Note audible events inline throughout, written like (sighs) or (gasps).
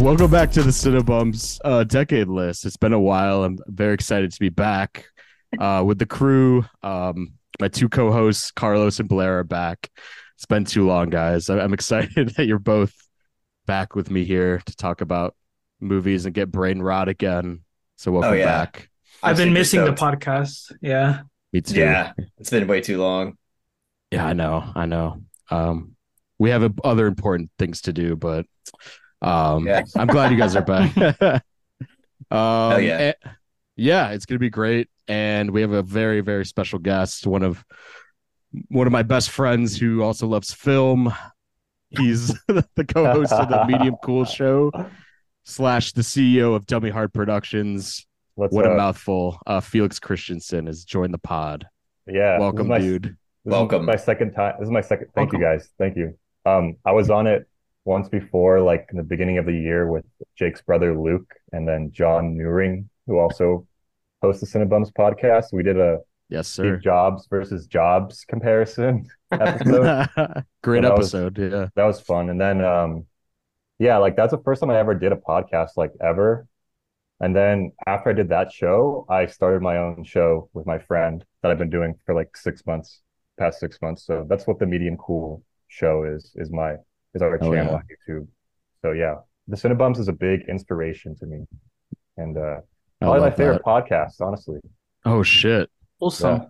Welcome back to the Cinebums uh, decade list. It's been a while. I'm very excited to be back uh, with the crew. Um, my two co-hosts, Carlos and Blaire, are back. It's been too long, guys. I- I'm excited (laughs) that you're both back with me here to talk about movies and get brain rot again. So welcome Oh, yeah. back. I'm I've been missing the podcast. Yeah. Me too. Yeah, it's been way too long. Yeah, I know. I know. Um, we have uh, other important things to do, but um, Yeah. I'm glad you guys are back. (laughs) um, yeah. eh, yeah, it's gonna be great, and we have a very, very special guest. One of one of my best friends who also loves film. He's (laughs) the co-host of the (laughs) Medium Cool Show slash the CEO of Dummy Heart Productions. What's what a mouthful! Uh, Felix Kristensson has joined the pod. Yeah. Welcome, my, dude. Welcome. my second time. This is my second. Thank Welcome. you guys. Thank you. Um, I was on it once before, like in the beginning of the year with Jake's brother Luke and then John Newring, who also hosts the Cinebums podcast. We did a Yes, sir. Steve Jobs versus Jobs comparison (laughs) episode. Great So that was- episode. Yeah. that was fun. And then, um, yeah, like that's the first time I ever did a podcast, like ever. And then after I did that show, I started my own show with my friend that I've been doing for like six months, past six months. So that's what the Medium Cool show is, is my, is our Oh, channel yeah. on YouTube. So yeah, the Cinebums is a big inspiration to me. And uh, probably my favorite that. podcast, honestly. Oh shit. Awesome.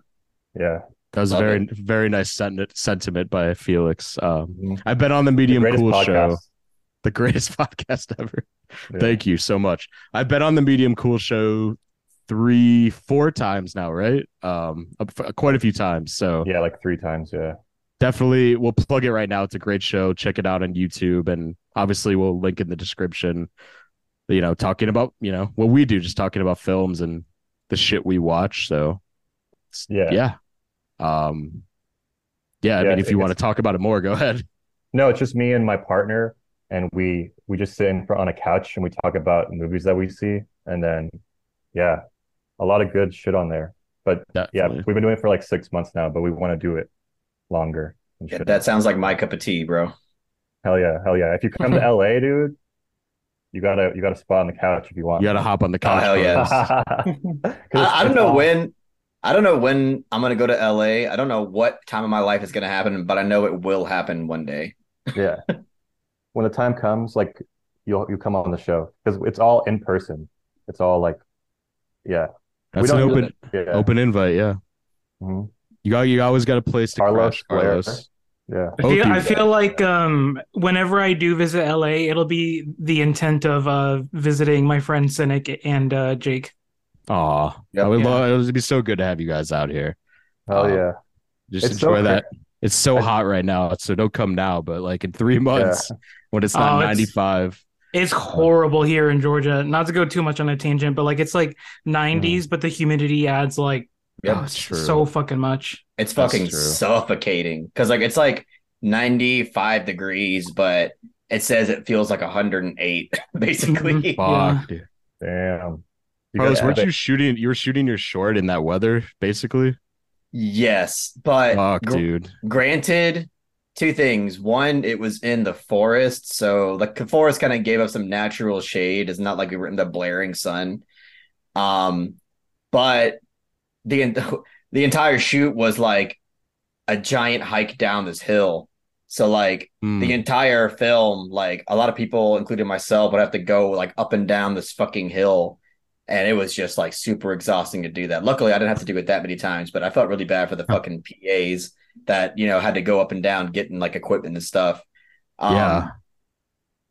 Yeah. That was a Love very very nice sentiment sentiment by Felix. Um, Mhm. I've been on the The Medium greatest Cool podcast. show, the greatest (laughs) podcast ever. Yeah. Thank you so much. I've been on the Medium Cool show three, four times now, right? Um, uh, quite a few times. So Yeah, like three times. Yeah. Definitely, we'll plug it right now. It's a great show. Check it out on YouTube, and obviously, we'll link in the description. You know, talking about you know what we do, just talking about films and the shit we watch. So Yeah. yeah. Um, yeah. I mean, I if you want to talk about it more, go ahead. No, it's just me and my partner, and we we just sit in front on a couch and we talk about movies that we see, and then yeah, a lot of good shit on there. But yeah, we've been doing it for like six months now, but we want to do it longer. Yeah, that sounds like my cup of tea, bro. Hell yeah, hell yeah! If you come to (laughs) LA, dude, you gotta you got a spot on the couch if you want. You got to hop on the couch. hell yeah. (laughs) (laughs) I, I don't know all- when. I don't know when I'm gonna go to LA. I don't know what time of my life is gonna happen, but I know it will happen one day. Yeah, when the time comes, like you'll you come on the show because it's all in person. It's all like, yeah, That's we an don't open yeah. open invite. Yeah. Mhm. You got you always got a place to Carlos, crash, Blaire. Carlos. Yeah. I feel, I feel like um, whenever I do visit LA, it'll be the intent of uh, visiting my friend Cynic and uh, Jake. Aw, Yep. I would Yeah. love. It would be so good to have you guys out here. Hell Um, yeah. Just It's so enjoy that. cra- It's so I- hot right now, so don't come now. But like in three months, when it's not Oh, it's- ninety five, It's horrible here in Georgia. Not to go too much on a tangent, but like it's like 90s, but the humidity adds like Yep. Oh, it's true. so fucking much. It's fucking suffocating because like it's like 95 degrees, but it says it feels like 108 (laughs) basically. fuck, dude. Damn. You Carlos, guys weren't you shooting? You were shooting your short in that weather, basically. yes, but Fuck, gr- dude. granted, two things. One, it was in the forest, so like the forest kind of gave us some natural shade. It's not like we were in the blaring sun. Um, but the (laughs) the entire shoot was like a giant hike down this hill. So like Hmm. the entire film, like a lot of people, including myself, would have to go like up and down this fucking hill. And it was just like super exhausting to do that. Luckily, I didn't have to do it that many times, but I felt really bad for the fucking PAs that, you know, had to go up and down getting like equipment and stuff. Um, Yeah.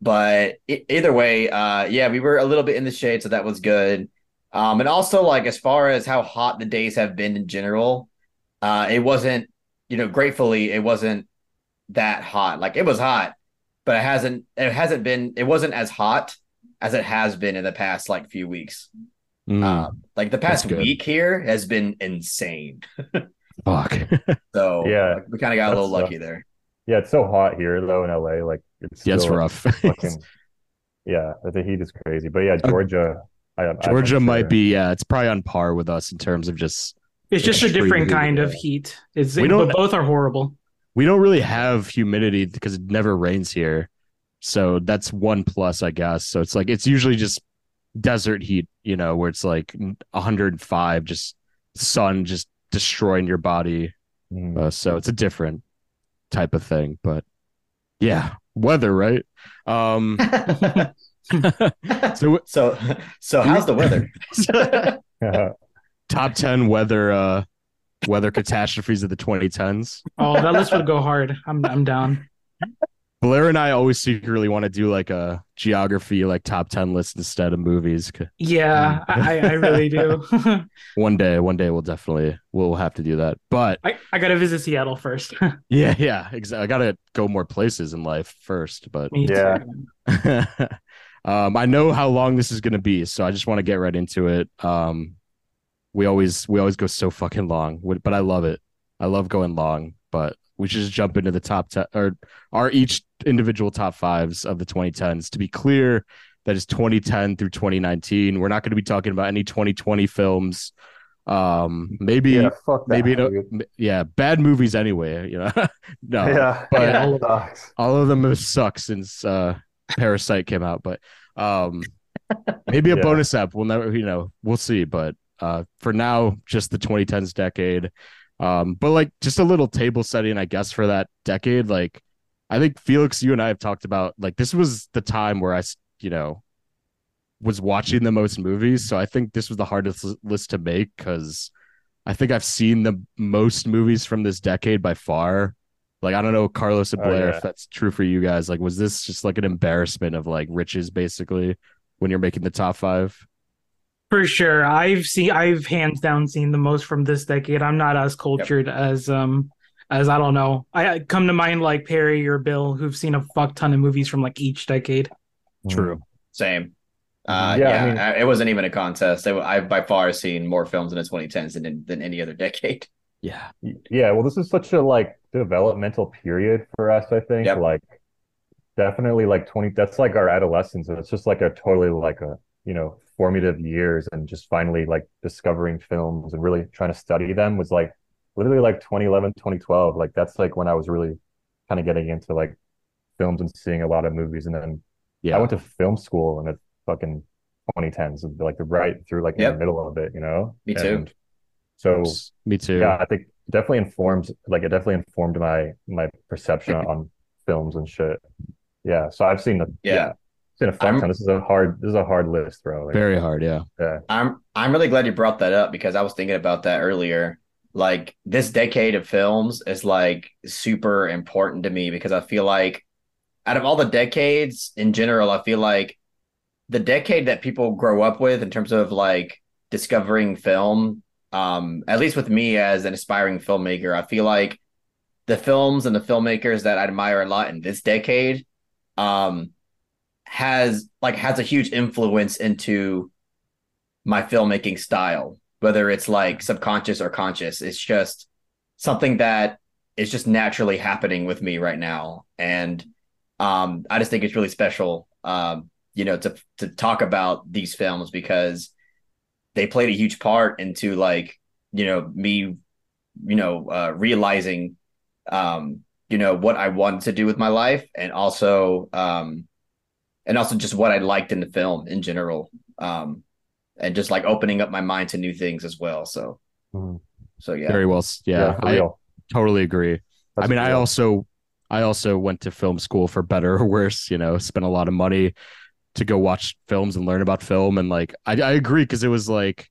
But e- either way, uh, yeah, we were a little bit in the shade, so that was good. Um, and also like as far as how hot the days have been in general, uh, it wasn't, you know, gratefully, it wasn't that hot. Like it was hot, but it hasn't it hasn't been it wasn't as hot as it has been in the past like few weeks. Hmm. Um, like the past week here has been insane. (laughs) fuck. So Yeah, like, we kind of got a little that's, lucky there. Yeah, it's so hot here though in LA. Like it's yeah, it's still rough. (laughs) fucking yeah, the heat is crazy. But yeah, Georgia, I, I'm Georgia sure. might be. Yeah, it's probably on par with us in terms of just. It's just a different heat, kind of heat. It's We don't- but both are horrible. We don't really have humidity because it never rains here. So that's one plus, I guess. So it's like it's usually just desert heat, you know, where it's like 105, just sun just destroying your body. Mm. Uh, so it's a different type of thing, but yeah, weather, right? Um, (laughs) (laughs) so so so how's the weather? (laughs) (laughs) top 10 weather uh weather catastrophes of the 2010s. Oh, that list would go hard. I'm I'm down. Blaire and I always secretly want to do like a geography, like top 10 list instead of movies. Yeah, I, I really do. One day, one day we'll definitely, we'll have to do that. But I, I gotta visit Seattle first. yeah, yeah, exactly. I got to go more places in life first. But Me Yeah. Um, I know how long this is going to be. So I just want to get right into it. Um, we always, we always go so fucking long, but I love it. I love going long, but we should just jump into the top 10 or our each individual top fives of the 2010s. To be clear, that is 2010 through 2019. We're not going to be talking about any 2020 films. Um, maybe, yeah, maybe, dude. yeah, bad movies anyway, you know? (laughs) no, yeah, but- all of- all of them have sucked since uh Parasite came out, but um maybe a Yeah. bonus app. We'll never, you know, we'll see. But uh for now, just the 2010s decade. Um, but like just a little table setting, I guess, for that decade. Like I think Felix, you and I have talked about like this was the time where I, you know, was watching the most movies. So I think this was the hardest list to make because I think I've seen the most movies from this decade by far. Like I don't know, Carlos and Oh, Blaire, yeah. if that's true for you guys. Like, was this just like an embarrassment of like riches, basically, when you're making the top five? For sure. I've seen I've hands down seen the most from this decade. I'm not as cultured as um as I don't know. I, I come to mind like Perry or Bill who've seen a fuck ton of movies from like each decade. True. Same. Uh, Yeah, yeah, I mean- I- it wasn't even a contest. I, I've by far seen more films in the 2010s than than any other (laughs) decade. Yeah, Yeah, well, this is such a like developmental period for us, I think. Yep. Like definitely like 20 that's like our adolescence and it's just like a totally like a, you know, formative years and just finally like discovering films and really trying to study them was like literally like 2011, 2012. Like that's like when I was really kind of getting into like films and seeing a lot of movies and then yeah, I went to film school in the fucking 2010s, like the right through like in the middle of it, you know? Me too. And so me too. yeah, I think definitely informs like it definitely informed my my perception (laughs) on films and shit. Yeah, so I've seen the Yeah. seen a fuck I'm- ton. This is a hard this is a hard list, bro. Like, very hard. Yeah, yeah. I'm I'm really glad you brought that up because I was thinking about that earlier. Like this decade of films is like super important to me because I feel like out of all the decades in general, I feel like the decade that people grow up with in terms of like discovering film, um, at least with me as an aspiring filmmaker, I feel like the films and the filmmakers that I admire a lot in this decade um has like has a huge influence into my filmmaking style, whether it's like subconscious or conscious. It's just something that is just naturally happening with me right now. And um, I just think it's really special, um, you know, to to talk about these films because they played a huge part into like, you know, me, you know, uh, realizing, um, you know, what I wanted to do with my life, and also, um, and also just what I liked in the film in general. Um, and just like opening up my mind to new things as well. So, Mhm. so yeah, very well. s- Yeah, I real. totally agree. I That's mean, I also I also went to film school for better or worse, you know, spent a lot of money to go watch films and learn about film and like I I agree because it was like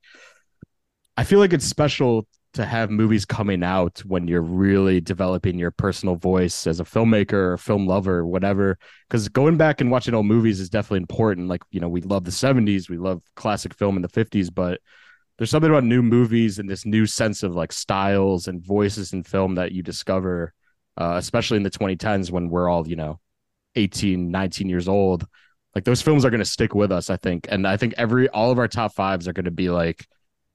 I feel like it's special to have movies coming out when you're really developing your personal voice as a filmmaker or film lover, whatever. Because going back and watching old movies is definitely important. Like, you know, we love the 70s, we love classic film in the 50s, but there's something about new movies and this new sense of like styles and voices in film that you discover, uh, especially in the 2010s when we're all, you know, 18, 19 years old. Like those films are going to stick with us, I think. And I think every, all of our top fives are going to be like,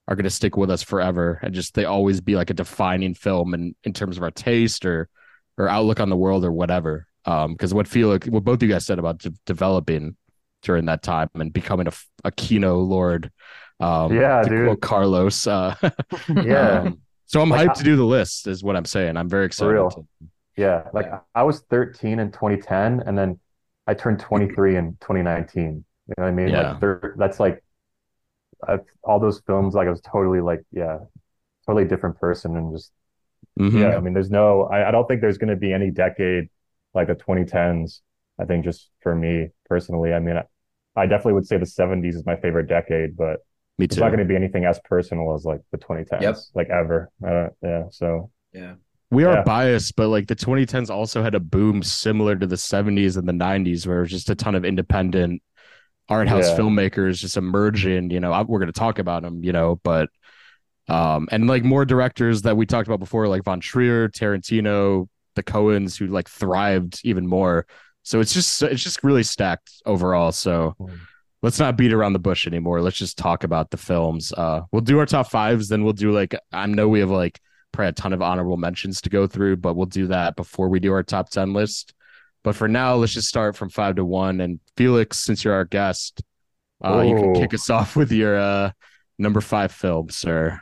are going to stick with us forever and just they always be like a defining film in, in terms of our taste or, or outlook on the world or whatever. Um, because what feel like what both you guys said about de- developing during that time and becoming a, a Kino Lord. Um, Yeah, dude. Carlos. Uh, (laughs) (laughs) Yeah. um, so I'm Like, hyped to do the list, is what I'm saying. I'm very excited. Yeah, like I was 13 in 2010, and then I turned 23 in 2019. You know what I mean? Yeah. Like that's like uh, all those films. Like I was totally like yeah, totally different person and just Mhm. yeah. I mean, there's no. I, I don't think there's going to be any decade like the 2010s. I think just for me personally, I mean, I, I definitely would say the 70s is my favorite decade, but Me it's not going to be anything as personal as like the 2010s, Yep. like ever. Uh, yeah. So Yeah. We are Yeah. biased, but like the 2010s also had a boom similar to the 70s and the 90s, where it was just a ton of independent art house Yeah. filmmakers just emerging. You know, I, we're going to talk about them, you know, but um, and like more directors that we talked about before, like Von Trier, Tarantino, the Coens, who like thrived even more. So it's just it's just really stacked overall. So Mm. let's not beat around the bush anymore. Let's just talk about the films. Uh, we'll do our top fives, then we'll do like I know we have like probably a ton of honorable mentions to go through, but we'll do that before we do our top 10 list. But for now, let's just start from five to one. And Felix, since you're our guest, uh, you can kick us off with your uh, number five film, sir.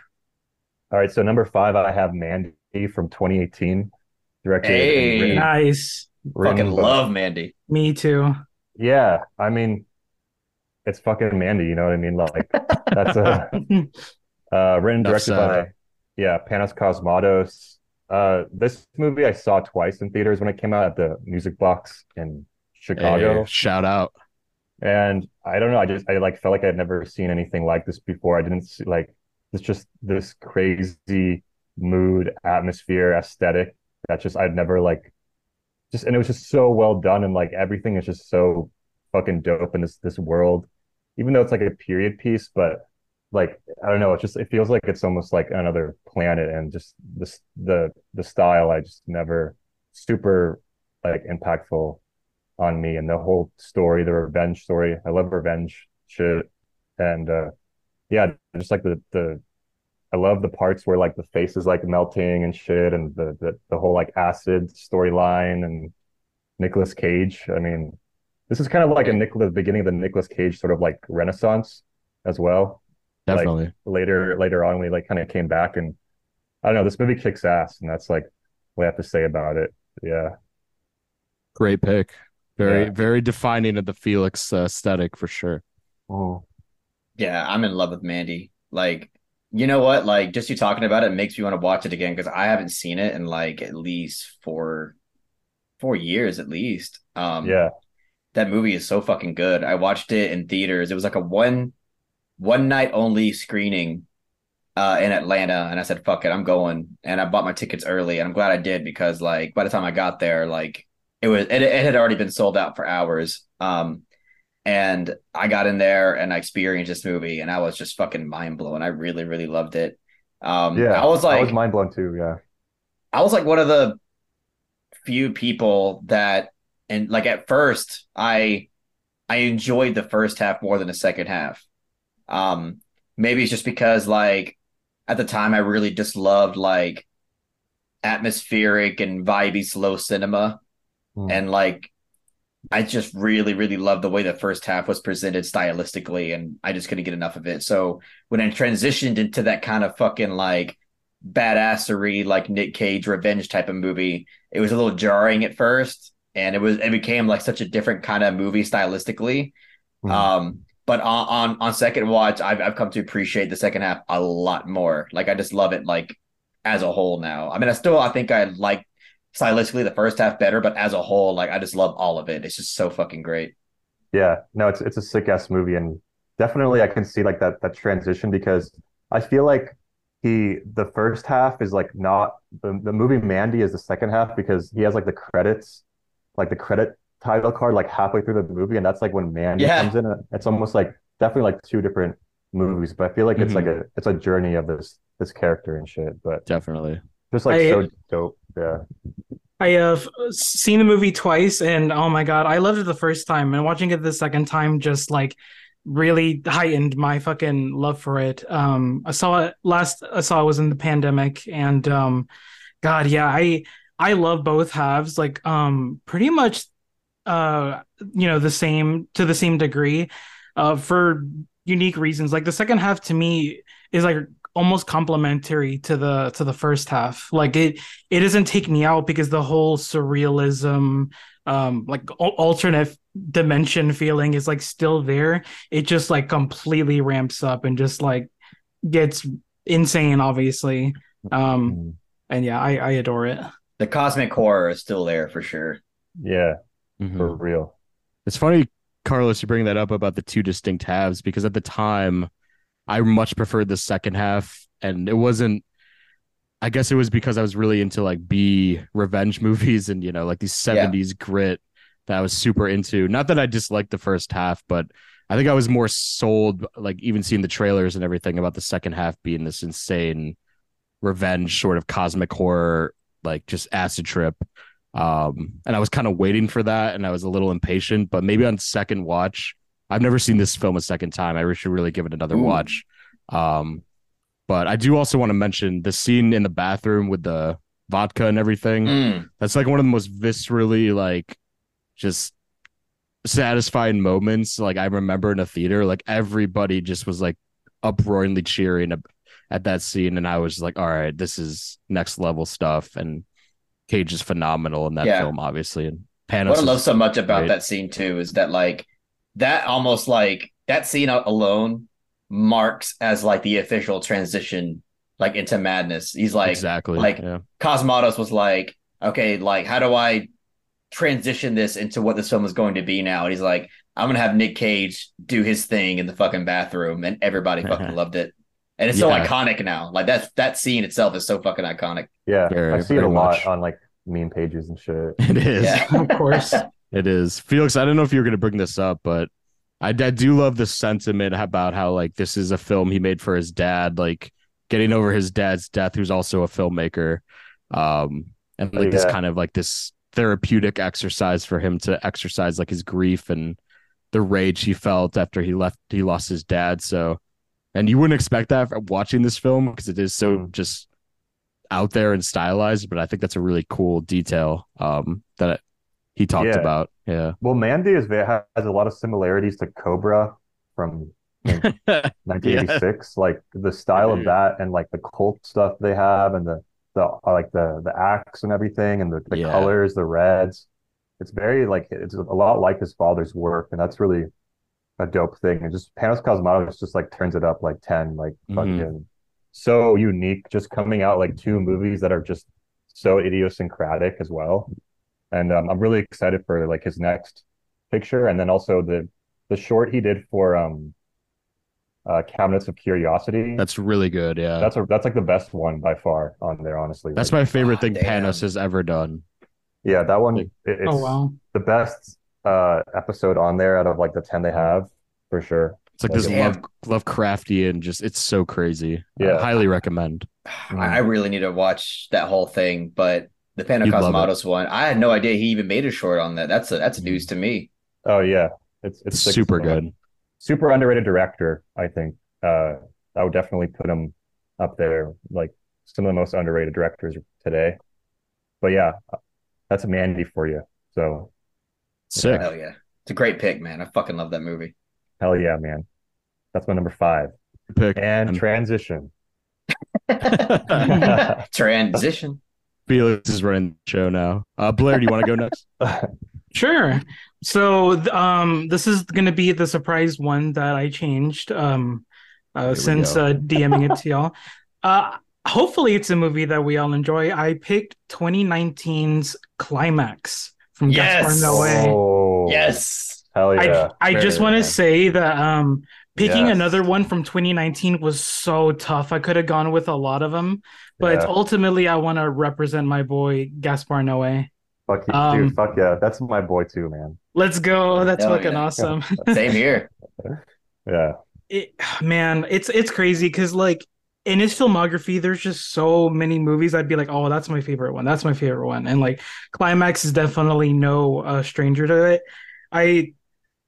all right. So number five, I have Mandy from 2018, directed and Hey. written, Nice. written Fucking by- love Mandy. Me too. Yeah, I mean, it's fucking Mandy. You know what I mean? Like that's a (laughs) uh, written directed said. by yeah Panos Cosmatos. Uh, this movie I saw twice in theaters when it came out at the Music Box in Chicago, Hey, shout out. and I don't know. I just I like felt like I'd never seen anything like this before. I didn't see like it's just this crazy mood, atmosphere, aesthetic that just I'd never like just and it was just so well done and like everything is just so fucking dope in this this world. Even though it's like a period piece, but like I don't know, it just it feels like it's almost like another planet and just this the the style I just never super like impactful on me and the whole story, the revenge story. I love revenge shit. And uh yeah, just like the the I love the parts where like the face is like melting and shit and the the, the whole like acid storyline and Nicolas Cage. I mean, this is kind of like a Nicolas beginning of the Nicolas Cage sort of like renaissance as well. Like, Definitely. later later on we like kind of came back and I don't know, this movie kicks ass and that's like what I have to say about it. Yeah. Great pick. Very, Yeah. very defining of the Felix uh, aesthetic for sure. Oh. Yeah, I'm in love with Mandy. Like, you know what? Like, just you talking about it makes me want to watch it again because I haven't seen it in like at least four, four years at least. Um, Yeah. that movie is so fucking good. I watched it in theaters. It was like a one, one night only screening, uh, in Atlanta, and I said, "Fuck it, I'm going." And I bought my tickets early, and I'm glad I did because like by the time I got there, like it was, it, it had already been sold out for hours. Um, and I got in there and I experienced this movie, and I was just fucking mind blown. I really, really loved it. Um, Yeah. I was like, I was mind blown too, yeah. I was like one of the few people that and like at first I I enjoyed the first half more than the second half. Um maybe it's just because like at the time I really just loved like atmospheric and vibey slow cinema Hmm. and like I just really really loved the way the first half was presented stylistically and I just couldn't get enough of it. So when I transitioned into that kind of fucking like badassery like Nick Cage revenge type of movie. It was a little jarring at first, and it was it became like such a different kind of movie stylistically. Mhm. Um, but on, on on second watch, I've I've come to appreciate the second half a lot more. Like I just love it like as a whole now. I mean, I still I think I like stylistically the first half better, but as a whole, like I just love all of it. It's just so fucking great. Yeah, no, it's it's a sick ass movie, and definitely I can see like that that transition because I feel like he the first half is like not the, the movie Mandy is the second half because he has like the credits, like the credit title card like halfway through the movie, and that's like when Mandy Yeah. comes in. It's almost like definitely like two different movies, but I feel like it's like a it's a journey of this this character and shit, but Definitely. just like I- so dope. Yeah. I have seen the movie twice, and oh my god, I loved it the first time, and watching it the second time just like really heightened my fucking love for it. Um, I saw it last. I saw it was in the pandemic, and um, God, yeah, I I love both halves, like um, pretty much, uh, you know, the same to the same degree, uh, for unique reasons. Like the second half to me is like almost complementary to the to the first half. Like it it doesn't take me out because the whole surrealism um like alternate dimension feeling is like still there. It just like completely ramps up and just like gets insane obviously. Um mm-hmm. and yeah, I I adore it. The cosmic horror is still there for sure. Yeah. Mm-hmm. For real. It's funny Carlos you bring that up about the two distinct halves because at the time I much preferred the second half and it wasn't I guess it was because I was really into like B revenge (laughs) movies and you know like these 70s yeah. grit that I was super into. Not that I disliked the first half, but I think I was more sold like even seeing the trailers and everything about the second half being this insane revenge sort of cosmic horror like just acid trip. Um and I was kind of waiting for that and I was a little impatient, but maybe on second watch I've never seen this film a second time. I should really give it another Ooh. watch. Um but I do also want to mention the scene in the bathroom with the vodka and everything. Mm. That's like one of the most viscerally like just satisfying moments like I remember in a theater. Like everybody just was like uproariously cheering at that scene, and I was like, all right, this is next level stuff. And Cage is phenomenal in that yeah. film, obviously. And Panos what I love so much about great. that scene too is that like that almost like that scene alone marks as like the official transition like into madness. He's like exactly like yeah. Cosmatos was like, okay, like how do I transition this into what this film is going to be now? And he's like, I'm gonna have Nick Cage do his thing in the fucking bathroom, and everybody fucking (laughs) loved it. And it's yeah. so iconic now. Like that that scene itself is so fucking iconic. Yeah, very, I see it a much. lot on like meme pages and shit. (laughs) It is, yeah. (laughs) of course. (laughs) It is. Felix, I don't know if you're going to bring this up, but I, I do love the sentiment about how like this is a film he made for his dad, like getting over his dad's death, who's also a filmmaker, um, and like yeah. this kind of like this therapeutic exercise for him to exercise like his grief and the rage he felt after he left, he lost his dad. So, and you wouldn't expect that watching this film because it is so mm. just out there and stylized, but I think that's a really cool detail um, that he talked yeah. about. Yeah. Well, Mandy is has a lot of similarities to Cobra from 1986. yeah. Like the style of that and like the cult stuff they have and the the like the the axe and everything and the, the yeah. colors, the reds. It's very like it's a lot like his father's work, and that's really a dope thing. And just Panos Cosmatos just like turns it up like 10, like mm-hmm. fucking mm-hmm. so unique, just coming out like two movies that are just so idiosyncratic as well and um, I'm really excited for like his next picture, and then also the the short he did for um uh cabinets of curiosity that's really good yeah that's a that's like the best one by far on there honestly that's like, my favorite oh, thing damn. panos has ever done yeah that one it, it's oh, wow. the best uh episode on there out of like the 10 they have for sure it's like, like this love lovecraftian just it's so crazy yeah I highly recommend (sighs) i really need to watch that whole thing but the Panos Cosmatos one. I had no idea he even made a short on that. That's a, that's mm-hmm. news to me. Oh yeah, it's it's super good. Super underrated director, I think. Uh, I would definitely put him up there, like some of the most underrated directors today. But yeah, that's a Mandy for you. So sick. Hell yeah, it's a great pick, man. I fucking love that movie. Hell yeah, man. That's my number five. Pick and transition. (laughs) transition. (laughs) Felix is running the show now. Uh, Blaire, do you want to go next? (laughs) sure. So, um, this is going to be the surprise one that I changed um, uh, since uh, DMing it to y'all. Uh, hopefully, it's a movie that we all enjoy. I picked 2019's Climax from yes! Gaspar Noé. Oh, yes. Hell yeah. I, I just want to say that um, Picking yes. another one from 2019 was so tough. I could have gone with a lot of them, but yeah. ultimately I want to represent my boy Gaspar Noé. Fuck you, um, dude. Fuck yeah. That's my boy too, man. Let's go. That's Hell fucking yeah. awesome. Same here. (laughs) yeah. It, man, it's it's crazy because like in his filmography, there's just so many movies. I'd be like, oh, that's my favorite one. That's my favorite one. And like Climax is definitely no uh, stranger to it. I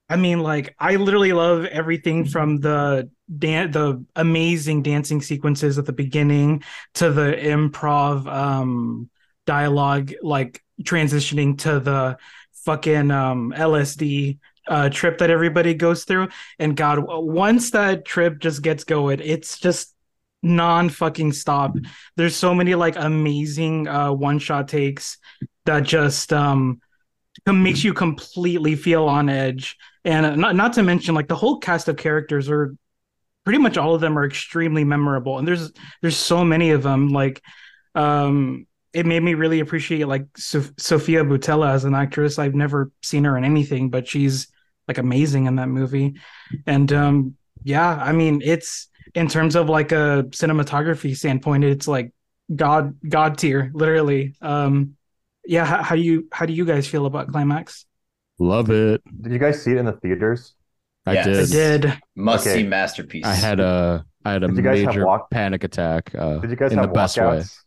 I mean, like I literally love everything from the dan- the amazing dancing sequences at the beginning to the improv um dialogue, like transitioning to the fucking um LSD uh trip that everybody goes through. And God, once that trip just gets going, it's just non fucking stop. There's so many like amazing uh one shot takes that just um makes you completely feel on edge. And uh, not not to mention like the whole cast of characters are pretty much all of them are extremely memorable and there's there's so many of them like um it made me really appreciate like so- Sofia Boutella as an actress. I've never seen her in anything, but she's like amazing in that movie. And um yeah, I mean it's in terms of like a cinematography standpoint, it's like god god tier, literally. Um yeah, how, how do you how do you guys feel about Climax? Love it. Did you guys see it in the theaters? I Yes. did. I did. Must Okay. see masterpiece. I had a I had a you guys major walk- panic attack. Uh, Did you guys in have the best way? walkouts?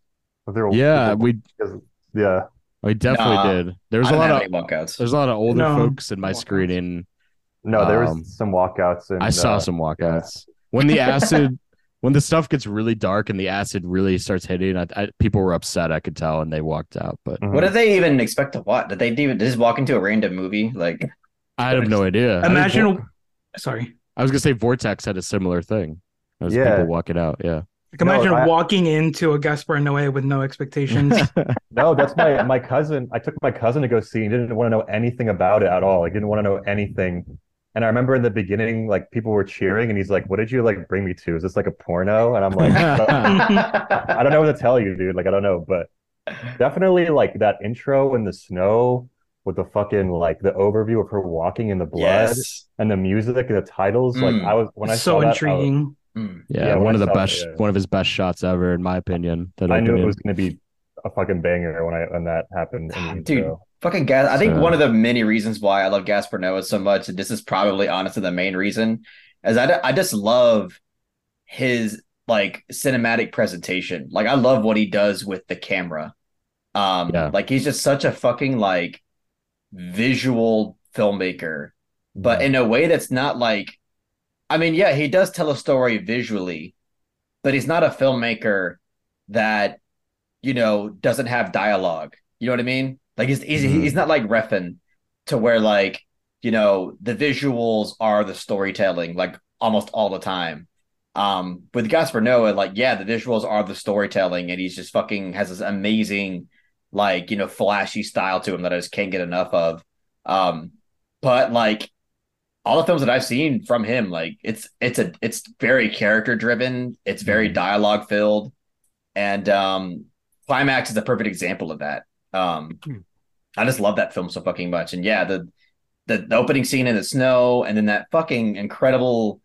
Was there- Yeah, we there- yeah. we definitely Nah, did. There was I a lot of walkouts. there's a lot of older No. folks in my Walkouts. screening. No, there was Um, some walkouts and I saw uh, some walkouts when the (laughs) acid when the stuff gets really dark and the acid really starts hitting. I, I, people were upset. I could tell, and they walked out. But mhm. What did they even expect to watch? Did they even just walk into a random movie? Like, I have no idea. I think Imagine Vor- sorry. I was gonna say Vortex had a similar thing. There was Yeah. people walking out. Yeah. Like imagine I- walking into a Gaspar Noé with no expectations. (laughs) No, that's my my cousin. I took my cousin to go see and didn't want to know anything about it at all. Like didn't want to know anything. And I remember in the beginning, like people were cheering, and he's like, "What did you like bring me to? Is this like a porno?" And I'm like, (laughs) "I don't know what to tell you, dude. Like I don't know." But definitely like that intro in the snow with the fucking like the overview of her walking in the blood yes. and the music and the titles. Like Mm. I was when I so saw that, I was- intriguing. Mm. Yeah, Yeah, when one I of the saw it, best, yeah. one of his best shots ever, in my opinion. That I knew it was going to be a fucking banger when I when that happened. in the Dude, intro. Fucking gas. I think So- one of the many reasons why I love Gaspar Noé so much, and this is probably honestly the main reason, is I, I just love his like cinematic presentation. Like I love what he does with the camera. Um, Yeah. like he's just such a fucking like visual filmmaker, but in a way that's not like, I mean, yeah, he does tell a story visually, but he's not a filmmaker that you know doesn't have dialogue. You know what I mean? Like he's he's, Mhm. he's not like Refn to where like you know the visuals are the storytelling like almost all the time. Um, with Gaspar Noé, like yeah, the visuals are the storytelling, and he's just fucking has this amazing like you know flashy style to him that I just can't get enough of. Um, but like all the films that I've seen from him, like it's it's a it's very character driven, it's very Mhm. dialogue filled, and um, Climax is a perfect example of that. Um. (clears throat) I just love that film so fucking much, and yeah, the the, the opening scene in the snow, and then that fucking incredible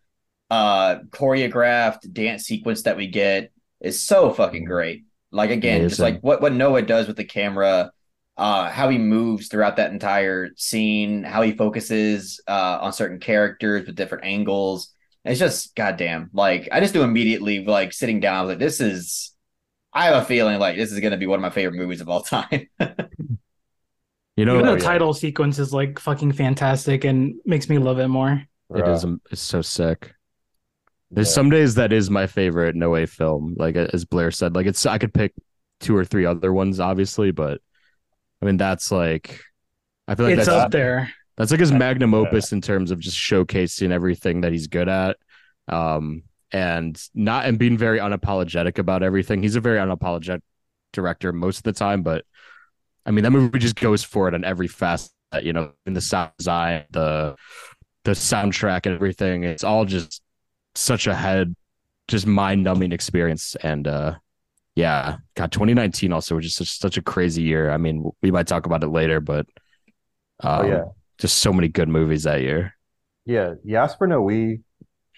uh choreographed dance sequence that we get is so fucking great. Like again, just like what what Noé does with the camera, uh, how he moves throughout that entire scene, how he focuses uh on certain characters with different angles. It's just goddamn. Like I just do immediately like sitting down. I was like, this is. I have a feeling like this is gonna be one of my favorite movies of all time. (laughs) You know, Even oh, the yeah. title sequence is like fucking fantastic and makes me love it more. it Uh. It's so sick. There's yeah. some days that is my favorite Noé film. Like as Blaire said, like it's I could pick two or three other ones, obviously, but I mean that's like I feel like it's that's up there. that's like his magnum opus in terms of just showcasing everything that he's good at. Um and not and being very unapologetic about everything. He's a very unapologetic director most of the time, but I mean that movie just goes for it on every facet, you know, in the sound design, the the soundtrack and everything. It's all just such a head just mind numbing experience. And uh yeah, God, 2019 also was just such, such a crazy year. I mean, we might talk about it later, but um, Oh yeah. just so many good movies that year. Yeah, Gaspar Noé,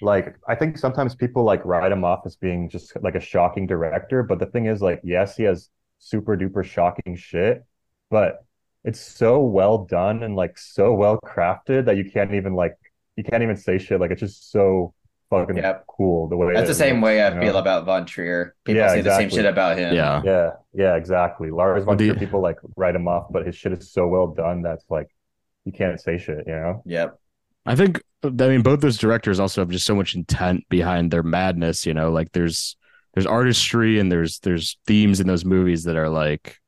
like I think sometimes people like write him off as being just like a shocking director, but the thing is like yes, he has super duper shocking shit, but it's so well done and like so well crafted that you can't even like you can't even say shit. Like it's just so fucking Yep. cool the way That's the same looks, way I you know? feel about Von Trier. People Yeah, say the same shit about him. Yeah. Yeah, yeah, exactly. Lars von Trier, people like write him off, but his shit is so well done that's like you can't say shit, you know? Yep. I think I mean both those directors also have just so much intent behind their madness, you know, like there's there's artistry and there's there's themes in those movies that are like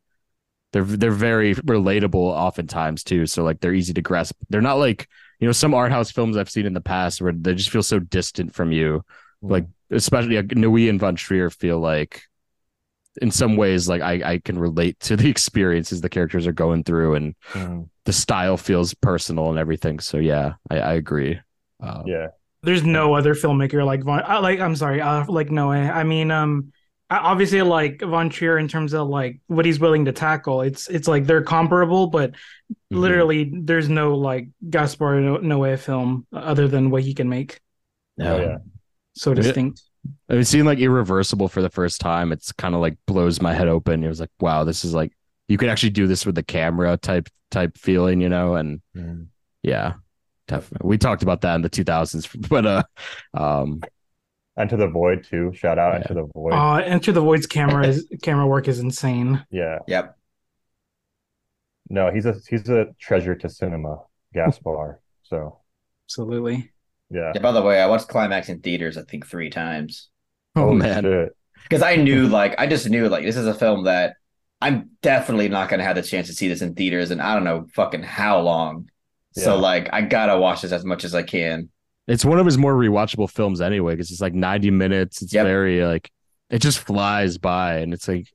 they're they're very relatable oftentimes too. So like they're easy to grasp. They're not like, you know, some art house films I've seen in the past where they just feel so distant from you. Like especially like, Noé and Von Trier feel like in some ways like I, I can relate to the (laughs) experiences the characters are going through and Mhm. The style feels personal and everything. So yeah, I, I agree. Uh, Yeah. There's no other filmmaker like Von. Uh, like I'm sorry, uh, like Noé. I mean, um, obviously like Von Trier in terms of like what he's willing to tackle. It's it's like they're comparable, but mhm. literally there's no like Gaspar No- Noé film other than what he can make. Oh, yeah. So distinct. I mean, seeing like irreversible for the first time, it's kind of like blows my head open. It was like, wow, this is like you could actually do this with the camera type type feeling, you know? And Mhm. yeah, definitely. We talked about that in the 2000s, (laughs) but uh, um, Enter the Void too. Shout out Yeah. Enter the Void. Uh, Enter the Void's camera is (laughs) camera work is insane. yeah. Yep. No, he's a he's a treasure to cinema, Gaspar. (laughs) so Absolutely. yeah. Yeah, by the way, I watched Climax in theaters, I think three times. oh Holy man, shit. Because I knew, like, I just knew, like, this is a film that I'm definitely not going to have the chance to see this in theaters and I don't know fucking how long. So, like, I gotta watch this as much as I can. it's one of his more rewatchable films anyway because it's like 90 minutes. It's Yep. very like it just flies by, and it's like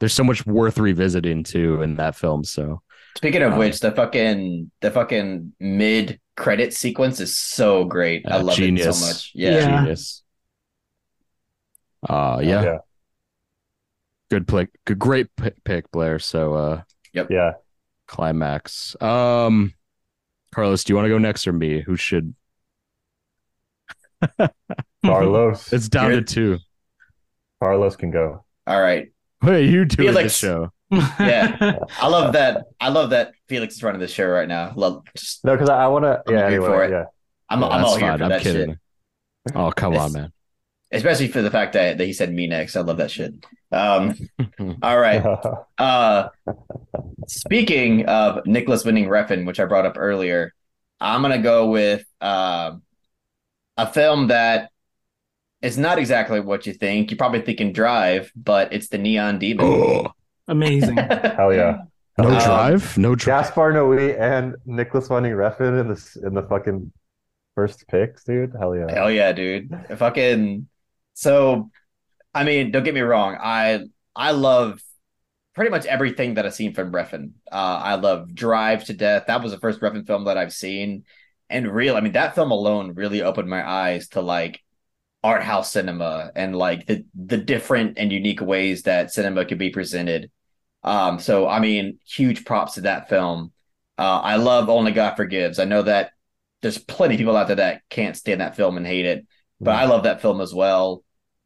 there's so much worth revisiting too in that film. So Speaking of Um, which, the fucking the fucking mid credit sequence is so great. I Uh, love it so much. Yeah. Yeah. genius. Uh yeah, Yeah. Good pick, good great pick, Blaire. So uh yep. Yeah. climax. Um, Carlos, do you want to go next or me? Who should? (laughs) Carlos. It's down Good. to two. Carlos can go. All right. Wait, you doing the Felix. show? Yeah. (laughs) I love that. I love that Felix is running the show right now. Love just No, because I, I want to. I'm Yeah. here Anyway. for it. Yeah. I'm, Yeah, I'm that's all here fine. for I'm that kidding. shit. Oh come It's- on, man. Especially for the fact that, that he said me next. I love that shit. Um (laughs) all right. (laughs) Uh, speaking of Nicolas Winding Refn, which I brought up earlier, I'm gonna go with uh, a film that is not exactly what you think. You're probably thinking Drive, but it's the Neon Demon. Oh, (gasps) (gasps) Amazing. Hell yeah. (laughs) no Um, drive, no drive. Gaspar Noé and Nicolas Winding Refn in this in the fucking first picks, dude. Hell yeah. Hell yeah, dude! Fucking so. I mean, don't get me wrong. I I love pretty much everything that I've seen from Refn. Uh, I love Drive to death. That was the first Refn film that I've seen, and real. I mean, that film alone really opened my eyes to like art house cinema and like the the different and unique ways that cinema could be presented. Um, so I mean, huge props to that film. Uh, I love Only God Forgives. I know that there's plenty of people out there that can't stand that film and hate it, but I love that film as well.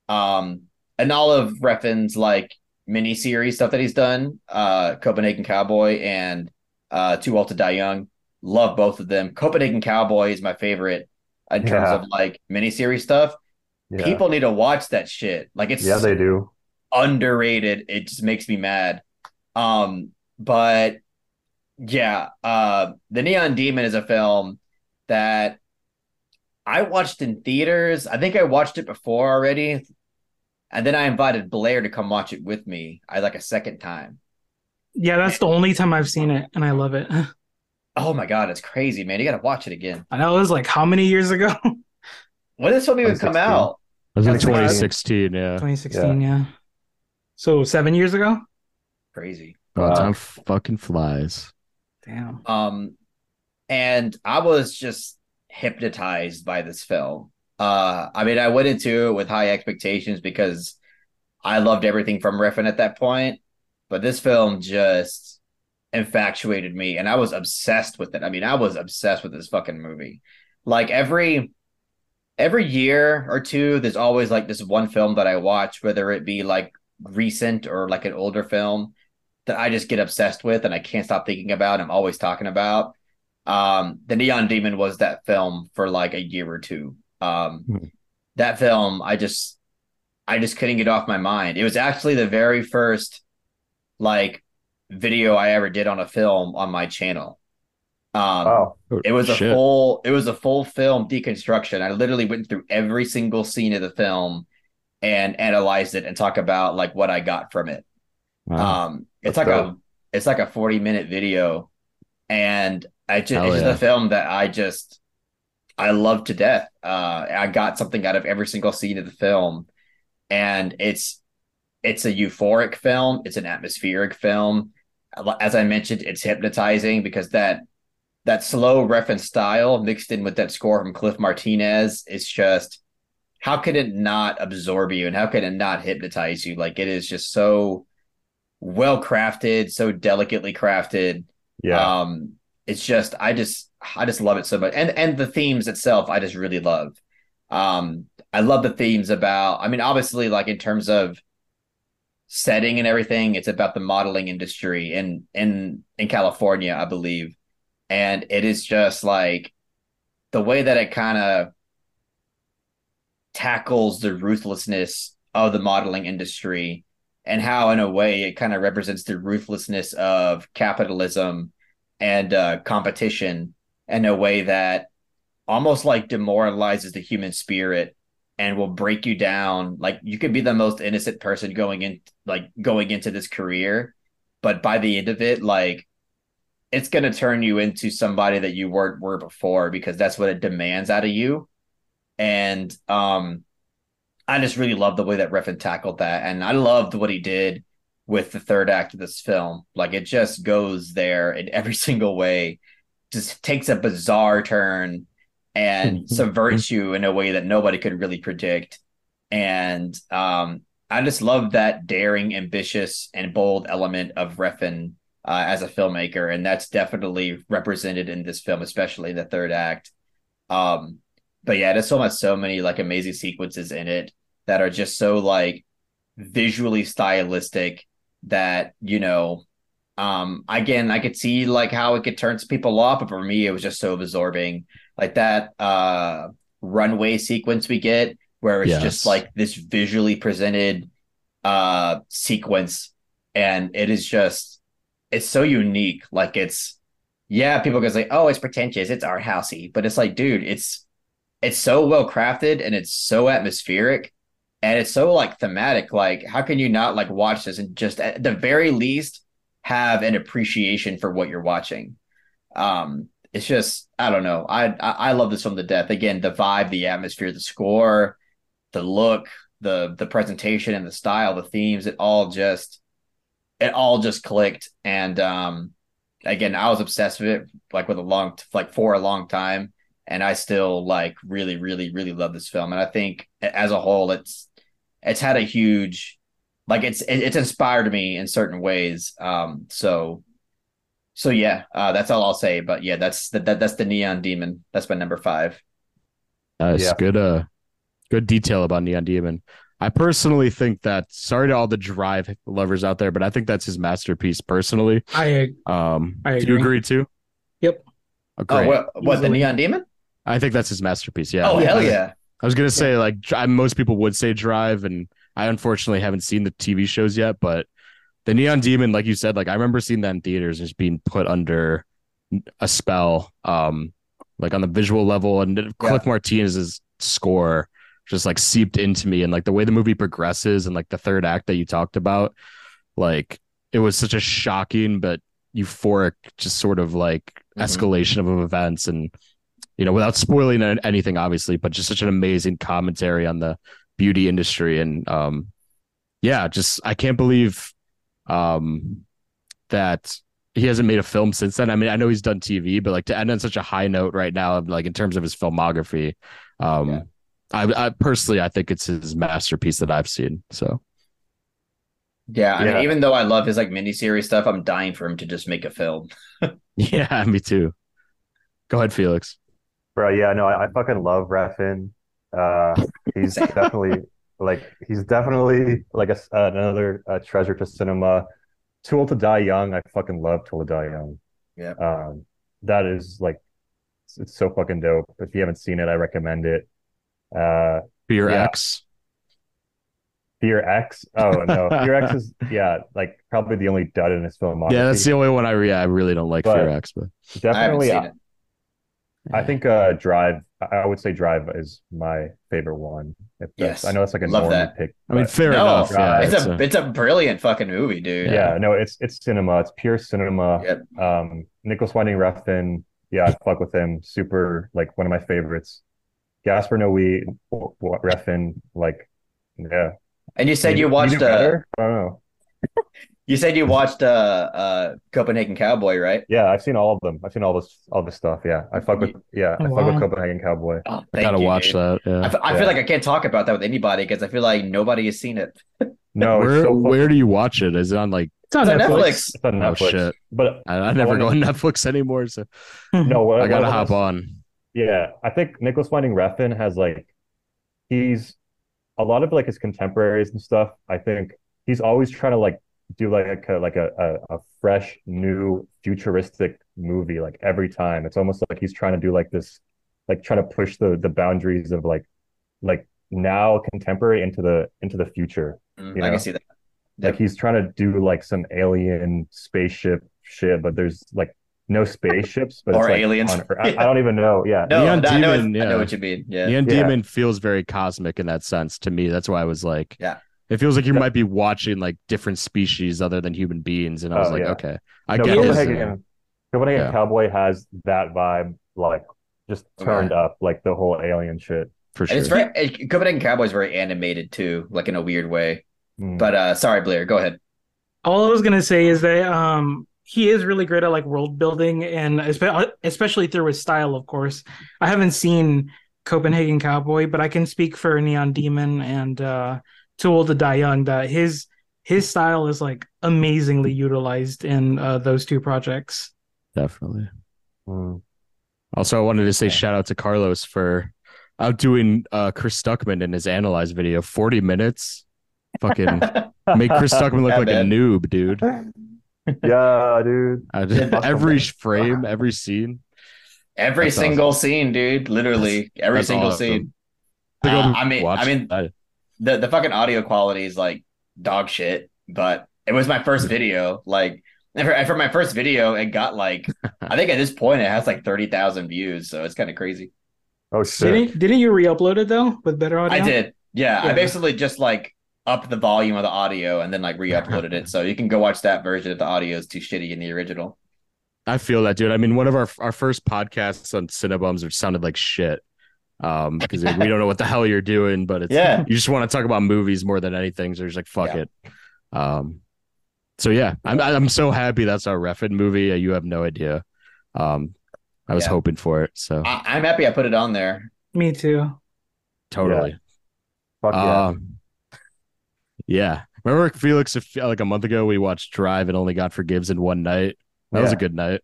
Um, and all of Refn's like mini series stuff that he's done, uh, Copenhagen Cowboy and uh, Too Old to Die Young. Love both of them. Copenhagen Cowboy is my favorite in terms Yeah. of like miniseries stuff. Yeah. People need to watch that shit. Like it's Yeah, they do. underrated. It just makes me mad. Um, but yeah, uh, The Neon Demon is a film that I watched in theaters. I think I watched it before already. And then I invited Blaire to come watch it with me. I like a second time. yeah, that's the only time I've seen it, and I love it. (laughs) Oh my god, it's crazy, man. You gotta watch it again. I know it was like how many years ago? (laughs) When did this film even come out? It was in 2016. Yeah. 2016, yeah. So seven years ago. Crazy. Oh, Wow. time fucking flies. Damn. Um, and I was just hypnotized by this film. Uh, I mean, I went into it with high expectations because I loved everything from Refn at that point, but this film just infatuated me, and I was obsessed with it. I mean, I was obsessed with this fucking movie. Like every every year or two, there's always like this one film that I watch, whether it be like recent or like an older film that I just get obsessed with and I can't stop thinking about. I'm always talking about. Um, the Neon Demon was that film for like a year or two. Um, Hmm. that film, I just, I just couldn't get off my mind. It was actually the very first like video I ever did on a film on my channel. Um, Oh, it was a full it was a full film deconstruction. I literally went through every single scene of the film and analyzed it and talk about like what I got from it. Wow. Um it's That's like a it's like a 40 minute video and I just Hell it's just a film that I just I love to death. Uh, I got something out of every single scene of the film, and it's it's a euphoric film. It's an atmospheric film. As I mentioned, it's hypnotizing because that that slow reference style mixed in with that score from Cliff Martinez is just how can it not absorb you and how can it not hypnotize you? Like it is just so well crafted, so delicately crafted. Yeah. Um, it's just I just I just love it so much. And and the themes itself, I just really love. Um, I love the themes about, I mean, obviously, like in terms of setting and everything, it's about the modeling industry in in in California, I believe. And it is just like the way that it kind of tackles the ruthlessness of the modeling industry and how in a way it kind of represents the ruthlessness of capitalism and uh, competition in a way that almost like demoralizes the human spirit and will break you down. Like you could be the most innocent person going in like going into this career but by the end of it like it's going to turn you into somebody that you weren't were before because that's what it demands out of you. And um, I just really love the way that Refn tackled that, and I loved what he did with the third act of this film. Like it just goes there in every (laughs) single way, just takes a bizarre turn and (laughs) subverts you in a way that nobody could really predict. And um, I just love that daring, ambitious, and bold element of Refn uh, as a filmmaker, and that's definitely represented in this film, especially the third act. Um, but yeah, there's so much, so many like amazing sequences in it that are just so like visually stylistic that you know um again i could see like how it could turn people off but for me it was just so absorbing. Like that uh runway sequence we get where it's yes. just like this visually presented uh sequence and it is just it's so unique. Like it's yeah people can say oh it's pretentious. It's art housey. But it's like dude it's it's so well crafted and it's so atmospheric and it's so like thematic. Like how can you not like watch this and just at the very least have an appreciation for what you're watching? Um it's just i don't know. I i, I love this from the death. Again the vibe the atmosphere the score the look the the presentation and the style the themes it all just it all just clicked. And um again i was obsessed with it like with a long like for a long time and I still like really, really, really love this film. And I think as a whole, it's it's had a huge like it's it's inspired me in certain ways. Um, so so yeah, uh, that's all I'll say. But yeah, that's the, that that's the Neon Demon. That's my number five. Nice, yeah. good uh, good detail about Neon Demon. I personally think that. Sorry to all the Drive lovers out there, but I think that's his masterpiece. Personally, I um, I do you agree too? Yep. Oh, oh what, what the Neon Demon? I think that's his masterpiece. Yeah. Oh hell yeah! I was gonna say yeah. like I, most people would say Drive, and I unfortunately haven't seen the TV shows yet, but the Neon Demon, like you said, like I remember seeing that in theaters, just being put under a spell, um, like on the visual level, and yeah. Cliff Martinez's score just like seeped into me, and like the way the movie progresses, and like the third act that you talked about, like it was such a shocking but euphoric, just sort of like mm-hmm. escalation of events and you know, without spoiling anything, obviously, but just such an amazing commentary on the beauty industry. And um, yeah, just I can't believe um, that he hasn't made a film since then. I mean, I know he's done TV, but like to end on such a high note right now, like in terms of his filmography, um, yeah. I, I personally I think it's his masterpiece that I've seen. So. Yeah, I yeah. mean, even though I love his like miniseries stuff, I'm dying for him to just make a film. (laughs) yeah, me too. Go ahead, Felix. Bro, yeah, no, I, I fucking love Refn. Uh, he's (laughs) definitely like he's definitely like a, another uh, treasure to cinema. Too old to die young. I fucking love Too old to die young. Yeah. Um, that is like it's, it's, so fucking dope. If you haven't seen it, I recommend it. Uh, Fear yeah. X. Fear X. Oh no, Fear X is (laughs) yeah, like probably the only dud in his film. Yeah, that's the only one I re- I really don't like but Fear X, but definitely. I, I think uh, Drive. I would say Drive is my favorite one. yes, I know it's like a love that. pick. I mean, fair no, enough. Yeah, it's, it's a, a, it's a brilliant fucking movie, dude. Yeah. yeah, no, it's it's cinema. It's pure cinema. Yep. Um, Nicolas Winding Refn yeah, I fuck with him. Super, like one of my favorites. Gaspar Noé, Refn, like, yeah. And you said you, you watched. do Uh. I don't know. (laughs) you said you watched uh, uh, Copenhagen Cowboy, right? Yeah, I've seen all of them. I've seen all this, all this stuff. Yeah, I fuck with. Yeah, I fuck Wow. with Copenhagen Cowboy. Oh, I gotta you, watch dude. that. I, Yeah. f- I Yeah. feel like I can't talk about that with anybody because I feel like nobody has seen it. (laughs) No, it's where so where do you watch it? Is it on like? It's on It's on Netflix. Netflix. It's on Oh, shit. But I, I never go on (laughs) Netflix anymore, so no, what, I gotta what hop on. Yeah, I think Nicolas Winding Refn has like he's a lot of like his contemporaries and stuff. I think he's always trying to like do like a like a, a, a fresh, new, futuristic movie like every time. It's almost like he's trying to do like this, like trying to push the the boundaries of like like now contemporary into the into the future. Mm, You I know? can see that. Like he's trying to do like some alien spaceship shit, but there's like no spaceships, but (laughs) Or like aliens. on Earth. (laughs) I, I don't even know. Yeah. No, Neon I, know what- Demon, I know yeah. what you mean. Yeah. Neon Yeah. Demon feels very cosmic in that sense to me. That's why I was like, Yeah. It feels like you Yeah. might be watching like different species other than human beings, and I was Oh, like, yeah. okay, I No, get this. Copenhagen, Copenhagen Yeah. Cowboy has that vibe, like just turned Okay. Up, like the whole alien shit. for And sure. it's very it, Copenhagen Cowboy is very animated too, like in a weird way. Mm. But uh sorry, Blaire, go ahead. All I was gonna say is that um he is really great at like world building and especially through his style, of course. I haven't seen Copenhagen Cowboy, but I can speak for Neon Demon and uh Too Old to Die Young that his his style is like amazingly utilized in uh, those two projects. Definitely. Mm. Also, I wanted to say Yeah. shout out to Carlos for outdoing uh, Chris Stuckman in his analyze video. Forty minutes, fucking (laughs) make Chris Stuckman look Yeah, like man. a noob, dude. (laughs) yeah, dude. Just- every frame, every scene. Every That's single scene, dude. Literally every That's single awesome. scene. Uh, I'll mean- I mean- that. The the fucking audio quality is like dog shit, but it was my first (laughs) video. Like and for, and for my first video, it got like I think at this point it has like thirty thousand views, so it's kind of crazy. Oh shit. Didn't didn't you re-upload it though with better audio? I did. Yeah, I basically just like upped the volume of the audio and then like re-uploaded it. (laughs) So you can go watch that version if the audio is too shitty in the original. I feel that, dude. I mean, one of our our first podcasts on Cinebums which sounded like shit. Um, because we (laughs) don't know what the hell you're doing, but it's Yeah. you just want to talk about movies more than anything. So you're just like, fuck Yeah. it. Um, so yeah, I'm I'm so happy that's our Refn movie. Uh, You have no idea. Um, I was Yeah. hoping for it. So I, I'm happy I put it on there. Me too. totally. Fuck yeah. Um, yeah. Remember Felix? If like a month ago, we watched Drive and Only God Forgives in one night. That was a good night.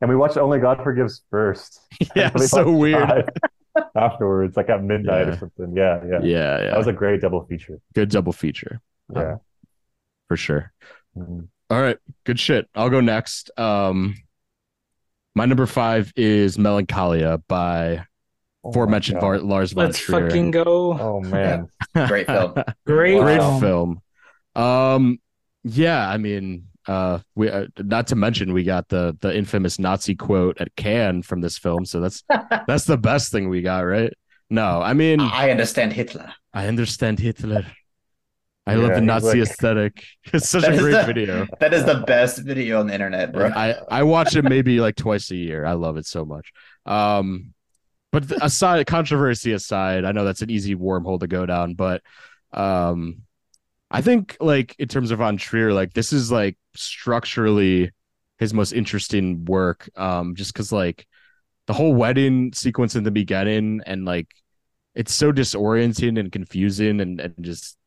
and we watched Only God Forgives first. (laughs) Yeah, (laughs) so weird. Drive Afterwards, like at midnight Yeah. or something. Yeah, yeah. Yeah, yeah. That was a great double feature. good double feature Yeah. for sure. Mm. All right, good shit. I'll go next. Um, my number five is Melancholia by Oh my aforementioned Lars von Let's Trier. fucking go. Oh man. (laughs) Great film. (laughs) Great, Great film. film. Um, yeah, I mean, uh, we uh, not to mention we got the the infamous Nazi quote at Cannes from this film, so that's (laughs) that's the best thing we got, right? No, I mean, I understand Hitler. I understand Hitler. I Yeah, love the Nazi like- aesthetic. (laughs) It's such a great the- video. That is the best video on the internet, bro. I I watch it maybe like twice a year. I love it so much. Um, but aside controversy aside, I know that's an easy wormhole to go down, but um, I think like in terms of on Trier, like this is like structurally his most interesting work. Um, just because like the whole wedding sequence in the beginning and like it's so disorienting and confusing and and just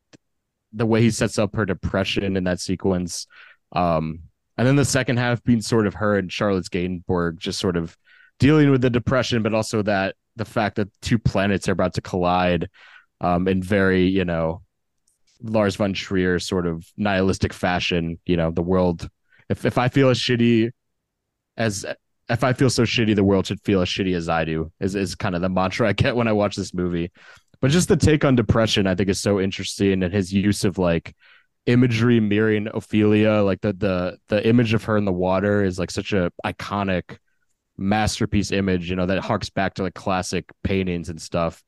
the way he sets up her depression in that sequence. Um, and then the second half being sort of her and Charlotte's Gainsbourg just sort of dealing with the depression, but also that the fact that two planets are about to collide um, in very, you know, Lars von Trier sort of nihilistic fashion. You know, the world, if, if I feel as shitty as, if I feel so shitty, the world should feel as shitty as I do, is, is kind of the mantra I get when I watch this movie. But just the take on depression, I think, is so interesting, and his use of like imagery mirroring Ophelia, like the the the image of her in the water is like such a iconic masterpiece image, you know, that harks back to like classic paintings and stuff.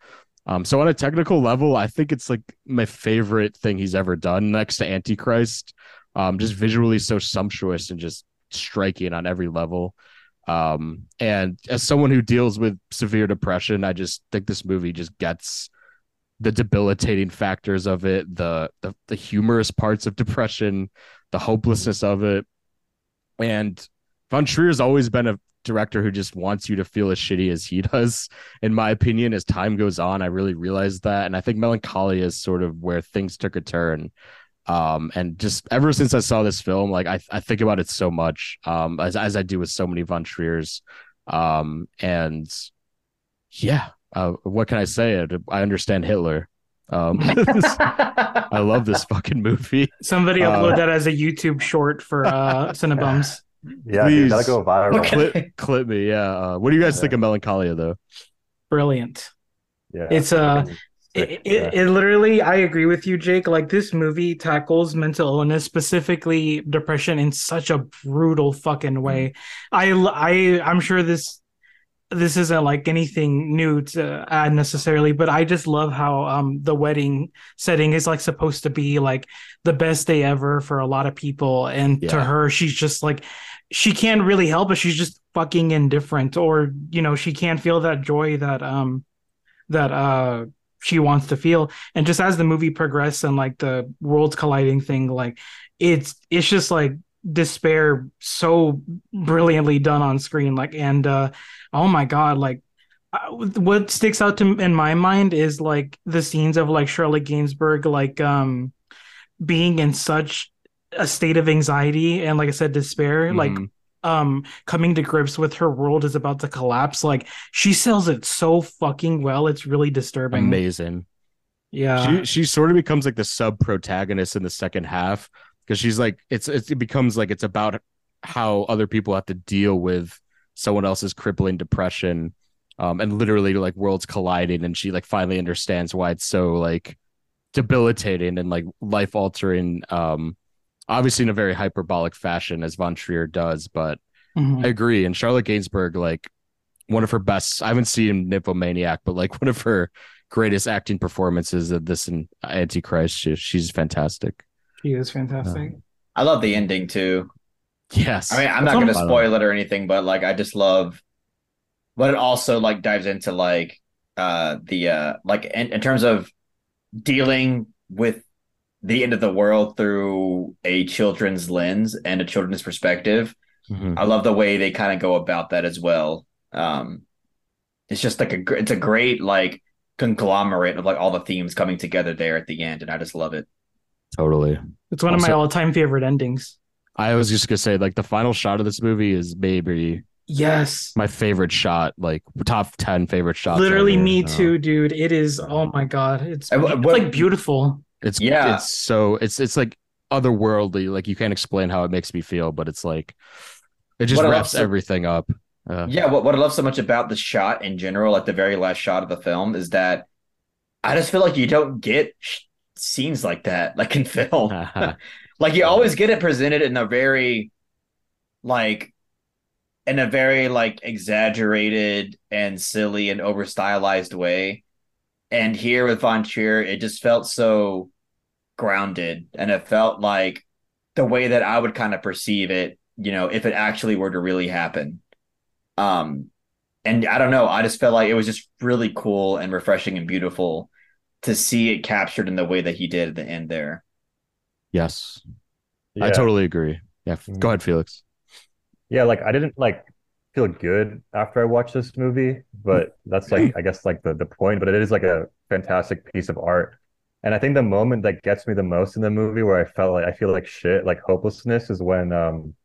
Um, so on a technical level, I think it's like my favorite thing he's ever done next to Antichrist. Um, just visually so sumptuous and just striking on every level. Um, and as someone who deals with severe depression, I just think this movie just gets the debilitating factors of it, the the, the humorous parts of depression, the hopelessness of it. And Von Trier has always been a director who just wants you to feel as shitty as he (laughs) does. In my opinion, as time goes on, I really realized that. And I think Melancholia is sort of where things took a turn. Um, and just ever since I saw this film, like I, I think about it so much, um, as, as I do with so many Von Triers. Um, and yeah, uh, what can I say? I understand Hitler. Um, (laughs) (laughs) I love this fucking movie. Somebody uh, upload that as a YouTube short for uh, Cinebums. Yeah, Please. Dude, that'll go viral. Okay. Clip, clip me. Yeah. Uh, what do you guys yeah. think of Melancholia though? Brilliant. Yeah. It's uh it, it, it, literally i agree with you jake like this movie tackles mental illness specifically depression in such a brutal fucking way i i i'm sure this this isn't like anything new to add necessarily, but I just love how um the wedding setting is like supposed to be like the best day ever for a lot of people. And yeah. to her, she's just like she can't really help it. She's just fucking indifferent, or you know, she can't feel that joy that um that uh she wants to feel. And just as the movie progresses and like the worlds colliding thing, like it's it's just like despair so brilliantly done on screen like and uh oh my god like what sticks out to in my mind is like the scenes of like Charlotte Gainsbourg like um being in such a state of anxiety and like I said despair mm-hmm. like um coming to grips with her world is about to collapse. Like she sells it so fucking well it's really disturbing. Amazing. Yeah. She she sort of becomes like the sub protagonist in the second half because she's like it's, it's it becomes like it's about how other people have to deal with someone else's crippling depression um, and literally like worlds colliding and she like finally understands why it's so like debilitating and like life altering um obviously in a very hyperbolic fashion as von trier does but mm-hmm. i agree. And charlotte gainsbourg like one of her best i haven't seen nymphomaniac but like (laughs) one of her greatest acting performances of this in antichrist she, she's fantastic. She is fantastic. I love the ending too. Yes. I mean, I'm That's not going to spoil it or anything, but like, I just love but it also like dives into like uh the uh like in, in terms of dealing with the end of the world through a children's lens and a children's perspective. Mm-hmm. I love the way they kind of go about that as well. Um, it's just like a it's a great like conglomerate of like all the themes coming together there at the end, and I just love it. Totally, it's one also, of my all time favorite endings. I was just gonna say, like the final shot of this movie is maybe yes my favorite shot, like top ten favorite shots. Literally, ever. me too, dude. It is. Oh my god, it's, it's what, like beautiful. It's yeah. It's so it's it's like otherworldly. Like you can't explain how it makes me feel, but it's like it just what wraps so, everything up. Uh, yeah, what what I love so much about the shot in general, like the very last shot of the film, is that I just feel like you don't get sh- scenes like that, like in film. (laughs) (laughs) Like you always get it presented in a very like in a very like exaggerated and silly and over stylized way. And here with Von Trier, it just felt so grounded and it felt like the way that I would kind of perceive it, you know, if it actually were to really happen. Um and I don't know, I just felt like it was just really cool and refreshing and beautiful to see it captured in the way that he did at the end there. Yes. Yeah. I totally agree. Yeah. Mm-hmm. Go ahead, Felix. Yeah, like I didn't like feel good after I watch this movie, but that's like (laughs) I guess like the the point, but it is like a fantastic piece of art. And I think the moment that gets me the most in the movie where I felt like I feel like shit, like hopelessness is when um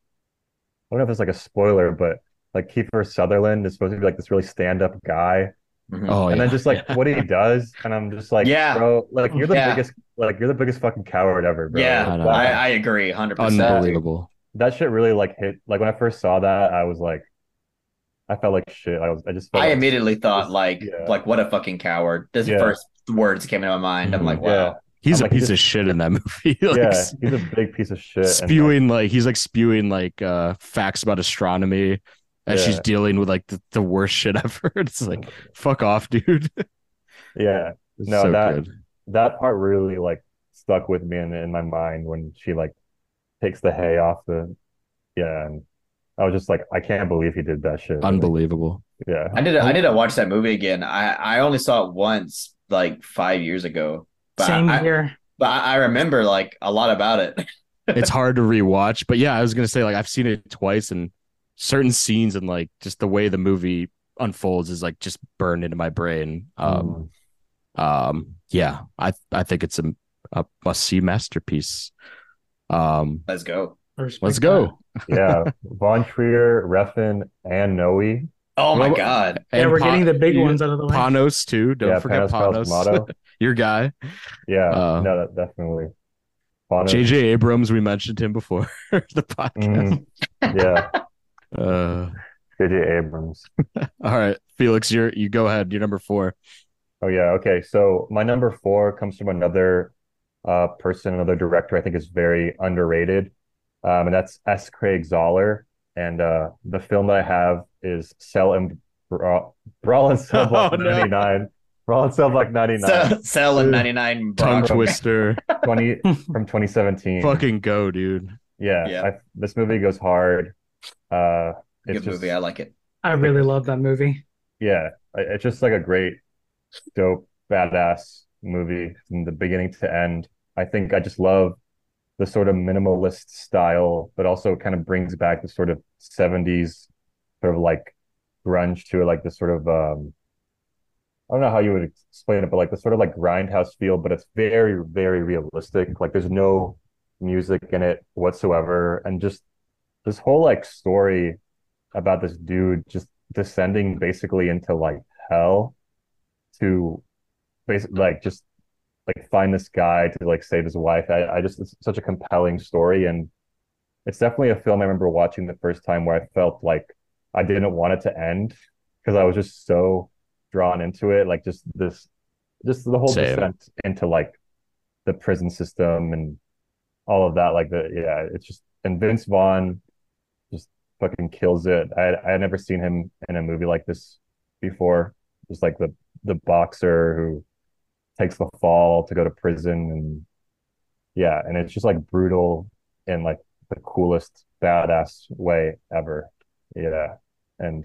I don't know if it's like a spoiler, but like Kiefer Sutherland is supposed to be like this really stand-up guy Mm-hmm. Oh, and yeah. then just like what he does, and I'm just like, yeah, bro, like you're the yeah. biggest, like you're the biggest fucking coward ever, bro. Yeah, like, I, I, agree, hundred percent. Unbelievable. That shit really like hit. Like when I first saw that, I was like, I felt like shit. I was, I just, I like, immediately thought like, yeah. like what a fucking coward. Those yeah. first words came into my mind. I'm like, mm-hmm. wow. He's I'm a like, piece of shit in that (laughs) movie. like, yeah, he's a big piece of shit. Spewing like, like he's like spewing like uh facts about astronomy as yeah. she's dealing with like the, the worst shit (laughs) ever. It's like, fuck off, dude. (laughs) yeah. No, so that good. that part really like stuck with me in, in my mind when she like takes the hay off the yeah, and I was just like, I can't believe he did that shit. Like, Unbelievable. yeah. I did. I need to watch that movie again. I I only saw it once, like five years ago. But Same I, here. But I I remember like a lot about it. (laughs) it's hard to rewatch. But yeah, I was gonna say like I've seen it twice, and certain scenes and like just the way the movie unfolds is like just burned into my brain. Um, Mm. um, yeah, I I think it's a, a must see masterpiece. Um, Let's go. Let's Respect go. yeah. (laughs) Von Trier, Refn, and Noé. Oh my Well, god. that. Yeah, we're Pa- getting the big you- ones out of the way. Panos too. Don't yeah, forget Panos Panos, (laughs) your guy. Yeah, Uh, no, that definitely. Bono- JJ Abrams. We mentioned him before (laughs) the podcast. Mhm. Yeah, Uh, JJ Abrams. all right, Felix, you're you go ahead. You're number four. Oh yeah, okay. So my number four comes from another uh person, another director I think is very underrated. Um, and that's S. Craig Zahler. And uh the film that I have is Cell and Brawl, Brawl and Cell Block (laughs) Oh, no. 99. Brawl and Cell Block 99. Sell, sell in 99 Tongue twister. (laughs) 20 from 2017. Fucking go, dude. Yeah, Yeah. I, this movie goes hard. Uh it's Good just movie. I like it. I really love that movie. yeah, it's just like a great, dope, badass movie from the beginning to end. I think I just love the sort of minimalist style, but also kind of brings back the sort of 70s sort of like grunge to it, like the sort of um I don't know how you would explain it, but like the sort of like grindhouse feel, but it's very, very realistic. Like there's no music in it whatsoever. And just this whole like story about this dude just descending basically into like hell to basically like just like find this guy to like save his wife. I, I just it's such a compelling story and it's definitely a film I remember watching the first time where I felt like I didn't want it to end because I was just so drawn into it. Like just this just the whole Same. descent into like the prison system and all of that. Like the yeah, it's just and Vince Vaughn just fucking kills it. I I had never seen him in a movie like this before. Just like the the boxer who takes the fall to go to prison and yeah, and it's just like brutal in like the coolest badass way ever. Yeah. And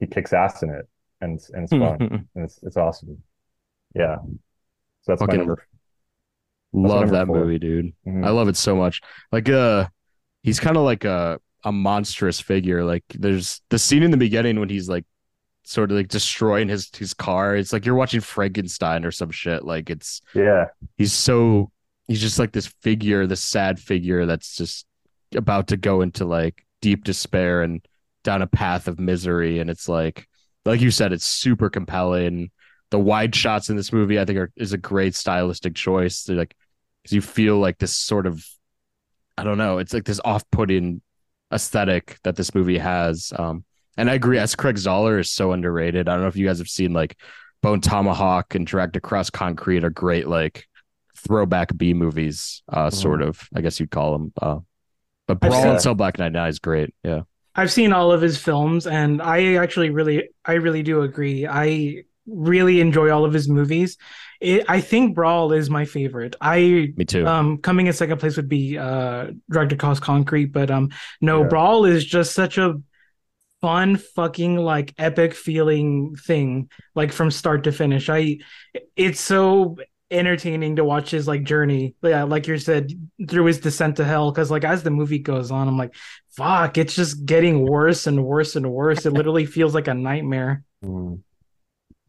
he kicks ass in it and and it's fun (laughs) and it's it's awesome. Yeah. So that's my Fucking number. love that four. movie, dude. Mhm. I love it so much. Like uh he's kind of like a a monstrous figure. Like there's the scene in the beginning when he's like sort of like destroying his his car. It's like you're watching Frankenstein or some shit. Like it's Yeah. he's so he's just like this figure, this sad figure that's just about to go into like deep despair and down a path of misery. And it's like like you said, it's super compelling. The wide shots in this movie, I think, are is a great stylistic choice. They're like because you feel like this sort of I don't know, it's like this off-putting aesthetic that this movie has. Um, and I agree, as Craig Zahler is so underrated. I don't know if you guys have seen like Bone Tomahawk and Dragged Across Concrete are great, like throwback B movies, uh, sort of. I guess you'd call them. Uh, but Brawl and Cell Block Ninety Nine is great. Yeah, I've seen all of his films, and I actually really, I really do agree. I really enjoy all of his movies. It, I think Brawl is my favorite. I me too. um coming in second place would be uh Dragged Across Concrete, but um no, Yeah. Brawl is just such a fun fucking like epic feeling thing like from start to finish. I it's so entertaining to watch his like journey yeah like you said through his descent to hell because like as the movie goes on i'm like fuck it's just getting worse and worse and worse it literally feels like a nightmare Mm.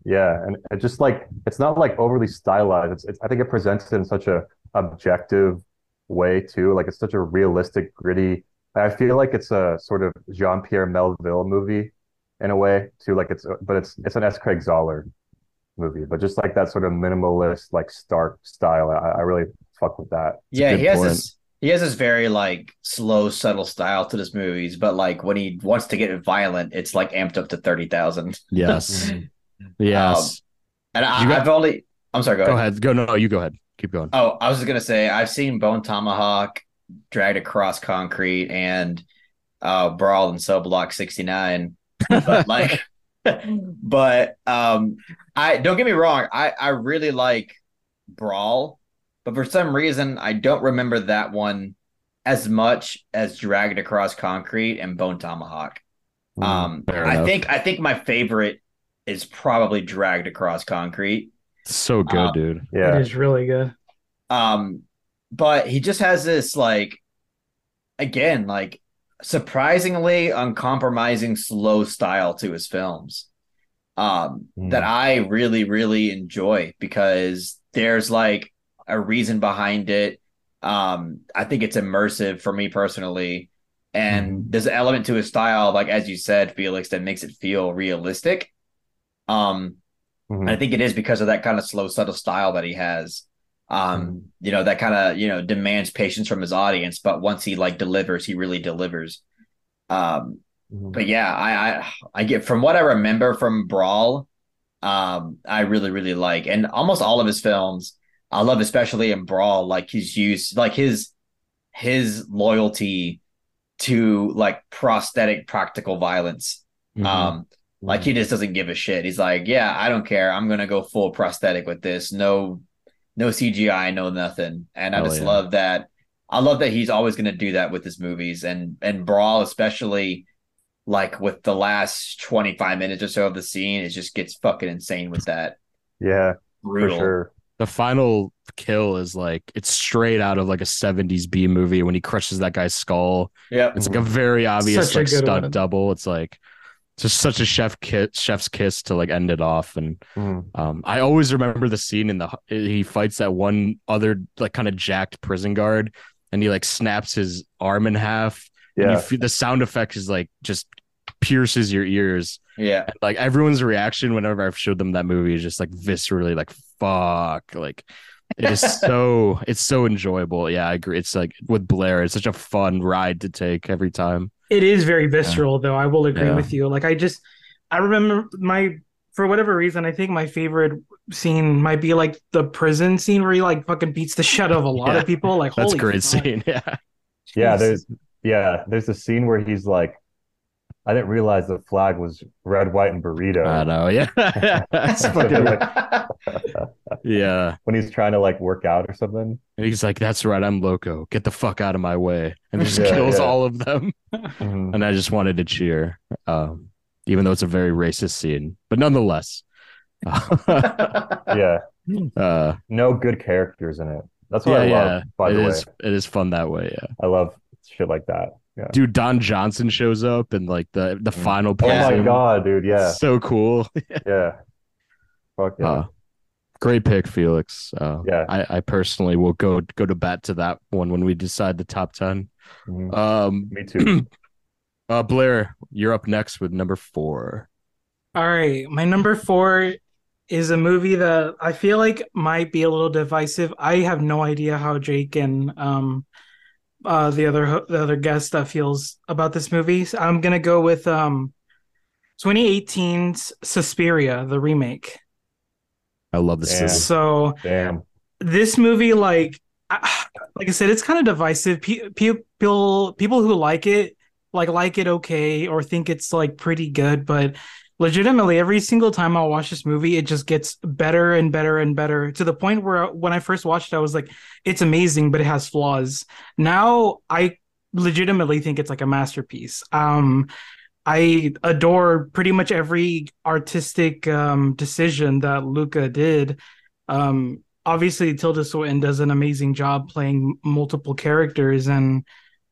Yeah, and it just like it's not like overly stylized. It's, it's I think it presents it in such a objective way too. Like it's such a realistic, gritty. I feel like it's a sort of Jean-Pierre Melville movie in a way too. Like it's but it's it's an S. Craig Zahler movie, but just like that sort of minimalist, like stark style. I, I really fuck with that. a yeah, he has point. this he has this very like slow, subtle style to his movies, but like when he wants to get violent, it's like amped up to thirty thousand. yes, Mhm. (laughs) yes. And I, got... I've only I'm sorry, go go ahead. ahead. Go no, you go ahead. Keep going. Oh, I was just gonna say I've seen Bone Tomahawk, Dragged Across Concrete, and uh Brawl in Cell Block 69. But (laughs) like (laughs) but um I don't get me wrong, I, I really like Brawl, but for some reason I don't remember that one as much as Dragged Across Concrete and Bone Tomahawk. Mhm. Um, Fair I enough. think I think my favorite is probably Dragged Across Concrete. So good, Uh, dude. Yeah, it is really good. Um, but he just has this like, again, like surprisingly uncompromising slow style to his films. Um, Mhm. that I really, really enjoy because there's like a reason behind it. Um, I think it's immersive for me personally. And Mhm. there's an element to his style, like as you said, Felix, that makes it feel realistic. Um, Mhm. and I think it is because of that kind of slow, subtle style that he has. Um, you know, that kind of, you know, demands patience from his audience, but once he like delivers, he really delivers. Um, Mhm. but yeah, I, I I get from what I remember from Brawl, um, I really, really like and almost all of his films. I love especially in Brawl, like his use, like his his loyalty to like prosthetic practical violence. Mhm. Um, like he just doesn't give a shit. He's like, yeah, I don't care. I'm gonna go full prosthetic with this. No, no CGI, no nothing. And I Hell just yeah. love that. I love that he's always gonna do that with his movies and and Brawl, especially like with the last 25 minutes or so of the scene, it just gets fucking insane with that. yeah, for Brutal. sure. The final kill is like it's straight out of like a 70s B movie when he crushes that guy's skull. Yep. It's like a very obvious Such like good stunt one. double. It's like just such a chef kiss, chef's kiss to like end it off. And Mhm. um, I always remember the scene in the he fights that one other like kind of jacked prison guard, and he like snaps his arm in half. And you Yeah, feel, the sound effect is like just pierces your ears. Yeah. And, like everyone's reaction whenever I've showed them that movie is just like viscerally like fuck. Like it is (laughs) so it's so enjoyable. Yeah, I agree. It's like with Blaire, it's such a fun ride to take every time. It is very visceral, though. I will agree Yeah. with you. Like I just, I remember my for whatever reason, I think my favorite scene might be like the prison scene where he like fucking beats the shit out of a lot Yeah. of people. Like That's a holy great fuck. scene. (laughs) Yeah. yeah. There's yeah, there's a scene where he's like, I didn't realize the flag was red, white, and burrito. I know. Yeah. (laughs) Fucking Like, (laughs) yeah. when he's trying to like work out or something. And he's like, That's right, I'm loco. Get the fuck out of my way. And just (laughs) Yeah, kills yeah. all of them. Mhm. And I just wanted to cheer. Um, even though it's a very racist scene. But nonetheless. Yeah, uh no good characters in it. That's what yeah, I love. By It the is it is fun that way, yeah. way, I love shit like that. Yeah. Dude, Don Johnson shows up and like the the Mm. final Oh my god, dude. Yeah, So cool. (laughs) yeah. Fuck yeah. Uh, great pick, Felix. Uh, Yeah. I, I personally will go go to bat to that one when we decide the top ten. Mhm. Um, Me too. (clears throat) uh, Blaire, you're up next with number four. All right, my number four is a movie that I feel like might be a little divisive. I have no idea how Jake and um uh the other the other guest uh, feels about this movie. So I'm gonna go with um 2018's Suspiria, the remake. I love this Yeah. movie. So Damn. this movie like (sighs) like i said it's kind of divisive Pe- people people who like it like like it okay or think it's like pretty good but legitimately every single time i watch this movie it just gets better and better and better to the point where when i first watched it i was like it's amazing but it has flaws. Now i legitimately think it's like a masterpiece. Um i adore pretty much every artistic um decision that luca did. Um obviously Tilda Swinton does an amazing job playing multiple characters and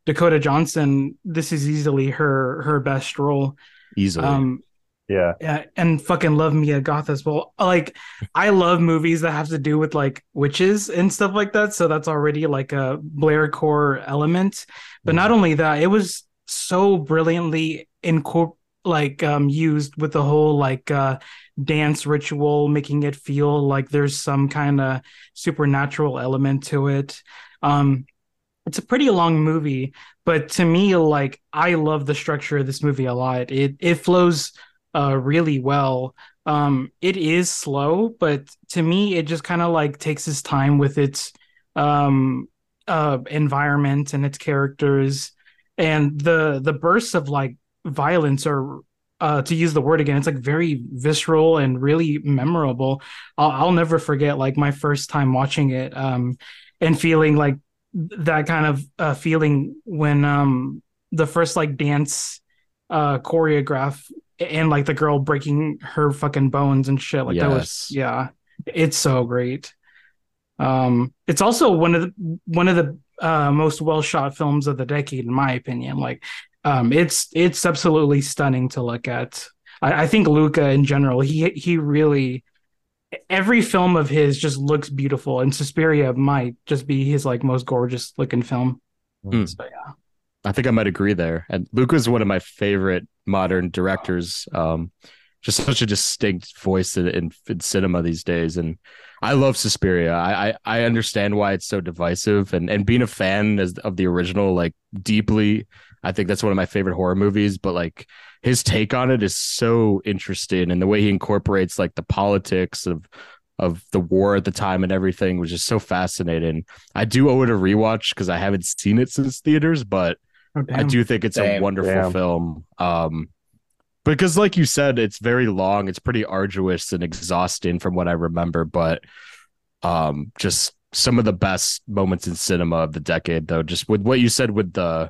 Dakota Johnson this is easily her her best role. Easily. um Yeah. yeah, and fucking love Mia Goth as well. Like, I love movies that have to do with like witches and stuff like that. So that's already like a Blaire core element. But not only that, it was so brilliantly incorp like um used with the whole like uh dance ritual, making it feel like there's some kind of supernatural element to it. Um, it's a pretty long movie, but to me, like I love the structure of this movie a lot. It it flows uh really well. Um it is slow, but to me it just kind of like takes its time with its um uh environment and its characters and the the bursts of like violence are uh to use the word again it's like very visceral and really memorable I'll, I'll never forget like my first time watching it um and feeling like that kind of uh, feeling when um the first like dance uh choreograph and like the girl breaking her fucking bones and shit like that was yeah it's so great. Um it's also one of the one of the uh most well shot films of the decade in my opinion like um it's it's absolutely stunning to look at. I, I think luca in general he he really every film of his just looks beautiful and suspiria might just be his like most gorgeous looking film. Hmm. so yeah I think I might agree there. And Luca's one of my favorite modern directors. Um, just such a distinct voice in, in, in cinema these days. And I love Suspiria. I, I I understand why it's so divisive. And and being a fan as, of the original, like deeply, I think that's one of my favorite horror movies. But like his take on it is so interesting, and the way he incorporates like the politics of of the war at the time and everything was just so fascinating. I do owe it a rewatch because I haven't seen it since theaters, but Oh, I do think it's a wonderful Damn. film. Um, because like you said, it's very long. It's pretty arduous and exhausting from what I remember, but um, just some of the best moments in cinema of the decade, though. Just with what you said with the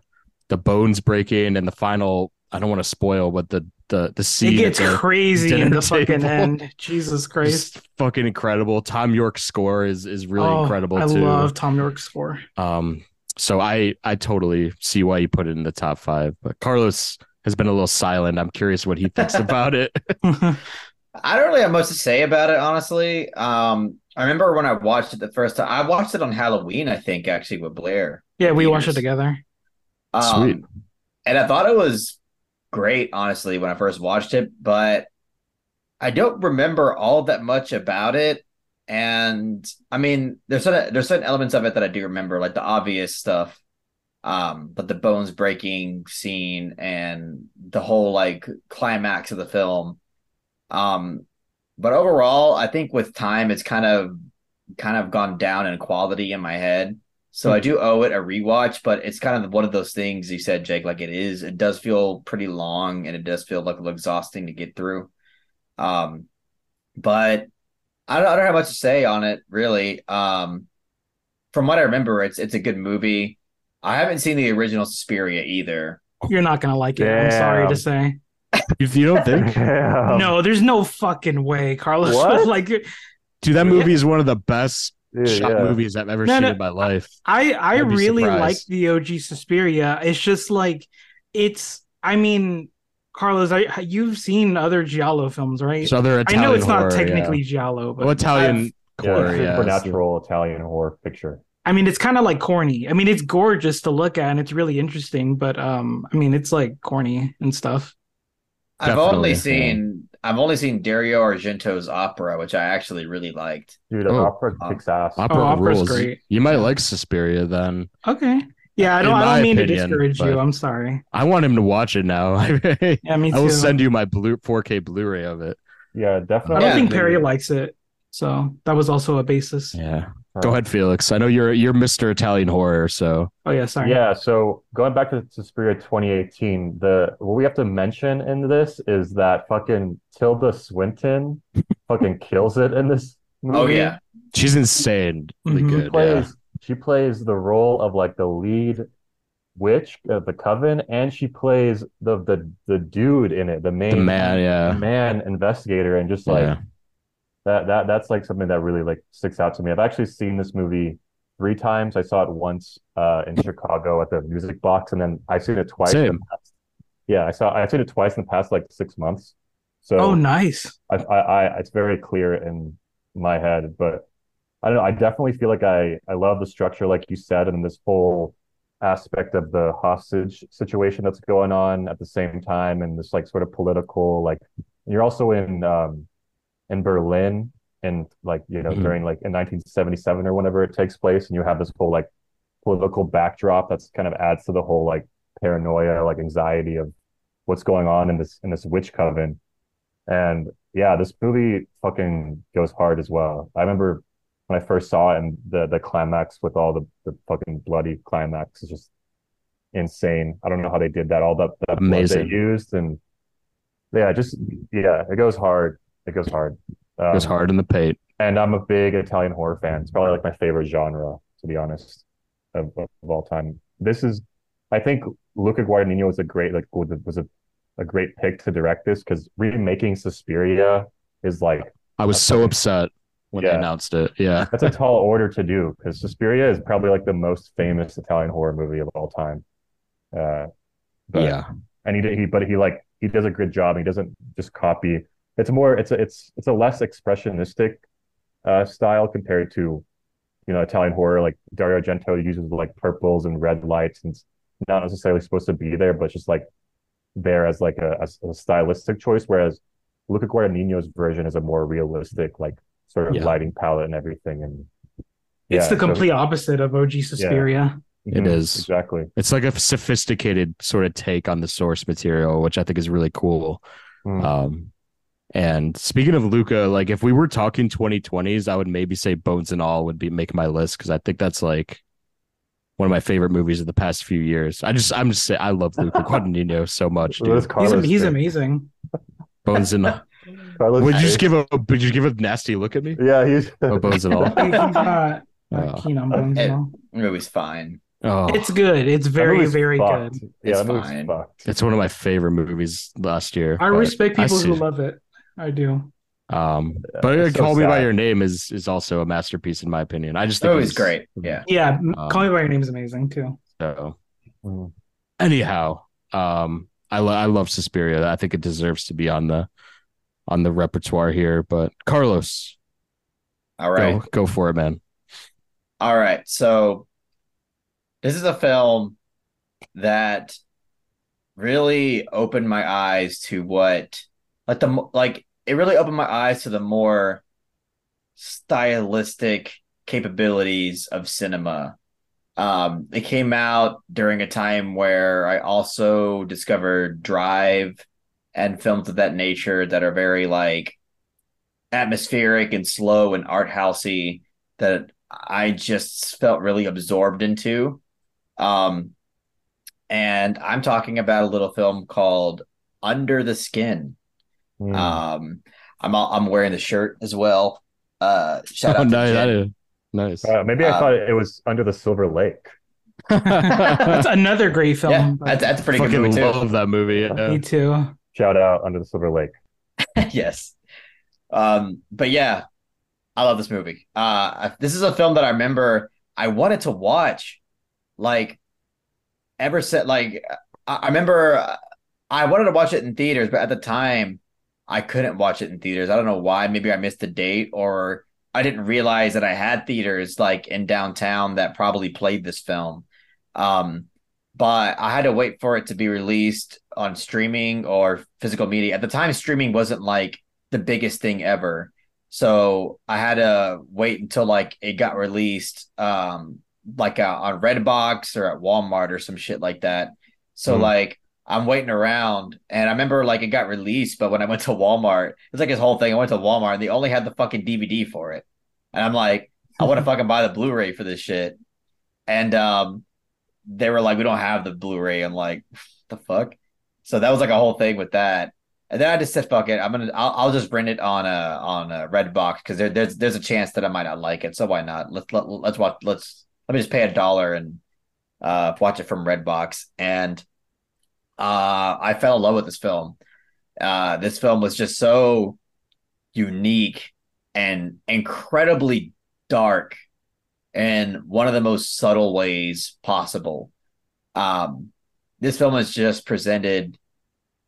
the bones breaking and the final. I don't want to spoil, but the the the it scene gets crazy in dinner the fucking end jesus (laughs) christ just fucking incredible. Thom Yorke's score is is really Oh, incredible i too. love Thom Yorke's score Um, so I I totally see why you put it in the top five. But Carlos has been a little silent. I'm curious what he thinks (laughs) about it. I don't really have much to say about it, honestly. Um, I remember when I watched it the first time. I watched it on Halloween, I think, actually with Blaire. yeah we watched it together Um, Sweet. And I thought it was great, honestly, when I first watched it, but I don't remember all that much about it. And I mean, there's certain there's certain elements of it that I do remember, like the obvious stuff, um, but the bones breaking scene and the whole like climax of the film. Um, but overall, I think with time, it's kind of kind of gone down in quality in my head. So I do owe it a rewatch, but it's kind of one of those things you said, Jake. Like it is, it does feel pretty long, and it does feel like a little exhausting to get through. Um, but I don't, I don't have much to say on it really. Um, from what I remember, it's it's a good movie. I haven't seen the original Suspiria either. you're not gonna like it i'm sorry to say (laughs) You, you don't think? Damn. no there's no fucking way carlos (laughs) What? like Dude, that movie is one of the best Dude, shot yeah. movies I've ever No, seen no. in my life. I I I'd really surprised. like the OG Suspiria. It's just like it's. I mean, Carlos, I you've seen other Giallo films, right? There's other I know it's not horror, technically yeah. Giallo, but well, Italian horror, yeah. supernatural Italian horror picture. I mean, it's kind of like corny. I mean, it's gorgeous to look at and it's really interesting, but um, I mean, it's like corny and stuff. I've Definitely, only yeah. seen I've only seen Dario Argento's opera, which I actually really liked. Dude, Oh. opera kicks ass. Opera Oh, opera's rules. great. You might like Suspiria then. Okay. Yeah, I don't. I don't mean to discourage you. I'm sorry. I want him to watch it now. (laughs) I Yeah, me too. will send you my blue 4K Blu-ray of it. Yeah, definitely. I don't Yeah. think Perry likes it, so that was also a basis. Yeah. Go ahead, Felix. I know you're you're Mr. Italian horror, so Oh yeah, sorry. Yeah, so going back to Suspiria 2018, the what we have to mention in this is that fucking Tilda Swinton (laughs) fucking kills it in this movie. Oh yeah. she's insanely Mhm. She good. plays Yeah. She plays the role of like the lead witch of the coven, and she plays the the the dude in it, the main The man, yeah. man investigator, and just like Yeah. that that that's like something that really like sticks out to me. I've actually seen this movie three times. I saw it once uh in Chicago at the Music Box, and then I've seen it twice. in the past- yeah, I saw I've seen it twice in the past like six months. So Oh, nice. I, I, I it's very clear in my head, but I don't know. I definitely feel like I I love the structure, like you said, and this whole aspect of the hostage situation that's going on at the same time, and this like sort of political like you're also in um in Berlin and like you know Mhm. during like in 1977 or whenever it takes place, and you have this whole like political backdrop that's kind of adds to the whole like paranoia, like anxiety of what's going on in this in this witch coven. And yeah, this movie fucking goes hard as well. I remember when I first saw it and the the climax with all the, the fucking bloody climax is just insane. I don't know how they did that. All that, that blood they used and yeah, just yeah, it goes hard. It goes hard. Um, Goes hard in the paint. And I'm a big Italian horror fan. It's probably like my favorite genre, to be honest. of, of all time. This is, I think, Luca Guadagnino was a great like was a a great pick to direct this because remaking Suspiria is like I was so upset when yeah. they announced it. Yeah, that's a tall order to do because Suspiria is probably like the most famous Italian horror movie of all time. Uh, but, yeah, and he did, he but he like he does a good job. He doesn't just copy. It's more it's a it's it's a less expressionistic uh, style compared to you know Italian horror. Like Dario Argento uses like purples and red lights and it's not necessarily supposed to be there, but just like there as like a, a, a stylistic choice. Whereas Luca Guadagnino's version is a more realistic like sort of yeah. lighting palette and everything. And yeah, it's the complete so, opposite of OG Suspiria. Yeah. It mm-hmm, is exactly. It's like a sophisticated sort of take on the source material, which I think is really cool. Mm. Um, and speaking of Luca, like if we were talking 2020s, I would maybe say Bones and All would be make my list because I think that's like one of my favorite movies of the past few years. I just I'm just saying I love Luca (laughs) Guadagnino so much. Dude. He's, he's amazing. Bones and All. Carlos would you just give a would you give a nasty look at me? Yeah, he's no bones at all. (laughs) he's not, not keen on bones and all. Movie's fine. Oh, it's good. It's very, very fucked. good. Yeah, it's fine. Fucked. It's one of my favorite movies last year. I respect people who love it. I do. Um, yeah, but so Call sad. Me by Your Name is is also a masterpiece in my opinion. I just think oh, it's great. Yeah, yeah. Um, Call Me by Your Name is amazing too. So, mm. anyhow, um, I lo- I love Suspiria. I think it deserves to be on the on the repertoire here. But Carlos, all right, go, go for it, man. All right, so this is a film that really opened my eyes to what like the like it really opened my eyes to the more stylistic capabilities of cinema. Um, it came out during a time where I also discovered Drive and films of that nature that are very like atmospheric and slow and art housey that I just felt really absorbed into. Um, and I'm talking about a little film called Under the Skin. Mm. Um, I'm I'm wearing the shirt as well. Uh, shout (laughs) oh, out nice, to nice. Uh, maybe I uh, thought it was Under the Silver Lake. (laughs) that's another great film. Yeah, that's, that's a pretty good movie too. Love that movie. Yeah. Me too. Shout out Under the Silver Lake. (laughs) yes. Um, but yeah, I love this movie. Uh, this is a film that I remember I wanted to watch, like, ever since. Like, I remember I wanted to watch it in theaters, but at the time, I couldn't watch it in theaters. I don't know why. Maybe I missed the date, or I didn't realize that I had theaters like in downtown that probably played this film. Um, but I had to wait for it to be released on streaming or physical media. At the time, streaming wasn't like the biggest thing ever. So I had to wait until like it got released, um, like uh, on Redbox or at Walmart or some shit like that. So mm. like I'm waiting around, and I remember like it got released, but when I went to Walmart, it's like his whole thing. I went to Walmart, and they only had the fucking DVD for it, and I'm like, I want to (laughs) fucking buy the Blu-ray for this shit, and um, they were like, we don't have the Blu-ray. I'm like, the fuck. So that was like a whole thing with that. And then I just said, "Fuck it, I'm gonna, I'll, I'll just rent it on a on a Redbox because there, there's there's a chance that I might not like it, so why not? Let's let, let's watch. Let's let me just pay a dollar and uh, watch it from Redbox." And uh, I fell in love with this film. Uh, this film was just so unique and incredibly dark in one of the most subtle ways possible. Um, this film is just presented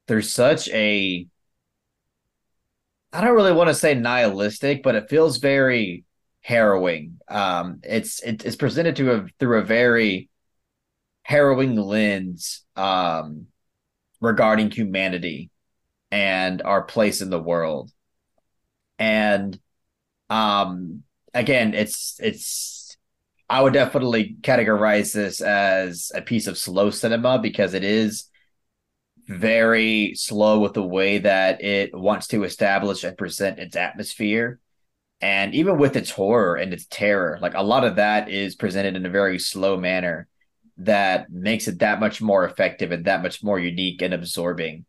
through such a I don't really want to say nihilistic, but it feels very harrowing. Um, it's it, it's presented to a through a very harrowing lens um, regarding humanity and our place in the world. And um, again, it's it's I would definitely categorize this as a piece of slow cinema because it is very slow with the way that it wants to establish and present its atmosphere. And even with its horror and its terror, like a lot of that is presented in a very slow manner that makes it that much more effective and that much more unique and absorbing.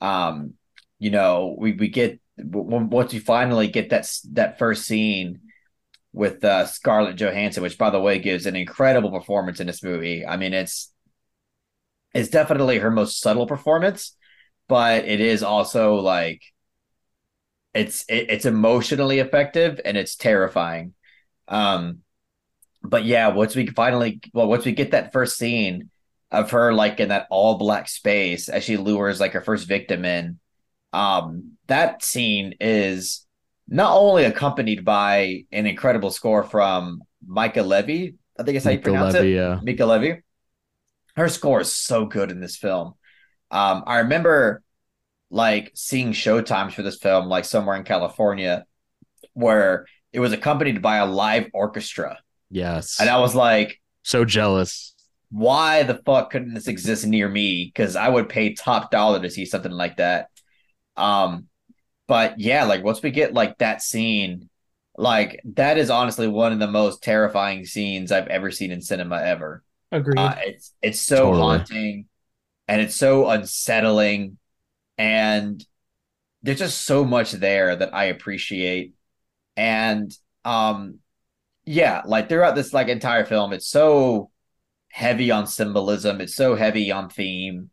Um, you know, we, we get once you finally get that that first scene with uh, Scarlett Johansson, which by the way gives an incredible performance in this movie. I mean, it's it's definitely her most subtle performance, but it is also like it's it, it's emotionally effective and it's terrifying. Um, but yeah, once we finally well, once we get that first scene of her like in that all black space as she lures like her first victim in, um, that scene is not only accompanied by an incredible score from Mica Levy, I think it's how you Mica pronounce Levi, it. yeah. Mica Levy. Her score is so good in this film. Um, I remember like seeing showtimes for this film, like somewhere in California, where it was accompanied by a live orchestra. Yes. And I was like, so jealous. why the fuck couldn't this exist near me? Because I would pay top dollar to see something like that. Um, but yeah, like once we get like that scene, like that is honestly one of the most terrifying scenes I've ever seen in cinema ever. Agreed. Uh, it's it's so Totally. haunting and it's so unsettling, and there's just so much there that I appreciate. And um, yeah, like throughout this like entire film, it's so heavy on symbolism. It's so heavy on theme.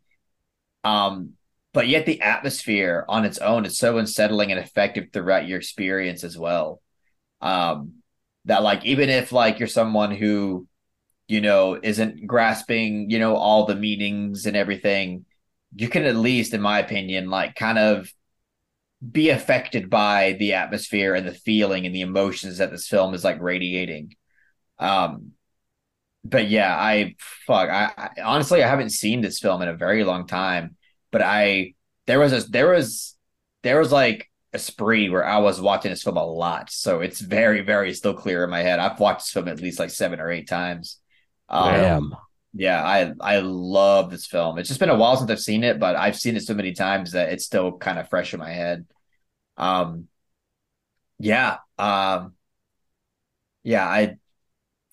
Um, but yet the atmosphere on its own is so unsettling and effective throughout your experience as well. Um, that like even if like you're someone who you know isn't grasping you know all the meanings and everything, you can at least, in my opinion, like kind of be affected by the atmosphere and the feeling and the emotions that this film is like radiating. Um, but yeah, I fuck. I, I honestly I haven't seen this film in a very long time, but I there was a there was there was like a spree where I was watching this film a lot, so it's very very still clear in my head. I've watched this film at least like seven or eight times. Um, Damn. yeah, I I love this film. It's just been a while since I've seen it, but I've seen it so many times that it's still kind of fresh in my head. Um, yeah, um, yeah, I,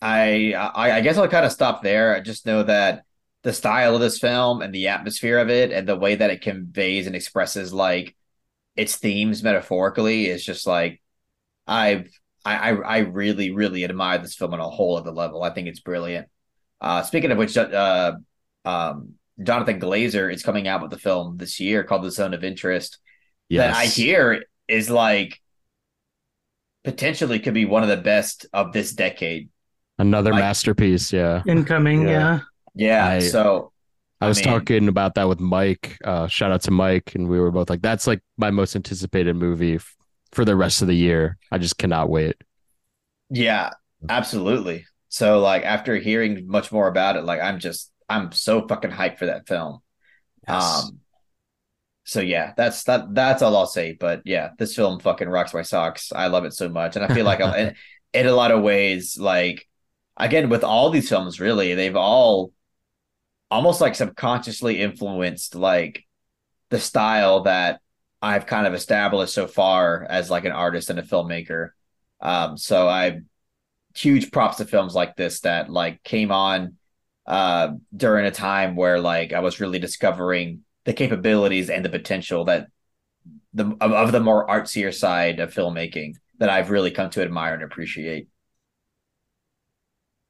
I, I, I guess I'll kind of stop there. I just know that the style of this film and the atmosphere of it and the way that it conveys and expresses like its themes metaphorically is just like I've I I, I really really admire this film on a whole other level. I think it's brilliant. Uh, speaking of which, uh, um, Jonathan Glazer is coming out with the film this year called The Zone of Interest Yes. that I hear is like potentially could be one of the best of this decade. Another like- masterpiece. Yeah. Incoming, Yeah. yeah. Yeah. I- so I was mean- talking about that with Mike. Uh, shout out to Mike, and we were both like, "That's like my most anticipated movie f- for the rest of the year. I just cannot wait." yeah, absolutely. So like after hearing much more about it, like I'm just I'm so fucking hyped for that film. Um so yeah, that's that that's all I'll say. But yeah, this film fucking rocks my socks. I love it so much. And I feel like (laughs) in, in a lot of ways, like again, with all these films, really, they've all almost like subconsciously influenced like the style that I've kind of established so far as like an artist and a filmmaker. Um, so I huge props to films like this that like came on uh during a time where like I was really discovering the capabilities and the potential that the of, of the more artsier side of filmmaking that I've really come to admire and appreciate.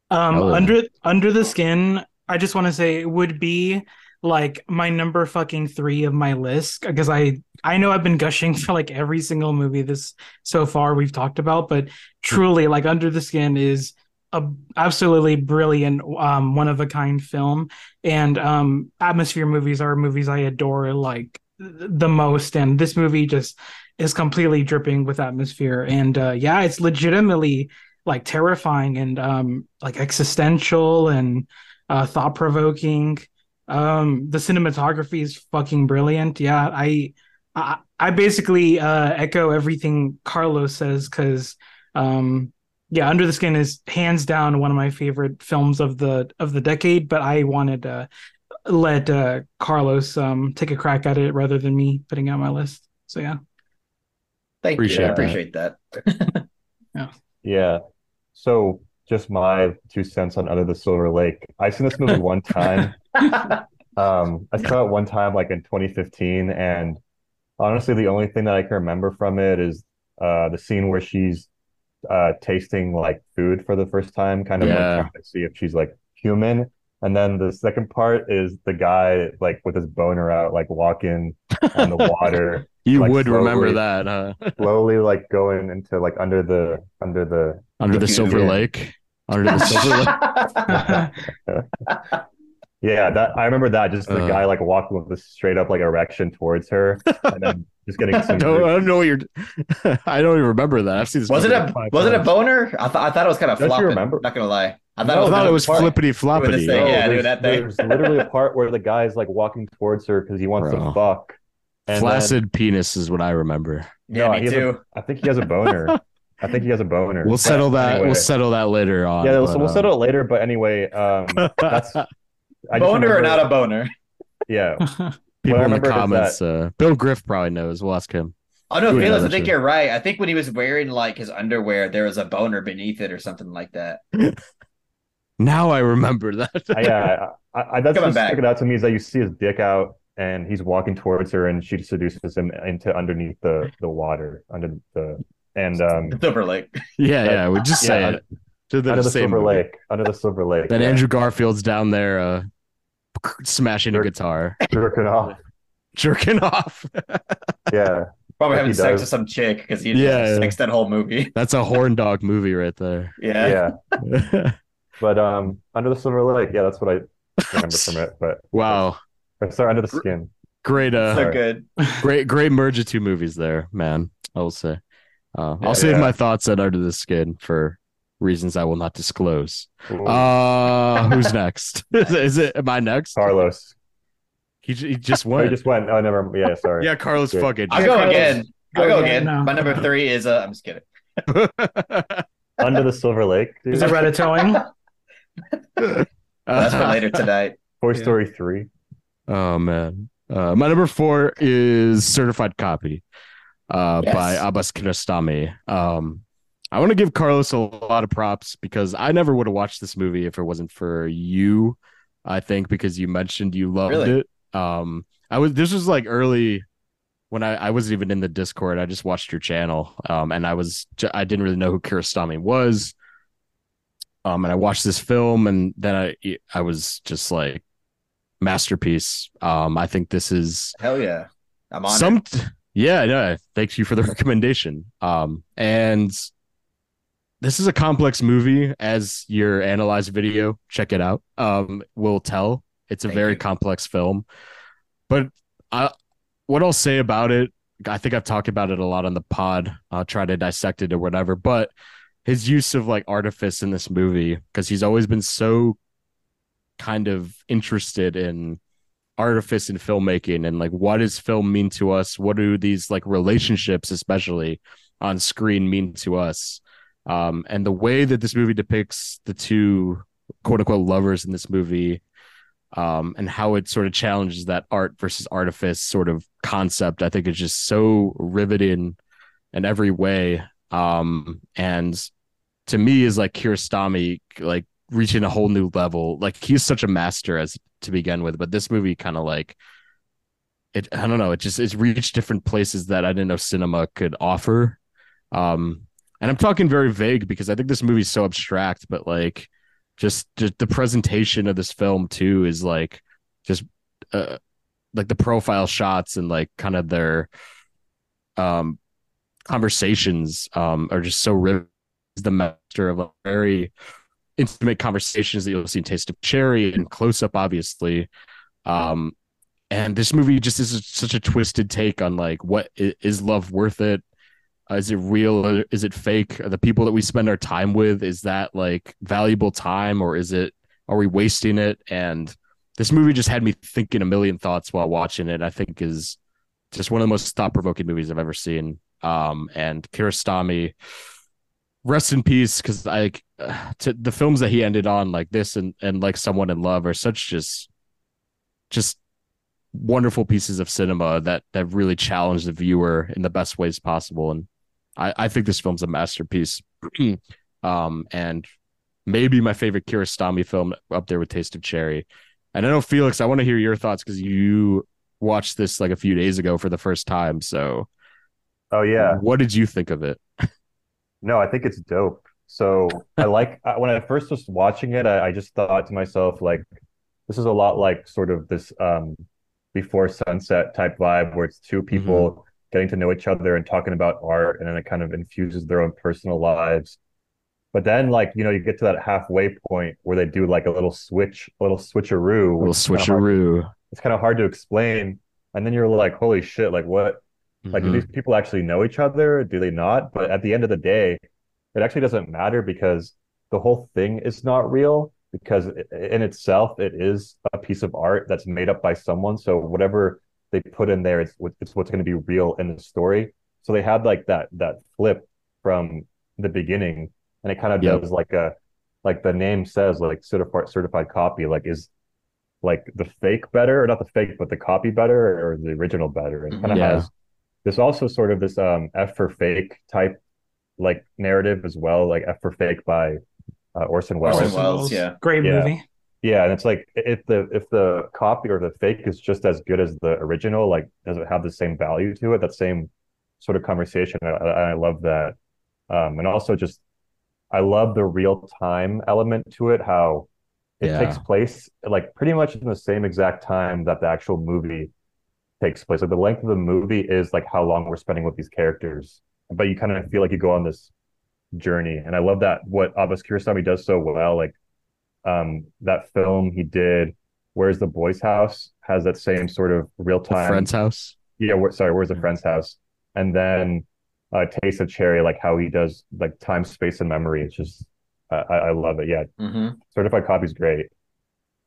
Um, Oh. under under the skin, I just want to say it would be like my number fucking three of my list because I I know I've been gushing (laughs) for like every single movie this so far we've talked about, but truly like Under the Skin is a absolutely brilliant um one of a kind film. And um atmosphere movies are movies I adore like the most and this movie just is completely dripping with atmosphere. And uh yeah it's legitimately like terrifying and um like existential and uh thought provoking um the cinematography is fucking brilliant yeah i i, I basically uh echo everything carlos says because um yeah under the skin is hands down one of my favorite films of the of the decade but i wanted to let uh carlos um take a crack at it rather than me putting out my list so yeah Thank Appreciate you. I that. appreciate that. (laughs) Yeah. So just my two cents on Under the Silver Lake. I've seen this movie one time. (laughs) Um, I saw it one time like in 2015, and honestly, the only thing that I can remember from it is uh the scene where she's uh tasting like food for the first time, kind of like Yeah. trying to see if she's like human. And then the second part is the guy like with his boner out, like walking on the water, (laughs) You Like, would remember that, huh? slowly like going into like under the under the Under the Dude, Silver. Lake. Under the (laughs) Silver Lake. (laughs) yeah, that I remember that just the Uh. guy like walking with a straight up like erection towards her and then just getting (laughs) I some don't, I don't know what you're. I don't even remember that. I've seen this. was it a like five was it a boner? I thought I thought it was kind of Don't you flopping. remember? Not gonna lie. I thought No, it was, I thought it was part- flippity this floppity. thing, yeah, doing there's, that thing. there's literally a part where the guy's like walking towards her because he wants Bro. to fuck. And then- Flaccid penis is what I remember. Yeah, No, me he has a- too. I think he has a boner. I think he has a boner. We'll settle that. anyway. We'll settle that later on. Yeah, but, we'll um, settle it later. But anyway, um, (laughs) that's I just boner or not a boner? Yeah, (laughs) people in the remember is comments. Uh, Bill Griff probably knows. We'll ask him. Oh no, Who Felix, I think actually? you're right. I think when he was wearing like his underwear, there was a boner beneath it or something like that. (laughs) Now I remember that. Yeah. I, I, that's Coming just back. sticking out to me is that you see his dick out and he's walking towards her and she seduces him into underneath the the water under the and um Silver Lake. (laughs) yeah, yeah. We just say Yeah, it. To the under the Silver movie. Lake under the Silver Lake. Then yeah. Andrew Garfield's down there, uh, smashing a guitar, jerking off. (laughs) jerking off. (laughs) Yeah, Probably Like having sex does. with some chick because he Yeah. yeah. sex that whole movie. That's a horn dog movie right there. Yeah. yeah. But um, under the Silver Lake, yeah, that's what I remember from it. But wow, or sorry, under the skin. great, uh, So good. great, great merge of two movies there, man. I will say. Uh, I'll save yeah. my thoughts on Under the Skin for reasons I will not disclose. Ooh, Uh, (laughs) who's next? (laughs) is, it, is it? Am I next? Carlos. He, he just Oh, went. you just went. Oh, never. Yeah, sorry. yeah, Carlos. Good. Fuck it. I'll go Carlos. again. Go I'll go again, again. no. My number three is uh I'm just kidding. (laughs) Under the Silver Lake. dude. Is it Ratatouille? That's for later tonight. Toy Yeah. Story three. Oh man. Uh, my number four is Certified Copy uh, Yes. by Abbas Kiarostami. Um, I want to give Carlos a lot of props because I never would have watched this movie if it wasn't for you. I think because you mentioned you loved Really? it. Um, I was this was like early when I, I wasn't even in the Discord. I just watched your channel, um, and I was I didn't really know who Kiarostami was. Um, and I watched this film, and then I I was just like masterpiece. Um, I think this is Hell yeah. I'm on some. Yeah, yeah. Thank you for the (laughs) recommendation. Um, and this is a complex movie, as your analyzed video, check it out. Um, will tell. It's a Thank very you. complex film, but I, what I'll say about it, I think I've talked about it a lot on the pod. I'll try to dissect it or whatever, but his use of like artifice in this movie, because he's always been so kind of interested in artifice in filmmaking and like what does film mean to us? What do these like relationships especially on screen mean to us? Um and the way that this movie depicts the two quote unquote lovers in this movie um and how it sort of challenges that art versus artifice sort of concept i think is just so riveting in every way. Um and to me is like Kiarostami like reaching a whole new level. Like he's such a master as to begin with, but this movie kind of like it. I don't know. It just it's reached different places that I didn't know cinema could offer. Um, and I'm talking very vague because I think this movie's so abstract, but like just just the presentation of this film too is like just uh like the profile shots and like kind of their um conversations um are just so riveting the master of a very intimate conversations that you'll see in Taste of Cherry and Close Up, obviously. Um, and this movie just is such a twisted take on like what is love worth it? Uh, is it real? Or Is it fake? Are the people that we spend our time with is that like valuable time or is it are we wasting it? And this movie just had me thinking a million thoughts while watching it. I think is just one of the most thought provoking movies I've ever seen. Um, and Kiarostami, rest in peace because like uh, (sighs) to the films that he ended on like this and and like someone in love are such just just wonderful pieces of cinema that that really challenge the viewer in the best ways possible. And i i think this film's a masterpiece. (clears throat) Um and maybe my favorite Kiarostami film up there with taste of cherry. And i know felix i want to hear your thoughts because you watched this like a few days ago for the first time so Oh yeah. what did you think of it No, I think it's dope. So I like when I first was watching it, I, I just thought to myself like, this is a lot like sort of this um before sunset type vibe where it's two people getting to know each other and talking about art, and then it kind of infuses their own personal lives. But then like you know you get to that halfway point where they do like a little switch, a little switcheroo, A little which is kinda hard- switcheroo. it's kind of hard to explain. And then you're like, holy shit, like what? Like, do Mhm. these people actually know each other? Do they not? But at the end of the day, it actually doesn't matter because the whole thing is not real because in itself, it is a piece of art that's made up by someone. So whatever they put in there, it's it's what's going to be real in the story. So they had like that that flip from the beginning, and it kind of Yep. does like a like the name says, like certified certified copy. Like is like the fake better or not the fake, but the copy better or the original better? And kind of Yeah. has there's also sort of this um F for fake type like narrative as well, like F for fake by uh, Orson Welles. Orson Welles, yeah. Great Yeah. movie. Yeah, and it's like if the if the copy or the fake is just as good as the original, like does it have the same value to it? That same sort of conversation. I, I I love that. Um, and also just I love the real time element to it, how it Yeah. takes place like pretty much in the same exact time that the actual movie takes place. Like the length of the movie is like how long we're spending with these characters, but you kind of feel like you go on this journey. And I love that what Abbas Kiarostami does so well. Like um, that film he did, Where's the Boy's House, has that same sort of real time. friend's house. Yeah, where, sorry, Where's the Mhm. Friend's House? And then uh, Taste of Cherry, like how he does like time, space, and memory. It's just I, I I love it. Yeah, hmm certified copy's great.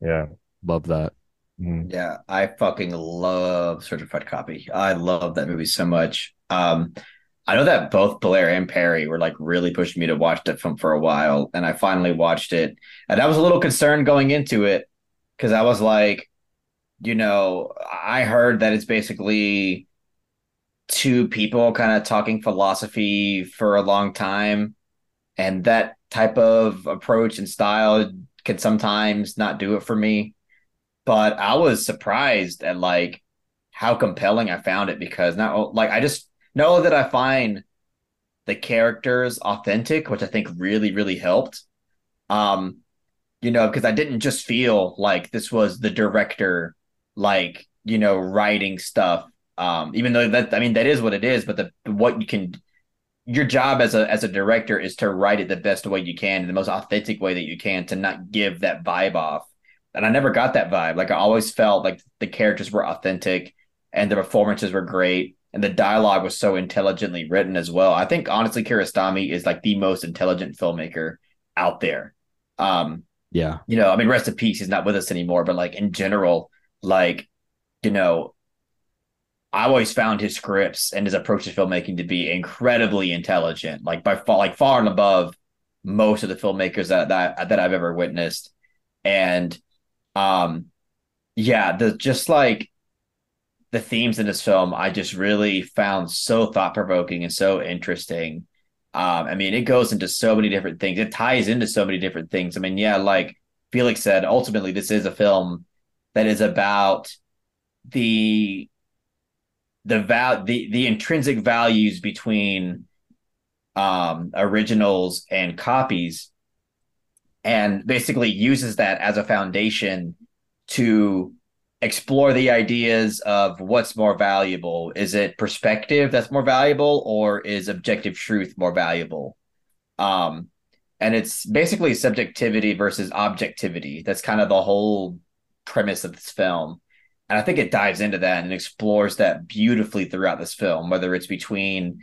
Yeah. Love that. Mhm. Yeah, I fucking love Certified Copy. I love that movie so much. Um, I know that both Blaire and Perry were like really pushing me to watch that film for a while, and I finally watched it. And I was a little concerned going into it because I was like, you know, I heard that it's basically two people kind of talking philosophy for a long time, and that type of approach and style can sometimes not do it for me but I was surprised at like how compelling I found it because not like I just know that I find the characters authentic, which I think really really helped. Um, you know, because I didn't just feel like this was the director like you know writing stuff. Um, even though that I mean that is what it is, but the what you can your job as a as a director is to write it the best way you can the most authentic way that you can to not give that vibe off and I never got that vibe. Like I always felt like the characters were authentic and the performances were great and the dialogue was so intelligently written as well. I think honestly Kiarostami is like the most intelligent filmmaker out there. Um, Yeah. you know, I mean rest in peace, he's not with us anymore, but like in general, like, you know, I always found his scripts and his approach to filmmaking to be incredibly intelligent, like by far like far and above most of the filmmakers that that, that I've ever witnessed. And um yeah the just like the themes in this film i just really found so thought-provoking and so interesting. Um i mean it goes into so many different things. It ties into so many different things. I mean yeah like felix said ultimately this is a film that is about the the val the the intrinsic values between um originals and copies and basically uses that as a foundation to explore the ideas of what's more valuable. Is it perspective that's more valuable, or is objective truth more valuable? Um, and it's basically subjectivity versus objectivity. That's kind of the whole premise of this film. And I think it dives into that and explores that beautifully throughout this film, whether it's between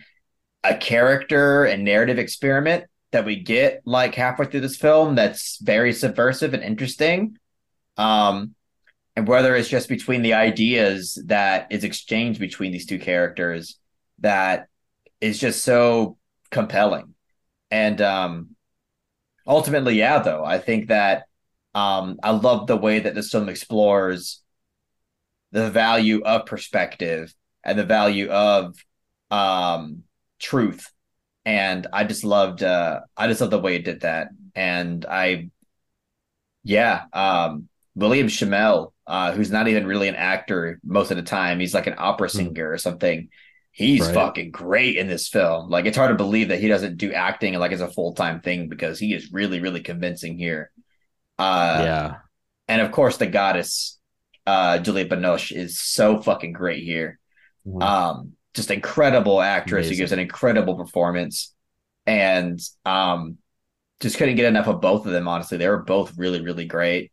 a character and narrative experiment that we get like halfway through this film that's very subversive and interesting. Um, and whether it's just between the ideas that is exchanged between these two characters that is just so compelling. And um, ultimately, yeah, though, I think that um, I love the way that this film explores the value of perspective and the value of um, truth and I just loved uh I just loved the way it did that. And I yeah, um William Shimell, uh, who's not even really an actor most of the time, he's like an opera singer or something. he's Right. fucking great in this film. Like it's hard to believe that he doesn't do acting like as a full time thing because he is really really convincing here. Uh, yeah. and of course the goddess, uh, Juliette Binoche is so fucking great here. Mhm. Um, just incredible actress who gives an incredible performance, and um, just couldn't get enough of both of them. Honestly, they were both really really great.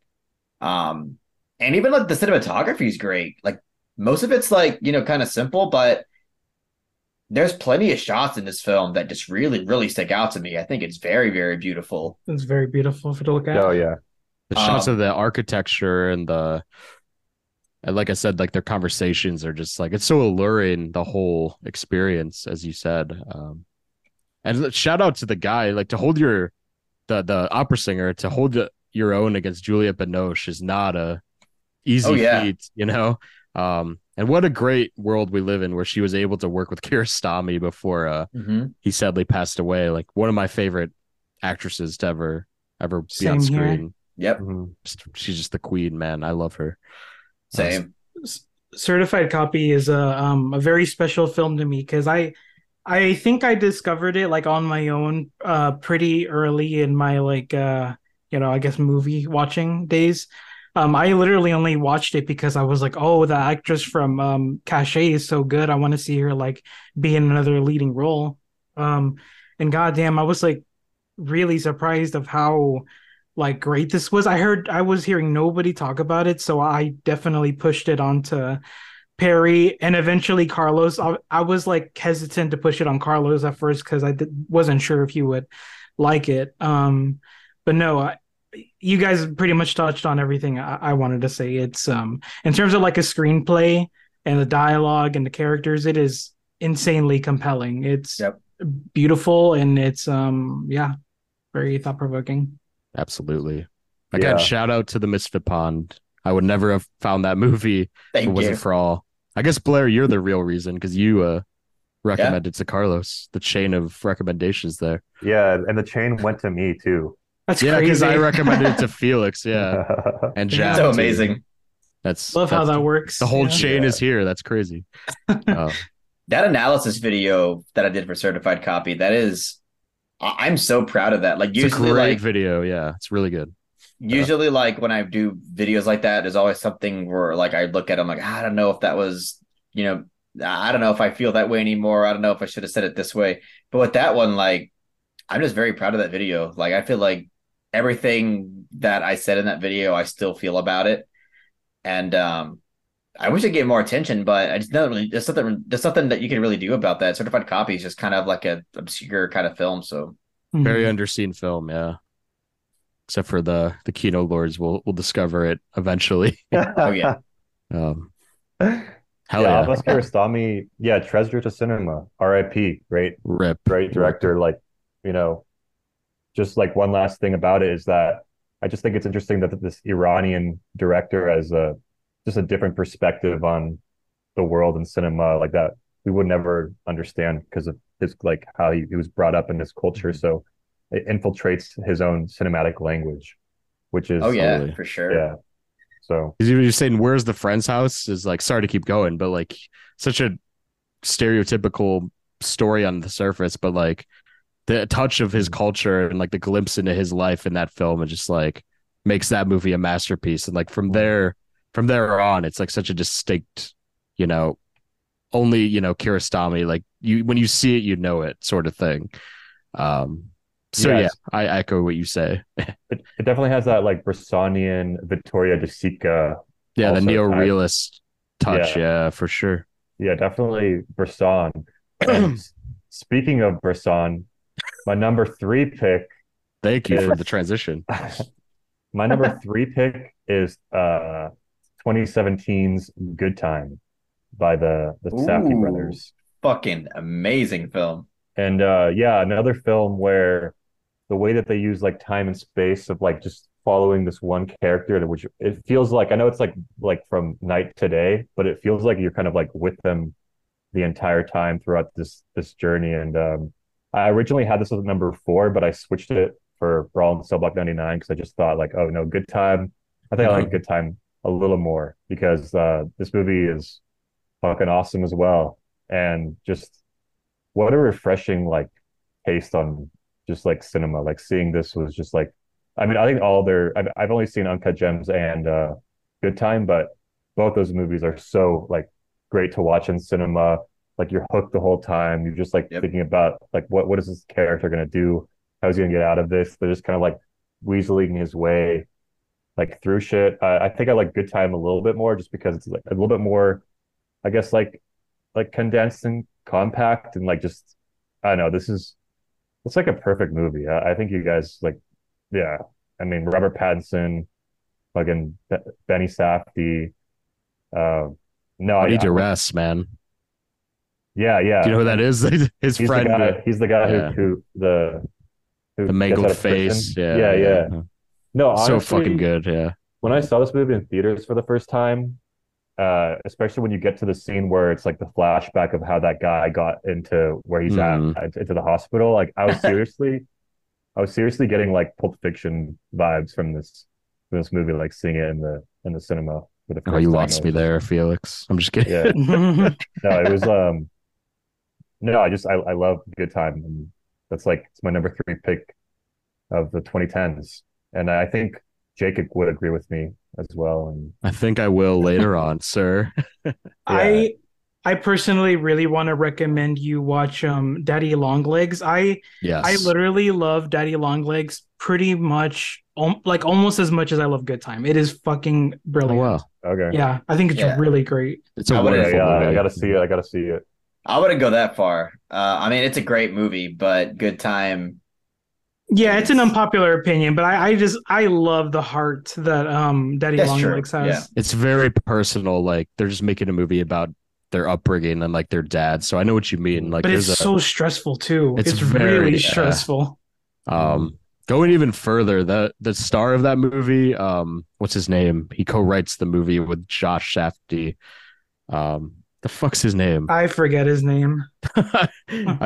Um, and even like the cinematography is great. Like most of it's like you know kind of simple, but there's plenty of shots in this film that just really really stick out to me. I think it's very very beautiful. It's very beautiful for to look at. oh yeah, The shots Um, of the architecture and the and like I said, like their conversations are just like it's so alluring, the whole experience, as you said. Um and shout out to the guy, like to hold your the the opera singer to hold the, your own against Juliette Binoche is not a easy Oh, yeah. feat, you know. Um and what a great world we live in where she was able to work with (laughs) Kiarostami before uh he sadly passed away. Like one of my favorite actresses to ever ever be on Same here. screen. Yep, Mhm. She's just the queen, man. I love her. Same. Certified Copy is a um a very special film to me because I I think I discovered it like on my own uh pretty early in my like uh you know I guess movie watching days. Um I literally only watched it because I was like, oh, the actress from um Caché is so good. I want to see her like be in another leading role. Um and goddamn, I was like really surprised of how like great this was. I heard I was hearing nobody talk about it, so I definitely pushed it onto Perry and eventually Carlos. I, I was like hesitant to push it on Carlos at first because I wasn't sure if he would like it. Um, but no, I, you guys pretty much touched on everything I, I wanted to say. It's um in terms of like a screenplay and the dialogue and the characters, it is insanely compelling. It's Yep. beautiful and it's um yeah, very thought provoking. Absolutely. Again, Yeah. shout out to the Misfit Pond. I would never have found that movie if it wasn't you. for all. I guess Blaire, you're the real reason because you uh recommended to Carlos the chain of recommendations there. yeah, and the chain went to me too. That's yeah, because. I recommended it to (laughs) Felix. Yeah, (laughs) and Yeah. Jack. so too. amazing. That's Love how that works. The whole yeah. chain Yeah. is here. That's crazy. (laughs) Uh, That analysis video that I did for certified copy, that is, I- I'm so proud of that. Like it's a usually, great like video. Yeah, it's really good. usually, like when I do videos like that, there's always something where like I look at them like I don't know if that was, you know, I don't know if I feel that way anymore. I don't know if I should have said it this way. But with that one, like I'm just very proud of that video. Like I feel like everything that I said in that video, I still feel about it. And um I wish I gave more attention, but I just don't really there's something there's nothing that you can really do about that. Certified copy is just kind of like a obscure kind of film. So. Very underseen film. Yeah, except for the the Kino Lords. We'll we'll discover it eventually. (laughs) oh yeah. (laughs) Um, yeah, hell yeah, Abbas (laughs) Kiarostami, yeah, treasure to cinema, R.I.P. Great, rip. great director. Like, you know, just like one last thing about it is that I just think it's interesting that this Iranian director as a just a different perspective on the world and cinema, like that we would never understand because of his like how he, he was brought up in this culture. Mm-hmm. So it infiltrates his own cinematic language, which is Oh yeah, Totally. for sure. yeah. So Because you're saying where's the friend's house is like sorry to keep going, but like such a stereotypical story on the surface, but like the touch of his culture and like the glimpse into his life in that film and just like makes that movie a masterpiece. And like from there from there on, it's like such a distinct, you know, only, you know, Kiarostami, like you when you see it, you know it sort of thing. Um so Yes. yeah, I echo what you say. (laughs) it, it definitely has that like Bressonian Vittorio De Sica. Yeah, the Also, neo I- realist touch, Yeah. yeah, for sure. Yeah, definitely Bresson. (clears throat) Speaking of Bresson, my number three pick, Thank you for the transition. (laughs) my number three pick is uh 2017's Good Time by the the Safdie Ooh. brothers. Fucking amazing film. And uh yeah, another film where the way that they use like time and space of like just following this one character, which it feels like I know it's like like from night to day, but it feels like you're kind of like with them the entire time throughout this this journey. And um I originally had this as number four, but I switched it for Brawl in Cell Block 99 because I just thought like, oh no, Good Time. I think I like Good Time a little more because uh this movie is fucking awesome as well. and just what a refreshing like taste on just like cinema. Like seeing this was just like, I mean, I think all their I've, I've only seen Uncut Gems and uh, Good Time, but both those movies are so like great to watch in cinema. Like you're hooked the whole time. You're just like Yep. thinking about like what what is this character gonna do? How's he gonna get out of this? They're just kind of like weaseling his way like through shit. I, I think I like Good Time a little bit more just because it's like a little bit more, I guess like like condensed and compact and like just I don't know. This is it's like a perfect movie. I, I think you guys like, yeah. I mean Robert Pattinson, fucking Be- Benny Safdie. Uh, no, I, Buddy Duress, man. yeah, yeah. Do you know who that is? (laughs) His He's the friend, guy. uh, He's the guy yeah. who who the who the mangled out of prison. face. Yeah, yeah, yeah. No, So fucking good. Yeah. when I saw this movie in theaters for the first time, uh, especially when you get to the scene where it's like the flashback of how that guy got into where he's Mhm. at, into the hospital, like I was seriously, I was seriously getting like Pulp Fiction vibes from this from this movie, like seeing it in the in the cinema for the first Oh, you time. lost me there, Felix. I'm just kidding. Yeah, (laughs) no, it was um, no, I just I I love Good Time, and that's like it's my number three pick of the 2010s, and I think Jacob would agree with me as well, and I think I will later (laughs) on, sir. (laughs) I I personally really want to recommend you watch um Daddy Longlegs. I Yes. I literally love Daddy Longlegs pretty much um, like almost as much as I love Good Time. It is fucking Oh, brilliant. wow. okay. Yeah, I think it's Yeah. really great. It's a I would've- Yeah, wonderful yeah, I gotta see it. I gotta see it. I wouldn't go that far. Uh, I mean, it's a great movie, but Good Time. Yeah, it's an unpopular opinion, but I, I just I love the heart that um Daddy That's true, Longlegs has. yeah. It's very personal. Like they're just making a movie about their upbringing and like their dad. So I know what you mean. Like but it's a so stressful too. It's It's, very- really yeah. stressful. Um, going even further, the the star of that movie, um, what's his name? He co-writes the movie with Josh Safdie. Um, the fuck's his name? I forget his name. (laughs) I,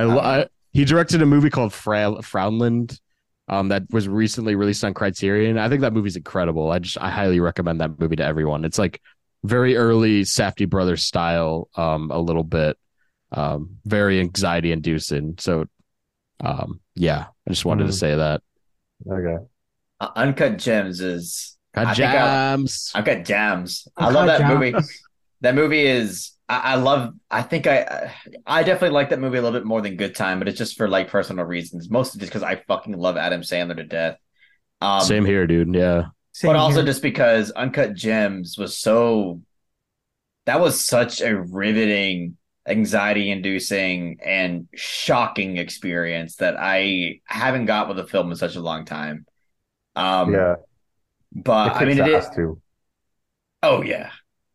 lo- I he directed a movie called Fra- Frownland, um, that was recently released on Criterion. I think that movie's incredible. I just I highly recommend that movie to everyone. It's like very early Safdie brothers style, um, a little bit, um, very anxiety inducing. So, um, yeah, I just wanted to Mhm. say that. Okay. Uh, Uncut Gems is. I Got think I- jams. Uncut Gems. I love that Gems. movie. That movie is. I, I love. I think I. I definitely like that movie a little bit more than Good Time, but it's just for like personal reasons. Mostly just because I fucking love Adam Sandler to death. Um, Same here, dude. Yeah. Same but also just because Uncut Gems was so that was such a riveting, anxiety inducing, and shocking experience that I haven't got with a film in such a long time. Um yeah. but It I mean kicks it ass is too. oh yeah,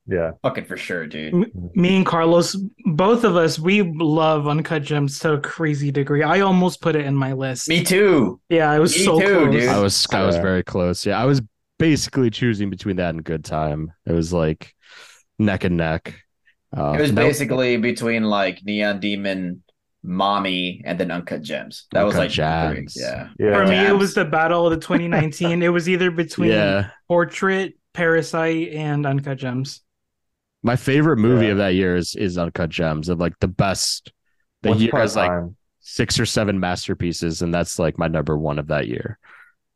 Yeah. fucking for sure, dude. me and Carlos, both of us, we love Uncut Gems to a crazy degree. I almost put it in my list. Me too. Yeah, it was Me so too, close. dude. I was I was very close. Yeah, I was basically choosing between that and Good Time. It was like neck and neck. Uh, It was and that- basically between like Neon Demon, Mommy, and then Uncut Gems. That was like the. Gems. Yeah. Yeah. For me, it was the battle of the (laughs) 2019. it was either between yeah. Portrait, Parasite, and Uncut Gems. My favorite movie Yeah. of that year is is Uncut Gems of like the best. The Once year has like time. six or seven masterpieces, and that's like my number one of that year.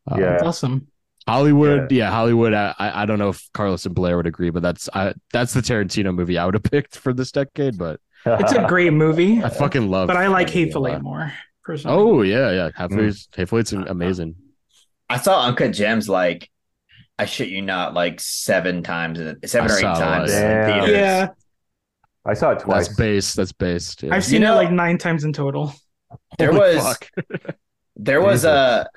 Um, Yeah. That's awesome. Hollywood, yeah, Hollywood. I, I I don't know if Carlos and Blaire would agree, but that's I that's the Tarantino movie I would have (laughs) picked for this decade. But It's a great movie, I fucking love. but I like that movie Hateful Eight more personally. Oh yeah, yeah. Hateful, Mm. Hateful Eight's amazing. I saw Uncut Gems like I shit you not like seven times, seven I or eight times in Damn. theaters. yeah, I saw it twice. That's based. That's based. Yeah. I've seen You know- it like nine times in total. There Holy was (laughs) there was a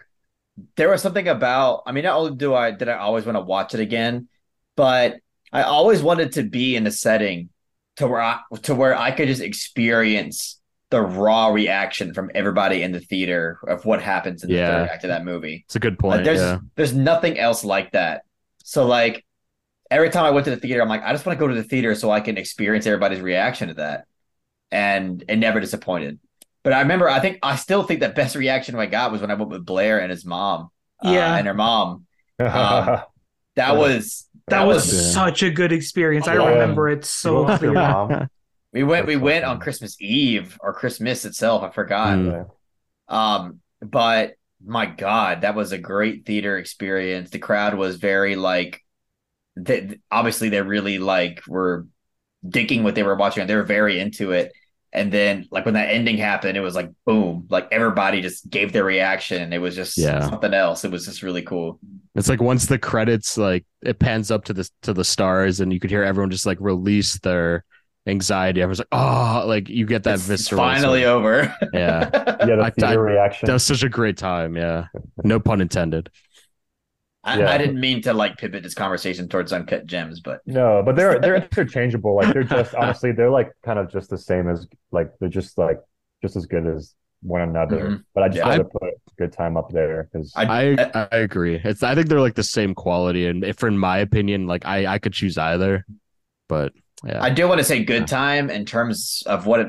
there was something about I mean not only do I did I always want to watch it again, but I always wanted to be in a setting to where I to where I could just experience the raw reaction from everybody in the theater of what happens in the Yeah. third act of that movie. It's a good Like, point. there's yeah. there's nothing else like that. So like every time I went to the theater, I'm like, I just want to go to the theater so I can experience everybody's reaction to that. And and never disappointed. But I remember I think I still think the best (laughs) reaction I got was when I went with Blaire and his mom. uh, Yeah. and her mom. Um, (laughs) That was That was Yeah. such a good experience. I remember it so You (laughs) went with your clearly. mom? We went. We went on Christmas Eve or Christmas itself. I forgot. Mm. Um, but my God, that was a great theater experience. The crowd was very like, they, obviously they really like were digging what they were watching. They were very into it. And then like when that ending happened, it was like boom, like everybody just gave their reaction. It was just Yeah. something else. It was just really cool. It's like once the credits like it pans up to the to the stars and you could hear everyone just like release their anxiety. I was like, oh, like you get that It's visceral. finally sort over. (laughs) yeah. (laughs) Yeah, the I- theater I- reaction. That was such a great time. Yeah. No pun intended. I, Yeah. I didn't mean to like pivot this conversation towards uncut gems, but No, but they're they're interchangeable. Like they're just (laughs) honestly, they're like kind of just the same as like they're just like just as good as one another. Mhm. But I just Yeah. had to put good time up there because I- I I agree. It's I think they're like the same quality, and if in my opinion, like I I could choose either, but yeah, I do want to say good time in terms of what it,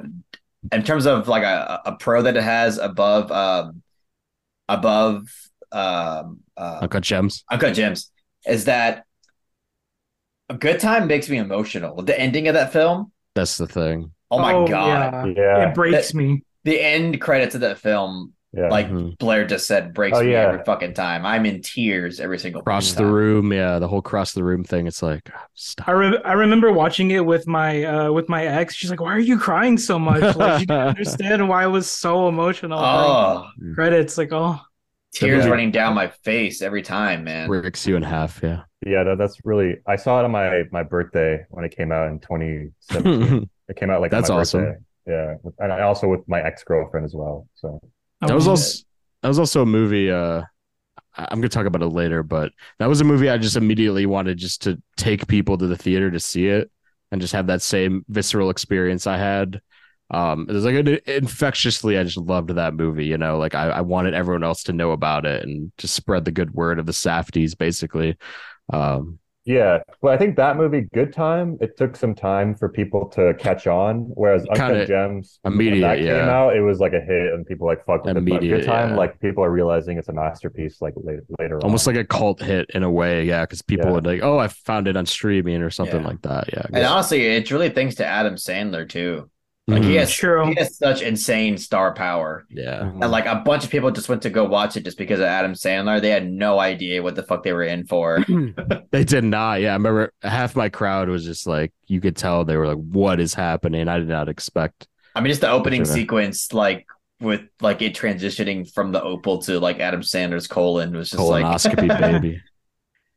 in terms of like a, a pro that it has above um above um uh, Uncut Gems. Uncut Gems is that a good time makes me emotional. The ending of that film, That's the thing. oh my Oh, god. yeah. yeah, It breaks me. The end credits of that film, yeah. like Mhm. Blair just said, breaks Oh, me yeah. every fucking time. I'm in tears every single time. Cross the time. room, yeah, the whole cross the room thing. It's like stop. I re- I remember watching it with my uh with my ex. She's like, "Why are you crying so much?" Like she didn't (laughs) understand why I was so emotional. Oh, during credits, like, oh, tears movie- running down my face every time, man. breaks you in half. Yeah. yeah, that, that's really. I saw it on my my birthday when it came out in 2017. (laughs) it came out like That's my awesome. birthday. Yeah, and I also with my ex girlfriend as well. So That was also that was also a movie. Uh, I'm gonna talk about it later, but that was a movie I just immediately wanted just to take people to the theater to see it and just have that same visceral experience I had. Um, it was like an, infectiously, I just loved that movie. You know, like I, I wanted everyone else to know about it and just spread the good word of the Safdies, basically. Um, yeah, well, I think that movie, Good Time, it took some time for people to catch on. Whereas Uncut Kinda Gems, when immediate, that came out, it was like a hit, and people like fuck with it. But Immediate, Good Time, yeah. like people are realizing it's a masterpiece. Like later, later almost on. like a cult hit in a way, yeah, because people Yeah. would like, oh, I found it on streaming or something Yeah. like that. Yeah, And honestly, it's really thanks to Adam Sandler too. Like he has, True. he has such insane star power. yeah. Mhm. And like a bunch of people just went to go watch it just because of Adam Sandler. They had no idea what the fuck they were in for. (clears throat) They did not. Yeah, I remember half my crowd was just like, you could tell they were like, "What is happening?" I did not expect. I mean, just the opening Sure. sequence, like with like it transitioning from the opal to like Adam Sandler's colon was just like Colonoscopy, (laughs) baby.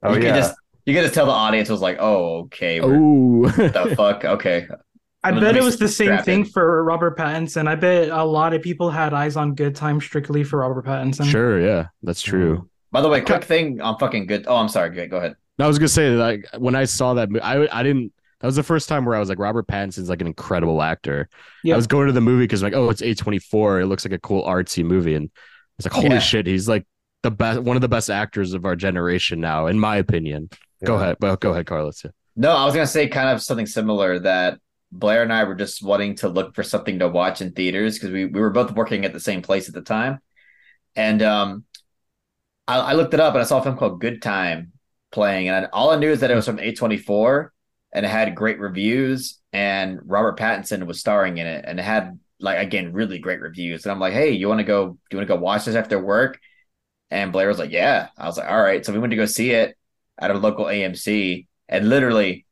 oh you could just you could just tell the audience was like, oh, okay, we're, Oh, the fuck, okay. I bet it was the same thing it. for Robert Pattinson. I bet a lot of people had eyes on Good Time strictly for Robert Pattinson. sure, yeah, that's true. By the way, quick thing on fucking good. Oh, I'm sorry. Go go ahead. I was gonna say like when I saw that, I I didn't. That was the first time where I was like, Robert Pattinson's like an incredible actor. Yeah. I was going to the movie because like, oh, it's A24. It looks like a cool artsy movie, and it's like, holy Yeah. shit, he's like the best, one of the best actors of our generation now, in my opinion. Go ahead, well, go ahead, Carlos. Yeah. No, I was gonna say kind of something similar that Blair and I were just wanting to look for something to watch in theaters because we, we were both working at the same place at the time. And um I, I looked it up and I saw a film called Good Time playing, and I, all I knew is that it was from A24 and it had great reviews, and Robert Pattinson was starring in it, and it had like again really great reviews. And I'm like, hey, you want to go? Do you want to go watch this after work? And Blair was like, yeah. I was like, all right. So we went to go see it at a local AMC, and literally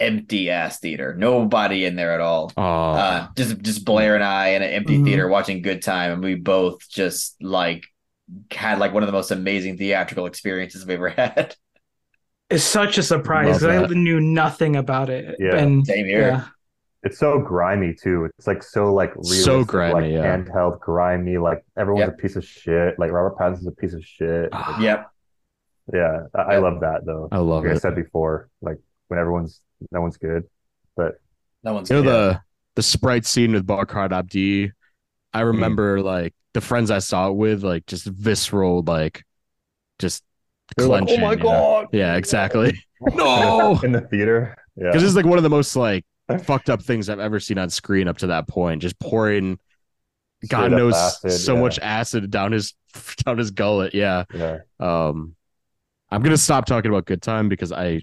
empty ass theater, nobody in there at all. Oh, Uh, just just Blair and I in an empty Mhm. theater watching Good Time, and we both just like had like one of the most amazing theatrical experiences we've ever (laughs) had. It's such a surprise. I knew nothing about it. Yeah. And Same here. yeah. It's so grimy too. It's like so like So grimy, like yeah. handheld, grimy. Like everyone's Yep. a piece of shit. Like Robert Pattinson's a piece of shit. Yep. Yeah, I, I love that though. I love Like I said before, like when everyone's no one's good, but No one's You know good. the the sprite scene with Barkhad Abdi. I remember like the friends I saw it with, like just visceral, like just they're like, clenching. "Oh my you know? god!" Yeah, exactly. (laughs) In No, the, in the theater. Yeah, because it's like one of the most like (laughs) fucked up things I've ever seen on screen up to that point. Just pouring, God Straight up knows, acid, so yeah. much acid down his (laughs) down his gullet. Yeah. yeah. Um, I'm gonna stop talking about Good Time because I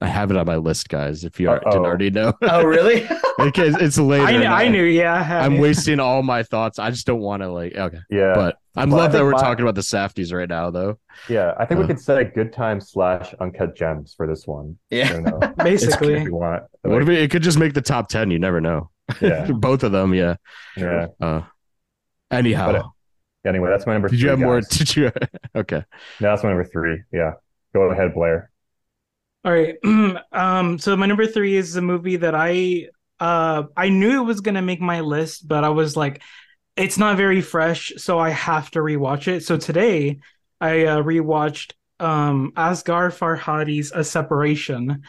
I have it on my list, guys. If you are, didn't already know, (laughs) Oh, really? (laughs) because it's later. I, kn- I knew, yeah. I had I'm wasting all my thoughts. I just don't want to like. Okay, Yeah. but I Well, love that we're my- talking about the Safdies right now, though. yeah, I think we Uh. could say good time slash uncut gems for this one. Yeah. don't (laughs) if you want. What if it, it could just make the top ten? You never know. Yeah. Both of them, yeah. Yeah. Uh, anyhow, But, uh, Anyway, that's my number did three. you have more? Did you? Okay. No, that's my number three. Yeah. Go ahead, Blair. All right. (clears throat) um, so my number three is a movie that I uh I knew it was gonna make my list, but I was like, it's not very fresh, so I have to rewatch it. So today I uh, rewatched um Asghar Farhadi's A Separation.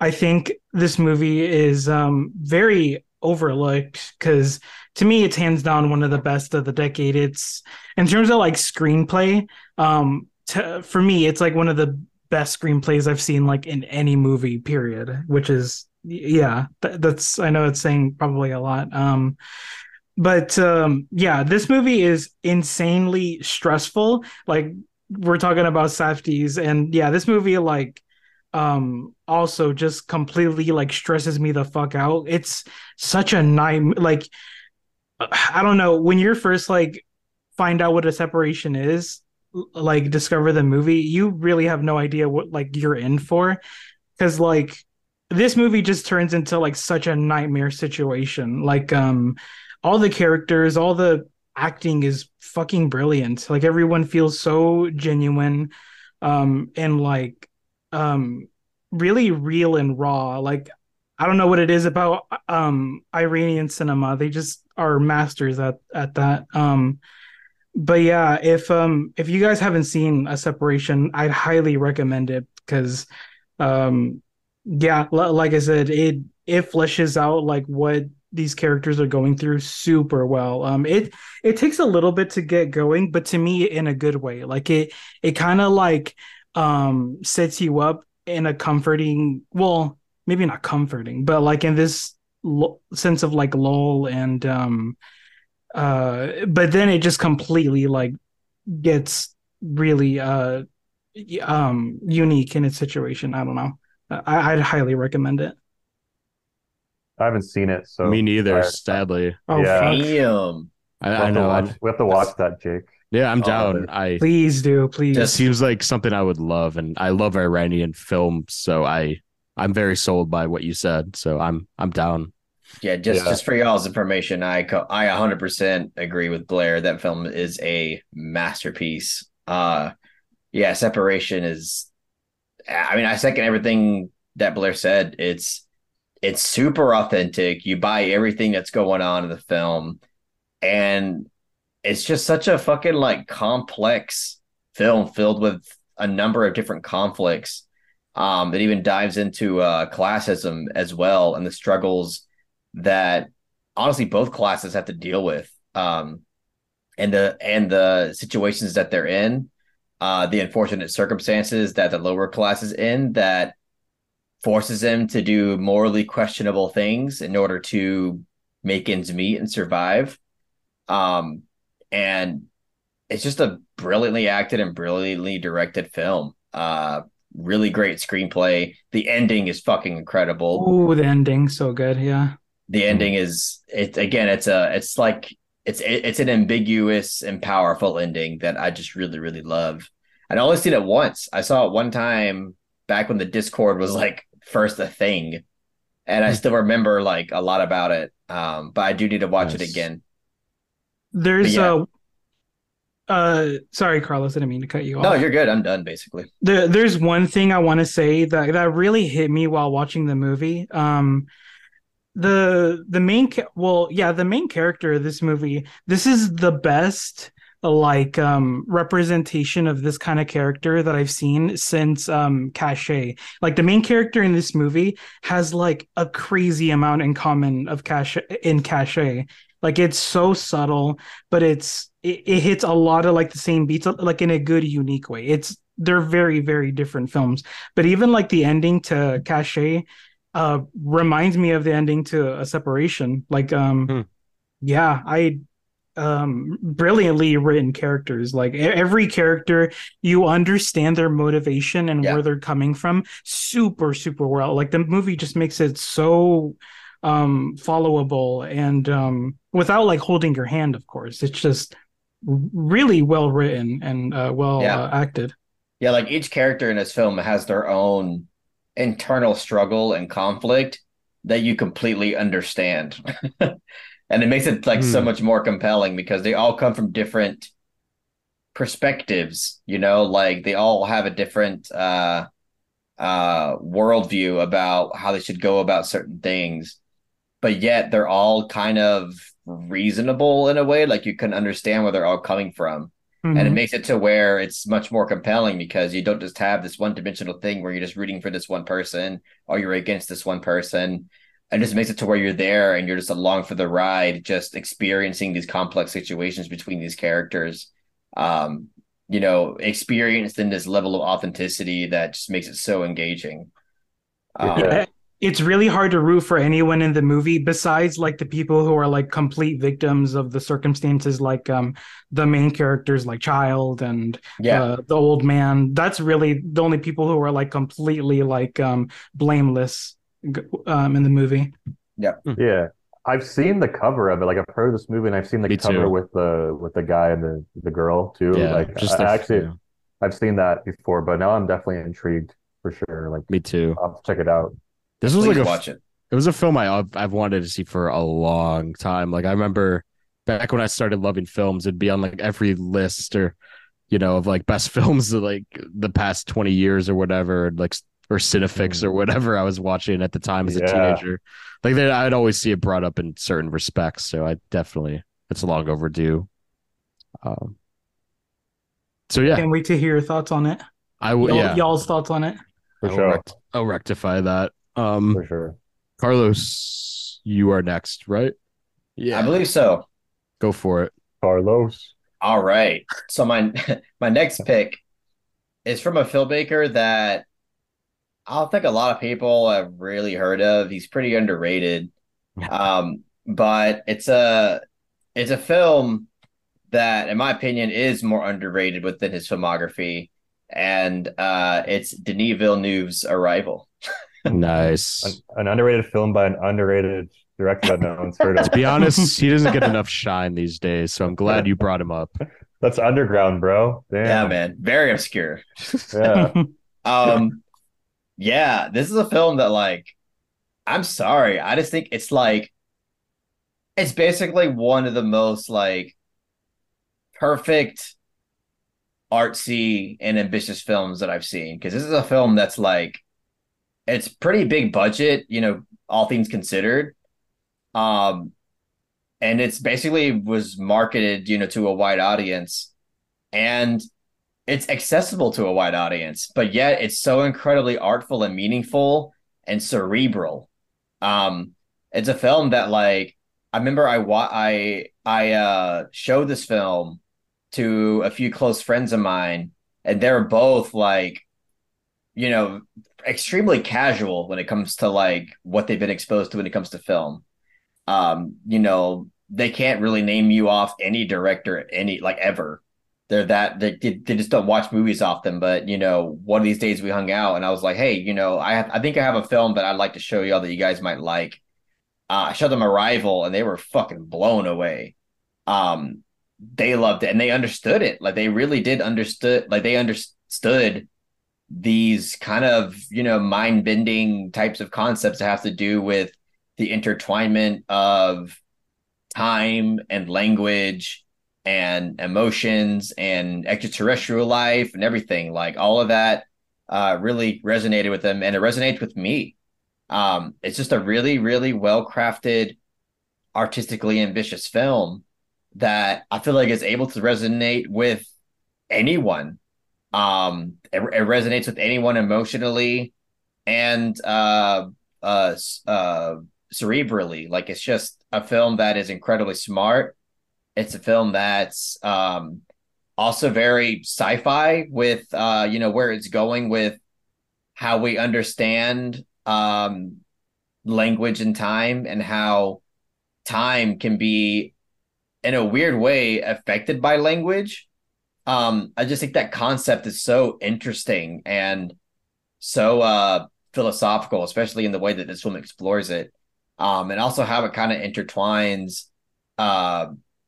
I think this movie is um very overlooked because to me it's hands down one of the best of the decade. It's in terms of like screenplay, um to, for me it's like one of the best screenplays I've seen like in any movie period, which is yeah, th- that's I know it's saying probably a lot. Um but um yeah, this movie is insanely stressful. Like we're talking about Safdies and yeah, this movie like um also just completely like stresses me the fuck out. It's such a nightmare like I don't know, when you're first like find out what a separation is, like discover the movie, you really have no idea what like you're in for. Cause like this movie just turns into like such a nightmare situation. Like um all the characters, all the acting is fucking brilliant. Like everyone feels so genuine um and like um really real and raw. Like I don't know what it is about um Iranian cinema. They just are masters at at that. Um but yeah, if um if you guys haven't seen a separation, I'd highly recommend it because um yeah, l- like I said, it it fleshes out like what these characters are going through super well. Um it it takes a little bit to get going, but to me in a good way. Like it it kind of like um sets you up in a comforting, well, maybe not comforting, but like in this lo- sense of like lull and um uh but then it just completely like gets really uh um unique in its situation i don't know I, i'd highly recommend it I haven't seen it, so Me neither. I- Sadly, oh Yeah. Damn. I, we'll I know. Watch- we have to watch that, Jake. yeah, I'm Oh, down. but- I please do please it seems like something I would love, and I love Iranian films, so I I'm very sold by what you said. So I'm I'm down. Yeah, just Yeah. just for y'all's information, I co- I 100% agree with Blair. That film is a masterpiece. Uh yeah, Separation is I mean, I second everything that Blair said. It's it's super authentic. You buy everything that's going on in the film and it's just such a fucking like complex film filled with a number of different conflicts. Um, it even dives into uh, classism as well and the struggles that honestly both classes have to deal with um and the and the situations that they're in uh the unfortunate circumstances that the lower class is in that forces them to do morally questionable things in order to make ends meet and survive. Um and it's just a brilliantly acted and brilliantly directed film. Uh really great screenplay. The ending is fucking incredible. Oh the ending so good yeah the ending is it again it's a it's like it's it, it's an ambiguous and powerful ending that i just really really love. And i only seen it once. I saw it one time back when the discord was like first a thing. And i Hmm. still remember like a lot about it. Um but i do need to watch it again. There's yeah. uh uh sorry carlos i didn't mean to cut you off. no you're good. I'm done basically. There, there's one thing I want to say that that really hit me while watching the movie. Um, the the main well, yeah, the main character of this movie. This is the best like um representation of this kind of character that I've seen since um Caché. Like the main character in this movie has like a crazy amount in common of Caché in Caché. Like it's so subtle, but it's it, it hits a lot of like the same beats, like in a good, unique way. It's they're very, very different films. But even like the ending to Caché uh reminds me of the ending to a separation. Like um Hmm. yeah, I um brilliantly written characters like every character you understand their motivation and Yeah. where they're coming from super super well like the movie just makes it so um followable and um without like holding your hand of course it's just really well written and uh, well Yeah. uh, acted Yeah, like each character in this film has their own internal struggle and conflict that you completely understand. (laughs) and it makes it like so Hmm. much more compelling because they all come from different perspectives, you know, like they all have a different uh uh worldview about how they should go about certain things. But yet they're all kind of reasonable in a way, like you can understand where they're all coming from and it Mhm. makes it to where it's much more compelling because you don't just have this one dimensional thing where you're just rooting for this one person or you're against this one person and just makes it to where you're there and you're just along for the ride just experiencing these complex situations between these characters um you know experienced in this level of authenticity that just makes it so engaging um, Yeah. It's really hard to root for anyone in the movie besides like the people who are like complete victims of the circumstances like um the main characters like child and yeah uh, the old man that's really the only people who are like completely like um blameless um in the movie Yeah. Yeah i've seen the cover of it. Like I've heard of this movie and I've seen the Me cover too. with the with the guy and the the girl too. Yeah, Like just I, the- I actually yeah. I've seen that before, but now I'm definitely intrigued for sure. Like Me too. I'll check it out. This was please like a watch it it was a film I I've, I've wanted to see for a long time. Like I remember back when I started loving films, it'd be on like every list or you know of like best (laughs) films of like the past twenty years or whatever, like or Cinefix or whatever I was watching at the time as a teenager. Like that, I'd always see it brought up in certain respects. So I definitely it's long overdue. Um. So yeah, can't wait to hear your thoughts on it I will. Y'all- Yeah, y'all's thoughts on it For I'll, sure. rect- I'll rectify that. Um. For sure. Carlos, you are next, right? Yeah, i believe so go for it. Carlos. All right. So my (laughs) my next pick is from a filmmaker that I don't think a lot of people have really heard of. He's pretty underrated. (laughs) Um, but it's a it's a film that, in my opinion, is more underrated within his filmography, and uh, it's Denis Villeneuve's Arrival. Nice. An, an underrated film by an underrated director that no one's heard of. to be honest, he doesn't get enough shine these days, so I'm glad you brought him up. (laughs) That's underground, bro. Yeah, man, very obscure. Yeah. (laughs) Um, yeah, this is a film that like I'm sorry, I just think it's like it's basically one of the most like perfect artsy and ambitious films that I've seen because this is a film that's like it's pretty big budget, you know, all things considered. Um and it's basically was marketed, you know, to a wide audience and it's accessible to a wide audience, but yet it's so incredibly artful and meaningful and cerebral. Um, it's a film that like I remember I wa- I I uh showed this film to a few close friends of mine, and they're both like, you know, extremely casual when it comes to like what they've been exposed to when it comes to film. Um, you know, they can't really name you off any director any like ever. They're that they, they just don't watch movies often but you know one of these days we hung out and i was like hey you know i have, i think i have a film that i'd like to show y'all that you guys might like. Uh, i showed them arrival and they were fucking blown away. Um they loved it and they understood it. Like they really did understood like they understood these kind of you know mind bending types of concepts that have to do with the intertwinement of time and language and emotions and extraterrestrial life and everything. Like all of that uh, really resonated with them and it resonates with me. Um, it's just a really really well crafted artistically ambitious film that i feel like is able to resonate with anyone um, it, it resonates with anyone emotionally and uh, uh, uh, cerebrally like it's just a film that is incredibly smart it's a film that's um, also very sci-fi with uh, you know where it's going with how we understand um, language and time and how time can be in a weird way affected by language. Um, I just think that concept is so interesting and so uh philosophical, especially in the way that this film explores it. Um, and also how it kind of intertwines uh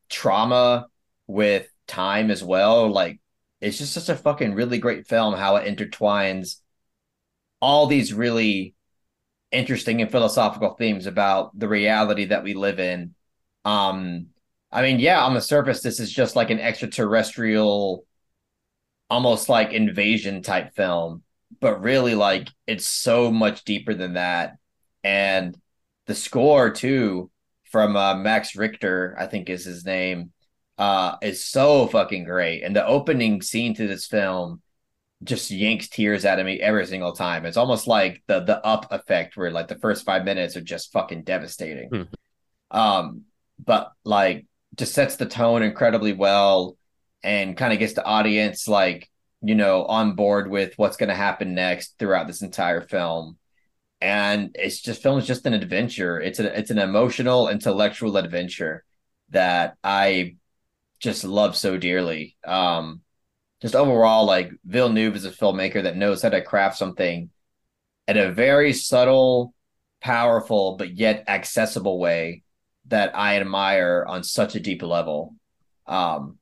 trauma with time as well. Like it's just such a fucking really great film how it intertwines all these really interesting and philosophical themes about the reality that we live in. Um, I mean, yeah, on the surface, this is just like an extraterrestrial, almost like invasion type film, but really, like, it's so much deeper than that. And the score, too, from uh, Max Richter, I think is his name, uh, is so fucking great. And the opening scene to this film just yanks tears out of me every single time. It's almost like the the up effect where like the first five minutes are just fucking devastating. Hmm. Um, but like just sets the tone incredibly well and kind of gets the audience like, you know, on board with what's gonna happen next throughout this entire film. And it's just film is just an adventure. It's a it's an emotional, intellectual adventure that I just love so dearly. Um just overall, like Villeneuve is a filmmaker that knows how to craft something in a very subtle, powerful, but yet accessible way that I admire on such a deep level. Um,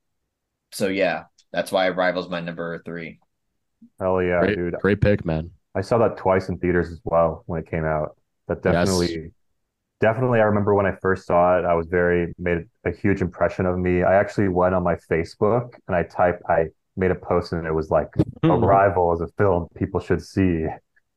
so yeah, that's why Arrival's my number three. Hell yeah, great, dude. great pick, man. I saw that twice in theaters as well when it came out. That definitely, yes. definitely. I remember when I first saw it, I was very made a huge impression of me. I actually went on my Facebook and I typed, I made a post and it was like Hmm. Arrival as a film people should see.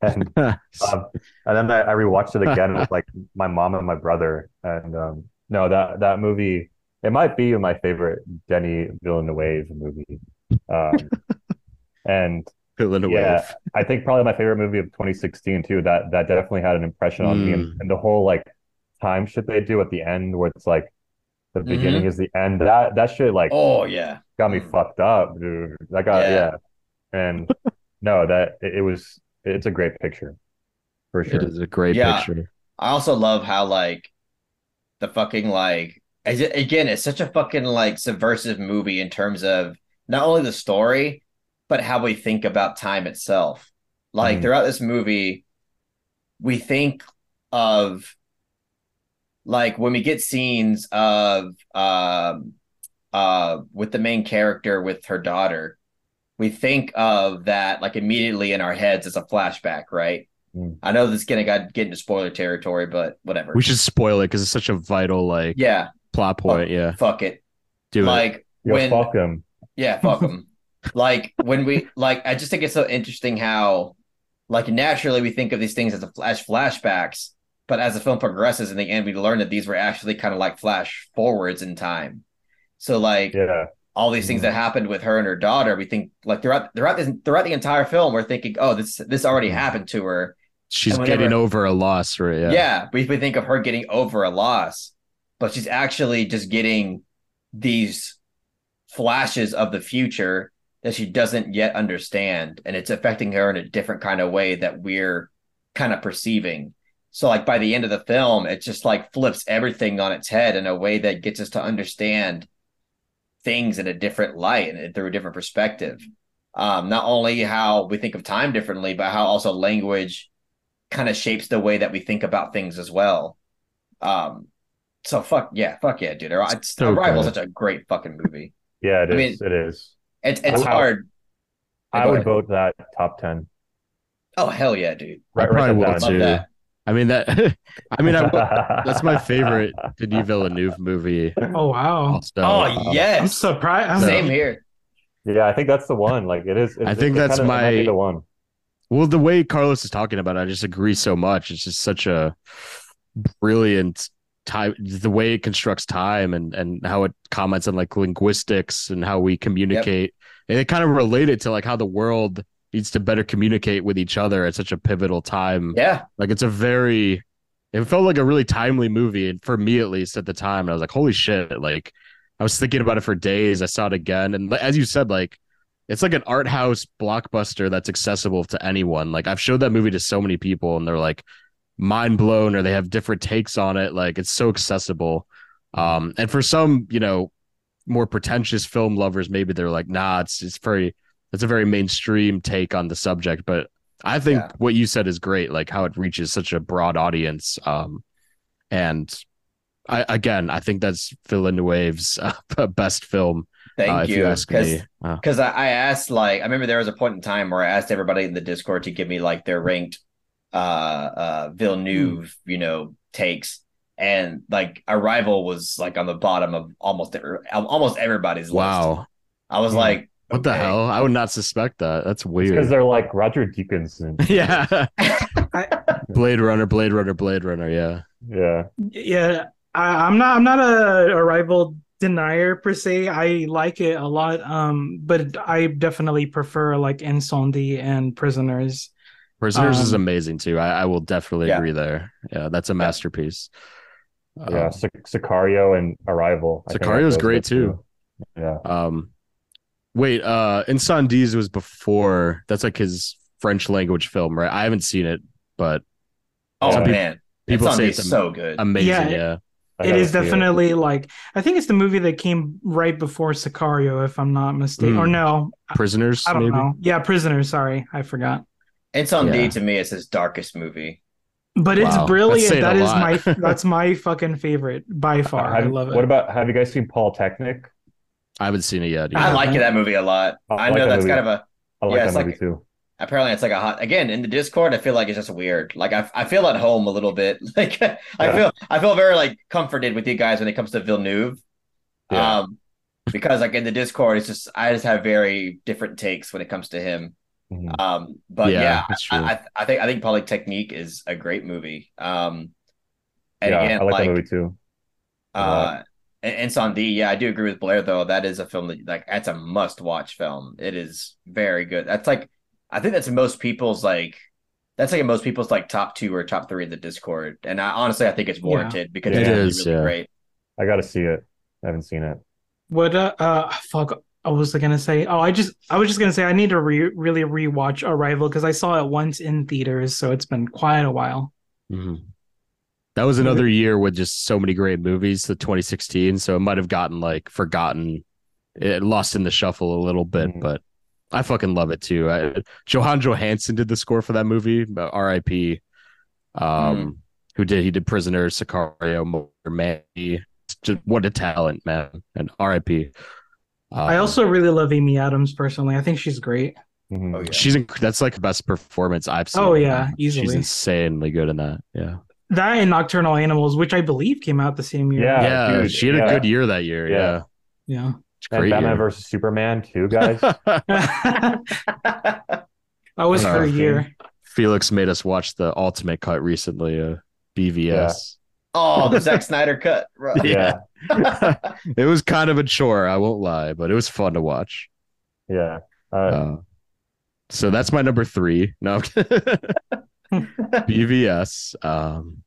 And (laughs) um, and then I, I rewatched it again with like (laughs) my mom and my brother. And um, no, that that movie it might be my favorite Denis Villeneuve movie. Um, (laughs) and Villeneuve. yeah, I think probably my favorite movie of 2016 too. That that definitely had an impression on me, and, Mm. and the whole like time shit they do at the end, where it's like the Mhm. beginning is the end. That that shit like Oh yeah. got me Mm. fucked up, dude. That got Yeah. yeah. And no, that it, it was it's a great picture for sure. It is a great Yeah. picture. I also love how like the fucking like is it, again, it's such a fucking like subversive movie in terms of not only the story, but how we think about time itself. Like Mhm. throughout this movie, we think of like when we get scenes of um uh with the main character with her daughter, we think of that like immediately in our heads as a flashback, right? Mm. I know this is gonna get get into spoiler territory, but whatever. We should spoil it because it's such a vital like yeah, plot point. yeah, fuck it. do it. like Yo, when fuck him. yeah, fuck them. (laughs) like when we like, I just think it's so interesting how, like, naturally we think of these things as a flash flashbacks, but as the film progresses in the end, we learn that these were actually kind of like flash forwards in time. So like Yeah. All these things that happened with her and her daughter, we think like throughout throughout this throughout the entire film, we're thinking, oh, this this already happened to her. She's whenever- getting over a loss, right? Yeah, Yeah. we, we think of her getting over a loss, but she's actually just getting these flashes of the future that she doesn't yet understand. And it's affecting her in a different kind of way that we're kind of perceiving. So, like, by the end of the film, it just like flips everything on its head in a way that gets us to understand things in a different light and through a different perspective. Um, not only how we think of time differently, but how also language kind of shapes the way that we think about things as well. Um, so fuck yeah, fuck yeah, dude. It's, So Arrival is good. such a great fucking movie. Yeah, it I is. mean- it is. It's it's I- hard. I would ahead. vote that top 10. Oh hell yeah, dude. I Right, probably right will too. that. I mean that. (laughs) I mean, I, (laughs) that's my favorite Denis Villeneuve movie. Oh wow. Also. Oh Um, yes. I'm surprised. I'm Same here. Yeah, I think that's the one. Like it is. It's, I think it that's kinda- it might be my- the one. Well, the way Carlos is talking about it, I just agree so much. It's just such a brilliant time. The way it constructs time and and how it comments on like linguistics and how we communicate, and it kind of related to like how the world needs to better communicate with each other at such a pivotal time. Yeah. Like it's a very, it felt like a really timely movie, and for me at least at the time, and I was like, holy shit! Like I was thinking about it for days. I saw it again, and as you said, like it's like an art house blockbuster that's accessible to anyone. Like I've showed that movie to so many people, and they're like mind blown, or they have different takes on it. Like it's so accessible. Um, and for some, you know, more pretentious film lovers, maybe they're like, nah, it's it's very it's a very mainstream take on the subject. But I think Yeah. what you said is great, like how it reaches such a broad audience. Um, and I again, I think that's Villeneuve's (laughs) uh, best film. Thank uh, you. me. Uh, Because I, I asked, like, I remember there was a point in time where I asked everybody in the Discord to give me like their ranked uh uh Villeneuve, you know, takes. And like Arrival was like on the bottom of almost every, almost everybody's list. wow, I was Hmm. like, what the hell? I would not suspect that. That's weird. because they're like Roger Deakins and (laughs) yeah, (laughs) Blade Runner, Blade Runner, Blade Runner. Yeah, yeah. Yeah, I, I'm not. I'm not a arrival denier per se. I like it a lot. Um, but I definitely prefer like Incendies and Prisoners. Prisoners is Um, amazing too. I, I will definitely Yeah. agree there. Yeah, that's a masterpiece. Yeah, Um, Sicario and Arrival. I think Sicario's that goes great with too. Yeah. Um, wait, uh, Incendies was before. That's like his French language film, right? I haven't seen it, but oh Some peop- man, people it's say it's it's so good. amazing. Yeah, Yeah, I it gotta is see definitely like I think it's the movie that came right before Sicario, if I'm not mistaken. Hmm. Or no, Prisoners. I don't maybe? know. Yeah, Prisoners. Sorry, I forgot. It's on D Yeah. to me. It's his darkest movie. But it's Wow, that's brilliant. That is lot. my (laughs) that's my fucking favorite by far. Have- I love it. What about have you guys seen Polytechnique? I haven't seen it yet. I like that movie a lot. I I like know that that's movie. kind of a I like Yeah, that movie like- too. apparently it's like a hot again in the Discord. I feel like it's just weird. Like I, I feel at home a little bit. (laughs) Like I Yeah. feel I feel very like comforted with you guys when it comes to Villeneuve. Yeah. Um, because like in the Discord, it's just I just have very different takes when it comes to him. Mhm. Um, but Yeah, yeah. I, I, I think I think Polytechnique is a great movie. Um, and yeah, again, I like, like, that movie too. uh, lot. And, Incendies, yeah, I do agree with Blair though. That is a film that like that's a must watch film. It is very good. That's like I think that's most people's like that's like most people's like top two or top three in the Discord. And I honestly I think it's warranted because It it's really, is, really yeah. great. I gotta see it. I haven't seen it. What uh, uh fuck I was gonna say oh I just I was just gonna say I need to re- really rewatch Arrival because I saw it once in theaters so it's been quite a while. Mhm. That was another year with just so many great movies, the 2016. So it might have gotten like forgotten, it lost in the shuffle a little bit, Mhm. but I fucking love it too. I, Jóhann Jóhannsson did the score for that movie, but R.I.P. Um, who did he did Prisoner, Sicario, Motor Mandy. Just what a talent, man, and R.I.P. Um, I also really love Amy Adams personally. I think she's great. Mhm. Oh yeah. she's inc- that's like the best performance I've seen. Oh, yeah, easily. she's insanely good in that. Yeah. That and Nocturnal Animals, which I believe came out the same year. Yeah. yeah, dude, she had a good year that year. Yeah. Yeah, Yeah. It's And great Batman year. versus Superman too, guys. (laughs) (laughs) that was her year. Felix made us watch the ultimate cut recently, uh, BVS. oh, the (laughs) Zack Snyder cut. bro. yeah. it was kind of a chore, I won't lie, but it was fun to watch. Yeah. Uh, Uh, so that's my number three. No, (laughs) BVS. Um,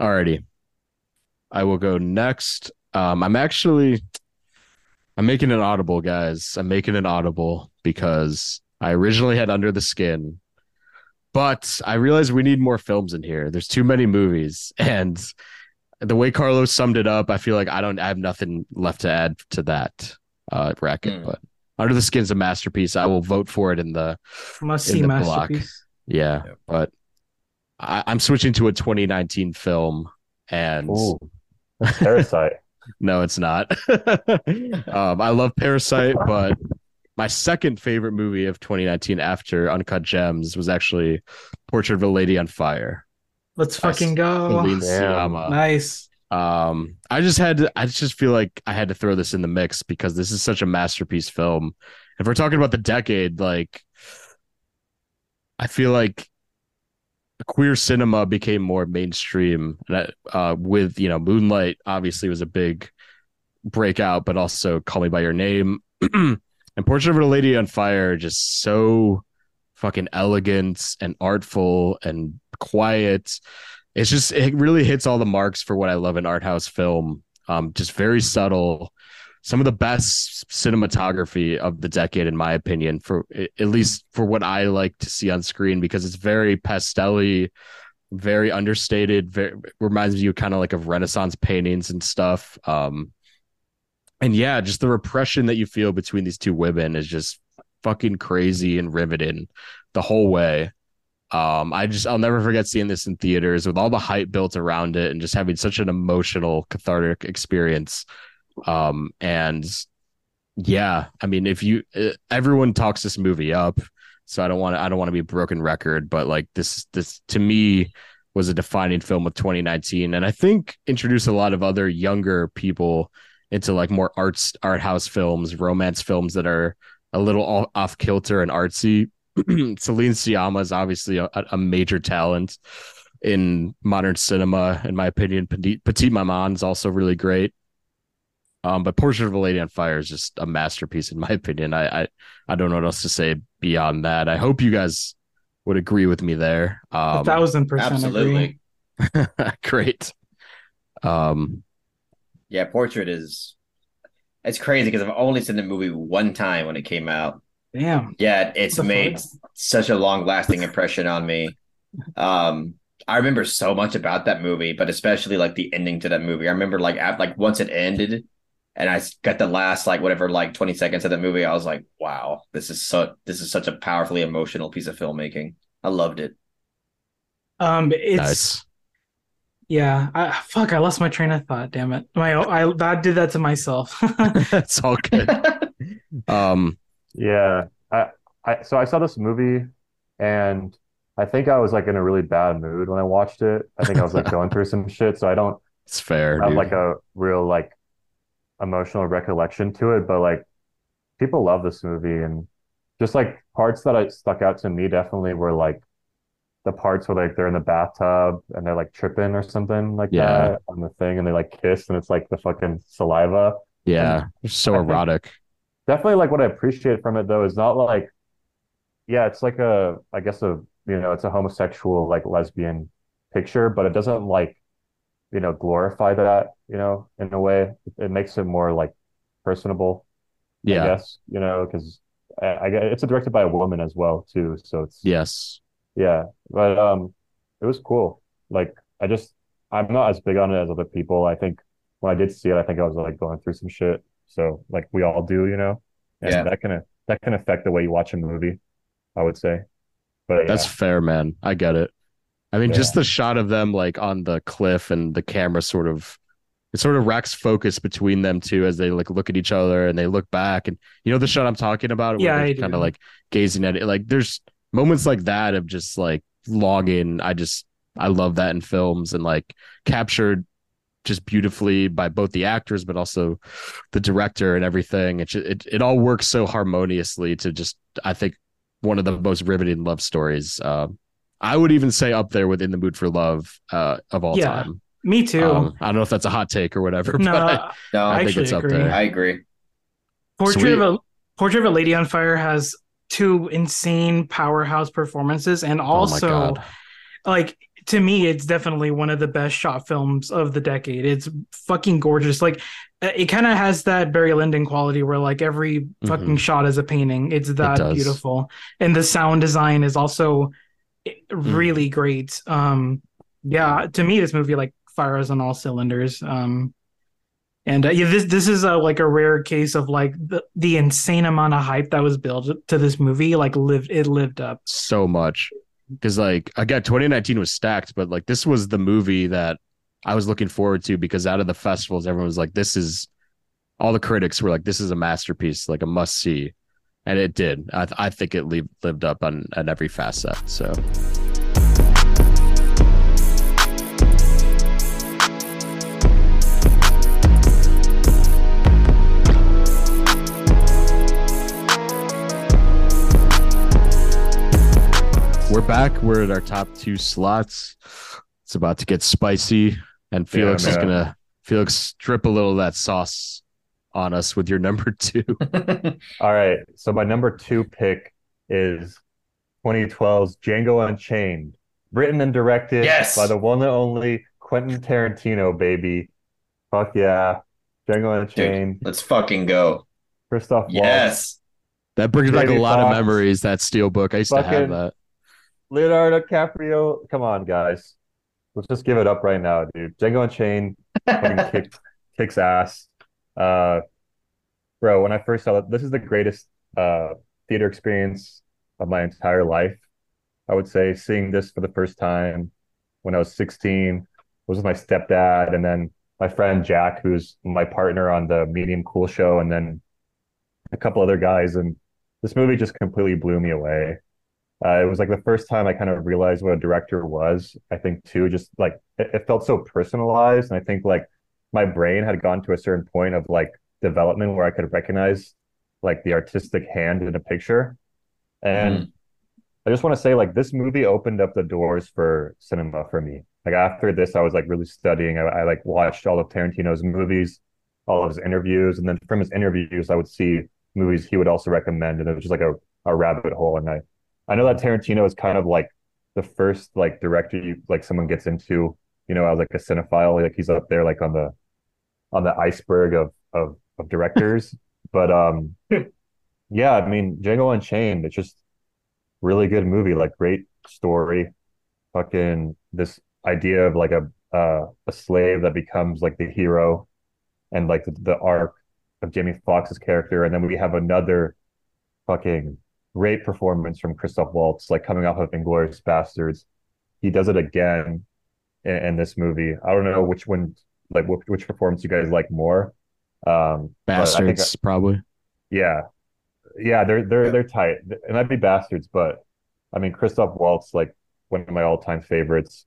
alrighty, I will go next. Um, I'm actually, I'm making an audible, guys. I'm making an audible because I originally had Under the Skin, but I realized we need more films in here. There's too many movies, (laughs) and the way Carlos summed it up, I feel like I don't I have nothing left to add to that uh, bracket. Hmm. But Under the Skin's a masterpiece. I will vote for it in the Must in see the block. masterpiece. yeah. But I, I'm switching to a 2019 film, and ooh. (laughs) Parasite. no, it's not. (laughs) um, I love Parasite, but my second favorite movie of 2019 after Uncut Gems was actually Portrait of a Lady on Fire. Let's fucking go. Celine damn. Sciamma. Nice. Um, I just had to, I just feel like I had to throw this in the mix because this is such a masterpiece film. If we're talking about the decade, like I feel like queer cinema became more mainstream uh with you know Moonlight obviously was a big breakout, but also Call Me by Your Name (clears throat) and Portrait of a Lady on Fire just so fucking elegant and artful and quiet it's just it really hits all the marks for what I love in art house film. Um, just very subtle, some of the best cinematography of the decade, in my opinion, for at least for what I like to see on screen, because it's very pastelly, very understated. Very reminds you kind of like of Renaissance paintings and stuff. Um, and yeah, just the repression that you feel between these two women is just fucking crazy and riveting the whole way. Um, I just I'll never forget seeing this in theaters with all the hype built around it and just having such an emotional, cathartic experience. Um, and yeah, I mean, if you uh, everyone talks this movie up, so I don't want to I don't want to be a broken record, but like this this to me was a defining film of 2019, and I think introduced a lot of other younger people into like more arts art house films, romance films that are a little off kilter and artsy. (clears throat) Celine Sciamma is obviously a, a, major talent in modern cinema, in my opinion. Petite, Petite Maman is also really great. Um, but Portrait of a Lady on Fire is just a masterpiece, in my (laughs) opinion. I, I, I don't know what else to say beyond that. I hope you guys would agree with me there. Um, a thousand percent absolutely. (laughs) great. Um, yeah, Portrait is it's crazy because I've only seen the movie one time when it came out. Damn. Yeah, it's made such a long lasting impression on me. Um, I remember so much about that movie, but especially like the ending to that movie. I remember like after, like once it ended, and I got the last like whatever like twenty seconds of the movie. I was like, wow, this is so this is such a powerfully emotional piece of filmmaking. I loved it. Um, it's nice. Yeah, I, fuck, I lost my train of thought. Damn it, my I, I did that to myself. (laughs) It's all good. (laughs) um, yeah, I, I so I saw this movie, and I think I was like in a really bad mood when I watched it. I think I was like (laughs) going through some shit, so I don't. It's fair. Have dude. like a real like emotional recollection to it, but like people love this movie, and just like parts that I stuck out to me definitely were like the parts where like they're in the bathtub and they're like tripping or something like yeah. that on the thing and they like kiss and it's like the fucking saliva. Yeah. And so I erotic. Definitely like what I appreciate from it though is not like yeah, it's like a I guess a you know, it's a homosexual like lesbian picture, but it doesn't like you know glorify that, you know, in a way. It makes it more like personable. Yeah. I guess, you know, because I, I it's directed by a woman as well too. So it's yes yeah, but um, it was cool. Like I just I'm not as big on it as other people. I think when I did see it, I think I was like going through some shit. So like we all do, you know, and yeah. that can that can affect the way you watch a movie. I would say, but yeah. that's fair, man. I get it. I mean, yeah. just the shot of them like on the cliff and the camera sort of it sort of racks focus between them two as they like look at each other and they look back and you know the shot I'm talking about. Yeah, kind of like gazing at it. Like there's moments like that of just like longing. I just I love that in films and like captured just beautifully by both the actors but also the director and everything. It it it all works so harmoniously to just I think one of the most riveting love stories. Uh, I would even say up there with In the Mood for Love uh, of all yeah, time. Me too. Um, I don't know if that's a hot take or whatever. No, I, no, I, I think it's agree. up there. I agree. Portrait Sweet. of a Portrait of a Lady on Fire has two insane powerhouse performances and oh also oh like to me it's definitely one of the best shot films of the decade it's fucking gorgeous like it kind of has that barry lyndon quality where like every mm-hmm. fucking shot is a painting it's that it beautiful and the sound design is also really mm. great um yeah to me this movie like fires on all cylinders um and uh, yeah, this this is a, like a rare case of like the, the insane amount of hype that was built to this movie. Like lived it lived up so much because like again, 2019 was stacked, but like this was the movie that I was looking forward to because out of the festivals, everyone was like, "This is." All the critics were like, "This is a masterpiece, like a must see," and it did. I, th- I think it lived lived up on on every facet. So. we're back. We're at our top two slots. It's about to get spicy, and Felix yeah, is gonna Felix strip a little of that sauce on us with your number (laughs) two. (laughs) All right. So my number two pick is 2012's Django Unchained, written and directed yes! by the one and only Quentin Tarantino, baby. Fuck yeah. Django Unchained. Dude, let's fucking go. Christoph Yes. That brings back a lot Fox. of memories, that steel book. I used Fucking, to have that Leonardo DiCaprio. Come on, guys. Let's just give it up right now, dude. Django Unchained (laughs) fucking kick, kicks ass. Uh, bro, when I first saw it, this is the greatest uh theater experience of my entire life. I would say seeing this for the first time when I was 16 was with my stepdad and then my friend Jack, who's my partner on the Medium Cool show, and then a couple other guys. And this movie just completely blew me away. Uh, it was like the first time I kind of realized what a director was. I think too, just like it, it felt so personalized, and I think like my brain had gone to a certain point of like development where I could recognize like the artistic hand in a picture. And mm. I just want to say like this movie opened up the doors for cinema for me. Like after this, I was like really studying. I, I like watched all of Tarantino's movies, all of his interviews, and then from his interviews, I would see movies he would also recommend, and it was just like a, a rabbit hole. And I I know that Tarantino is kind of like the first like director you like someone gets into, you know, as like a cinephile. Like he's up there like on the on the iceberg of of of directors. (laughs) but um yeah, I mean Django Unchained, it's just really good movie, like great story. Fucking this idea of like a uh, a slave that becomes like the hero and like the, the arc of Jamie Foxx's character, and then we have another fucking great performance from Christoph Waltz, like coming off of Inglourious Basterds. He does it again in, in, this movie. I don't know which one, like which, which performance you guys like more. Um, Bastards, I, probably. Yeah, yeah, they're they're yeah. they're tight. It might be Bastards, but I mean Christoph Waltz, like one of my all time favorites.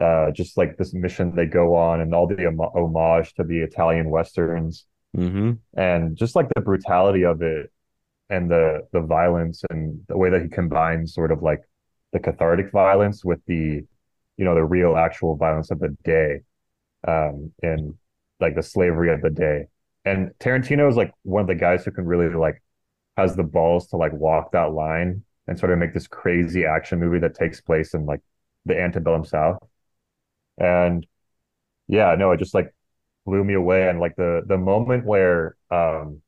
Uh, just like this mission they go on and all the homage to the Italian westerns, mm-hmm. and just like the brutality of it and the the violence and the way that he combines sort of like the cathartic violence with the you know the real actual violence of the day um and like the slavery of the day and tarantino is like one of the guys who can really like has the balls to like walk that line and sort of make this crazy action movie that takes place in like the antebellum south and yeah no it just like blew me away and like the the moment where um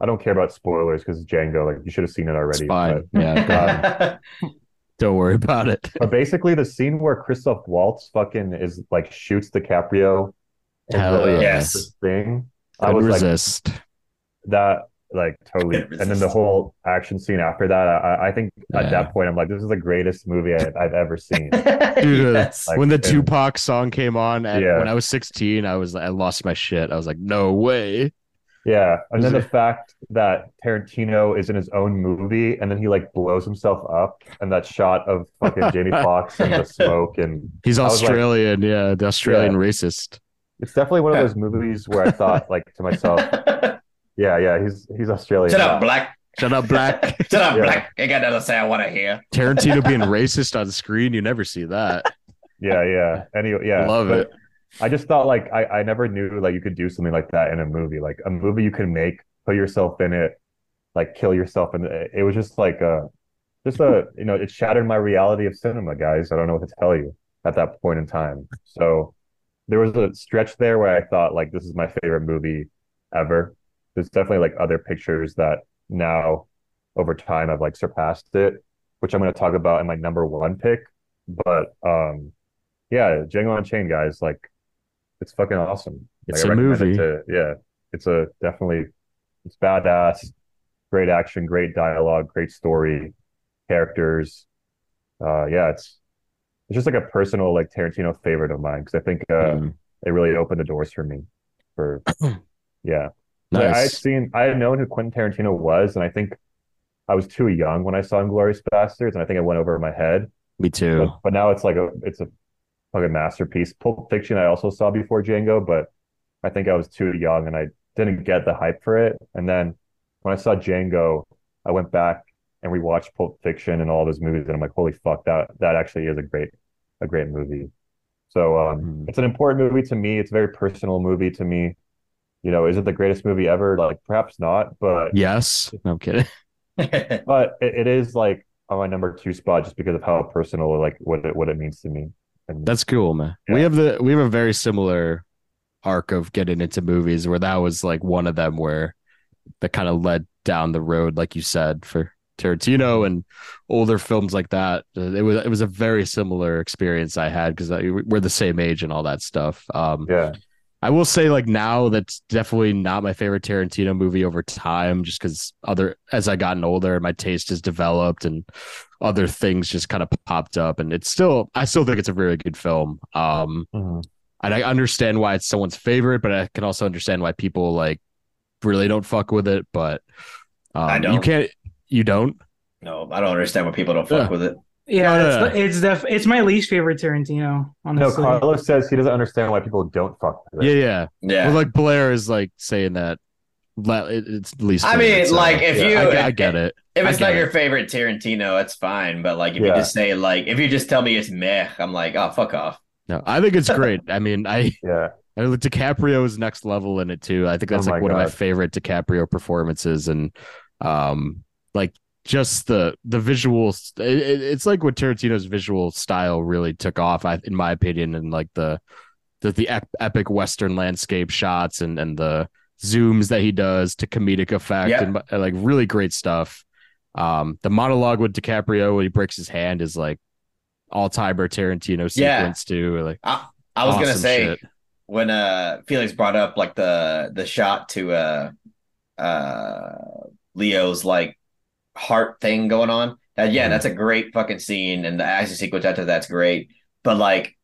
I don't care about spoilers because it's Django. Like you should have seen it already. It's fine. But, yeah. Um, (laughs) (laughs) don't worry about it. but basically, the scene where Christoph Waltz fucking is like shoots DiCaprio. Hell the, yes. Thing. I was resist. Like, that like totally and then the whole action scene after that i, I think yeah. at that point i'm like this is the greatest movie I, have ever seen (laughs) Dude, yes. like, (laughs) when the and, tupac song came on and yeah. when i was 16 i was i lost my shit i was like no way yeah, and then the fact that Tarantino is in his own movie, and then he like blows himself up, and that shot of fucking Jamie (laughs) Foxx and the smoke, and he's Australian, like, yeah, the Australian yeah. racist. It's definitely one of those movies where I thought like to myself, (laughs) yeah, yeah, he's he's Australian. Shut up, black. Shut up, black. (laughs) Shut up, yeah. black. You got nothing to say. I want to hear Tarantino being racist on screen. You never see that. Yeah, yeah. Anyway, yeah, love but, it. I just thought like I, I never knew like you could do something like that in a movie. Like a movie you can make, put yourself in it, like kill yourself and it. it was just like a just a you know, it shattered my reality of cinema, guys. I don't know what to tell you at that point in time. So there was a stretch there where I thought like this is my favorite movie ever. There's definitely like other pictures that now over time I've like surpassed it, which I'm gonna talk about in my number one pick. But um yeah, Django Unchained, guys, like it's fucking awesome. It's like, a movie. It to, yeah, it's a definitely it's badass. Great action, great dialogue, great story, characters. Uh, yeah, it's it's just like a personal like Tarantino favorite of mine because I think uh, mm. it really opened the doors for me. For (clears throat) yeah, nice. I had seen I had known who Quentin Tarantino was, and I think I was too young when I saw Inglourious Basterds, and I think it went over my head. Me too. But, but now it's like a it's a fucking masterpiece. Pulp Fiction I also saw before Django, but I think I was too young and I didn't get the hype for it. And then when I saw Django, I went back and rewatched Pulp Fiction and all those movies, and I'm like, holy fuck, that that actually is a great a great movie. So um, mm-hmm. it's an important movie to me. It's a very personal movie to me. You know, is it the greatest movie ever? Like, perhaps not, but yes, no I'm kidding. (laughs) but it, it is like on my number two spot just because of how personal, like what it what it means to me. That's cool, man. Yeah. We have the we have a very similar arc of getting into movies where that was like one of them where that kind of led down the road, like you said, for Tarantino and older films like that. It was it was a very similar experience I had because we're the same age and all that stuff. Um, Yeah. I will say like now that's definitely not my favorite Tarantino movie over time, just because other as I gotten older, my taste has developed and other things just kind of popped up, and it's still I still think it's a very good film. Um, Mhm. and I understand why it's someone's favorite, but I can also understand why people like really don't fuck with it. But um, I you don't. You can't, you don't. No, I don't understand why people don't fuck Yeah. with it. Yeah, No, no, it's, no. it's def it's my least favorite Tarantino. No, Honestly, Carlos says he doesn't understand why people don't fuck with Yeah, it. yeah. Yeah. Well, like Blair is like saying that. It's least. I favorite, mean, so, like, if yeah, you- I, I get it. if it's not it. your favorite Tarantino, it's fine. But like, if you just say like, if you just tell me it's meh, I'm like, oh, fuck off. No, I think it's (laughs) great. I mean, I Yeah. I mean, DiCaprio is next level in it too. I think that's Oh like my one of my favorite DiCaprio performances, and um, like just the the visuals. It, it- it's like what Tarantino's visual style really took off, I, in my opinion, and like the the the ep- epic Western landscape shots and and the zooms that he does to comedic effect Yeah. and uh, like really great stuff. Um, the monologue with DiCaprio when he breaks his hand is like all timer Tarantino Yeah. sequence too. Like I, I was gonna say shit. when uh Felix brought up like the the shot to uh uh Leo's like heart thing going on. That yeah, Mhm. that's a great fucking scene, and the action sequence after that's great. But like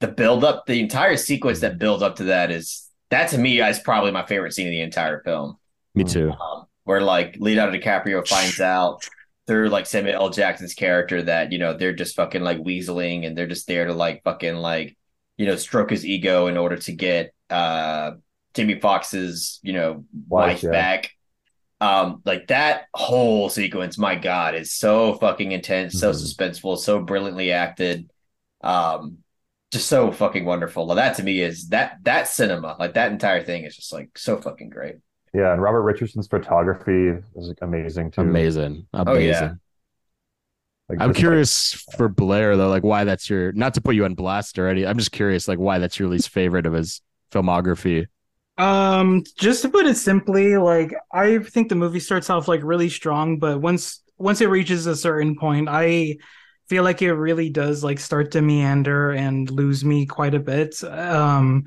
the build up, the entire sequence that builds up to that is that to me is probably my favorite scene in the entire film. me too. Um, where like Leonardo DiCaprio finds out through like Samuel L. Jackson's character that you know they're just fucking like weaseling and they're just there to like fucking like you know stroke his ego in order to get uh Jimmy Foxx's you know Wife, wife yeah. back. Um, like that whole sequence, my God, is so fucking intense, so Mhm. suspenseful, so brilliantly acted. Um, just so fucking wonderful. Well, that to me is that that cinema, like that entire thing is just like so fucking great. Yeah, and Robert Richardson's photography is like, amazing too. Amazing. Amazing. Oh, yeah. Like, I'm just, like, curious for Blair though, like why that's your not to put you on blast or any. I'm just curious, like why that's your least favorite of his filmography. Um, just to put it simply, like I think the movie starts off like really strong, but once once it reaches a certain point, I feel like it really does like start to meander and lose me quite a bit. Um,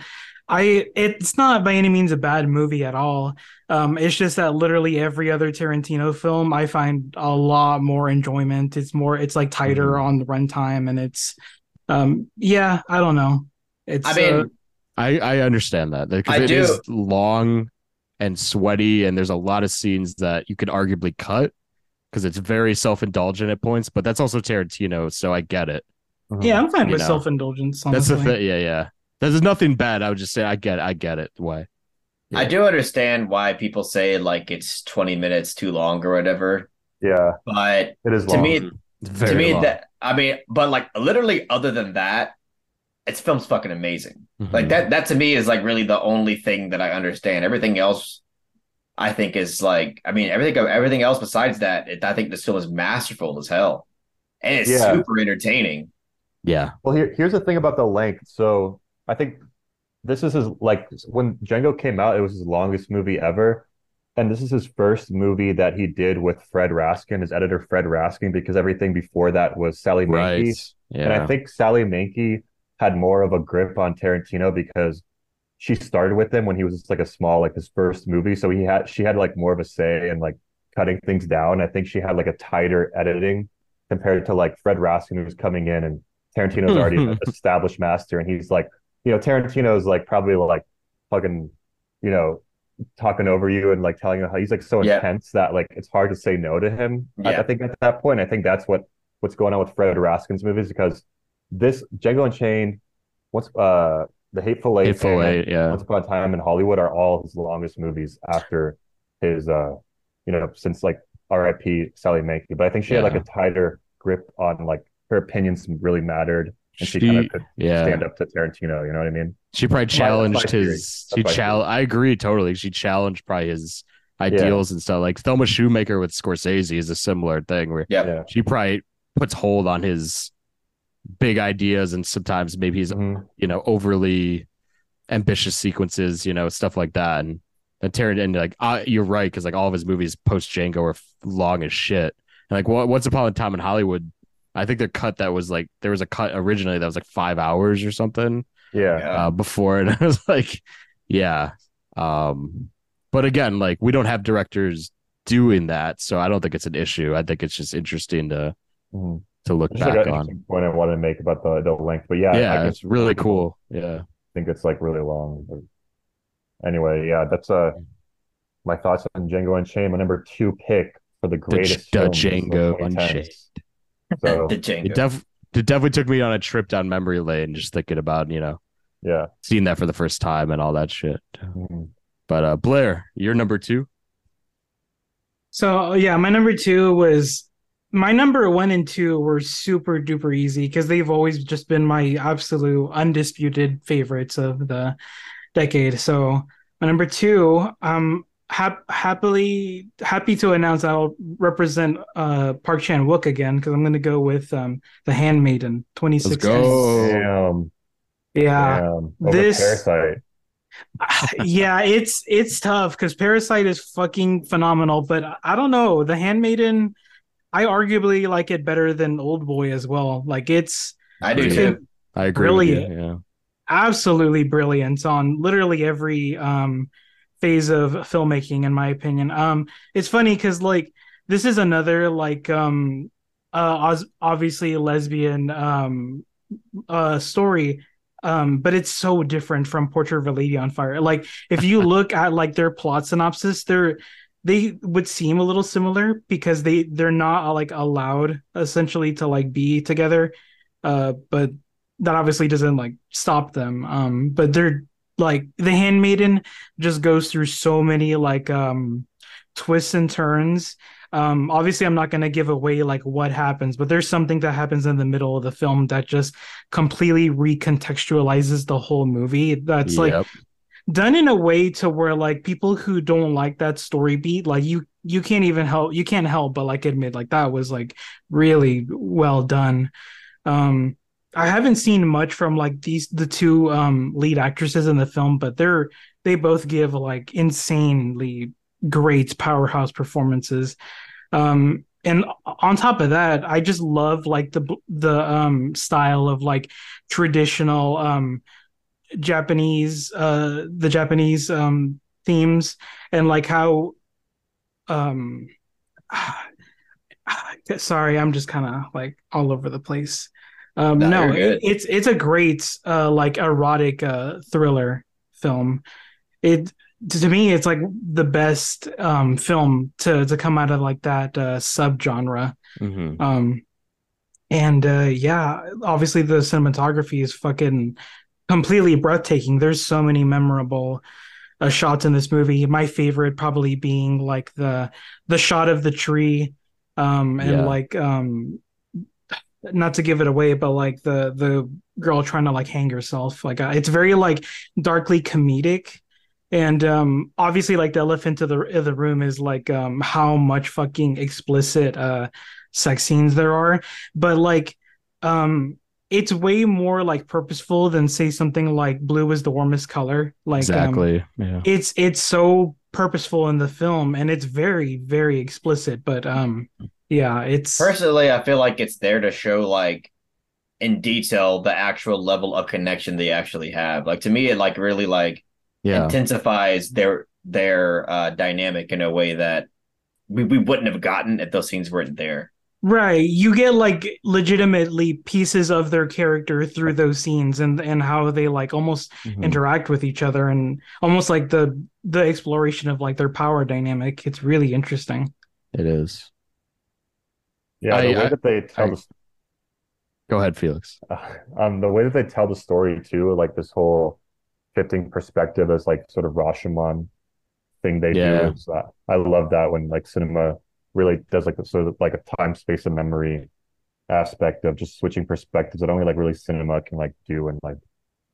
I it's not by any means a bad movie at all. Um, it's just that literally every other Tarantino film, I find a lot more enjoyment. It's more, it's like tighter Mhm. on the runtime, and it's, um, yeah, I don't know. It's I mean, uh, I I understand that because I it is do. long and sweaty, and there's a lot of scenes that you could arguably cut because it's very self indulgent at points. But that's also Tarantino, so I get it. yeah, I'm fine You with self indulgence. That's the thing. Yeah, yeah. There's nothing bad. I would just say I get. It. I get it. Why? I do understand why people say like it's 20 minutes too long or whatever, Yeah, but it is to long. me, It's to me long. that I mean, but like literally other than that, its film's fucking amazing. Like Mhm. that that to me is like really the only thing that I understand. Everything else I think is like I mean everything everything else besides that, it, I think this film is masterful as hell. And it's Yeah. super entertaining. Yeah. Well, here, here's the thing about the length. So I think this is his like when Django came out, it was his longest movie ever. And this is his first movie that he did with Fred Raskin, his editor Fred Raskin, because everything before that was Sally Menke. Right. And I think Sally Menke had more of a grip on Tarantino because she started with him when he was just like a small, like his first movie. So he had she had like more of a say in like cutting things down. I think she had like a tighter editing compared to like Fred Raskin who was coming in and Tarantino's already mm-hmm. an established master and he's like, you know, Tarantino's like probably like fucking, you know, talking over you and like telling you how he's like so Yeah. intense that like it's hard to say no to him. I, I think at that point, I think that's what what's going on with Fred Raskin's movies because this Django Unchained, what's uh the Hateful Eight, Hateful and Eight. Yeah. Once Upon a Time in Hollywood are all his longest movies after his uh you know since like R.I.P. Sally Menke. But I think she had like a tighter grip on like her opinions really mattered and she, She- kind of could Yeah. stand up to Tarantino. You know what I mean? She probably That's my- my challenged theory. his. She chal. I agree totally. She challenged probably his ideals and stuff. Like Thelma Schoonmaker with Scorsese is a similar thing where Yeah. Yeah. she probably puts hold on his big ideas and sometimes maybe he's Mhm. you know overly ambitious sequences, you know stuff like that. And then Tarantino, and like uh, you're right because like all of his movies post Django are f- long as shit. And like what Once Upon a Time in Hollywood, I think the cut that was like there was a cut originally that was like five hours or something Yeah. Yeah. uh, before, and (laughs) I was like, yeah. Um, but again, like we don't have directors doing that, so I don't think it's an issue. I think it's just interesting to Mhm. To look Just back an on. point I wanted to make about the the length, but yeah, Yeah, I it's really cool. Yeah. I think it's like really long. But anyway, yeah, that's uh my thoughts on Django Unchained. My number two pick for the The, greatest the films of Django Unchained. (laughs) So The Django. It, def- it definitely took me on a trip down memory lane, just thinking about you know yeah. seeing that for the first time and all that shit. Mhm. But uh, Blair, you're number two. So yeah, my number two was my number one and two were super duper easy because they've always just been my absolute undisputed favorites of the decade. So my number two, um, hap- happily happy to announce I'll represent uh Park Chan Wook again because I'm going to go with um The Handmaiden 2016. go. Damn. Yeah, Damn. This- Parasite. (laughs) yeah, it's it's tough because Parasite is fucking phenomenal, but I don't know. The Handmaiden, I arguably like it better than Old Boy as well. Like it's I do too. I agree. with you, Yeah. absolutely brilliant on literally every um phase of filmmaking, in my opinion. Um, it's funny because like this is another like um uh obviously lesbian um uh story um but it's so different from portrait of a lady on fire like if you look at like their plot synopsis they're they would seem a little similar because they they're not like allowed essentially to like be together uh but that obviously doesn't like stop them um but they're like the handmaiden just goes through so many like um twists and turns um obviously i'm not going to give away like what happens but there's something that happens in the middle of the film that just completely recontextualizes the whole movie that's like Yep. Done in a way to where like people who don't like that story beat like you you can't even help you can't help but like admit like that was like really well done. Um i haven't seen much from like these the two um lead actresses in the film but they're they both give like insanely great powerhouse performances. Um and on top of that i just love like the the um style of like traditional um Japanese uh the Japanese um themes and like how um (sighs) sorry I'm just kind of like all over the place. Um No, no it's it's a great uh like erotic uh thriller film. It to me it's like the best um film to to come out of like that uh subgenre. Mhm. um and uh yeah obviously the cinematography is fucking completely breathtaking. There's so many memorable uh, shots in this movie. My favorite probably being like the the shot of the tree um and Yeah. like um not to give it away but like the the girl trying to like hang herself. Like uh, it's very like darkly comedic. And um obviously like the elephant of the of the room is like um how much fucking explicit uh sex scenes there are. But like um it's way more like purposeful than say something like blue is the warmest color like um, exactly. yeah. it's it's so purposeful in the film and it's very very explicit but um yeah it's Personally, I feel like it's there to show like in detail the actual level of connection they actually have. Like to me, it like really like Yeah. intensifies their their uh dynamic in a way that we, we wouldn't have gotten if those scenes weren't there. Right you get like legitimately pieces of their character through those scenes and and how they like almost Mhm. interact with each other and almost like the the exploration of like their power dynamic it's really interesting It is. Yeah, I- the way I- that they tell I- the Go ahead, Felix. um the way that they tell the story too, like this whole shifting perspective as like sort of Rashomon thing they Yeah. do is uh, I love that when like cinema really does like a sort of like a time space and memory aspect of just switching perspectives that only like really cinema can like do and like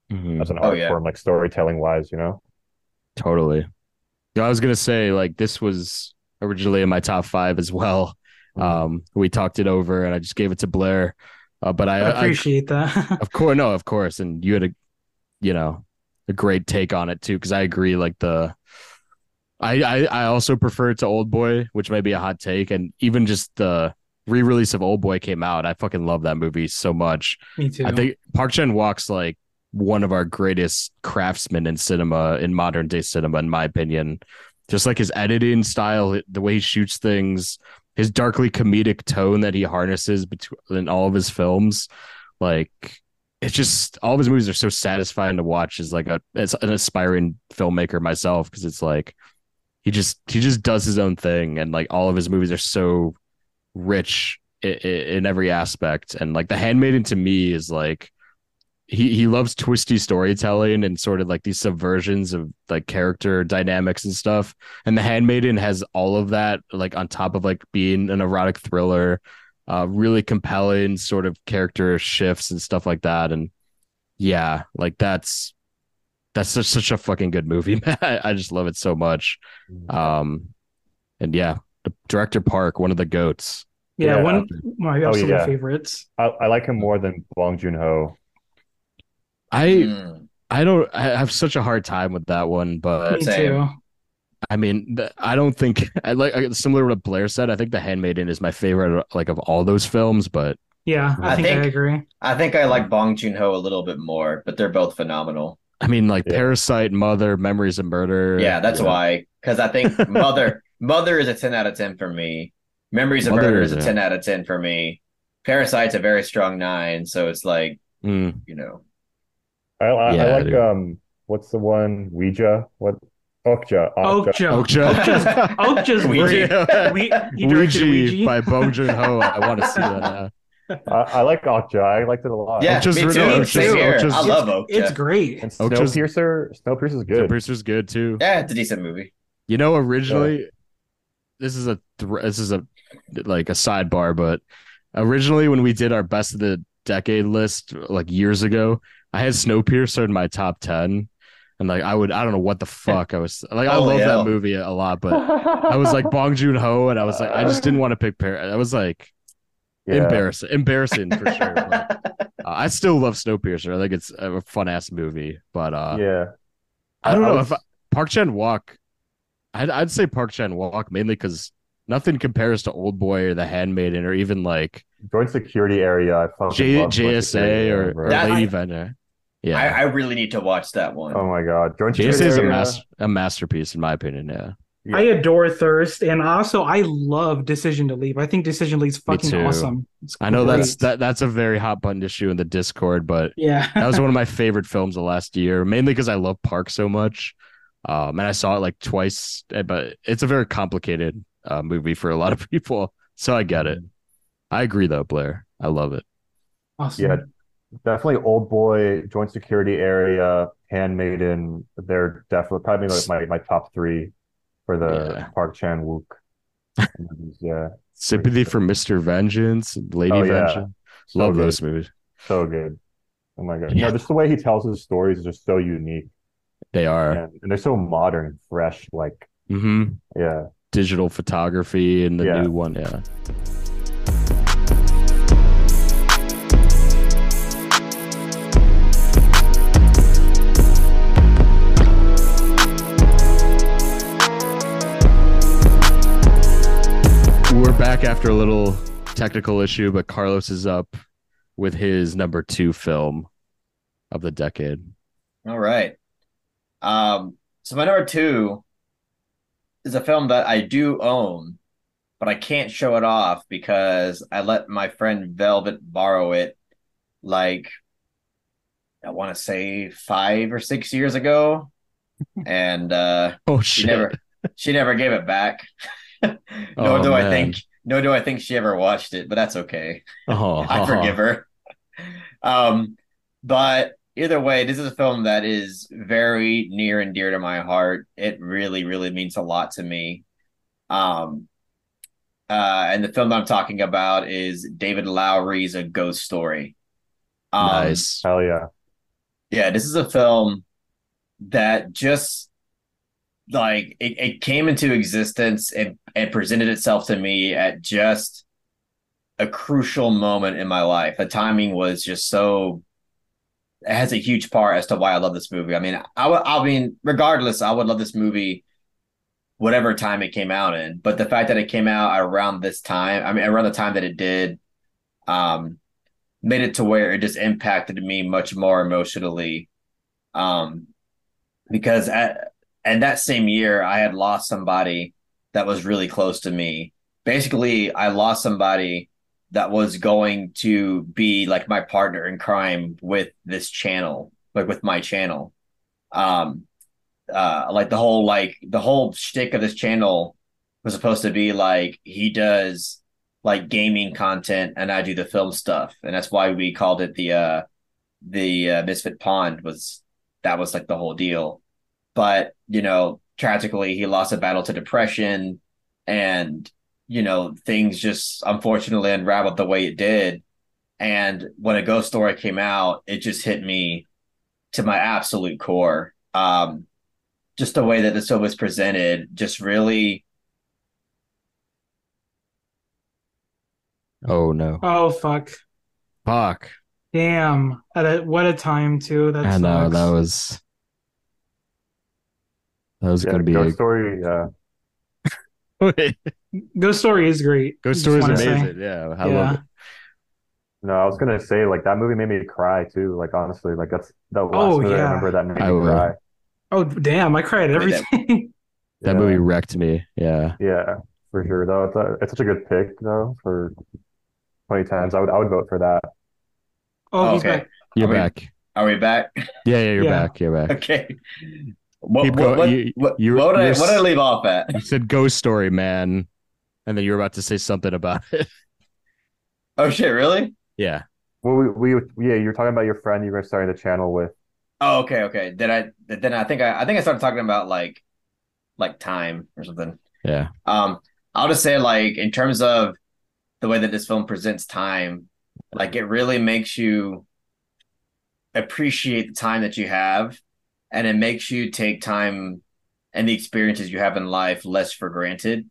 Mhm. as an Oh, art yeah. form like storytelling wise, you know? Totally. Yeah, I was gonna say like this was originally in my top five as well. Mhm. Um, we talked it over, and I just gave it to Blair. Uh, but I, i I, appreciate that of course, no, of course, and you had a, you know, a great take on it too, because I agree. Like the, I, I, I also prefer it to Old Boy, which may be a hot take, and even just the re-release of Old Boy came out, I fucking love that movie so much. Me too. I think Park Chan Wook's like one of our greatest craftsmen in cinema, in modern day cinema, in my opinion. Just like his editing style, the way he shoots things, his darkly comedic tone that he harnesses between in all of his films, like it's just all of his movies are so satisfying to watch as like a as an aspiring filmmaker myself because it's like he just he just does his own thing and like all of his movies are so rich in, in every aspect and like the handmaiden to me is like he he loves twisty storytelling and sort of like these subversions of like character dynamics and stuff. And The Handmaiden has all of that, like on top of like being an erotic thriller, uh, really compelling sort of character shifts and stuff like that. And yeah, like that's that's such, such a fucking good movie, (laughs) man. I, I just love it so much. Um, and yeah, the director Park, one of the goats. yeah, Yeah. one of my Oh, absolute yeah. favorites. I, I like him more than Bong Joon Ho. I Mm. I don't I have such a hard time with that one, but Me Same. too. I mean, I don't think (laughs) I like similar to what Blair said. I think The Handmaiden is my favorite, like of all those films. But Yeah, I, I think, I agree. I think I like Bong Joon Ho a little bit more, but they're both phenomenal. I mean, like Yeah. Parasite, Mother, Memories of Murder. Yeah, that's you know, why. Because I think (laughs) Mother Mother is a ten out of ten for me. Memories of Mother Murder is is a a- ten out of ten for me. Parasite's a very strong nine, so it's like mm, you know. I, I, Yeah, I like dude. um what's the one Ouija? What Okja? Okja. Okja. Okja's (laughs) Ouija. great. We, he directed Ouija Ouija. by Bong Joon Ho. I want to see that. Now. I, I like Okja. I liked it a lot. Yeah, Okja's me really- too. Okja's- Same here. Okja's- I love Okja. It's great. And Okja's- Snowpiercer, Snowpiercer's good. Snowpiercer's good too. yeah, it's a decent movie. You know, originally, this is a thr- this is a like a sidebar, but originally when we did our best of the decade list like years ago, I had Snowpiercer in my top ten, and like I would I don't know what the (laughs) fuck I was like. I Holy love hell. that movie a lot, but I was like (laughs) Bong Joon Ho, and I was like I just didn't want to pick Par. I was like Yeah. embarrassing, embarrassing for sure. but, (laughs) uh, I still love Snowpiercer. I think it's a fun ass movie, but uh, Yeah. I don't know was- if I, Park Chan Wook. I'd I'd say Park Chan Wook mainly because nothing compares to Old Boy or The Handmaiden or even like Joint security area. I fucking J, love Joint Security JSA or, or That- Lady I- Vendor. I, Yeah, I really need to watch that one. oh my god, Joint JSA security is a area. mas- a masterpiece in my opinion. Yeah, Yeah. I adore Thirst, and also I love Decision to Leave. I think Decision to Leave is fucking awesome. It's I know that's that that's a very hot button issue in the Discord, but Yeah, that was (laughs) one of my favorite films of last year, mainly because I love Park so much. Um, and I saw it like twice, eh, but it's a very complicated uh, movie for a lot of (laughs) people, so I get it. I agree though, Blair. I love it. awesome. Yeah, definitely Old Boy, Joint Security Area, Handmaiden. They're definitely probably like my, my top three for the Yeah. Park Chan Wook. Yeah, Sympathy for Mr. Vengeance, Lady Oh, yeah. Vengeance. so Love good. those movies. So good. Oh my god. Yeah. No, just the way he tells his stories is just so unique. They are. And, and they're so modern and fresh. Like, hmm yeah. Digital photography and the Yeah. new one. Yeah. Back after a little technical issue, but Carlos is up with his number two film of the decade. All right. Um, so my number two is a film that I do own, but I can't show it off because I let my friend Velvet borrow it like I want to say five or six years ago. (laughs) And uh Oh she never she never gave it back. (laughs) nor Oh, do I think nor do I think she ever watched it, but that's okay. Oh, I forgive her. Um, but either way, this is a film that is very near and dear to my heart. It really, really means a lot to me. Um, uh, and the film that I'm talking about is David Lowery's A Ghost Story. Um, nice. Hell yeah. yeah, this is a film that just like it, it came into existence and, and presented itself to me at just a crucial moment in my life. The timing was just so it has a huge part as to why I love this movie. I mean, I would I mean, regardless, I would love this movie whatever time it came out in. But the fact that it came out around this time, I mean, around the time that it did, um, made it to where it just impacted me much more emotionally. Um, because at and that same year, I had lost somebody that was really close to me. Basically, I lost somebody that was going to be like my partner in crime with this channel, like with my channel. Um, uh, like the whole like the whole shtick of this channel was supposed to be like he does like gaming content and I do the film stuff, and that's why we called it the uh the uh, Misfit Pond was that was like the whole deal. But you know, tragically, he lost a battle to depression, and you know things just unfortunately unraveled the way it did. And when a ghost story came out, it just hit me to my absolute core. Um, just the way that the show was presented, just really. Oh no! Oh fuck! Fuck! Damn! At a, what a time too. That I know that was that was Yeah, gonna be Ghost a Story. Uh, (laughs) yeah, Ghost Story is great. Ghost Story is amazing. Yeah, I Yeah. love it. no, I was gonna say like that movie made me cry too. Like honestly, like that's the last Oh, movie I remember that made I me will. cry. Oh damn! I cried at I that- everything. (laughs) That Yeah. movie wrecked me. Yeah. Yeah, for sure. Though it's a, it's such a good pick though for 2010s. I would I would vote for that. oh, he's okay. back. You're Are we- back. Are we back? Yeah, yeah, you're Yeah. back. You're back. (laughs) okay. What Keep what, going. what, You- what, you- what did I, what did I s- leave off at? You said ghost story, man, and then you were about to say something about it. (laughs) Oh shit! Really? yeah. Well, we, we yeah, you were talking about your friend you were starting the channel with. Oh, okay, okay. Then I then I think I I think I started talking about like like time or something. Yeah. Um, I'll just say like in terms of the way that this film presents time, like it really makes you appreciate the time that you have, and it makes you take time and the experiences you have in life less for granted.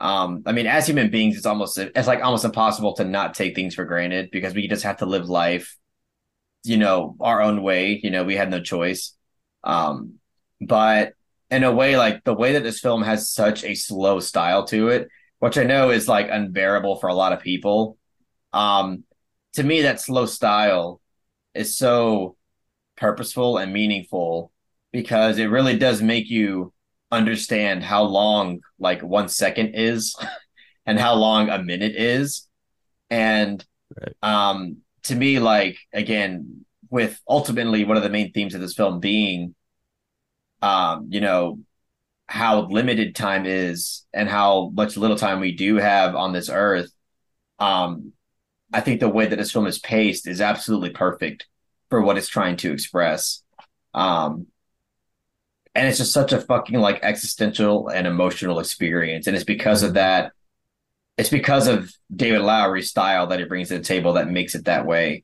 Um, I mean, as human beings, it's almost it's like almost impossible to not take things for granted because we just have to live life, you know, our own way. You know, we had no choice. Um, but in a way, like the way that this film has such a slow style to it, which I know is like unbearable for a lot of people. Um, to me, that slow style is so purposeful and meaningful because it really does make you understand how long like one second is (laughs) and how long a minute is. And Right. um, to me, like again, with ultimately one of the main themes of this film being um, you know, how limited time is and how much little time we do have on this earth. Um, I think the way that this film is paced is absolutely perfect for what it's trying to express. Um, and it's just such a fucking like existential and emotional experience. And it's because of that, it's because of David Lowery's style that he brings to the table that makes it that way.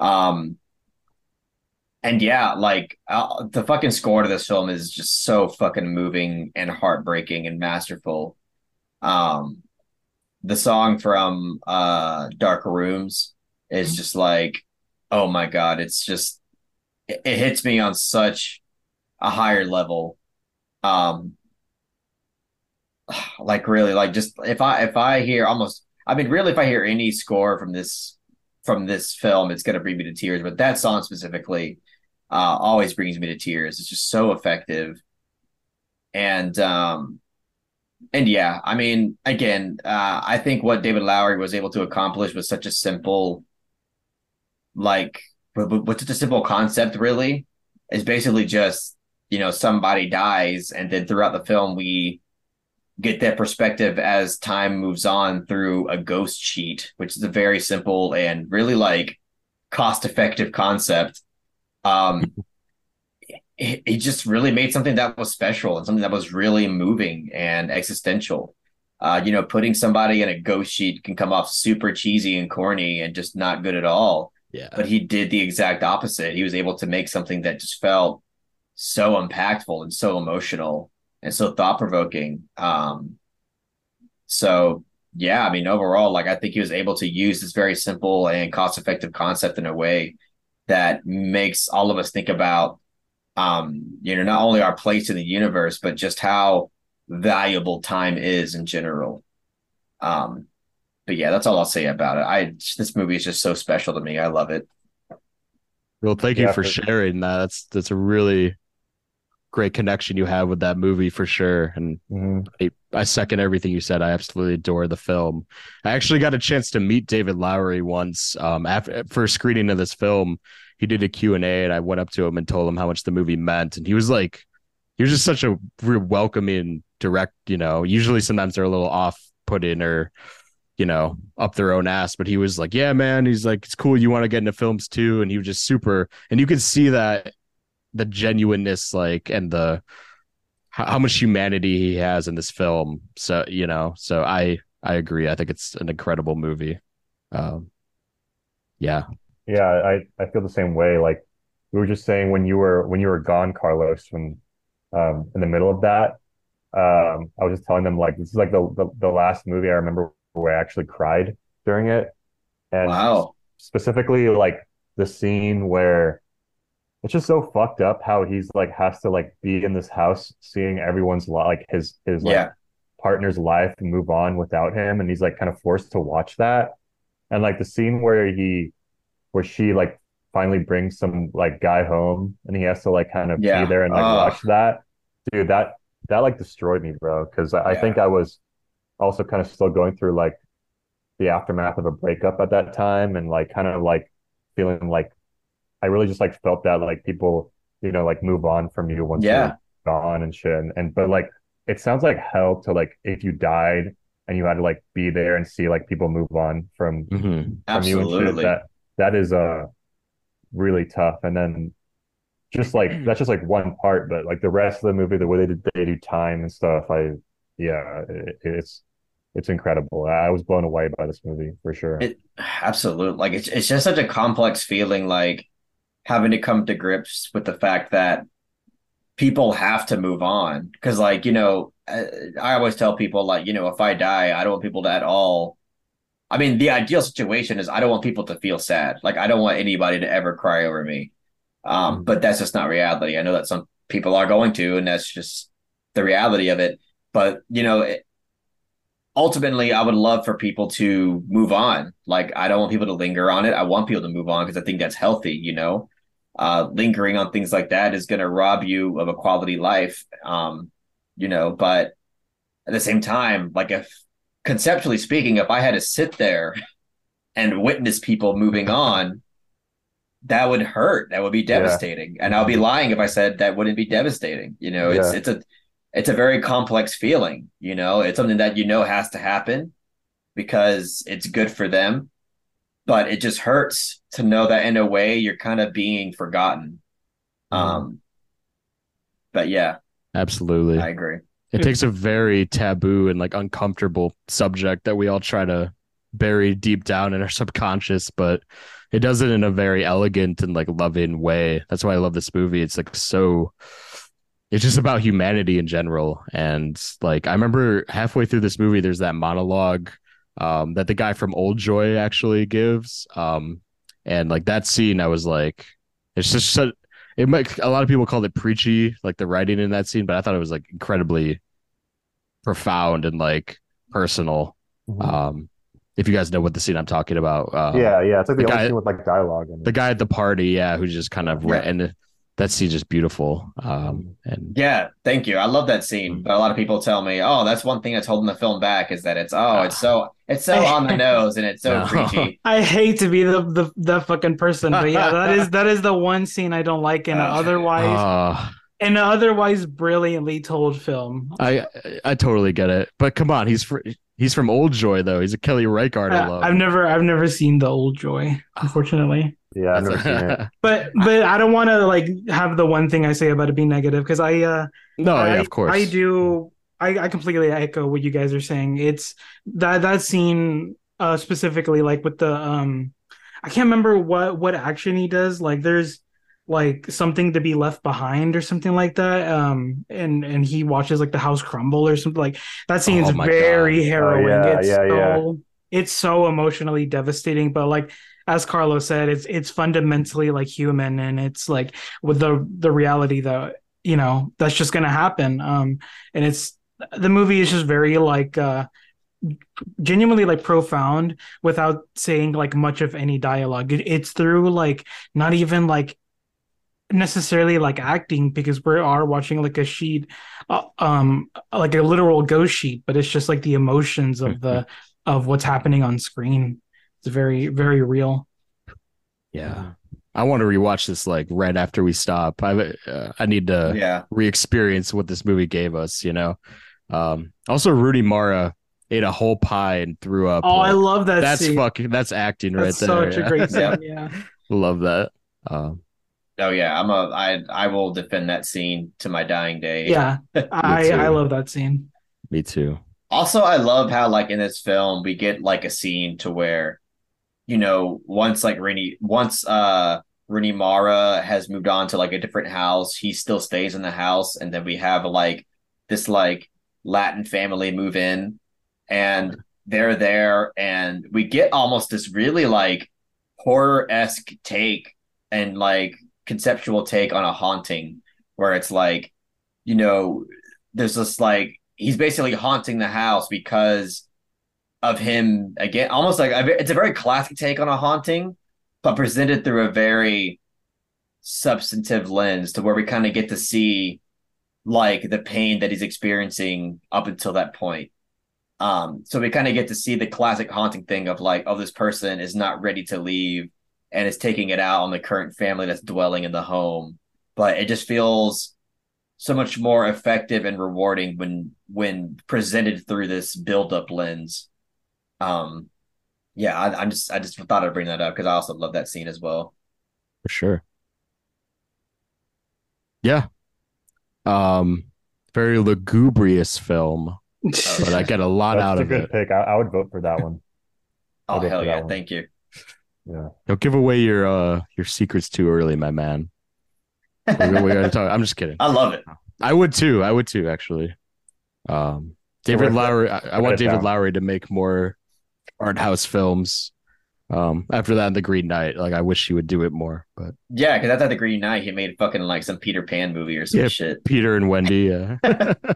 Um, and yeah, like uh, the fucking score to this film is just so fucking moving and heartbreaking and masterful. Um, the song from uh Dark Rooms is just like, oh my god, it's just it, it hits me on such a higher level. Um, (sighs) like really, like just if I if I hear almost, I mean, really, if I hear any score from this from this film, it's gonna bring me to tears. But that song specifically uh, always brings me to tears. It's just so effective. And um and yeah, I mean, again, uh, I think what David Lowery was able to accomplish was such a simple, like, with such a simple concept, really, is basically just, you know, somebody dies, and then throughout the film, we get that perspective as time moves on through a ghost sheet, which is a very simple and really like cost effective concept. Um (laughs) it, it just really made something that was special and something that was really moving and existential. Uh you know putting somebody in a ghost sheet can come off super cheesy and corny and just not good at all Yeah. but he did the exact opposite he was able to make something that just felt so impactful and so emotional and so thought-provoking um so yeah i mean overall like i think he was able to use this very simple and cost-effective concept in a way that makes all of us think about um you know not only our place in the universe but just how valuable time is in general. Um, but yeah, that's all I'll say about it. I this movie is just so special to me. I love it. Well, thank you for for- sharing that. That's that's a really great connection you have with that movie for sure. And Mhm. I, I second everything you said. I absolutely adore the film. I actually got a chance to meet David Lowery once. Um, after for a screening of this film, he did a Q and A, and I went up to him and told him how much the movie meant, and he was like, he was just such a welcoming, direct. You know, usually sometimes they're a little off putting or you know, up their own ass. But he was like, yeah, man. He's like, it's cool. You want to get into films too. And he was just super. And you could see that the genuineness, like, and the how, much humanity he has in this film. So, you know, so I, I agree. I think it's an incredible movie. Um, yeah. Yeah, I, I feel the same way. Like we were just saying when you were when you were gone, Carlos, when um in the middle of that, um I was just telling them like this is like the the, the last movie I remember where I actually cried during it. And Wow. specifically like the scene where it's just so fucked up how he's like has to like be in this house seeing everyone's li- like his his like Yeah. partner's life move on without him and he's like kind of forced to watch that and like the scene where he where she like finally brings some like guy home and he has to like kind of Yeah. be there and like Ugh. watch that dude that that like destroyed me bro because I, I think I was also kind of still going through like the aftermath of a breakup at that time and like kind of like feeling like I really just like felt that like people you know like move on from you once Yeah. you're gone and shit and, and but like it sounds like hell to like if you died and you had to like be there and see like people move on from Mhm. from you and shit Absolutely. that that is uh really tough and then just like (clears throat) that's just like one part but like the rest of the movie the way they do, they do time and stuff I yeah it, it's it's incredible. I was blown away by this movie for sure. It (sighs) absolutely. Like it's it's just such a complex feeling like having to come to grips with the fact that people have to move on. Because like you know I, I always tell people like you know if I die I don't want people to at all I mean the ideal situation is I don't want people to feel sad. Like I don't want anybody to ever cry over me. Um but that's just not reality. I know that some people are going to and that's just the reality of it. But you know it, ultimately I would love for people to move on. Like I don't want people to linger on it. I want people to move on because I think that's healthy, you know. Uh lingering on things like that is going to rob you of a quality life. Um you know, but at the same time, like if conceptually speaking, if I had to sit there and witness people moving on, that would hurt. That would be Yeah. devastating. And I'll be lying if I said that wouldn't be devastating. You know, it's Yeah. it's a it's a very complex feeling, you know. It's something that you know has to happen because it's good for them. But it just hurts to know that in a way you're kind of being forgotten. Um but yeah, Absolutely. I agree. it takes a very taboo and like uncomfortable subject that we all try to bury deep down in our subconscious but it does it in a very elegant and like loving way that's why i love this movie it's like so it's just about humanity in general and like i remember halfway through this movie there's that monologue um that the guy from old joy actually gives um and like that scene i was like it's just so it might a lot of people called it preachy like the writing in that scene but i thought it was like incredibly profound and like personal Mhm. um if you guys know what the scene i'm talking about uh yeah yeah it's like the, the only guy- scene with like dialogue in it. the guy at the party yeah who's just kind of Yeah. and that scene's just beautiful um and Yeah, thank you. I love that scene. Mm. But a lot of people tell me, "Oh, that's one thing that's holding the film back is that it's oh, it's so it's so on the (laughs) nose and it's so No. preachy." (laughs) I hate to be the the that fucking person, but yeah, that is that is the one scene I don't like in Uh, otherwise uh, in an otherwise brilliantly told film. i i totally get it but come on he's fr- he's from old joy though he's a kelly reichardt I, alum I've never I've never seen the old Joy, unfortunately. Yeah I've never seen it (laughs) But but I don't want to like have the one thing I say about it be negative because I uh no I, yeah of course I do. I, I completely echo what you guys are saying. It's that that scene uh specifically like with the um I can't remember what what action he does. Like there's like something to be left behind or something like that. Um and and he watches like the house crumble or something like that scene's Oh my very God. harrowing. Oh, yeah, it's yeah, so it's so emotionally devastating, but like as Carlos said, it's it's fundamentally like human and it's like with the the reality that you know that's just gonna happen. Um and it's the movie is just very like uh genuinely like profound without saying like much of any dialogue. It, it's through like not even like necessarily like acting because we are watching like a sheet uh, um like a literal ghost sheet but it's just like the emotions of the of what's happening on screen it's very very real Yeah. I want to rewatch this like right after we stop. I uh, I need to Yeah. re-experience what this movie gave us, you know. Um also Rooney Mara ate a whole pie and threw up. oh i love that that's scene fucking that's acting that's right there. That's such a yeah. great Yeah. scene yeah Love that. Um Oh yeah. I'm a I I will defend that scene to my dying day. yeah (laughs) i i love that scene me too. Also, I love how like in this film we get like a scene to where, you know, once like Rini once uh Rooney Mara has moved on to like a different house, he still stays in the house, and then we have like this like Latin family move in, and they're there, and we get almost this really like horror esque take and like conceptual take on a haunting, where it's like, you know, there's this like he's basically haunting the house because of him again almost like it's a very classic take on a haunting but presented through a very substantive lens to where we kind of get to see like the pain that he's experiencing up until that point um so we kind of get to see the classic haunting thing of like oh this person is not ready to leave and is taking it out on the current family that's dwelling in the home but it just feels so much more effective and rewarding when when presented through this build up lens. Um, yeah, I, I'm just I just thought I'd bring that up because I also love that scene as well. For sure. Yeah. Um very lugubrious film, but I get a lot That's out a of good it. pick. I, I would vote for that (laughs) one. Oh I'll go hell for yeah, thank you. Yeah. Don't give away your uh your secrets too early, my man. We're, gotta talk. I'm just kidding. (laughs) I love it. I would too. I would too, actually. Um, David write Lowery. I, I want David down. Lowery to make more art house films. Um, after that, The Green Knight. Like, I wish he would do it more. But Yeah, because that's at the Green Knight. He made fucking like some Peter Pan movie or some Yeah. shit. Peter and Wendy. Yeah. (laughs) (laughs)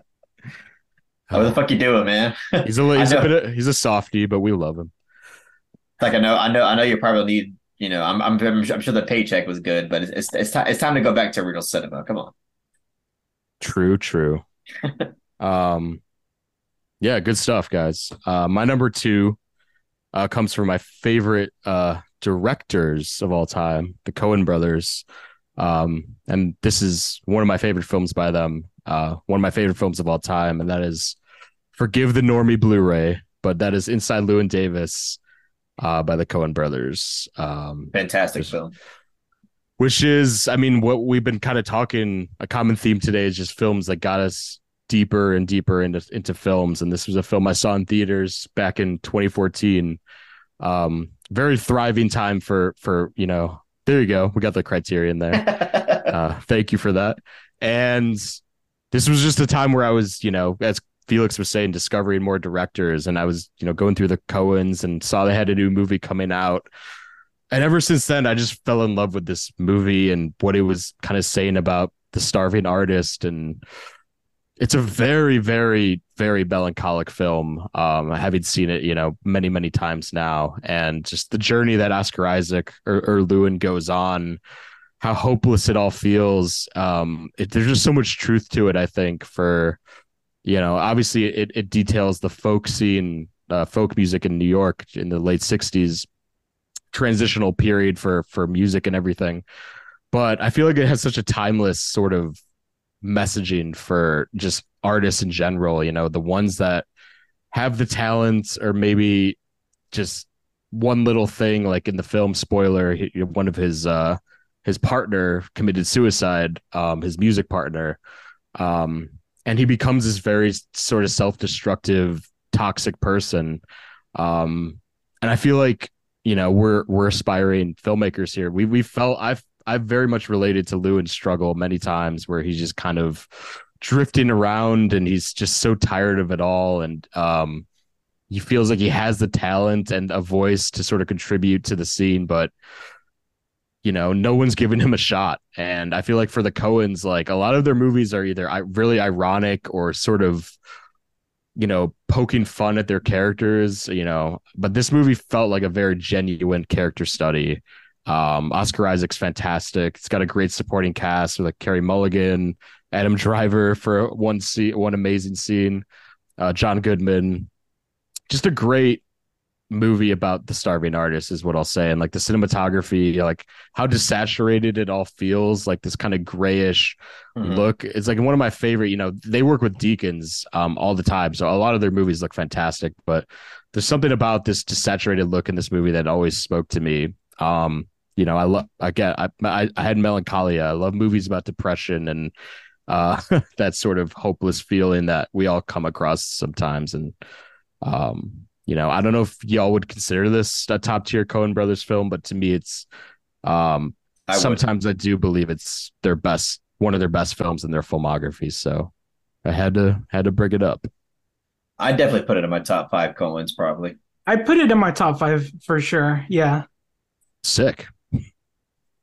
What the fuck you doing, man? he's a (laughs) he's a bit of, he's a softie, but we love him. like I know, I know, I know. You probably need. You know, I'm, I'm, I'm sure the paycheck was good, but it's, it's, it's time, it's time to go back to real cinema. Come on. True, true. um, yeah, good stuff, guys. Uh, my number two uh, comes from my favorite uh, directors of all time, the Coen brothers. Um, and this is one of my favorite films by them. Uh, one of my favorite films of all time, and that is Forgive the Normie Blu-ray, but that is Inside Llewyn Davis uh, by the Coen brothers. Um, Fantastic Just- film. which is i mean what we've been kind of talking a common theme today is just films that got us deeper and deeper into into films. And this was a film i saw in theaters back in 2014 um very thriving time for for you know there you go. We got the criterion there. (laughs) Uh thank you for that. And this was just a time where i was you know as felix was saying discovering more directors. And i was you know going through the coens and saw they had a new movie coming out. And ever since then i just fell in love with this movie and what it was kind of saying about the starving artist and it's a very very very melancholic film. Um having seen it you know many many times now and just the journey that oscar isaac or, or Llewyn goes on how hopeless it all feels. Um it, there's just so much truth to it i think for you know obviously it, it details the folk scene uh, folk music in new york in the late 60s transitional period for for music and everything. But i feel like it has such a timeless sort of messaging for just artists in general you know the ones that have the talents or maybe just one little thing like in the film spoiler one of his uh his partner committed suicide um his music partner um and he becomes this very sort of self-destructive toxic person. Um and i feel like you know we're we're aspiring filmmakers here. We we felt i've i've very much related to Llewyn's struggle many times where he's just kind of drifting around and he's just so tired of it all and um he feels like he has the talent and a voice to sort of contribute to the scene but you know no one's giving him a shot and i feel like for the coens like a lot of their movies are either really ironic or sort of you know, poking fun at their characters, you know, but this movie felt like a very genuine character study. Um, Oscar Isaac's fantastic. It's got a great supporting cast with like Carey Mulligan, Adam Driver for one scene, one amazing scene, uh, John Goodman. Just a great movie about the starving artist is what I'll say. And like the cinematography, like how desaturated it all feels, like this kind of grayish mm-hmm. look. It's like one of my favorite, you know, they work with Deakins um all the time. So a lot of their movies look fantastic, but there's something about this desaturated look in this movie that always spoke to me. Um, you know, I love again, I, I I had melancholia. I love movies about depression and uh (laughs) that sort of hopeless feeling that we all come across sometimes. And um you know, I don't know if y'all would consider this a top tier Coen Brothers film, but to me, it's um, I sometimes would. I do believe it's their best, one of their best films in their filmography. So I had to had to bring it up. I definitely put it in my top five Coens, probably. I put it in my top five for sure. Yeah. Sick.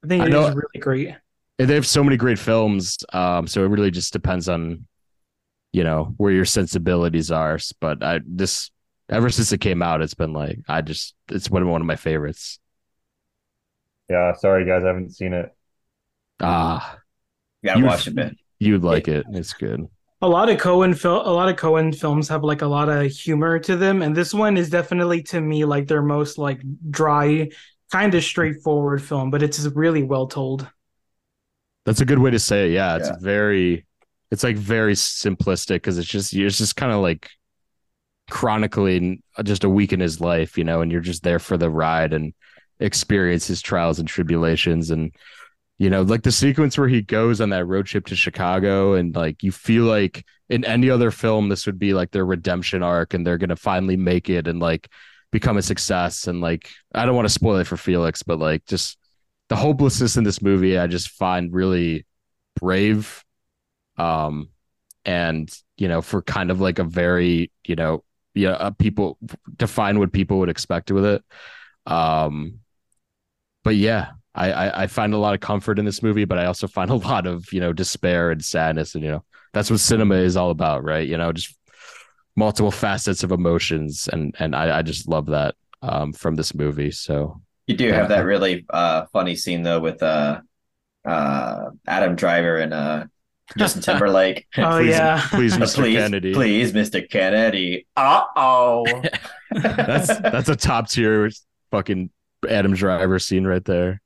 I think it I is really great. They have so many great films. Um, so it really just depends on, you know, where your sensibilities are. But I this ever since it came out, it's been like I just it's one of one of my favorites. Yeah, sorry guys, I haven't seen it. Ah, you gotta watch it, man. You'd like it. It's good. A lot of Coen fil- a lot of Coen films have like a lot of humor to them, and this one is definitely to me like their most like dry, kind of straightforward film, but it's really well told. That's a good way to say it. Yeah, it's yeah. very, it's like very simplistic because it's just it's just kind of like chronicling just a week in his life, you know, and you're just there for the ride and experience his trials and tribulations and you know, like the sequence where he goes on that road trip to Chicago and like you feel like in any other film this would be like their redemption arc and they're going to finally make it and like become a success and like I don't want to spoil it for Felix, but like just the hopelessness in this movie I just find really brave um and you know for kind of like a very you know yeah, uh, people define what people would expect with it. Um, but yeah, I, I, I find a lot of comfort in this movie, but I also find a lot of you know despair and sadness, and you know that's what cinema is all about, right? You know, just multiple facets of emotions, and and I, I just love that um, from this movie. So you do have that really uh, funny scene though with uh, uh, Adam Driver and uh, Justin (laughs) Timberlake. (laughs) oh (laughs) please, yeah, please, Mr. please, Kennedy. Please, Mr. Kennedy. Uh oh. that's that's a top tier fucking Adam Driver scene right there.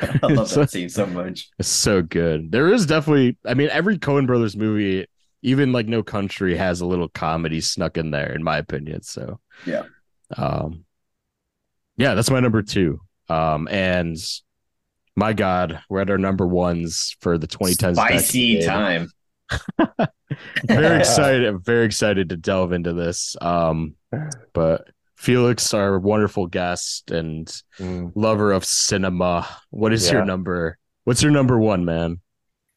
I love that scene so much. It's so good. There is definitely, I mean, every Coen Brothers movie, even like No Country, has a little comedy snuck in there, in my opinion. So yeah, um, yeah, that's my number two. Um, and my God, we're at our number ones for the 2010s. Spicy decade. (laughs) time. very (laughs) excited. Very excited to delve into this. Um, but Felix, our wonderful guest and mm. lover of cinema, what is yeah. your number? What's your number one, man?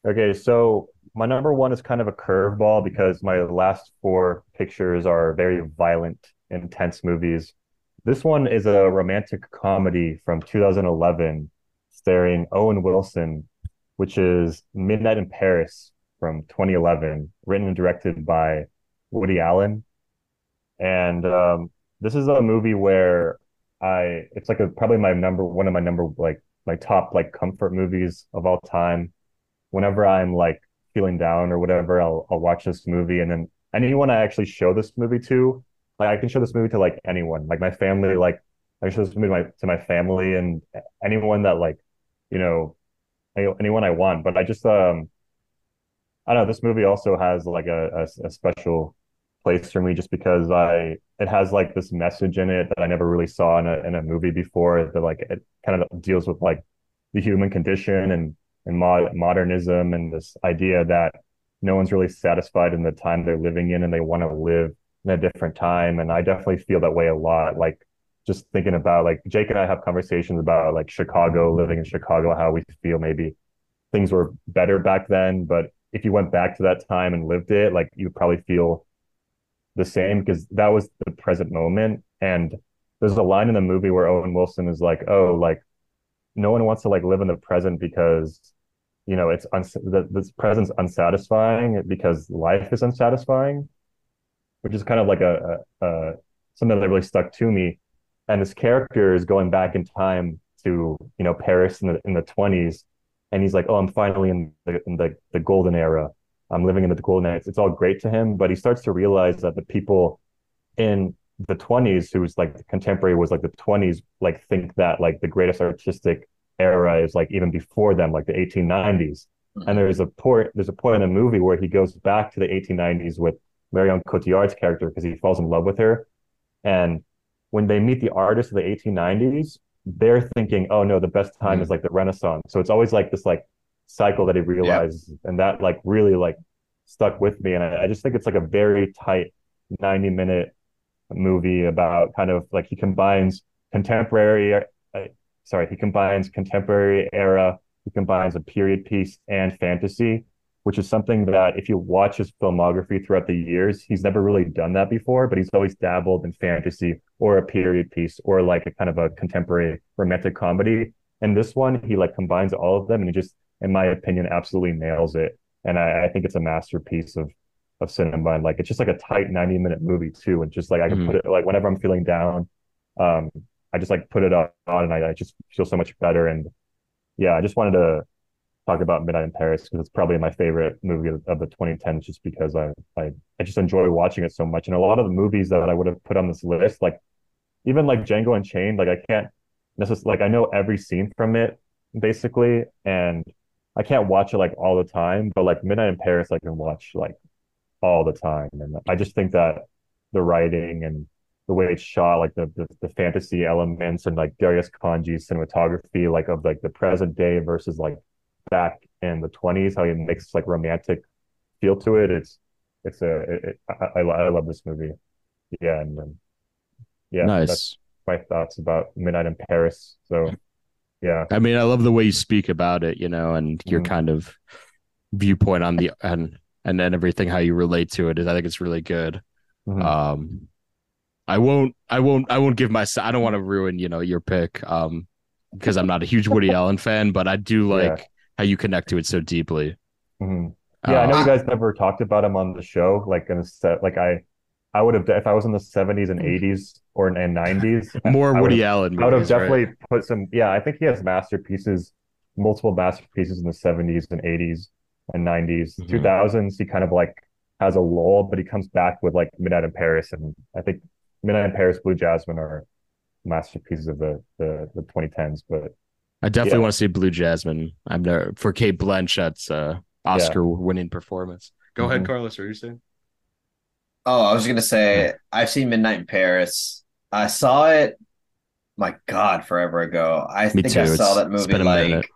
Okay, so my number one is kind of a curveball because my last four pictures are very violent, intense movies. This one is a romantic comedy from 2011 starring Owen Wilson, which is Midnight in Paris from 2011, written and directed by Woody Allen. And um, this is a movie where I it's like a probably my number one of my number like my top like comfort movies of all time. Whenever I'm like feeling down or whatever, I'll I'll watch this movie and then anyone I actually show this movie to, like I can show this movie to like anyone. Like my family, like I show this movie to my, to my family and anyone that like you know, anyone I want. But I just, um, I don't know. This movie also has like a, a, a special place for me just because I it has like this message in it that I never really saw in a in a movie before. That like it kind of deals with like the human condition and and mod- modernism and this idea that no one's really satisfied in the time they're living in and they want to live in a different time. And I definitely feel that way a lot. Like just thinking about like Jake and I have conversations about like Chicago, living in Chicago, how we feel maybe things were better back then. But if you went back to that time and lived it, like you probably feel the same because that was the present moment. And there's a line in the movie where Owen Wilson is like, oh, like no one wants to like live in the present because you know it's uns- the, this present's unsatisfying because life is unsatisfying which is kind of like a, a, a something that really stuck to me. And this character is going back in time to you know Paris in the in the twenties, and he's like, oh, I'm finally in the in the, the golden era. I'm living in the golden era. It's all great to him, but he starts to realize that the people in the 20s who's like contemporary was like the 20s like think that like the greatest artistic era is like even before them like the 1890s mm-hmm. and there's a point there's a point in the movie where he goes back to the 1890s with Marion Cotillard's character because he falls in love with her and when they meet the artists of the 1890s they're thinking oh no the best time mm-hmm. is like the renaissance so it's always like this like cycle that he realizes yep. and that like really like stuck with me and I, I just think it's like a very tight 90 minute movie about kind of like he combines contemporary uh, sorry he combines contemporary era he combines a period piece and fantasy which is something that if you watch his filmography throughout the years he's never really done that before but he's always dabbled in fantasy or a period piece or like a kind of a contemporary romantic comedy. And this one he like combines all of them and he just in my opinion absolutely nails it. And I, I think it's a masterpiece of of cinema and like it's just like a tight 90 minute movie too and just like i can mm-hmm. put it like whenever i'm feeling down um i just like put it on and I, I just feel so much better. And yeah i just wanted to talk about midnight in paris because it's probably my favorite movie of, of the 2010s just because I, I i just enjoy watching it so much. And a lot of the movies that i would have put on this list like even like django unchained like i can't necessarily like i know every scene from it basically and I can't watch it like all the time, but like Midnight in Paris, I can watch like all the time. And I just think that the writing and the way it's shot, like the, the, the fantasy elements and like Darius Khondji's cinematography, like of like the present day versus like back in the twenties, how he makes like romantic feel to it. It's it's a it, it, I, I love this movie. Yeah, and, and yeah, nice. That's my thoughts about Midnight in Paris. So yeah, I mean, I love the way you speak about it, you know, and your mm-hmm. kind of viewpoint on the and and then everything how you relate to it is I think it's really good. Mm-hmm. Um I won't I won't I won't give my I don't want to ruin, you know, your pick um because I'm not a huge Woody (laughs) Allen fan, but I do like yeah. how you connect to it so deeply. Mm-hmm. Yeah, uh, I know you guys never talked about him on the show like in a set like I I would have if I was in the 70s and 80s or and 90s (laughs) more I Woody Allen movies, I would have definitely right? put some yeah, I think he has masterpieces multiple masterpieces in the 70s and 80s and 90s. Mm-hmm. 2000s, he kind of like has a lull, but he comes back with like Midnight in Paris. And I think Midnight in Paris, Blue Jasmine are masterpieces of the, the, the 2010s. But I definitely yeah. want to see Blue Jasmine. I'm there for Cate Blanchett's uh, Oscar yeah. winning performance. Go mm-hmm. ahead, Carlos. What are you saying? Oh, I was gonna say I've seen Midnight in Paris. I saw it. My God, forever ago. I Me think too. I saw that movie like, minute.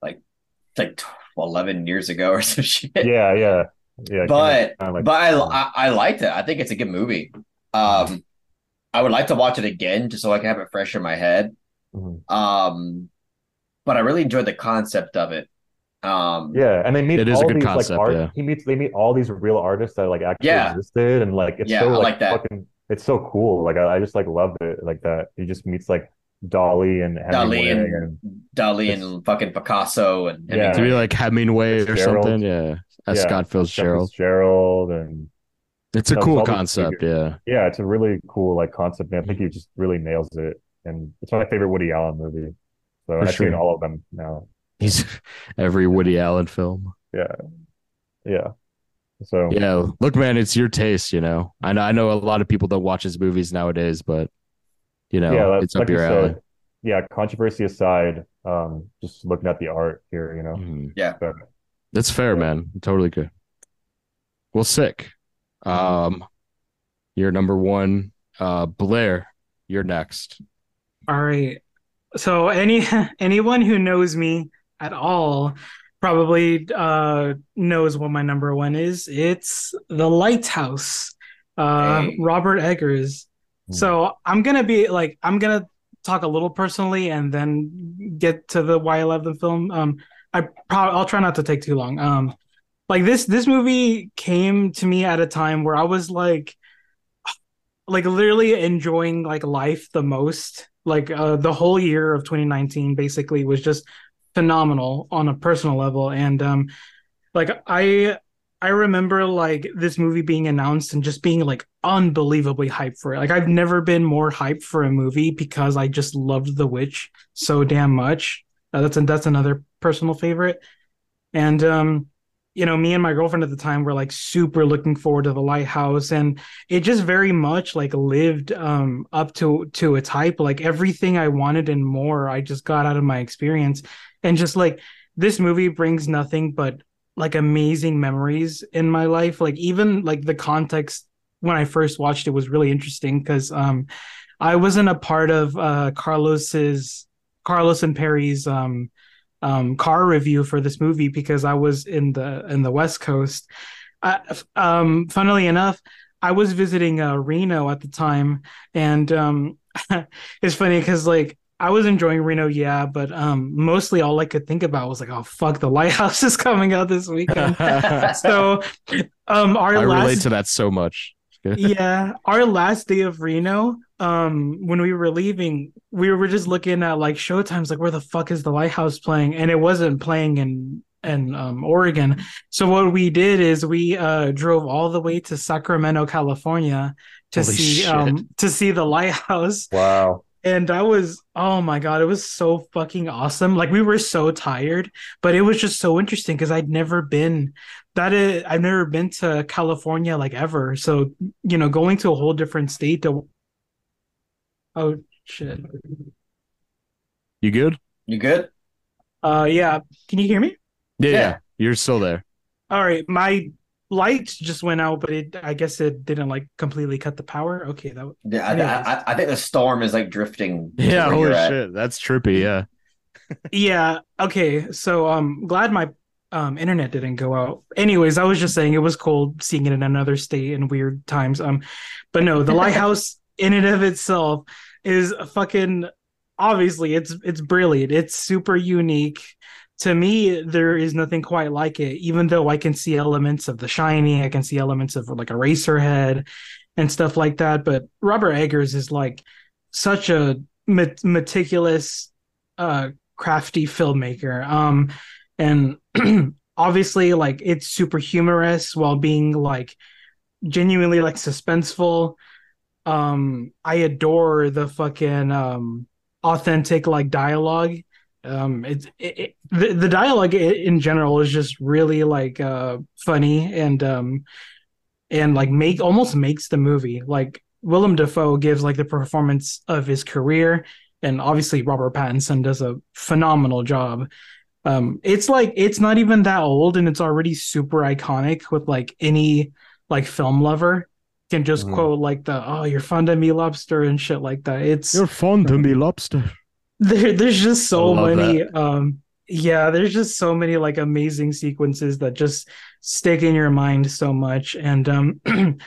like, like 11 years ago or (laughs) some shit. Yeah, yeah, yeah. But like, but I, I, I liked it. I think it's a good movie. Um, I would like to watch it again just so I can have it fresh in my head. Mm-hmm. Um, but I really enjoyed the concept of it. Um, yeah, and they meet all these concept, like art. Yeah. He meets they meet all these real artists that like actually yeah. existed, and like it's yeah, so like, like that. Fucking, it's so cool. Like I, I just like love it like that. He just meets like Dali and Hemingway Dali and, and Dali and fucking Picasso and yeah, to be like Hemingway or something. Yeah, as yeah. Scott Fitzgerald. Gerald and it's a cool concept. Yeah, yeah, it's a really cool like concept. And I think he just really nails it, and it's my favorite Woody Allen movie. So For I've sure. seen all of them now. He's (laughs) every Woody Allen film. Yeah, yeah. So yeah, look, man, it's your taste. You know, I know I know a lot of people don't watch his movies nowadays, but you know, yeah, it's up like your alley. Said, yeah, controversy aside, um, just looking at the art here, you know. Mm-hmm. Yeah. So, That's fair, yeah. man. Totally good. Well, sick. Um you're number one. Uh Blaire, you're next. All right. So any (laughs) anyone who knows me at all probably uh knows what my number one is. It's The Lighthouse. Uh hey. Robert Eggers. Hmm. So I'm gonna be like I'm gonna talk a little personally and then get to the why I love the film. Um, I probably I'll try not to take too long. Um, like this this movie came to me at a time where I was like, (sighs) like literally enjoying like life the most. Like uh, the whole year of 2019 basically was just phenomenal on a personal level, and um, like I I remember like this movie being announced and just being like unbelievably hyped for it. Like I've never been more hyped for a movie because I just loved The Witch so damn much. Uh, that's a, that's another personal favorite. And um you know, me and my girlfriend at the time were like super looking forward to the lighthouse and it just very much like lived um up to to its hype. Like everything I wanted and more I just got out of my experience. And just like this movie brings nothing but like amazing memories in my life. Like even like the context when I first watched it was really interesting because um I wasn't a part of uh Carlos's Carlos and Perry's um um, car review for this movie because I was in the in the West Coast. I, um, funnily enough, I was visiting uh, Reno at the time, and um, (laughs) it's funny because like I was enjoying Reno, yeah, but um, mostly all I could think about was like, oh fuck, the Lighthouse (laughs) is coming out this weekend. (laughs) so, um, our I last, relate to that so much. (laughs) yeah, our last day of Reno, um, when we were leaving, we were just looking at like show times, like where the fuck is the Lighthouse playing, and it wasn't playing in in um, Oregon. So what we did is we uh, drove all the way to Sacramento, California, to Holy see shit. um to see the Lighthouse Wow. and I was oh my god, it was so fucking awesome. Like we were so tired, but it was just so interesting because I'd never been that is I've never been to California like ever. So, you know, going to a whole different state to Oh shit. You good? You good? Uh yeah, can you hear me? Yeah, Yeah. yeah. You're still there. All right, my lights just went out, but it I guess it didn't like completely cut the power. Okay, that Yeah, I, I, I think the storm is like drifting. Yeah, where holy you're at. shit. That's trippy. Yeah. Yeah. Okay. So um glad my um internet didn't go out. Anyways, I was just saying it was cool seeing it in another state in weird times. Um but no, the (laughs) lighthouse in and of itself is fucking obviously it's it's brilliant. It's super unique. To me, there is nothing quite like it, even though I can see elements of the Shining, I can see elements of like Eraserhead and stuff like that. But Robert Eggers is like such a met- meticulous uh crafty filmmaker um and (clears throat) obviously like it's super humorous while being like genuinely like suspenseful. Um i adore the fucking um authentic like dialogue. Um it, it, the, the dialogue in general is just really like uh funny and um and like make almost makes the movie. Like Willem Dafoe gives like the performance of his career and obviously Robert Pattinson does a phenomenal job. Um, it's like it's not even that old and it's already super iconic with like any like film lover can just Mhm. quote like the oh you're fond of me lobster and shit like that. It's You're fond of me, (laughs) lobster. there, there's just so I love many um yeah there's just so many like amazing sequences that just stick in your mind so much and um (clears throat)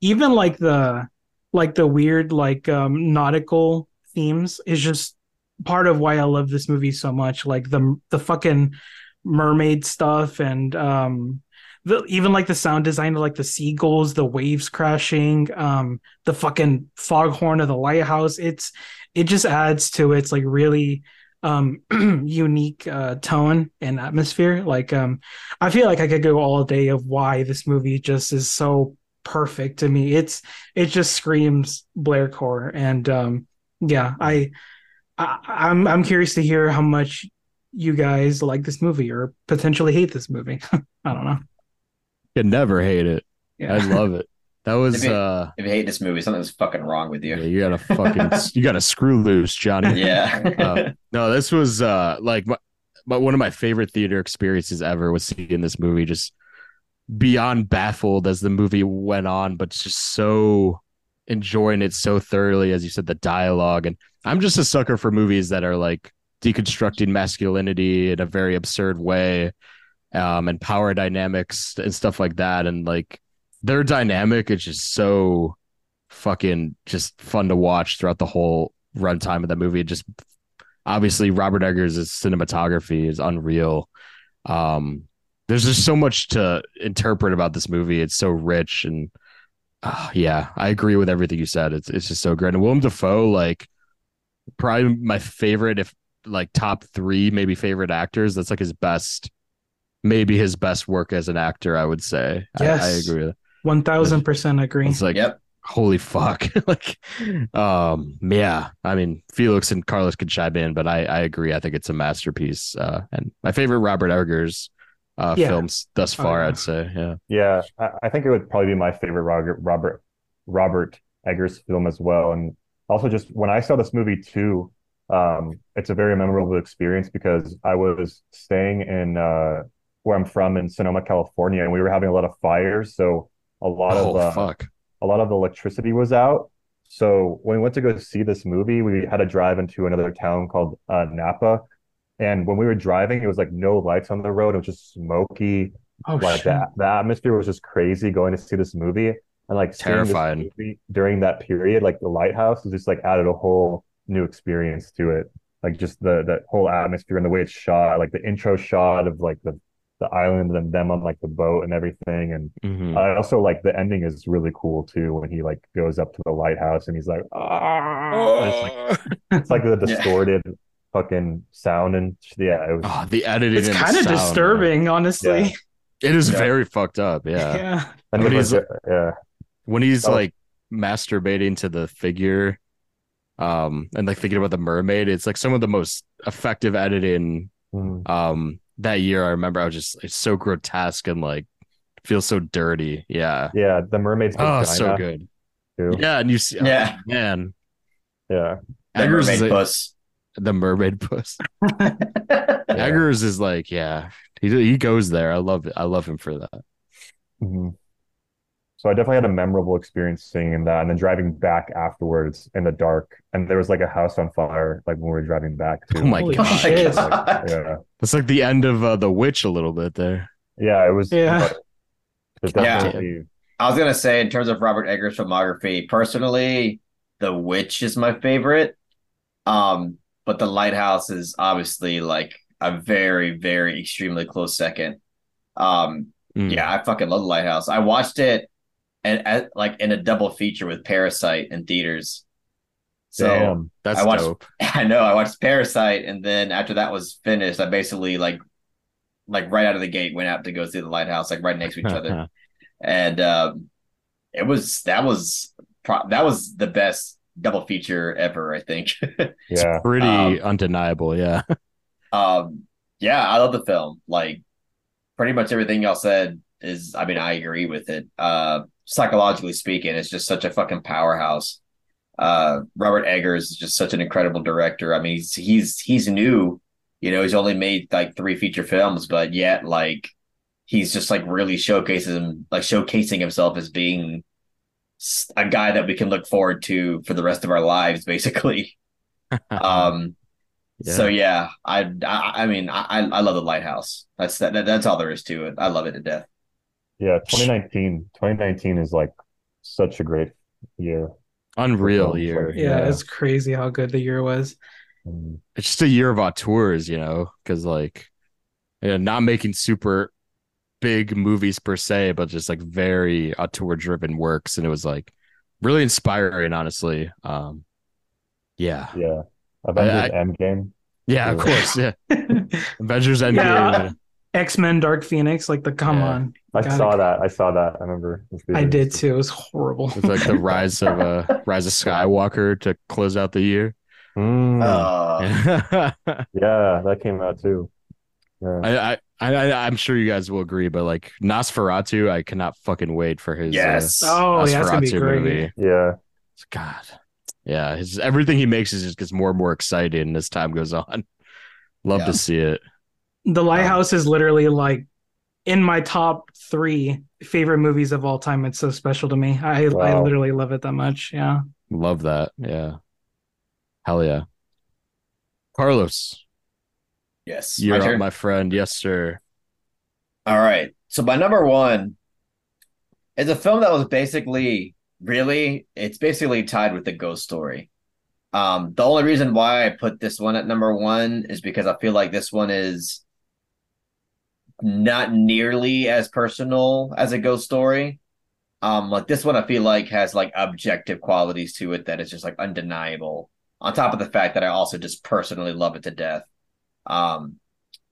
even like the like the weird like um nautical themes is just part of why I love this movie so much like the the fucking mermaid stuff and um the, even like the sound design of like the seagulls the waves crashing um the fucking foghorn of the lighthouse. It's it just adds to its like really um (clears throat) unique uh tone and atmosphere. Like um i feel like i could go all day of why this movie just is so perfect to me. It's it just screams Blaire core and um yeah i, I i'm i'm curious to hear how much you guys like this movie or potentially hate this movie (laughs) i don't know You never hate it. yeah I love it. That was Maybe- uh If you hate this movie, something's fucking wrong with yeah, you. you gotta fucking you gotta screw loose, Johnny. (laughs) Yeah. Uh, no, this was uh like my, my one of my favorite theater experiences ever was seeing this movie. Just beyond baffled as the movie went on, but just so enjoying it so thoroughly, as you said, the dialogue. And I'm just a sucker for movies that are like deconstructing masculinity in a very absurd way, um, and power dynamics and stuff like that. And like their dynamic is just so fucking just fun to watch throughout the whole runtime of the movie. Just obviously Robert Eggers' cinematography is unreal. Um, there's just so much to interpret about this movie. It's so rich and uh, yeah, I agree with everything you said. It's it's just so great. And Willem Dafoe, like probably my favorite, if like top three, maybe favorite actors. That's like his best maybe his best work as an actor. I would say. I- I, agree with. One thousand percent agree. It's like Yep. holy fuck (laughs) like um yeah i mean felix and carlos could chime in but i i agree i think it's a masterpiece uh and my favorite robert eggers uh Yeah. films thus Oh, far yeah. i'd say yeah Yeah, I, I think it would probably be my favorite Robert Robert Robert Eggers film as well. And also just when I saw this movie too, um, it's a very memorable experience because I was staying in uh, where I'm from in Sonoma, California, and we were having a lot of fires. So a lot oh of uh, fuck a lot of the electricity was out. So when we went to go see this movie, we had to drive into another town called uh, Napa. And when we were driving, it was like no lights on the road. It was just smoky oh like shit. the, the atmosphere was just crazy going to see this movie and like seeing this Terrifying. movie during that period like the lighthouse is just like added a whole new experience to it like just the that whole atmosphere and the way it's shot like the intro shot of like the the island and them on like the boat and everything and Mhm. I also like the ending is really cool too when he like goes up to the lighthouse and he's like ah and it's like (laughs) it's like the Yeah. Distorted fucking sound and yeah it was oh, the editing It's kind of sound, man. disturbing, honestly. Yeah. it is Yeah. very fucked up yeah (laughs) Yeah. and when he's- was, yeah when he's That was- like masturbating to the figure um and like thinking about the mermaid it's like some of the most effective editing Mm. um that year i remember i was just it's so grotesque and like feels so dirty yeah Yeah, the mermaid's oh vagina so good too. yeah and you see oh, Yeah. man Yeah. The Eggers is mermaid a- puss. The mermaid puss (laughs) Yeah. eggers is like yeah he he goes there i love it i love him for that Mhm. So I definitely had a memorable experience seeing that and then driving back afterwards in the dark. And there was like a house on fire like when we were driving back too. oh my Holy god Oh my shit. God. Yeah. it's like the end of uh, the witch a little bit there Yeah, it was Yeah. but it Yeah. I was gonna say in terms of Robert Eggers' filmography, personally, The Witch is my favorite. Um, but The Lighthouse is obviously like a very, very extremely close second. Um, Mm. yeah, I fucking love The Lighthouse. I watched it and at, like in a double feature with Parasite in theaters. So damn. that's I watched- dope (laughs) I know I watched Parasite, and then after that was finished, I basically like, like right out of the gate went out to go see the lighthouse, like right next to each other, (laughs) and um, it was that was pro- that was the best double feature ever, I think. (laughs) Yeah. pretty Um, undeniable yeah (laughs) um, yeah, I love the film. Like pretty much everything y'all said is, I mean, I agree with it. Uh, psychologically speaking, it's just such a fucking powerhouse. Uh, Robert Eggers is just such an incredible director. I mean, he's he's he's new. You know, he's only made like three feature films, but yet like he's just like really showcasing him, like showcasing himself as being s- a guy that we can look forward to for the rest of our lives, (laughs) basically. Um, (laughs) so yeah, I I, I mean I I I love the lighthouse. That's that, that's all there is to it. I love it to death. Yeah. 2019. 2019 is like such a great year. unreal films, year like, yeah, Yeah. it's crazy how good the year was. Mm. it's just a year of auteurs, you know, because like, you know, not making super big movies per se, but just like very auteur driven works, and it was like really inspiring, honestly. Um, yeah, Yeah. Avengers I- Endgame. yeah, of course, yeah. (laughs) Avengers Endgame. Yeah. X Men Dark Phoenix, like the come Yeah. on. I Gotta- saw that. I saw that. I remember. I did too. It was horrible. It's like the rise of uh, (laughs) rise of Skywalker to close out the year. Mm. (laughs) Uh, yeah, that came out too. Yeah. I, I, I, I'm sure you guys will agree, but like Nosferatu, I cannot fucking wait for his Yes. uh, Oh, yeah, it's gonna be Nosferatu great. movie. Yeah. God, yeah, his everything he makes is just gets more and more exciting as time goes on. (laughs) Love Yeah. to see it. The Lighthouse is literally like in my top three favorite movies of all time. It's so special to me. I I literally love it that much. Yeah. Love that. Yeah, hell yeah. Carlos, yes, you're my up, turn. my friend. Yes, sir. All right. So my number one is a film that was basically really it's basically tied with the ghost story. Um, the only reason why I put this one at number one is because I feel like this one is not nearly as personal as a ghost story. Um, like this one, I feel like has like objective qualities to it that is just like undeniable. On top of the fact that I also just personally love it to death. Um,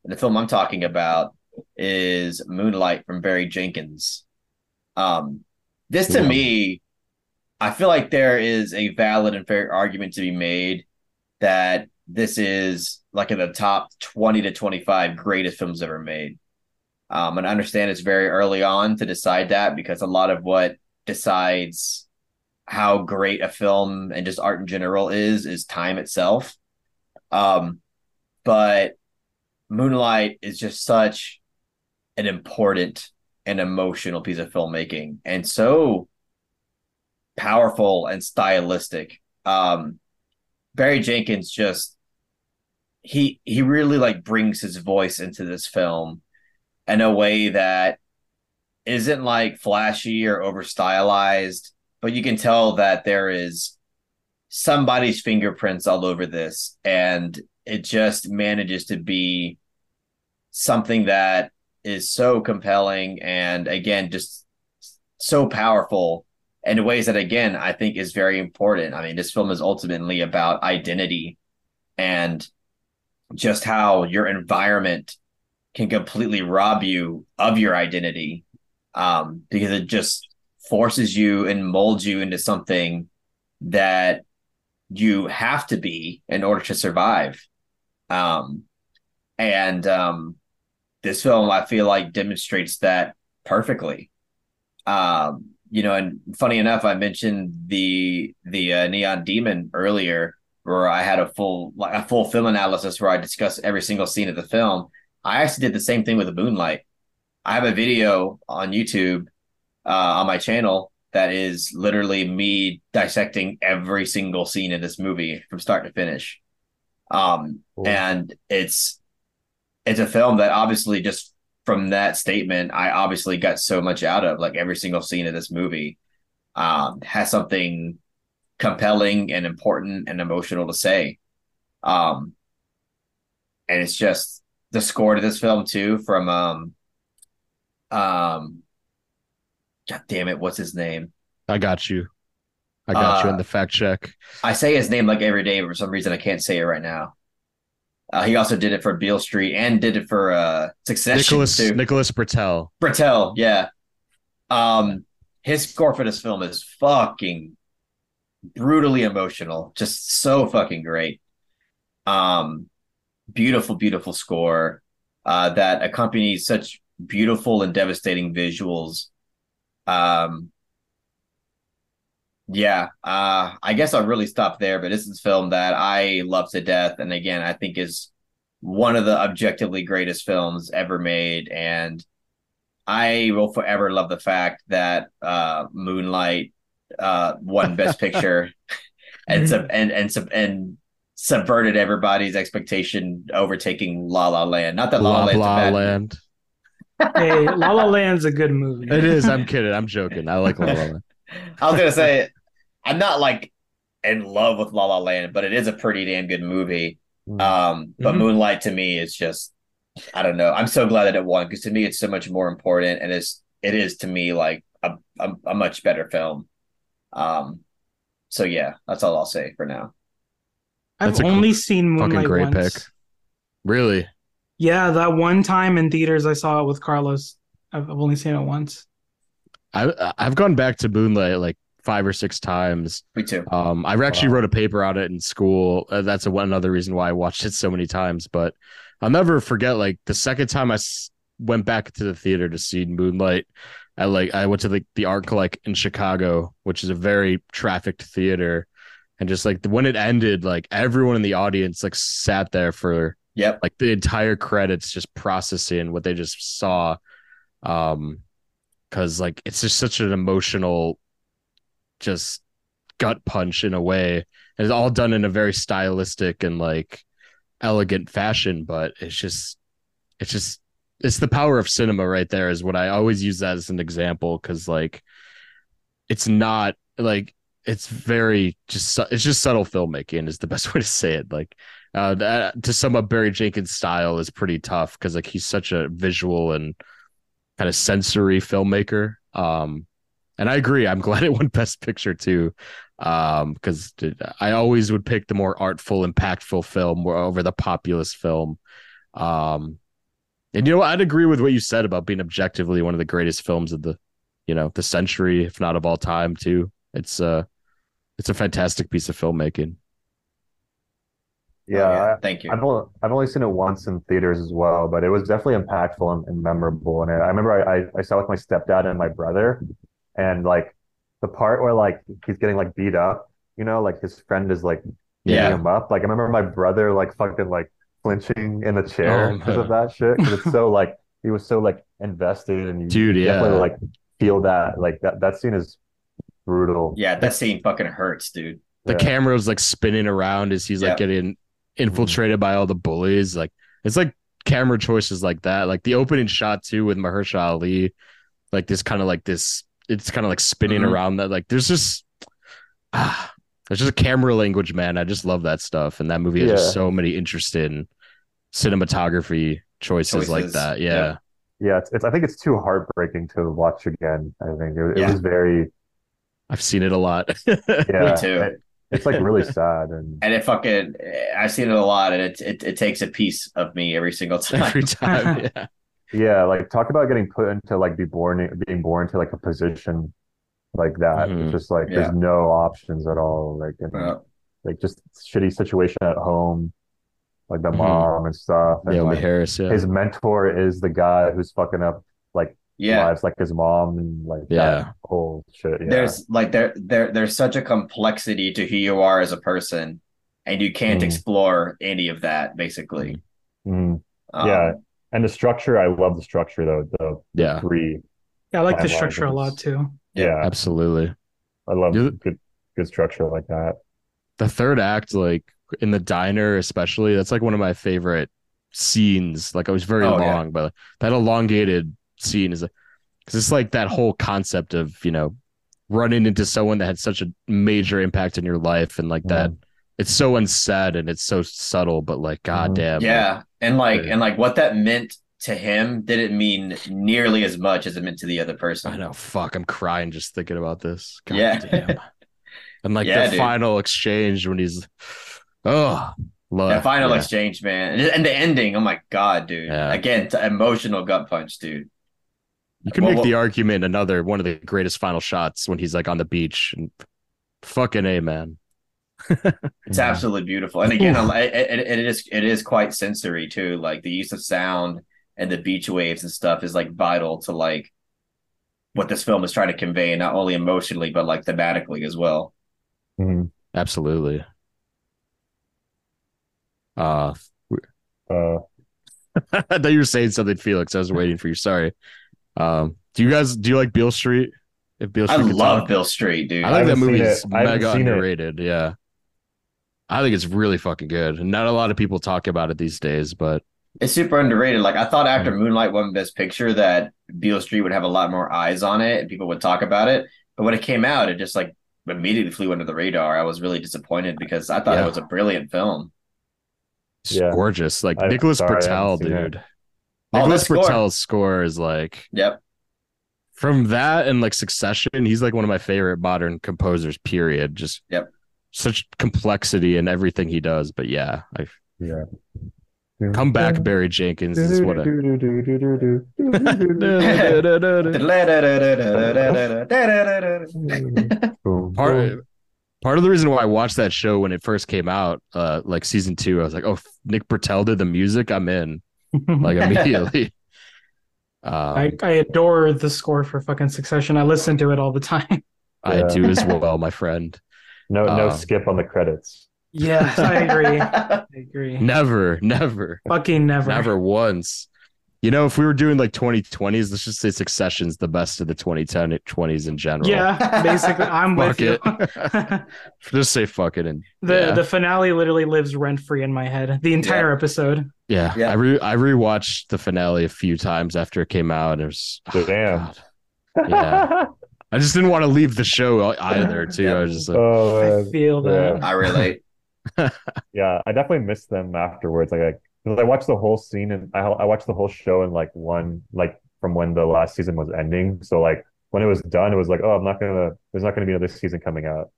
the film I'm talking about is Moonlight from Barry Jenkins. Um, this to Yeah. me, I feel like there is a valid and fair argument to be made that this is like in the top 20 to 25 greatest films ever made. Um, and I understand it's very early on to decide that because a lot of what decides how great a film and just art in general is is time itself. Um, but Moonlight is just such an important and emotional piece of filmmaking and so powerful and stylistic. Um, Barry Jenkins just he he really like brings his voice into this film in a way that isn't like flashy or over stylized, but you can tell that there is somebody's fingerprints all over this and it just manages to be something that is so compelling and again just so powerful in ways that again I think is very important. I mean, this film is ultimately about identity and just how your environment can completely rob you of your identity um, because it just forces you and molds you into something that you have to be in order to survive. Um, and um, this film, I feel like, demonstrates that perfectly. Um, you know, and funny enough, I mentioned the the uh, Neon Demon earlier, where I had a full like a full film analysis where I discussed every single scene of the film. I actually did the same thing with the Moonlight. I have a video on YouTube uh, on my channel that is literally me dissecting every single scene in this movie from start to finish. Um, Cool. and it's it's a film that obviously just from that statement, I obviously got so much out of. Like every single scene of this movie um, has something compelling and important and emotional to say. Um, and it's just the score to this film too from um um God damn it, what's his name? I got you. I got you Uh, in the fact check. I say his name like every day, but for some reason I can't say it right now. Uh, he also did it for Beale Street and did it for uh Succession Nicholas too. Nicholas Britell. Britell, yeah. Um, his score for this film is fucking brutally emotional, just so fucking great. Um, beautiful, beautiful score uh, that accompanies such beautiful and devastating visuals. Um, yeah, uh, I guess I'll really stop there. But this is a film that I love to death, and again, I think is one of the objectively greatest films ever made, and I will forever love the fact that uh, Moonlight uh, won Best Picture (laughs) and sub- and and sub- and subverted everybody's expectation, overtaking La La Land. Not that La La Blah Land's a blah bad land. hey, La La Land's a good movie. It is. I'm kidding. I'm joking. I like La La Land. I was gonna say I'm not like in love with La La Land, but it is a pretty damn good movie. Mm. Um, but Mhm. Moonlight to me is just I don't know. I'm so glad that it won because to me it's so much more important, and it's it is to me like a a, a much better film. Um, so yeah, that's all I'll say for now. I've That's a only seen fucking Moonlight great once. pick. Really? Yeah, that one time in theaters I saw it with Carlos. I've I've only seen it once. I I've gone back to Moonlight like five or six times. Me too. Um, I actually Wow. wrote a paper on it in school. Uh, that's a, one another reason why I watched it so many times. But I'll never forget like the second time I s- went back to the theater to see Moonlight. I like I went to the the ArcLight in Chicago, which is a very trafficked theater, and just like when it ended, like everyone in the audience like sat there for Yep. like the entire credits just processing what they just saw um because like it's just such an emotional just gut punch in a way. And it's all done in a very stylistic and like elegant fashion but it's just it's just it's the power of cinema right there is what i always use that as an example because like it's not like it's very just it's just subtle filmmaking is the best (laughs) way to say it. Like uh that, to sum up barry jenkins style is pretty tough because like he's such a visual and kind of sensory filmmaker um and i agree i'm (laughs) glad it won best picture too um because i always would pick the more artful impactful film over the populist film um And you know, I'd agree with what you said about being objectively one of the greatest films of the, you know, the century, if not of all time. Too. It's uh, it's a fantastic piece of filmmaking. Yeah, Oh, yeah. Thank you. I've only, I've only seen it once in theaters as well, but it was definitely impactful and, and memorable. And I, I remember I, I, I saw it with my stepdad and my brother, and like the part where like he's getting like beat up, you know, like his friend is like beating Yeah. him up. Like I remember my brother like fucking like flinching in the chair Oh, because of that shit. Because it's so (laughs) like he was so like invested, and you Dude, you definitely yeah. like feel that like that that scene is brutal. Yeah, that scene fucking hurts, dude. The Yeah. camera was like spinning around as he's like Yeah. getting infiltrated by all the bullies. Like it's like camera choices like that. Like the opening shot too with Mahershala Ali, like this kind of like this. It's kind of like spinning Mhm. around that. Like there's just ah, (sighs) there's just a camera language, man. I just love that stuff, and that movie has just so many interesting cinematography choices, like that. yeah. Yeah. Yeah, it's, it's I think it's too heartbreaking to watch again. I think it, it Yeah. was very I've seen it a lot. (laughs) yeah. too. it- it's like really (laughs) sad and And it fucking, I've seen it a lot, and it it, it takes a piece of me every single time. (laughs) Every time, (laughs) yeah. Yeah, like talk about getting put into like be born being born to like a position like that. Mhm. It's just like Yeah. there's no options at all. Like and, Yeah. like just shitty situation at home, like the Mhm. mom and stuff. And Naomie like, Harris. Yeah. his mentor is the guy who's fucking up like yeah. lives like his mom and like Yeah. that whole shit. Yeah. There's like there there there's such a complexity to who you are as a person, and you can't Mm. explore any of that basically. Mhm. Um, Yeah. And the structure, I love the structure though. The yeah. three. Yeah, I like the Timelines structure a lot too. Yeah. Absolutely. I love You- good good structure like that. the third act, like in the diner, especially, that's like one of my favorite scenes. Like it was very Oh, yeah. long, but that elongated scene is because it's like that whole concept of you know running into someone that had such a major impact in your life, and like that. Mm-hmm. It's so unsaid and it's so subtle, but like, mm-hmm. goddamn, like, yeah, and like and like what that meant to him didn't mean nearly as much as it meant to the other person. I know. Fuck, I'm crying just thinking about this. God Yeah. damn. (laughs) And like Yeah, the dude. final exchange when he's, oh, love, That final yeah. exchange, man, and, and the ending. Oh my god, dude! Yeah. Again, t- emotional gut punch, dude. You can Well, make well- the argument another one of the greatest final shots when he's like on the beach and fucking a man. (laughs) It's absolutely beautiful, and again, it, it, it is it is quite sensory too. Like the use of sound and the beach waves and stuff is like vital to like what this film is trying to convey, not only emotionally but like thematically as well. Mhm. Absolutely. Uh, Uh, (laughs) I thought you were saying something, Felix. I was waiting for you. Sorry. Um, do you guys do you like Beale Street? If Beale I Street could love talk? Bill Street, dude. I I that movie seen is. I mega seen it. underrated. Yeah. I think it's really fucking good. Not a lot of people talk about it these days, but It's super underrated. Like I thought after Mm. Moonlight won Best Picture that Beale Street would have a lot more eyes on it and people would talk about it. But when it came out, it just like immediately flew under the radar. I was really disappointed because I thought Yeah. it was a brilliant film. it's Yeah. gorgeous. Like I'm Nicholas sorry, I haven't Britell, seen it. Dude. Oh, Nicholas score. Britell's score is like Yep. from that and like Succession, he's like one of my favorite modern composers. Period. Just Yep. such complexity in everything he does. But yeah, I yeah. come back, Barry Jenkins is what I. (laughs) part part of the reason why I watched that show when it first came out, uh, like season two, I was like, oh, Nick Bertel did the music, I'm in, like (laughs) immediately. Um, I, I adore the score for fucking Succession. I listen to it all the time. (laughs) I Yeah. do as well, my friend. No, no Um, skip on the credits. Yes, I agree. (laughs) I agree. Never, never, Fucking never. never once. You know, if we were doing like 2020s, let's just say Succession's the best of the 2010 20s in general. Yeah, basically, I'm (laughs) Fuck with you. it. (laughs) just say fuck it and the yeah. the finale literally lives rent free in my head. The entire episode. yeah. Yeah. I re I rewatched the finale a few times after it came out. And it was oh, Damn. God. Yeah. I just didn't want to leave the show either. Too. Yeah. I was just like, Oh, I feel that. Yeah. (laughs) I relate. Yeah, I definitely missed them afterwards. Like, I, 'cause I watched the whole scene and I, I watched the whole show in like one, like from when the last season was ending. So like when it was done, it was like, oh, I'm not gonna, there's not gonna be another season coming out.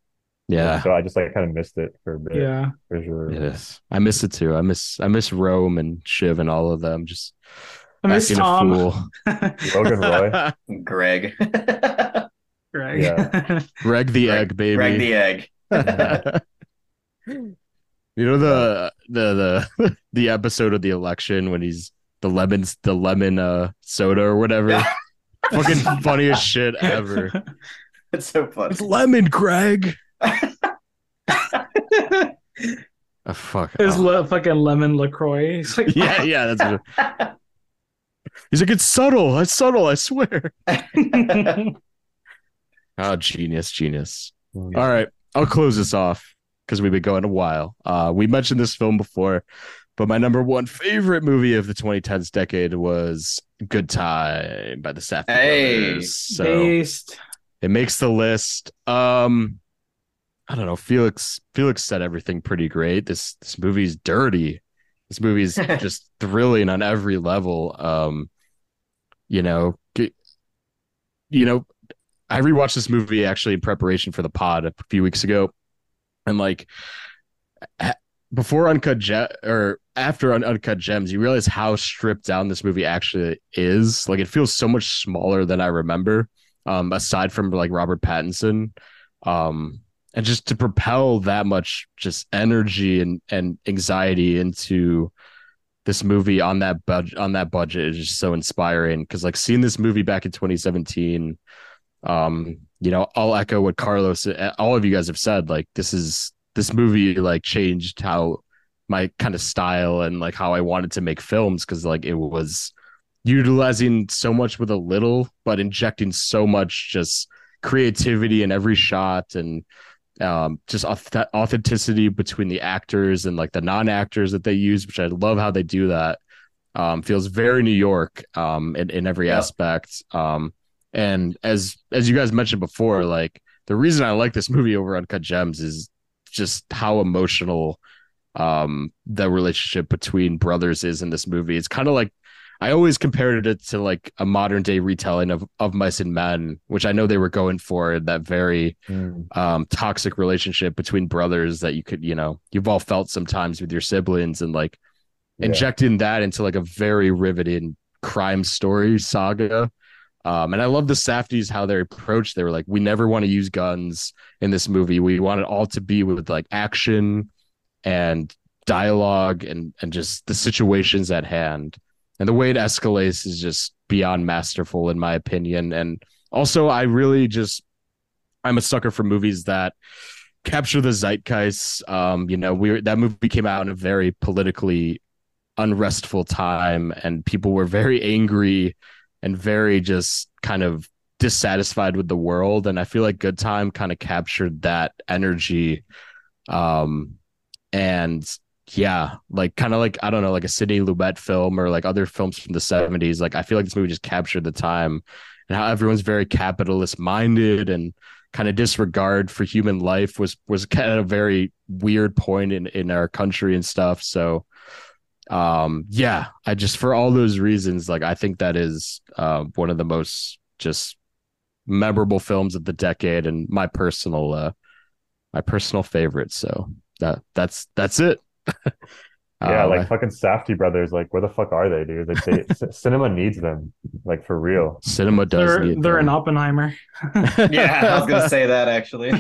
yeah, So I just like kind of missed it for a bit, Yeah. for sure. it is. I miss it too. I miss I miss Rome and Shiv and all of them. Just I miss acting a Tom. fool. (laughs) Logan Roy. Greg. Greg. Yeah. (laughs) Greg the Greg- egg, baby. Greg the egg. (laughs) you know the the the (laughs) the episode of the election when he's the lemons the lemon uh soda or whatever. (laughs) Fucking funniest shit ever. (laughs) It's so funny. It's lemon, Greg. Oh, fuck. His Oh. le- fucking lemon Lacroix. He's like, yeah, yeah. That's what, he's like, it's subtle. It's subtle. I swear. Oh, genius, genius. All right, I'll close this off because we've been going a while. Uh, we mentioned this film before, but my number one favorite movie of the 2010s decade was Good Time by the Safdie Hey. brothers. So based. it makes the list. Um, I don't know. Felix Felix said everything pretty great. This this movie's dirty. This movie's (laughs) just thrilling on every level. Um, you know, you know, I rewatched this movie actually in preparation for the pod a few weeks ago, and like before Uncut Gem or after Un- Uncut Gems, you realize how stripped down this movie actually is. Like it feels so much smaller than I remember. Um, aside from like Robert Pattinson, um, and just to propel that much just energy and and anxiety into this movie on that budget on that budget is just so inspiring because like seeing this movie back in 2017 um you know i'll echo what carlos all of you guys have said like this is this movie like changed how my kind of style and like how i wanted to make films because like it was utilizing so much with a little but injecting so much just creativity in every shot and um just authenticity between the actors and like the non-actors that they use which i love how they do that um feels very new york um in, in every Yeah. aspect um and as as you guys mentioned before like the reason i like this movie over uncut gems is just how emotional um the relationship between brothers is in this movie it's kind of like I always compared it to like a modern day retelling of of Mice and Men, which I know they were going for that very Mm. um toxic relationship between brothers that you could you know you've all felt sometimes with your siblings and like Yeah. injecting that into like a very riveting crime story saga um and i love the Safdies how they approached they were like we never want to use guns in this movie. We want it all to be with like action and dialogue and and just the situations at hand. And the way it escalates is just beyond masterful in my opinion. And also i really just i'm a sucker for movies that capture the zeitgeist. Um you know we that movie came out in a very politically unrestful time and people were very angry and very just kind of dissatisfied with the world. And i feel like good time kind of captured that energy um and yeah like kind of like i don't know like a sidney lumet film or like other films from the 70s like i feel like this movie just captured the time and how everyone's very capitalist minded and kind of disregard for human life was was kind of a very weird point in in our country and stuff. So um yeah i just for all those reasons like i think that is uh one of the most just memorable films of the decade and my personal uh my personal favorite so that that's that's it (laughs) Yeah, Uh, like fucking Safdie brothers. Like, where the fuck are they, dude? Like, they, (laughs) c- cinema needs them, like for real. cinema does They're need they're them. an Oppenheimer. (laughs) yeah, I was gonna say that actually.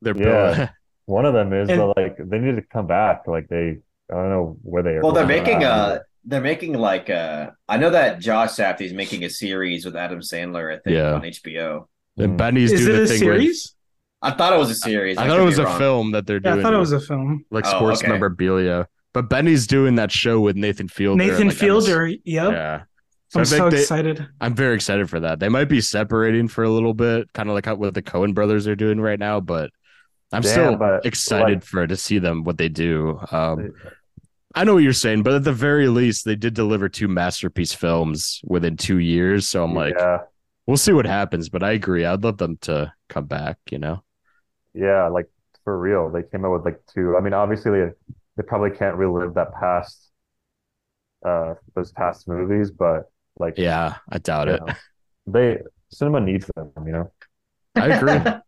they're Yeah. One of them is, And- but like they need to come back. Like they, I don't know where they are. well, they're going. making uh they're making like a. I know that Josh Safdie's making a series with Adam Sandler, I think, Yeah. on HBO. and Benny's Is doing it the a thing series? I thought it was a series. I I thought could it be was a wrong. film that they're Yeah, doing I thought it was a film. like Oh, sports okay. memorabilia but Benny's doing that show with Nathan Fielder Nathan like, on this- Fielder. Yep. yeah so I'm think so they, excited. I'm very excited for that. They might be separating for a little bit, kind of like how, what the Coen brothers are doing right now, but I'm Damn, still but, excited like- for to see them what they do. Um, I know what you're saying, but at the very least, they did deliver two masterpiece films within two years. So I'm like, yeah, we'll see what happens. But I agree. I'd love them to come back. You know, yeah, like for real. They came out with like two. I mean, obviously they, they probably can't relive that past, uh, those past movies, but like, yeah, I doubt it. know, they cinema needs them. You know. I agree. (laughs)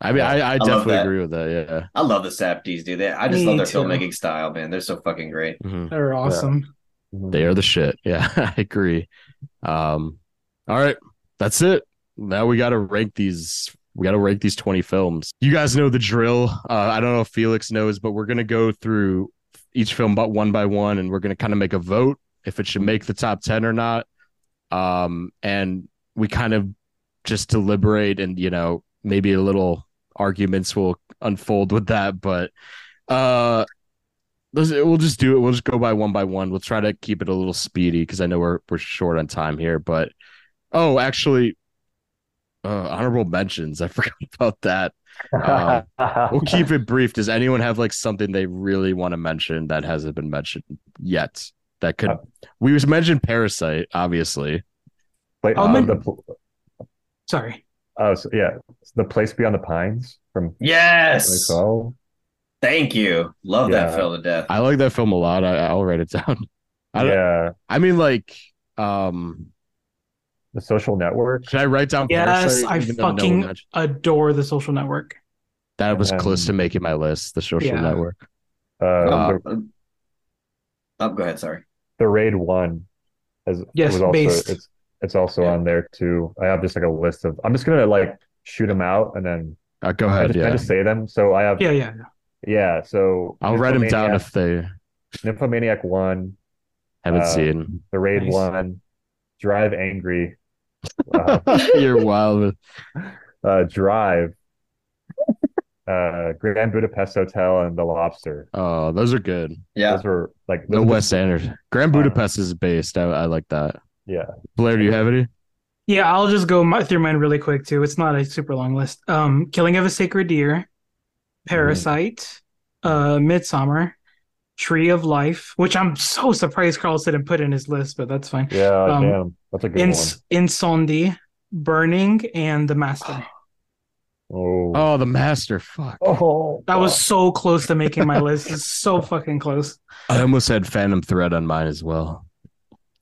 I mean, I, I love definitely that. agree with that. Yeah. I love the Safdies, dude. They, I just Me love their too. filmmaking style, man. They're so fucking great. Mhm. They're awesome. They are the shit. (laughs) Yeah, I agree. Um, all right, that's it. Now we got to rank these. We got to rank these twenty films. You guys know the drill. Uh, I don't know if Felix knows, but we're gonna go through each film, but one by one, and we're gonna kind of make a vote if it should make the top ten or not. Um, and we kind of just deliberate, and you know, maybe a little arguments will unfold with that, but uh let's, we'll just do it. We'll just go by one by one. We'll try to keep it a little speedy because I know we're we're short on time here. But oh, actually, uh, honorable mentions. I (laughs) forgot about that. Um, we'll (laughs) keep it brief. Does anyone have like something they really want to mention that hasn't been mentioned yet? That could Uh, we was mentioned Parasite, obviously. Play, I'll uh, men- the, Sorry. Uh, so, yeah, the place beyond the pines from Yes. Thank you. Love that film to death. I like that film a lot. I, I'll write it down. I don't, Yeah, I mean, like, um, the social network. should I write down? Yes, Parasite, I even though no fucking adore the social network. that was And close to making my list. The Social Yeah. Network. Uh, Uh, the, oh, go ahead. Sorry. the raid one, as Yes, was also based. it's it's also Yeah. on there too. I have just like a list of. I'm just gonna like shoot them out and then Uh, go I ahead. just, I just say them. So I have Yeah, yeah. yeah. So I'll write them down if they Nymphomaniac one, haven't Uh, seen. the raid Nice. one, Drive Angry, (laughs) uh, You're wild. uh, Drive, uh, Grand Budapest Hotel, and The Lobster. Oh, those are good. Yeah. Those were like No those are Wes Anderson. Grand Budapest is based. I, I like that. Yeah. Blair, do you have any? Yeah, I'll just go my, through mine really quick too. It's not a super long list. Um, Killing of a Sacred Deer, Parasite, uh, Midsommar, Tree of Life, which I'm so surprised Carl didn't put in his list, but that's fine. Yeah, Um, damn, that's a good Ins- Incendies, Burning, and The Master. (gasps) Oh, Oh, The Master. Fuck. oh, That was so close to making my list. It's so fucking close. I almost had Phantom Thread on mine as well.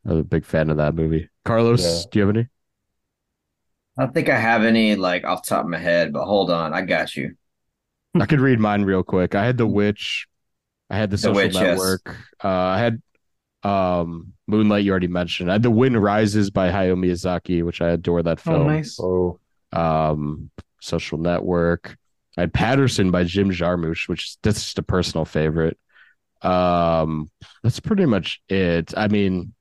I'm a big fan of that movie. Carlos, Yeah. do you have any? I don't think I have any like off the top of my head, but hold on. I got you. I could read mine real quick. I had The Witch. I had The Social Witch, yes. Network. Uh, I had um, Moonlight. You already mentioned. I had The Wind Rises by Hayao Miyazaki, which I adore that film. Oh, nice. oh, um social network i had paterson by jim jarmusch which is that's just a personal favorite um that's pretty much it i mean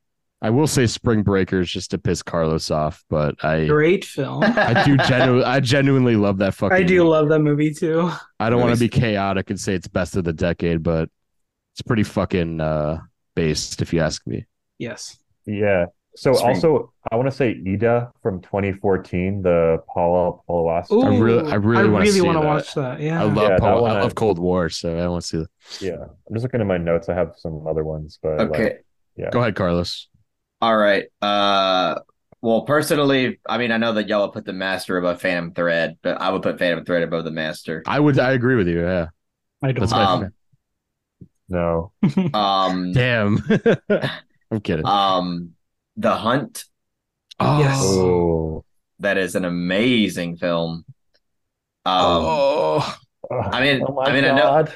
i will say spring breakers just to piss carlos off but i Great film. i do (laughs) genu- i genuinely love that fucking I do love that movie too. i don't want to be chaotic and say it's best of the decade but it's pretty fucking uh based if you ask me Yes. yeah. So Spring- also, I want to say Ida from 2014, the Paula Palawas. I really- I really wanna see wanna that. watch that. Yeah. i love Yeah, Paul- one i I- love cold war so i want to see that Yeah, I'm just looking at my notes. I have some other ones, but like, Okay. go ahead carlos All right. Uh well personally, I mean I know that y'all would put the master above Phantom Thread, but I would put Phantom Thread above the master. i would i agree with you yeah I don't. that's Um, no. (laughs) Um damn (laughs) i'm kidding um The Hunt, Oh, Yes. Oh, that is an amazing film. Um oh, I mean- oh I mean, I know-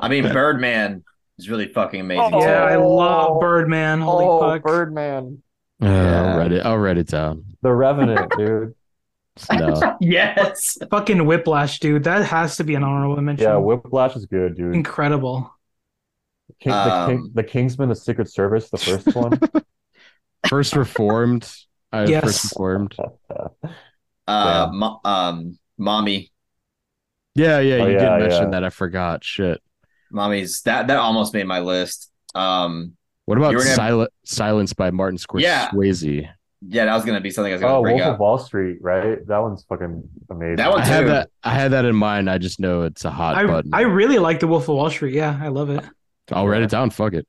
I mean Birdman is really fucking amazing. Oh, yeah, I love Birdman. Holy oh, fuck. Birdman, Yeah, Yeah. I'll write it. I'll write it down. The Revenant, (laughs) dude. No, (laughs) yes. Fucking Whiplash, dude. That has to be an honorable mention. Yeah, Whiplash is good, dude. Incredible. King, the, King, Um, the Kingsman, the Secret Service, the first one. (laughs) first reformed. I Yes. first reformed. Uh Damn. mo- um Mommy. Yeah, yeah. Oh, you yeah, did mention yeah. that. I forgot. Shit. Mommy's that that almost made my list. Um What about You were gonna- Silence by Martin Yeah. Scorsese? yeah, that was gonna be something I was gonna Oh, bring Wolf up. of Wall Street, right? That one's fucking amazing. That one I had that. I had that in mind. I just know it's a hot I button. I really like The Wolf of Wall Street. Yeah, I love it. I'll write it down. Fuck it.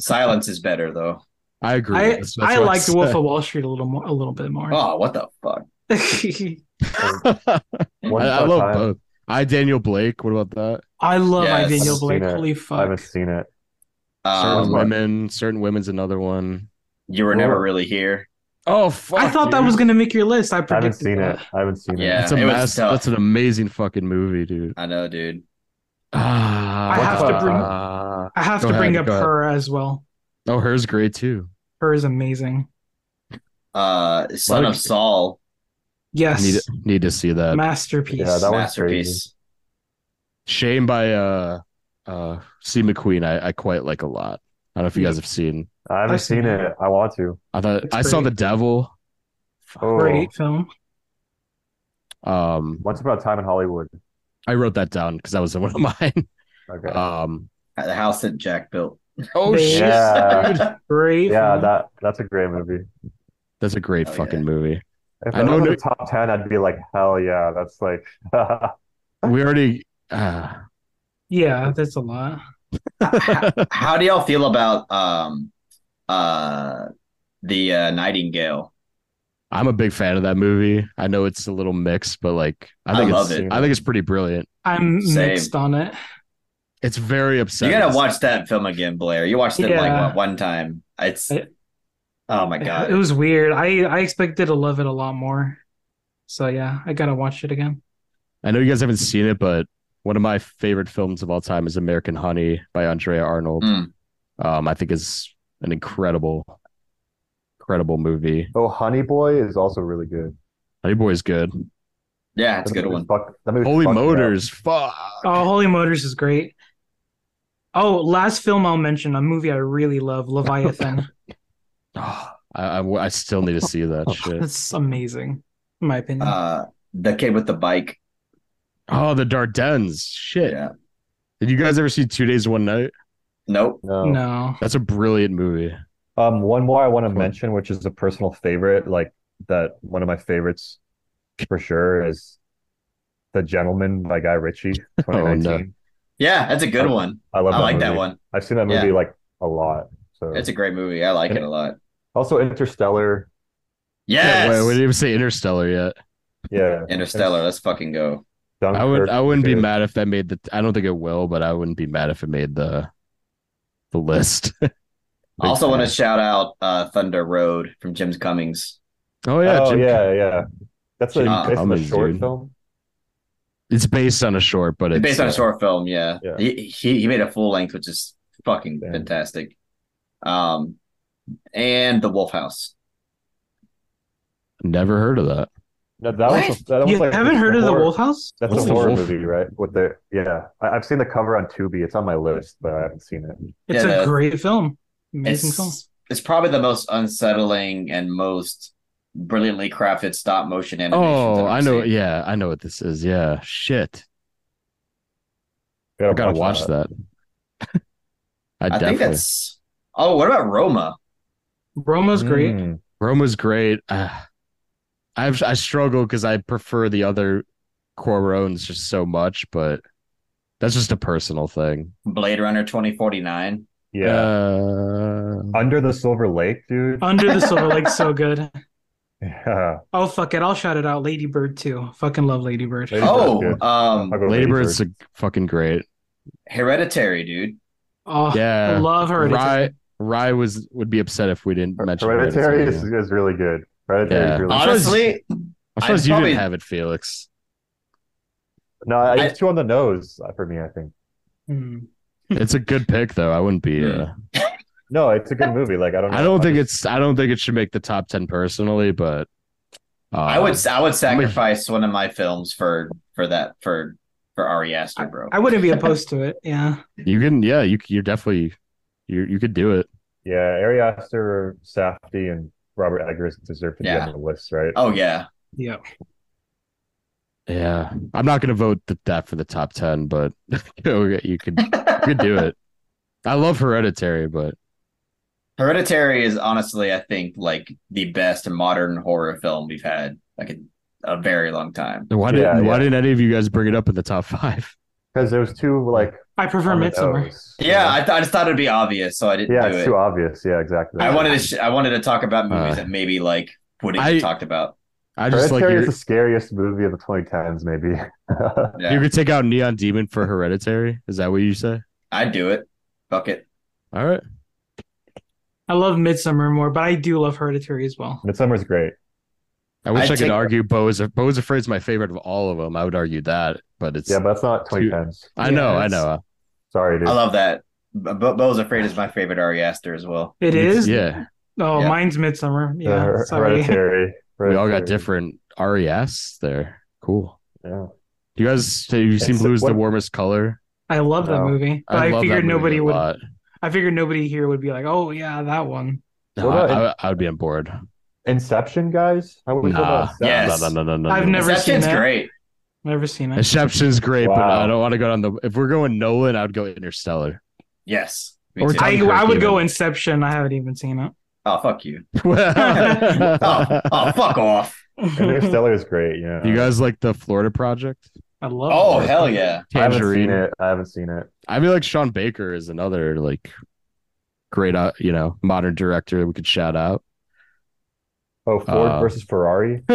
Silence is better though. I agree. I That's- that's I like The Wolf of Wall Street a little more, a little bit more. Oh, what the fuck? (laughs) (laughs) I, I love Time. both. I Daniel Blake. What about that? I love Yes. I Daniel Blake. seen it. Holy I haven't seen it. Certain Um, women. Certain women's another one. you were never really here. Oh fuck! I thought that was gonna make your list. I predicted. I haven't seen that. it. I haven't seen Yeah. it. That's a it mess. That's an amazing fucking movie, dude. I know, dude. Ah, I have to bring- ah. I have Go to bring up go ahead. her as well. Oh, hers great too. Her is amazing. Uh, Son Like- of Saul, Yes, Need need to see that. masterpiece. Yeah, that masterpiece. Shame by uh uh C McQueen. I I quite like a lot. I don't know if you guys have seen. I haven't I've seen seen it. it. I want to. I thought It's I saw the Devil. Oh, Great film. Um, Once About Time in Hollywood. I wrote that down because that was one of (laughs) mine. Okay. Um, The house that Jack built. oh shit, Yeah. Great. yeah, film. that that's a great movie. that's a great Oh, fucking yeah. movie. If I I know know the top ten, I'd be like, hell yeah, that's like (laughs) We already. Uh, Yeah, that's a lot. How do y'all feel about um uh the uh, Nightingale? I'm a big fan of that movie. I know it's a little mixed, but like I I think love it's it. I think it's pretty brilliant. I'm Same. mixed on it. It's very upsetting. You gotta watch that film again, Blair. You watched it like what, one time. It's I- oh my god. (laughs) It was weird. I I expected to love it a lot more. So yeah, I gotta watch it again. I know you guys haven't seen it, but one of my favorite films of all time is American Honey by Andrea Arnold. Mm. Um, I think is an incredible, incredible movie. Oh, Honey Boy is also really good. Honey Boy is good. yeah, it's a good one. fuck- Holy fucked me up. Motors, fuck. Oh, Holy Motors is great. Oh, last film I'll mention, a movie I really love, Leviathan. (laughs) Oh, I, I I still need to see that (laughs) shit. It's amazing, in my opinion. Uh the kid with the bike. Oh, the Dardennes, shit. Yeah. Did you guys ever see Two Days One Night? Nope. No. no. That's a brilliant movie. Um, one more I want to Cool. mention, which is a personal favorite, like that one of my favorites for sure is The Gentleman by Guy Ritchie, (laughs) Oh, no. Yeah, that's a good Oh, one. I love I that like that one. I've seen that Yeah. movie like a lot. So It's a great movie. I like it a lot. Also Interstellar. Yeah, Yes. wait, we didn't even say Interstellar yet. Yeah. Interstellar. Let's fucking go. I would Dunkirk I wouldn't be mad if that made the I don't think it will, but I wouldn't be mad if it made the the list. (laughs) Big also want to shout out uh Thunder Road from Jim Cummings. Oh yeah, Oh Jim- yeah, yeah. That's a Jim based on a short dude. film. It's based on a short, but It's it's based on a uh, short film, yeah. Yeah. He, he he made a full length, which is fucking Damn. fantastic. Um and The Wolf House. Never heard of that. No, that What? was that was You like haven't heard of The Wolf House? That's What's a horror Wolf? movie, right? With the yeah, I, I've seen the cover on Tubi. It's on my list, but I haven't seen it. It's Yeah, a the- great film. Amazing It's film. it's probably the most unsettling and most brilliantly crafted stop motion animation. Oh, I know. Yeah, I know what this is. Yeah, shit. I gotta watch that. (laughs) I, I think definitely. that's Oh, what about Roma? Roma's great. Mm. Roma's great. Uh, I've I struggle because I prefer the other Cuarones just so much, but that's just a personal thing. Blade Runner 2049. Yeah, Uh, Under the Silver Lake, dude. Under the Silver Lake's so (laughs) good. Yeah, Oh fuck it, I'll shout it out. Lady Bird too. Fucking love Lady Bird. Lady Oh, Bird's good. um I'll Lady Lady Bird's Bird. a fucking great. Hereditary, dude. Oh, Yeah. I love her. Rye Rye was would be upset if we didn't mention Hereditary is, Hereditary. is really good. Hereditary Yeah. is really Uh, good. Honestly, I'm you probably- didn't have it, Felix. No, I, I- it's too on the nose uh, for me. I think. Hmm. It's a good pick though. I wouldn't be. Hmm. Uh, No, it's a good movie. Like I don't. Know. I don't I think just- it's. I don't think it should make the top ten personally, but uh, I would I would sacrifice one of my films for for that for for Ari Aster, bro. I wouldn't be opposed to it. Yeah. You can. Yeah, you. You're definitely. You. You could do it. Yeah, Ari Aster, Safdie, and Robert Eggers deserve to be on the list, right? oh yeah. Yeah. Yeah, I'm not gonna vote that for the top ten, but (laughs) you, know, you could. You could do it. (laughs) I love Hereditary, but Hereditary is honestly, I think, like the best modern horror film we've had like in a very long time. why didn't Yeah, Why yeah. didn't any of you guys bring it up in the top five? Because there was too like I prefer Midsommar. nose, Yeah. I, th- I just thought it'd be obvious, so I didn't yeah, do it's it. too obvious. Yeah, exactly. I wanted to sh- I wanted to talk about movies Uh, that maybe like wouldn't I- get talked about. I just like Hereditary your, is the scariest movie of the 2010s, maybe. (laughs) Yeah, you could take out Neon Demon for Hereditary. Is that what you say? I'd do it. Fuck it. All right. I love Midsommar more, but I do love Hereditary as well. Midsommar's great. I wish I'd I could take- argue Beau is Beau is Afraid is my favorite of all of them. I would argue that, but it's. Yeah, but that's not 2010s. I know, Yeah, I know. Sorry, dude. I love that. Beau- Beau's Afraid is my favorite Ari Aster as well. It is. Yeah. Oh, Yeah. mine's Midsommar. Uh, yeah. Her- Sorry. Hereditary. (laughs) We all got Hereditary. different RES there. Cool. Yeah. Do you guys have you seen Blue is the warmest color? I love that movie, but I, love that figured movie nobody a would. I figured nobody here would be like, "Oh yeah, that one." No, I, I, I would be on board. Inception, guys. How would we Nah. about Yes. No, no, no, no, no. I've no. never seen Inception's it. great. Never seen it. Inception's great, but I don't want to go on the. If we're going Nolan, I would go Interstellar. Yes. Or I, I would go. Inception. I haven't even seen it. oh fuck you. you (laughs) (laughs) Oh, oh (laughs) fuck off. Interstellar is great. Yeah. You guys like the Florida Project? I love. Oh it. hell yeah. I haven't seen it. I haven't seen it. I feel like Sean Baker is another like great, uh, you know, modern director that we could shout out. Oh, Ford Uh, versus Ferrari. (laughs)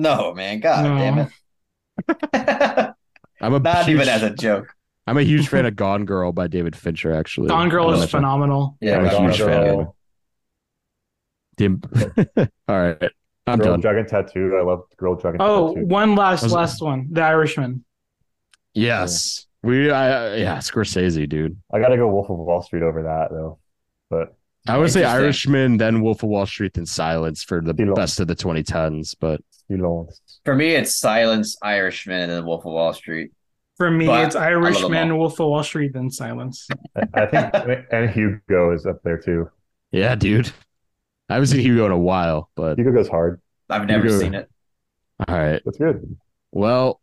No man. God No. damn it. (laughs) I'm a Not huge, even as a joke. I'm a huge fan of Gone Girl by David Fincher. Actually, Gone Girl is don't know phenomenal. Yeah, I'm a Gone huge Girl. fan. if- Dim- (laughs) All right, I'm Girl done. Dragon Tattoo. I love Girl Dragon Oh, Tattoo. one last Was- last one. The Irishman. Yes, we. I, yeah, Scorsese, dude. I gotta go Wolf of Wall Street over that though. But I would say Irishman, then Wolf of Wall Street, then Silence for the Stilo. best of the 2010s. But Silence. For me, it's Silence, Irishman, and then Wolf of Wall Street. For me, But it's I love them Irishman. Wolf of Wall Street, then Silence. (laughs) I, I think (laughs) and Hugo is up there too. yeah, dude. I haven't seen Hugo in a while, but Hugo goes hard. I've never Hugo. seen it. all right. That's good. Well,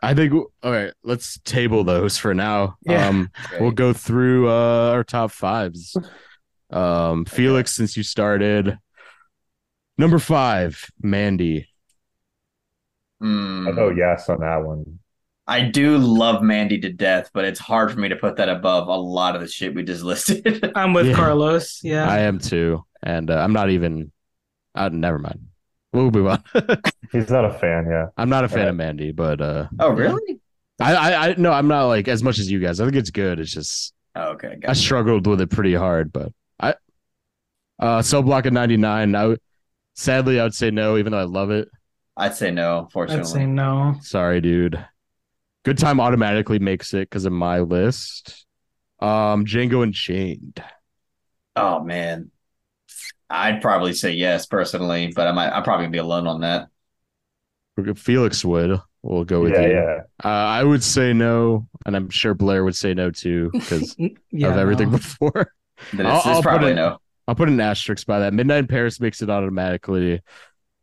I think all right. Let's table those for now. Yeah. Um, (laughs) we'll go through uh, our top fives. Um, Felix, since you started, number five, Mandy. I know yes on that one. I do love Mandy to death, but it's hard for me to put that above a lot of the shit we just (laughs) listed. I'm with Yeah. Carlos. Yeah. I am too, and uh, I'm not even. Uh, never mind. We'll move on. (laughs) He's not a fan, yeah. I'm not a fan Right. of Mandy, but uh, oh, really? I, I, I, no, I'm not like as much as you guys. I think it's good. It's just Oh, okay. I Got it. struggled with it pretty hard, but I, uh, Cell Block at 99. I would, sadly, I would say no, even though I love it. I'd say no, fortunately. I'd fortunately. say no. Sorry, dude. Good Time automatically makes it because of my list. Um, Django Unchained. Oh man. I'd probably say yes personally, but I might I'm probably gonna be alone on that. Felix would. We'll go with yeah, you. yeah. Uh, I would say no, and I'm sure Blair would say no too because (laughs) Yeah, of everything no. (laughs) before. Then I'll- it's, it's I'll put probably it- no. I'll put an asterisk by that. Midnight in Paris makes it automatically.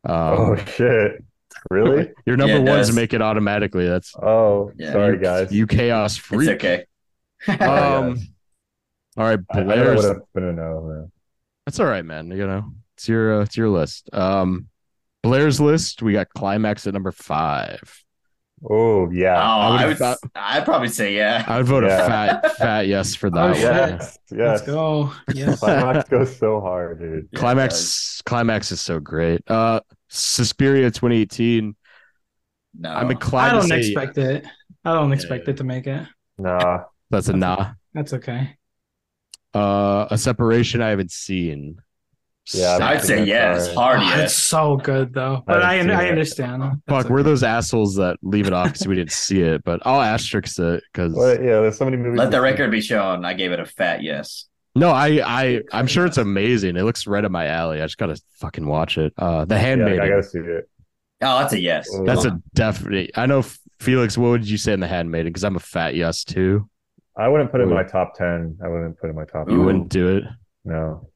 Um, oh shit. Really? (laughs) your number Yeah, ones does. make it automatically. That's Oh, Yeah. sorry you, guys. You chaos It's freak. okay. (laughs) Um, Yes. all right, I, I Blair's. been a no. That's all right, man. You know, it's your uh, it's your list. Um, Blair's list. We got climax at number five. Oh Oh, yeah. I I would've would thought- I'd probably say yeah. I would vote a fat fat yes for that Oh, one. shit. yes. Let's Yes. go. Yes. Climax goes so hard, dude. Yeah, Climax climax is so great. Uh, Suspiria 2018. No. I'm I inclined I don't say expect it. I don't expect Yeah. it to make it. Nah. that's a nah. That's okay. Uh, a separation I haven't seen. Yeah, I've I'd say That's yes. alright. Hard Oh, yes. It's so good though. But I haven't I understand. Fuck, That's we're okay. those assholes that leave it off because we didn't see it. But I'll asterisk it because Well, yeah, there's so many movies. Let the to- record be shown. I gave it a fat yes. no, I I I'm sure it's amazing. It looks right up my alley. I just gotta fucking watch it. Uh, The Yeah, I gotta see it. Oh, that's a yes. That's a definite. I know Felix. What would you say in The Handmaiden? Because I'm a fat yes too. I wouldn't put it in my top ten. I wouldn't put it in my top. You 10. wouldn't do it. No.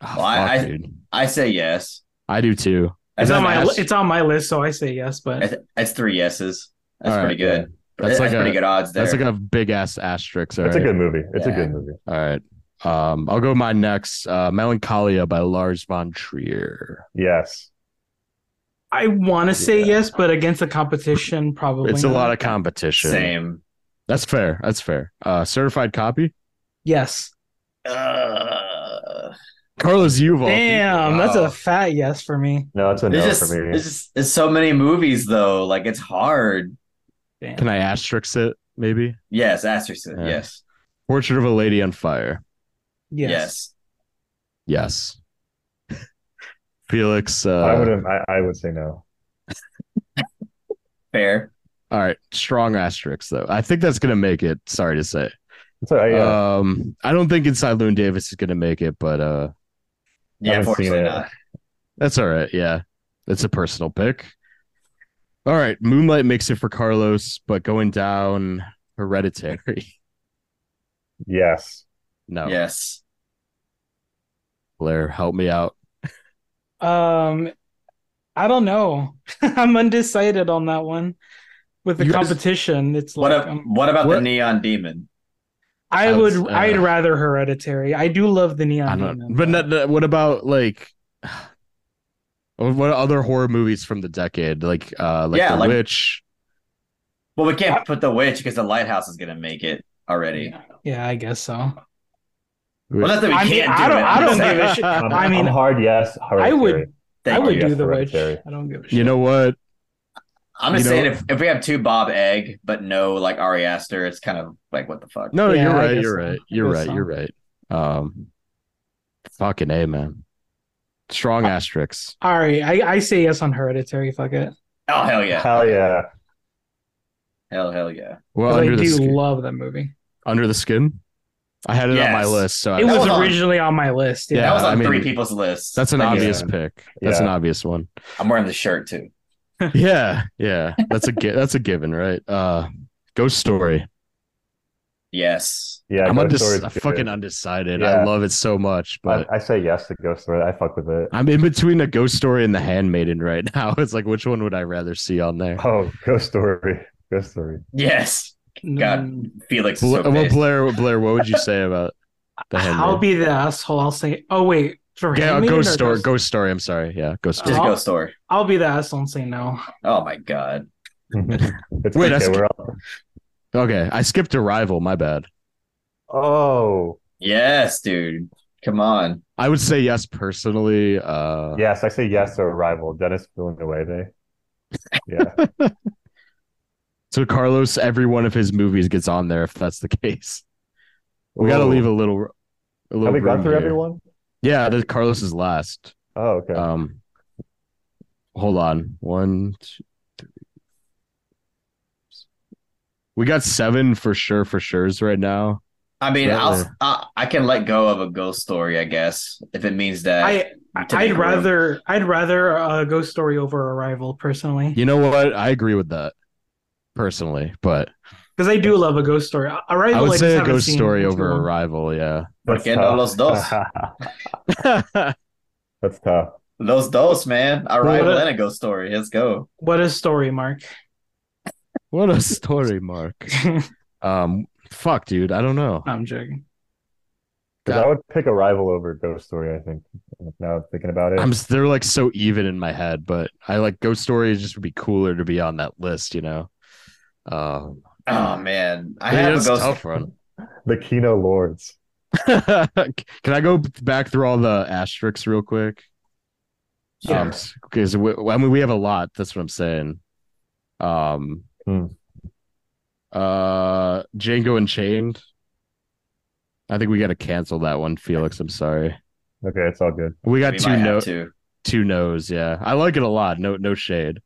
Oh, Well, I- fuck, I- dude. I say yes. I do too. It's on my ass- it's on my list, so I say yes. But that's, that's three yeses. That's All pretty right, good. That's That's, like pretty a good odds there. that's like a big ass asterisk. All It's a good movie. It's a good movie. All right. Um, I'll go my next. Uh, Melancholia by Lars von Trier. Yes. I want to say Yeah. yes, but against the competition, probably. It's a lot of competition. Same. That's fair. That's fair. Uh, certified copy. Yes. Uh, Carlos Yuval. Damn, that's a fat yes for me. No, it's a there's no just for me. there's just there's so many movies though. Like it's hard. Damn. Can I asterisk it? Maybe. Yes, asterisk. it. Yeah. Yes. Portrait of a Lady on Fire. yes. Yes. Yes. (laughs) Felix. Uh, I wouldn't. I, I would say no. Fair. All right, strong asterisks though. I think that's gonna make it. Sorry to say. It's all right, yeah. Um, I don't think Inside Llewyn Davis is gonna make it, but uh, Yeah, Haven't seen unfortunately it. not. that's all right. Yeah, it's a personal pick. All right, Moonlight makes it for Carlos, but going down Hereditary. yes. No, Yes. Blair, help me out. Um, I don't know. (laughs) I'm undecided on that one. With the You guys- competition, it's What, like ab- um, what about the Neon Demon? I Sounds, would. uh, I'd rather Hereditary. I do love the I Neon. Demon. But not, not- what about like? (sighs) What other horror movies from the decade, like uh, like Yeah, The like- Witch? Well, we can't put the witch because the lighthouse is gonna make it already. yeah, I guess so. Well, not that we I mean, can't do I don't- it. I don't give a shit. I'm, mean, I'm hard yes. I would. Thank I would you. do Yes, the witch. Hereditary. I don't give a shit. You know what? I'm just You saying if, if we have two Bob Egg but no like Ari Aster, it's kind of like what the fuck. No, Yeah, you're right. guess You're so. right. You're right. so. You're right. Um, fucking a man. Strong asterisks. All right, I, I say yes on Hereditary. Fuck it. Oh hell yeah. Hell yeah. Hell hell yeah. Well, 'Cause I the do skin. love that movie. under the skin. I had it on my list, so It That was, was on- originally on my list. Yeah, that was on I mean, three people's list. that's an obvious yeah. pick. That's Yeah. an obvious one. I'm wearing the shirt too. Yeah, yeah. That's a that's a given, right? Uh, Ghost Story. Yes. Yeah. I'm Ghost undec- I'm fucking undecided. I love it so much, but I, I say yes to Ghost Story. I fuck with it. I'm in between a Ghost Story and The Handmaiden right (laughs) now. It's like which one would I rather see on there? Oh, Ghost Story. Ghost Story. Yes. God, Mm, Felix is Bla- so well. Blair, Blair, what would you say about The Handmaiden? I'll be the asshole. I'll say. Oh wait, for yeah, Handmaiden Ghost Story. Ghost- Ghost Story. I'm sorry. Yeah, Ghost Story. Just I'll- Ghost Story. I'll be the asshole and say no. Oh my god. (laughs) it's Wait, okay. that's- We're all... Okay, I skipped Arrival. My bad. Oh, Yes, dude. Come on. I would say yes personally. Uh, yes. I say yes to Arrival. Denis Villeneuve. Yeah. (laughs) So Carlos, every one of his movies gets on there if that's the case. We got to leave a little. A little Have we gone through here. everyone? Yeah, this Carlos is last. Oh, okay. Um, hold on. One, two, three. We got seven for sure, for sure's right now. I mean, I'll I, I can let go of a ghost story, I guess, if it means that. I I'd room. rather I'd rather a Ghost Story over Arrival personally You know what? I agree with that personally, but because I do love a Ghost Story. Arrival, I would just say a ghost story in too over long. Arrival. Yeah. That's Porque no los dos? tough. (laughs) (laughs) That's tough. Those dos, man. Arrival What a- and a ghost story. Let's go. What a story, Mark. what a story, Mark. (laughs) Um, fuck, dude. I don't know. I'm joking. 'Cause God. I would pick Arrival over Ghost Story, I think. Now I'm thinking about it. I'm they're like so even in my head, but I like Ghost Story just would be cooler to be on that list, you know. Um, Oh man, I yeah, have a it's a ghost. tough run. The Kino Lords. (laughs) Can I go back through all the asterisks real quick? Yeah. Um, because we, I mean we have a lot. That's what I'm saying. Um, Hmm. uh, Django Unchained. I think we got to cancel that one, Felix. I'm sorry. Okay, it's all good. We got We two might no have to. two no's. Yeah, I like it a lot. No no shade.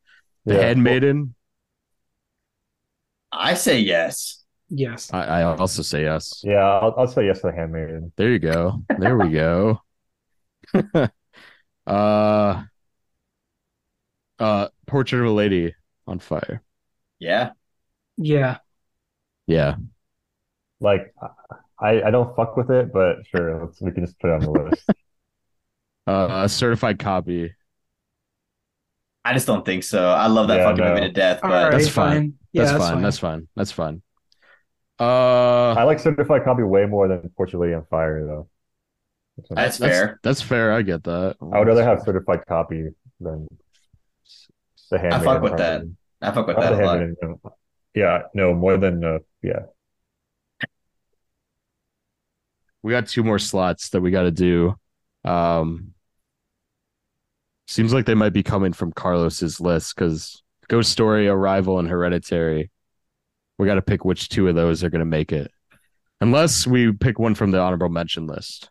The Yeah. Handmaiden. I say yes. Yes. I, I also say yes. Yeah, I'll, I'll say yes to the Handmaiden. There you go. There we go. (laughs) uh, uh, Portrait of a Lady on Fire. Yeah. Yeah. Yeah. Like, I, I don't fuck with it, but sure, let's, we can just put it on the list. (laughs) Uh, a certified copy. I just don't think so. I love that Yeah, fucking no. movie to death, but right, That's fine. Yeah, That's, fine. That's fine. That's fine. Uh, I like Certified Copy way more than Portrait Lady on Fire, though. that's that's fair. That's fair. I get that. I would rather have Certified Copy than the Handmaiden. fuck with that. probably. I fuck with Not that a lot. Handmaiden, no. Yeah, no, more than uh, yeah. we got two more slots that we got to do. Um, seems like they might be coming from Carlos's list because Ghost Story, Arrival, and Hereditary. We got to pick which two of those are going to make it, unless we pick one from the honorable mention list.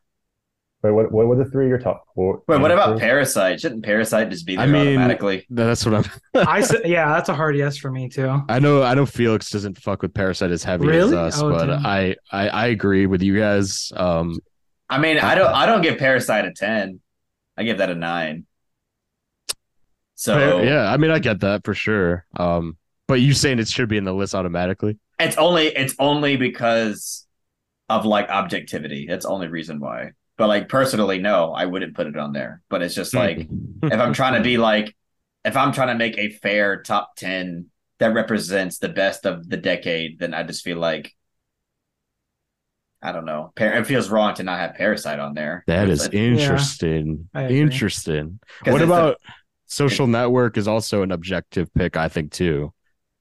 Wait, what? What were the three of your top four? Wait, what about three? Parasite? Shouldn't Parasite just be there I mean, automatically? that's what I'm. (laughs) I s- yeah, that's a hard yes for me too. I know. I know Felix doesn't fuck with Parasite as heavy Really? as us, Oh, but. I, I I agree with you guys. Um, I mean, I don't I don't give Parasite a ten. I give that a nine. So yeah, I mean, I get that for sure. Um, but you saying it should be in the list automatically? it's only it's only because of like objectivity. That's the only reason why. But like personally, no, I wouldn't put it on there. But it's just like if I'm trying to be (laughs) like if I'm trying to make a fair top 10 that represents the best of the decade, then I just feel like I don't know. It feels wrong to not have Parasite on there. That is It's is like- interesting. I agree. Interesting. 'cause What it's a- about Social Network? Is also an objective pick, I think too.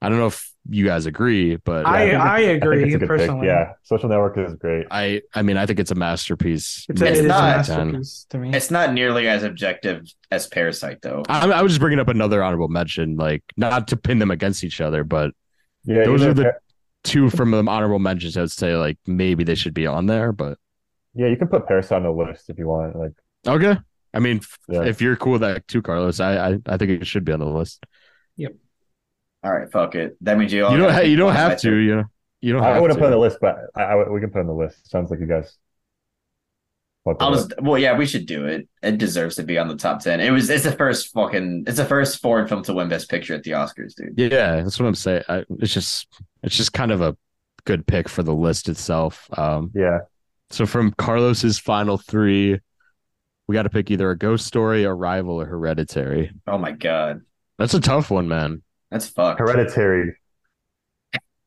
I don't know if you guys agree, but I- think I it's- agree, think it's a good pick. personally. Yeah, Social Network is great. I I mean I think it's a masterpiece. It's, a, It's it is a not- masterpiece to me. It's not nearly as objective as Parasite, though. I, I was just bringing up another honorable mention, like not to pin them against each other, but Yeah, Those are the- Par- two from the honorable mentions. I would say like maybe they should be on there, but yeah. You can put Parasite on the list if you want. Like, okay. I mean, Yeah. if you're cool with that too, Carlos, I, I I think it should be on the list. Yep. All right, fuck it. That means you all you don't ha- you don't have to. two. You know, you don't. I wouldn't to. put on the list, but I, I, we can put on the list. Sounds like you guys. I'll just well, yeah, we should do it. It deserves to be on the top ten. It was it's the first fucking it's the first foreign film to win Best Picture at the Oscars, dude. Yeah, that's what I'm saying. I, it's just it's just kind of a good pick for the list itself. Um, Yeah, so from Carlos's final three, we got to pick either a Ghost Story, Arrival, or Hereditary. Oh my god, That's a tough one, man. that's fucked. Hereditary.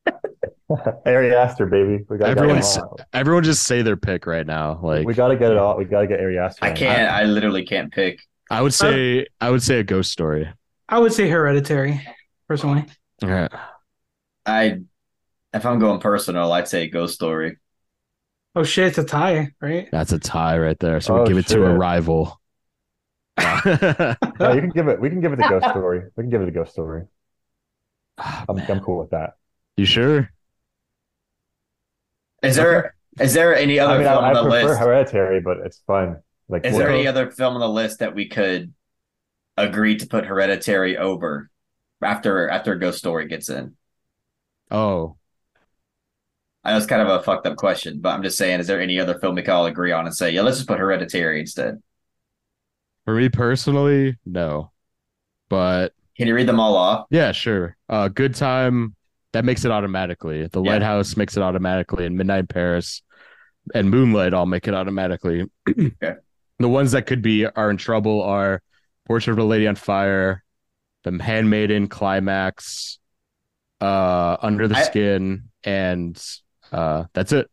(laughs) Ari Aster, baby. We got Everyone's- to get it Everyone just say their pick right now. Like we got to get it all. We got to get Ari Aster. I can't. I literally can't pick. I would say, I would say a Ghost Story. I would say Hereditary, personally. All right. I if I'm going personal, I'd say Ghost Story. Oh shit, it's a tie, right? That's a tie right there. So we Oh, give it shit. to Arrival. (laughs) No, you can give it. We can give it the ghost story. We can give it the ghost story. (sighs) Ah, I'm, I'm cool with that. you sure? Is there is there any other I mean, I, film I on the prefer list? Hereditary, but it's fun. Like, Is there go- any other film on the list that we could agree to put Hereditary over after after Ghost Story gets in? Oh, I know it's kind of a fucked up question, but I'm just saying, is there any other film we can all agree on and say, yeah, let's just put Hereditary instead? for me personally, no. But Can you read them all off? yeah, sure. Uh, Good Time that makes it automatically. The Yeah. Lighthouse makes it automatically, and Midnight Paris and Moonlight all make it automatically. (clears throat) Okay. The ones that could be are in trouble are Portrait of a Lady on Fire, The Handmaiden, Climax, uh, Under the I- Skin, and uh, that's it.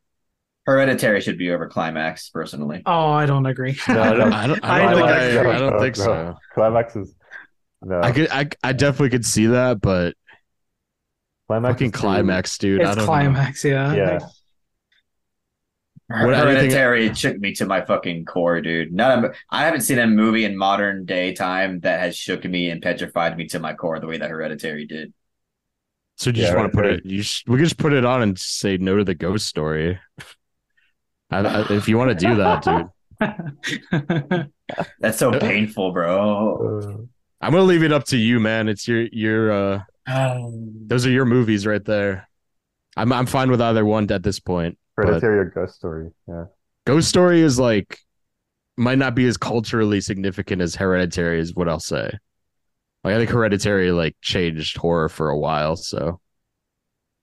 Hereditary should be over Climax, personally. Oh, I don't agree. No, I don't. I don't, I (laughs) I don't think don't I, don't think No, so. no. Climax is no. I could. I, I definitely could see that, but climax fucking climax, dude. I it's don't know. climax, yeah. Yeah. What- anything- Hereditary shook me to my fucking core, dude. None of, I haven't seen a movie in modern day time that has shook me and petrified me to my core the way that Hereditary did. So do you Yeah, just want to put right. it? You sh- we could just put it on and say no to the ghost story. I, I, if you want to do that, dude, (laughs) That's so painful, bro. I'm gonna leave it up to you, man. It's your your. uh Um, Those are your movies right there. I'm I'm fine with either one at this point. Hereditary or Ghost Story. Yeah. Ghost Story is like might not be as culturally significant as Hereditary is what I'll say. Like I think Hereditary like changed horror for a while, so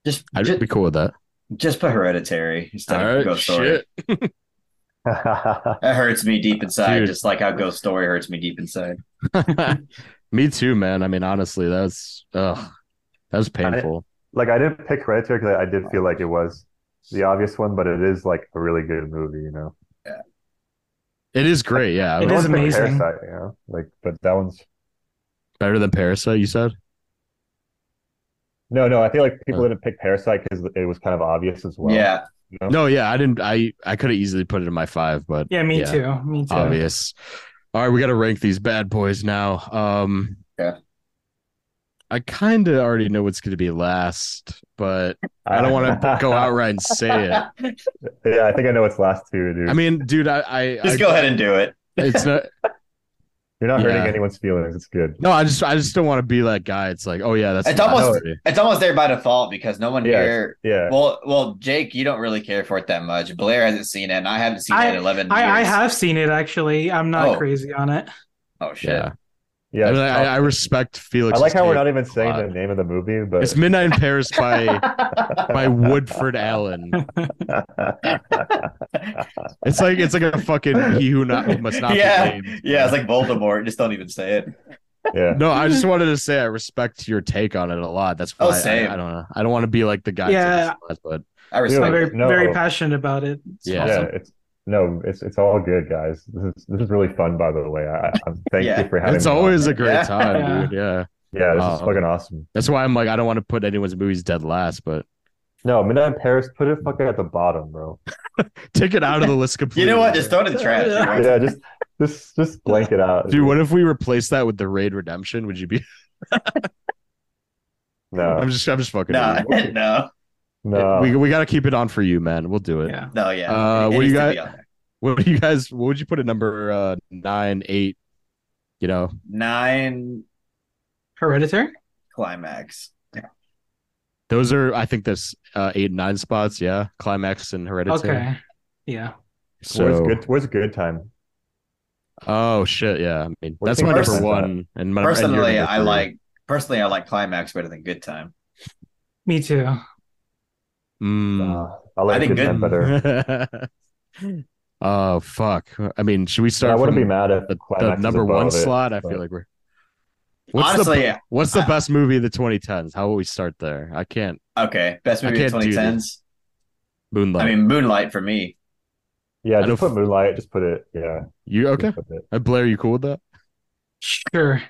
just, I'd just, be cool with that. just put Hereditary instead All of right, Ghost Story. shit. (laughs) (laughs) That hurts me deep inside, Dude. just like how Ghost Story hurts me deep inside. (laughs) Me too, man. I mean, honestly, that's ugh, that was painful. like I didn't pick Hereditary because I, I did feel like it was the obvious one, but it is like a really good movie, you know. Yeah. It is great, yeah. It I is wanna pick amazing. Parasite, you know, like, but that one's better than Parasite. You said? no, no. I feel like people Uh. didn't pick Parasite because it was kind of obvious as well. yeah, you know? No, yeah, I didn't. I I could have easily put it in my five, but yeah, me too. Me too. obvious. All right, we got to rank these bad boys now. Um, Yeah. I kind of already know what's going to be last, but I don't want to (laughs) go outright and say it. Yeah, I think I know what's last too, dude. I mean, dude, I, I Just I- go ahead and do it. It's not. You're not hurting anyone's feelings. It's good. No, I just, I just don't want to be that guy. It's like, oh yeah, that's It's almost- It's almost there by default because no one Yeah, here. Yeah. Well, well, Jake, you don't really care for it that much. Blair hasn't seen it, and I haven't seen I- it in eleven I, I have seen it actually. I'm not Oh. crazy on it. Oh shit! Yeah, yeah. I, mean, I. I respect Felix. I like how we're not even saying the name of the movie, but It's Midnight in Paris by (laughs) by Woodford Allen. It's like it's like a fucking he who not who must not yeah, be named. yeah. It's like Voldemort. Just don't even say it. yeah. No, I just wanted to say I respect your take on it a lot. That's oh, why Oh, I- same. I, don't know. I don't want to be like the guy. Yeah. but I I'm respect. Dude, very no. very passionate about it. It's Yeah. Yeah, it's no, it's it's all good, guys. This is this is really fun, by the way. I, I'm (laughs) thank Yeah. you for having it's me on. always a great Yeah. time, Yeah. (laughs) dude. Yeah, yeah, this is um, fucking awesome. that's why I'm like I don't want to put anyone's movies dead last, but No, Midnight in Paris, put it fucking at the bottom, bro. (laughs) take it out of the list completely. You know what? Just throw it in the trash. Yeah. bro. Yeah, just just just blank it out. Dude, what if we replace that with the Raid Redemption? Would you be? No, I'm just, I'm just fucking. No, no, no. We we got to keep it on for you, man. We'll do it. Yeah. no. Yeah. Uh, what do you got? be on there. What do you guys? What would you put a number uh, nine, eight? You know, Nine Hereditary? climax. those are I think there's uh, eight, and nine spots. Yeah, climax and hereditary. Okay. Yeah. So where's good? Where's good time? Oh shit! Yeah, I mean What that's my you number one. And my, and Personally, number I like. Personally, I like climax better than good time. Me too. Mm. Uh, I like I think good better. (laughs) oh fuck! I mean, should we But start I wouldn't from be mad at the, the climax number one above it, slot? I but- feel like we're. What's Honestly, the what's the I- best movie of the 2010s? How will we start there? I can't. okay, best movie of can't 2010s. Moonlight. I mean, Moonlight for me. Yeah, I don't just put f- Moonlight. Just put it. Yeah. you okay? just. Uh, Blair, you cool with that? Sure.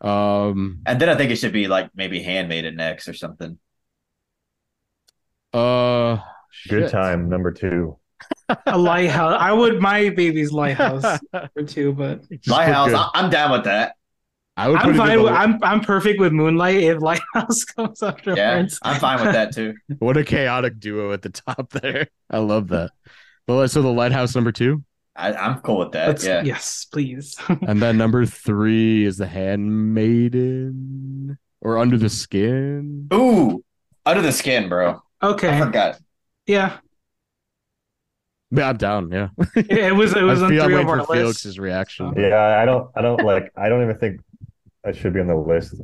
Um. And then I think it should be like maybe Handmaiden next or something. Uh. Good shit. time number two. A lighthouse. I would my baby's lighthouse (laughs) or two, but Just put Lighthouse. I- I'm down with that. I would. I'm fine with I'm I'm perfect with Moonlight if Lighthouse (laughs) comes after. Yeah, afterwards. I'm fine with that too. (laughs) What a chaotic duo at the top there. I love that. But so the lighthouse number two, I, I'm cool with that. Let's- yeah. Yes, please. and then number three is the handmaiden or under the skin. Ooh, under the skin, bro. I okay. forgot. Yeah. Yeah, I'm down. Yeah, It, it was it (laughs) was I on feel I'm three waiting of for our lists. Felix's reaction. Yeah, I don't. I don't like. I don't even think I should be on the list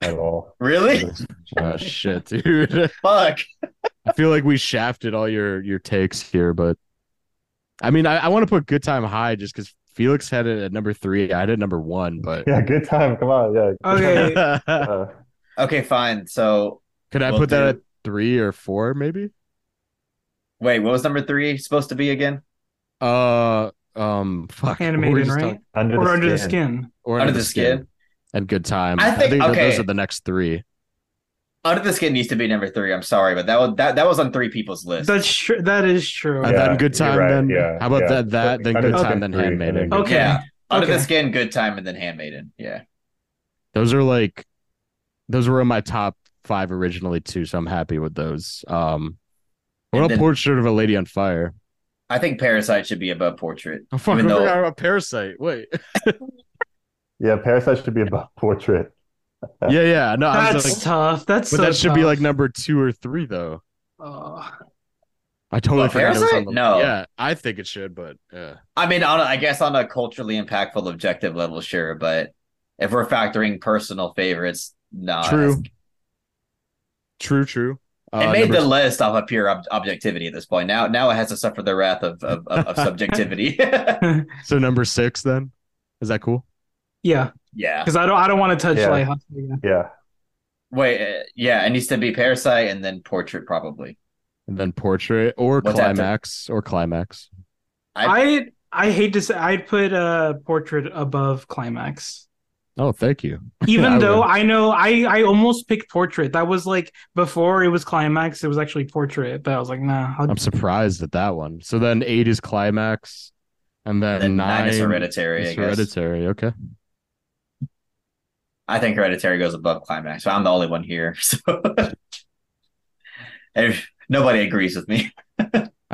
at all. Really? (laughs) Oh shit, dude. (laughs) Fuck. I feel like we shafted all your your takes here, but I mean, I, I want to put Good Time high just because Felix had it at number three. I had it at number one, but Yeah, good time. Come on. Yeah. Okay. Uh, Okay, fine. So could I We'll put that at three or four, maybe? wait, what was number three supposed to be again? Uh, um, fuck. what Animated, right? talking- under Or the under the skin. skin. Or Under the Skin. and Good Time. I think- that okay. those are the next three. Under the skin needs to be number three. I'm sorry, but that was that, that was on three people's list. That's true. That is true. And Yeah, then Good Time. right, Then yeah, how about yeah. that? That then Good Time. Then Handmaiden. then- Okay. Yeah. Under the skin, good time, and then handmaiden. Yeah. Those are like, those were in my top five originally too. So I'm happy with those. Um, what And about then- Portrait of a Lady on Fire? I think Parasite should be above Portrait. Oh fuck! Even though- forgot about Parasite. Wait. (laughs) Yeah, Parasite should be above Portrait. (laughs) yeah, yeah. No, I was That's like, tough. That's but so that should be like number two or three though. Oh. I totally What, forgot it was on Parasite? the No. Yeah, I think it should, but yeah. I mean, on a, I guess on a culturally impactful, objective level, sure. But if we're factoring personal favorites, no. True. That's- True, true. Uh, It made number- the list off of pure ob- objectivity at this point. Now, now it has to suffer the wrath of of, of, of subjectivity. (laughs) (laughs) so number six then. Is that cool? yeah, yeah. because I don't I don't want to touch Yeah. Lighthouse again. Yeah. Wait. Uh, yeah. It needs to be Parasite and then Portrait, probably. And then portrait or What's after? climax or climax. I- I I hate to say I'd put a portrait above climax. Oh, thank you. (laughs) Even I though would. I know I I almost picked portrait. That was like before it was climax. It was actually portrait, but I was like, nah. I'll, I'm surprised at that one. So then eight is climax, and then, and then nine, nine is Hereditary. is I guess. hereditary. Okay. I think Hereditary goes above Climax. So I'm the only one here. (laughs) So nobody agrees with me. (laughs) I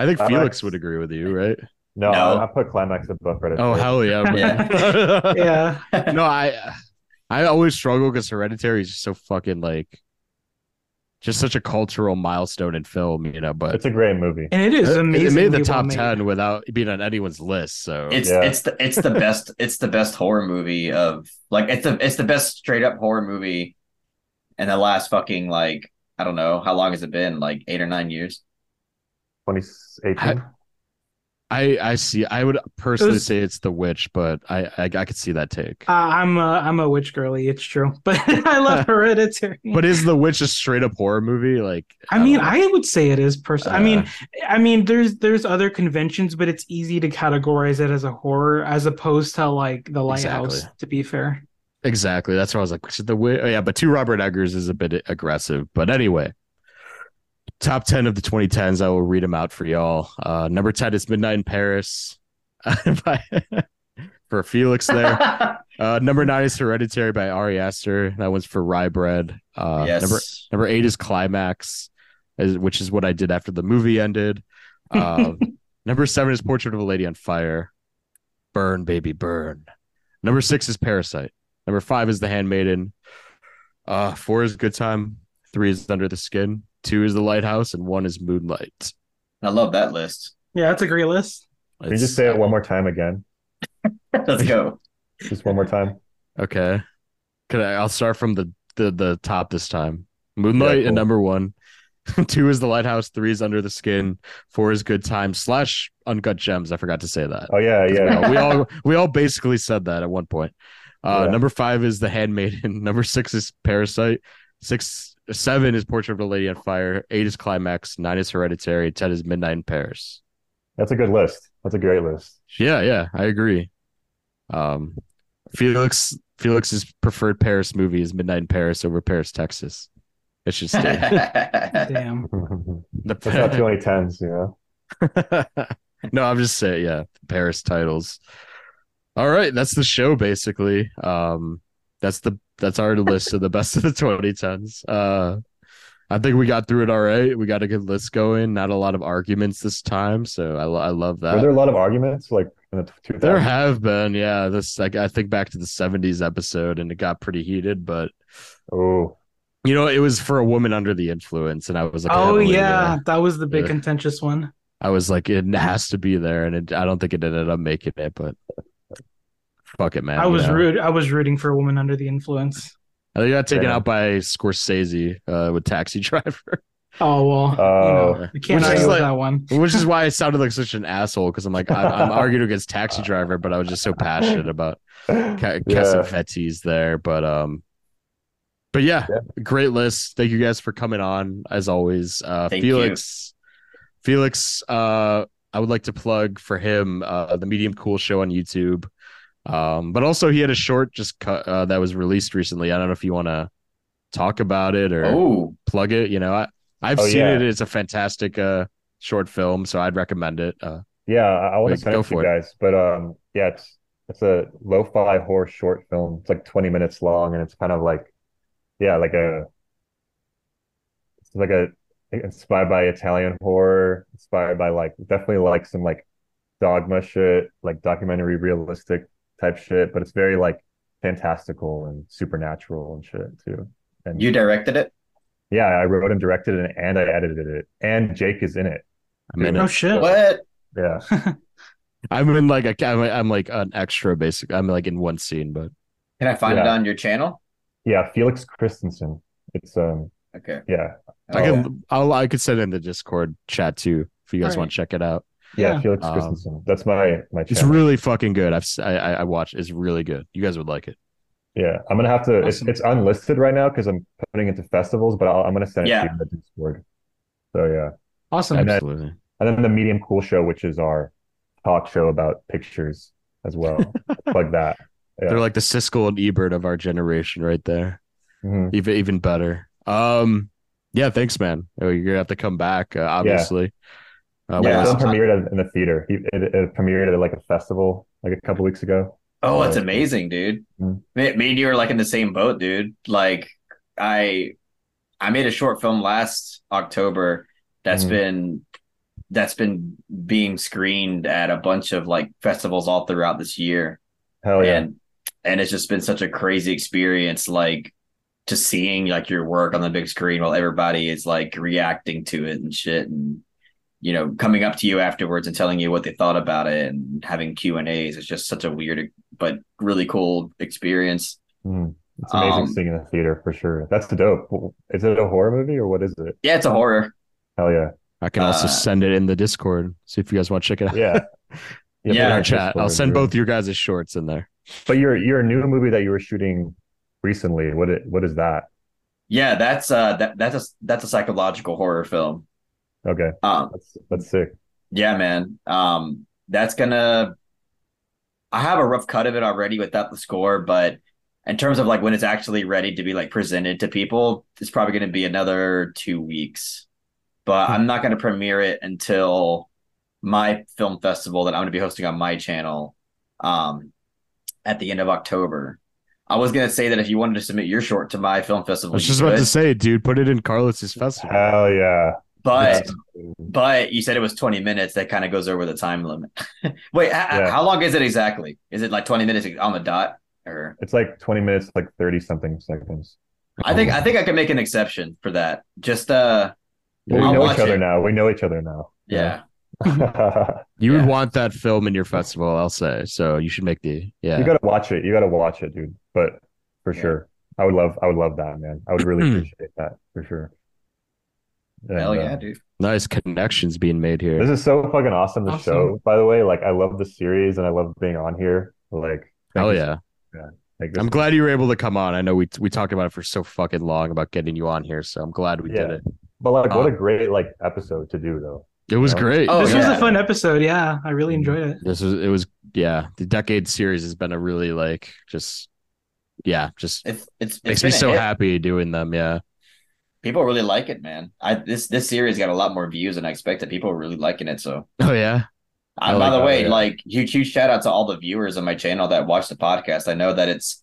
think Climax. Felix would agree with you, right? No, No. I, I put climax above Hereditary. Oh hell yeah! man. (laughs) Yeah. no, I I always struggle because Hereditary is just so fucking like just such a cultural milestone in film, you know. But It's a great movie. And it is it, amazing. it made the top ten without being on anyone's list. So It's Yeah. it's the it's the best it's the best horror movie of like it's the it's the best straight up horror movie in the last fucking like I don't know how long has it been like eight or nine years. 2018. I I see. I would personally was- say it's The Witch, but I I, I could see that take. Uh, I'm a I'm a witch girly. It's true, (laughs) but I love (laughs) Hereditary. But is The Witch a straight up horror movie? Like I mean, know. I would say it is person. I mean, Uh, I mean, there's there's other conventions, but it's easy to categorize it as a horror as opposed to like the Lighthouse. Exactly. To be fair, exactly. That's why I was like, The Witch? Oh, yeah, but two Robert Eggers is a bit aggressive. But anyway, top ten of the 2010s. I will read them out for y'all. Uh, number ten is Midnight in Paris. by- (laughs) for Felix there. (laughs) Uh, number nine is Hereditary by Ari Aster. That one's for Rye Bread. Uh, yes. Number number eight is Climax, is, which is what I did after the movie ended. Uh, (laughs) number seven is Portrait of a Lady on Fire. Burn, baby, burn. Number six is Parasite. Number five is The Handmaiden. Uh, four is Good Time. Three is Under the Skin. Two is The Lighthouse, and one is Moonlight. I love that list. yeah, that's a great list. Can you just say it one more time again? (laughs) Let's go. Just one more time. Okay. Could I? I'll start from the the the top this time. Moonlight Yeah, cool. at number one. (laughs) Two is the lighthouse. Three is under the skin. Four is good time. Slash uncut gems. I forgot to say that. Oh yeah, We yeah. all- (laughs) we all we all basically said that at one point. Uh, Yeah. Number five is the handmaiden. Number six is parasite. Six seven is portrait of a lady on fire. Eight is climax. Nine is hereditary. Ten is midnight in Paris. That's a good list. That's a great list. Yeah, yeah, I agree. Um, Felix Felix's preferred Paris movie is Midnight in Paris over Paris, Texas. It should stay. (laughs) Damn. The (laughs) That's not too many tens, you know. (laughs) no, I'm just saying, yeah, Paris titles. All right, that's the show basically. Um, that's the that's our list of the best of the 2010s. Uh, I think we got through it all right. We got a good list going. Not a lot of arguments this time, so I, I love that. Were there a lot of arguments like in the 2000s? There have been, yeah. This like I think back to the '70s episode, and it got pretty heated. But Oh, you know, it was for a woman under the influence, and I was like, oh yeah, there. that was the big Yeah. contentious one. I was like, it has to be there, and it, I don't think it ended up making it. But fuck it, man. I you was know. root. I was rooting for a woman under the influence. I think got taken Yeah. out by Scorsese uh, with Taxi (laughs) Driver, Oh well, Oh. you know, you can't Which is argue like- that one. which is why I sounded like such an asshole because I'm like I'm, I'm (laughs) arguing against Taxi Driver, but I was just so passionate about Ca- yeah. Cassavetes there, but um, but yeah, Yeah. great list. Thank you guys for coming on as always. Uh, Thank Felix, Felix, uh, I would like to plug for him uh the Medium Cool Show on YouTube. Um, but also he had a short just cut uh, that was released recently. I don't know if you want to talk about it or Oh, plug it. You know, I I've Oh, seen yeah. it. It's a fantastic uh short film, so I'd recommend it. Uh, Yeah, I, want to send it to for you it. guys, but um, yeah, it's it's a lo-fi horror short film. It's like 20 minutes long, and it's kind of like, yeah, like a, it's like a inspired by Italian horror, inspired by like definitely like some like dogma shit, like documentary realistic type shit, but it's very like fantastical and supernatural and shit too. And you directed it? yeah, I wrote and directed it, and I edited it, and Jake is in it. I'm in No it. shit. What? Yeah. (laughs) I'm in like a I'm, I'm like an extra, basically. I'm like in one scene, but Can I find it on your channel? Yeah, Felix Kristensson. It's um Okay. yeah. I Oh, can I'll I could send it in the Discord chat too if you guys Alright. want to check it out. Yeah, Yeah. Felix Um, Kristensson. That's my my It's really fucking good. I've I, I watched. It's really good. You guys would like it. yeah, I'm gonna have to. It's Awesome. it's unlisted right now because I'm putting it to festivals, but I'll, I'm gonna send it Yeah. to you in the Discord. So yeah, Awesome. And then- Absolutely. and then the Medium Cool Show, which is our talk show about pictures as well, (laughs) like that. Yeah. They're like the Siskel and Ebert of our generation, right there. Mhm. Even even better. Um, yeah. Thanks, man. Oh, You're gonna have to come back. Uh, obviously. Uh, Yeah. we'll- premiered in the theater. He- It, it premiered at like a festival like a couple weeks ago. Oh, it's Uh, amazing, dude. Mhm. Me, me and you are like in the same boat, dude. Like I I made a short film last October that's Mhm. been that's been being screened at a bunch of like festivals all throughout this year. Hell yeah. And and it's just been such a crazy experience like just seeing like your work on the big screen while everybody is like reacting to it and shit and you know coming up to you afterwards and telling you what they thought about it and having Q and A's. is just such a weird but really cool experience. Mhm. It's amazing Um, seeing in the theater for sure. That's the dope. Is it a horror movie or what is it? Yeah, it's a horror. Hell yeah. I can also Uh, send it in the Discord. See if you guys want to check it out. Yeah. (laughs) Yeah, in our our chat. I'll send yeah. both your guys' shorts in there. But your your new movie that you were shooting recently, what it what is that? Yeah, that's uh that that's a that's a psychological horror film. Okay. Um That's that's sick. yeah, man. Um that's gonna I have a rough cut of it already without the score, but in terms of like when it's actually ready to be like presented to people, it's probably gonna be another two weeks. But I'm not gonna premiere it until my film festival that I'm gonna be hosting on my channel um at the end of October. I was gonna say that if you wanted to submit your short to my film festival, I was just about to say, dude, put it in Carlos's festival. Hell yeah. But That's- But you said it was 20 minutes. That kind of goes over the time limit. (laughs) Wait, h- Yeah. how long is it exactly? Is it like 20 minutes on the dot? Or It's like 20 minutes, like 30 something seconds. I think I think I can make an exception for that. Just uh, Well, we I'll know each other it. now. We know each other now. yeah, (laughs) You Yeah. would want that film in your festival, I'll say. So you should make the yeah. You gotta watch it. You gotta watch it, dude. But for Yeah. sure. I would love I would love that, man. I would really (clears throat) appreciate that for sure. And, hell uh, yeah, dude. nice connections being made here. This is so fucking awesome, the Awesome. show, by the way. Like I love the series and I love being on here. Like thank Hell you yeah. Like, I'm glad you were able to come on. I know we we talked about it for so fucking long about getting you on here, so I'm glad we did it. But like, what Uh, a great like episode to do, though. It was Oh. great. Oh, this yeah. was a fun episode. Yeah, I really enjoyed it. This was it was yeah. The decade series has been a really like just yeah, just It's it's, it's makes me so hit. happy doing them. Yeah. People really like it, man. I this this series got a lot more views than I expected. People are really liking it. So, Oh yeah. I by like the way, yeah. like huge huge shout out to all the viewers on my channel that watch the podcast. I know that it's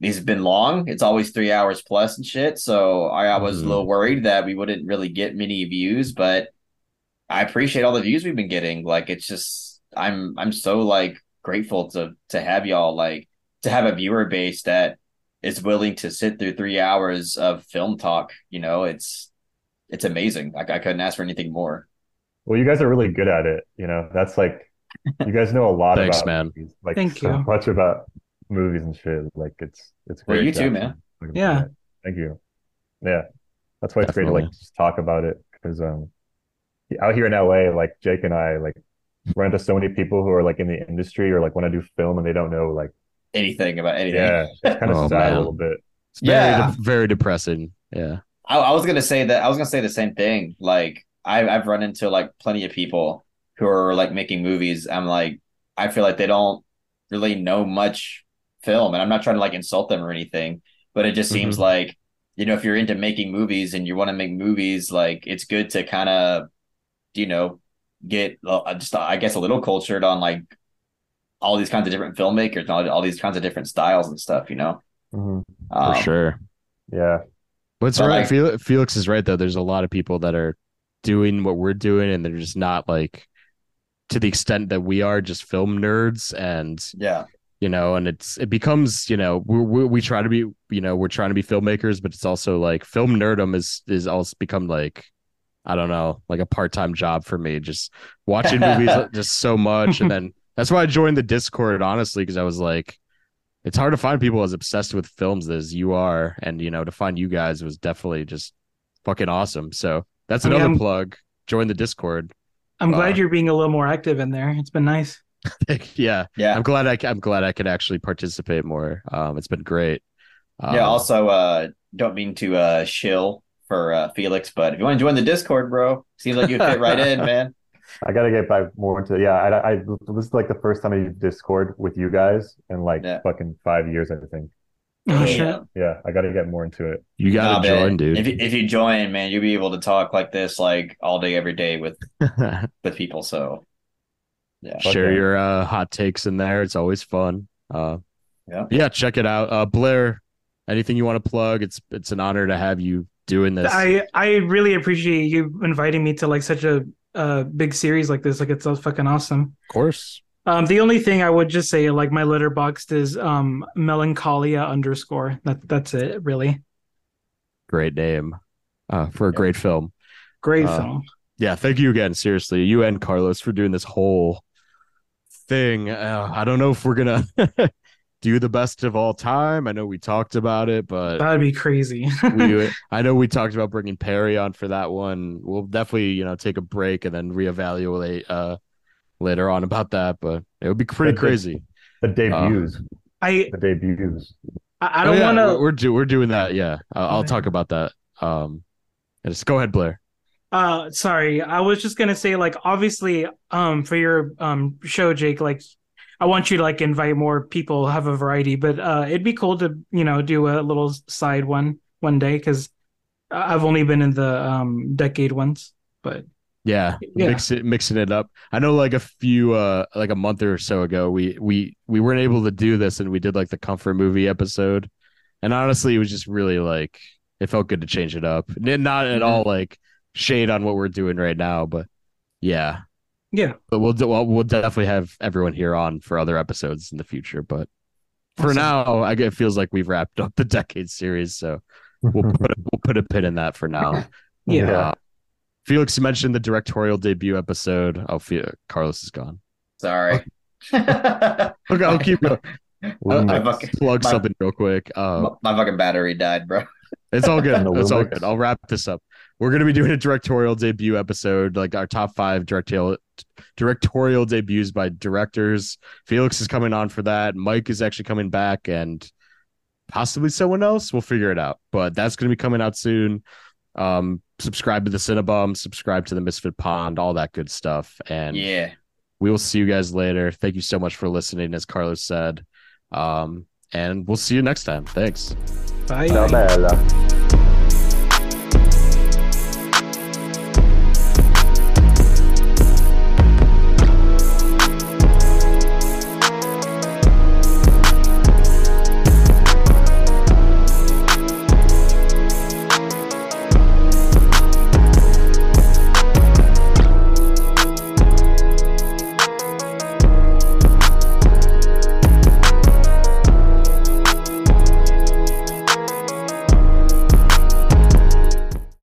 these have been long. It's always three hours plus and shit. So I, I was Mhm. a little worried that we wouldn't really get many views, but I appreciate all the views we've been getting. Like it's just I'm I'm so like grateful to to have y'all like to have a viewer base that is willing to sit through three hours of film talk. You know, it's it's amazing. Like I couldn't ask for anything more. Well, you guys are really good at it. You know, that's like you guys know a lot (laughs) Thanks, about man. movies. Like Thank so you. much about movies and shit. Like it's it's Well, great. you too, man. Yeah. Thank you. Yeah. That's why it's great to like just talk about it because um out here in LA, like Jake and I like run into so many people who are like in the industry or like want to do film and they don't know like Anything about anything. yeah, it's kind of Oh, sad man. a little bit. It's very Yeah. de- very depressing. Yeah. I, I was gonna say that I was gonna say the same thing. Like I, I've run into like plenty of people who are like making movies. I'm like, I feel like they don't really know much film, and I'm not trying to like insult them or anything, but it just seems Mhm. like you know if you're into making movies and you want to make movies, like it's good to kind of you know get uh, just I guess a little cultured on like all these kinds of different filmmakers and all, all these kinds of different styles and stuff. You know, Mhm. For Um, sure. Yeah. But it's right. like- Felix, Felix is right though. There's a lot of people that are doing what we're doing, and they're just not like to the extent that we are, just film nerds, and Yeah, you know, and it's it becomes you know we we we try to be you know we're trying to be filmmakers, but it's also like film nerdum is is also become like I don't know like a part time job for me, just watching (laughs) movies just so much, and then that's why I joined the Discord honestly because I was like. It's hard to find people as obsessed with films as you are, and you know, to find you guys was definitely just fucking awesome. So that's another I'm- plug. Join the Discord. I'm glad Uh, you're being a little more active in there. It's been nice. (laughs) yeah, yeah. I'm glad I ca- I'm glad I could actually participate more. Um, it's been great. Um, Yeah, also uh don't mean to uh shill for uh Felix, but if you want to join the Discord, bro, seems like you fit right in, (laughs) man. I gotta get back more into yeah. I, I this is like the first time I use Discord with you guys in like Yeah. fucking five years, I think. Oh Yeah. shit. Yeah, I gotta get more into it. you gotta Nah, man. join, dude. If you, if you join, man, you'll be able to talk like this like all day, every day with (laughs) with people. So yeah, Share Okay. your uh, hot takes in there. It's always fun. Uh, Yeah. yeah, check it out. Uh, Blair, anything you want to plug? It's it's an honor to have you doing this. I I really appreciate you inviting me to like such a uh big series like this. Like it's so fucking awesome. of course. Um, the only thing I would just say, like my Letterboxd is um melancholia underscore. That that's it, really. Great name uh, for a great film. Great Uh, film. Yeah, thank you again. Seriously, you and Carlos for doing this whole thing. Uh, I don't know if we're gonna (laughs) do the best of all time. I know we talked about it, but That'd be crazy. we (laughs) I know we talked about bringing Perry on for that one. We'll definitely, you know, take a break and then reevaluate uh later on about that, but it would be pretty the- crazy. The debuts. I the debuts. I I Oh, don't yeah, want to. we're, do, we're doing that. Yeah. I'll, I'll talk about that. Um and just go ahead, Blair. Uh, sorry, I was just gonna say, like, obviously, um, for your um show, Jake, like, I want you to like invite more people, have a variety, but uh, it'd be cool to you know do a little side one one day because I've only been in the um decade ones, but Yeah, Yeah. mix it, mixing it up. I know, like a few, uh, like a month or so ago, we we we weren't able to do this, and we did like the comfort movie episode, and honestly, it was just really like it felt good to change it up. Not at all like shade on what we're doing right now, but yeah, yeah, but we'll do, we'll, we'll definitely have everyone here on for other episodes in the future. But for Awesome. now, I get it feels like we've wrapped up the decade series, so we'll put a, we'll put a pin in that for now. (clears throat) yeah. Uh, Felix you mentioned the directorial debut episode. Oh, Fe- Carlos is gone. Sorry. Okay, (laughs) I'll keep going. We'll I mix. fucking- Plug my- something real quick. Uh, my, my fucking battery died, bro. it's all good. (laughs) It's all good. I'll wrap this up. We're gonna be doing a directorial debut episode, like our top five directorial directorial debuts by directors. Felix is coming on for that. Mike is actually coming back, and possibly someone else. We'll figure it out. But that's gonna be coming out soon. Um, subscribe to the Cinebum, subscribe to the Misfit Pond, all that good stuff. And Yeah. we will see you guys later. Thank you so much for listening, as Carlos said. Um, and we'll see you next time. Thanks. Bye. Ciao, bella.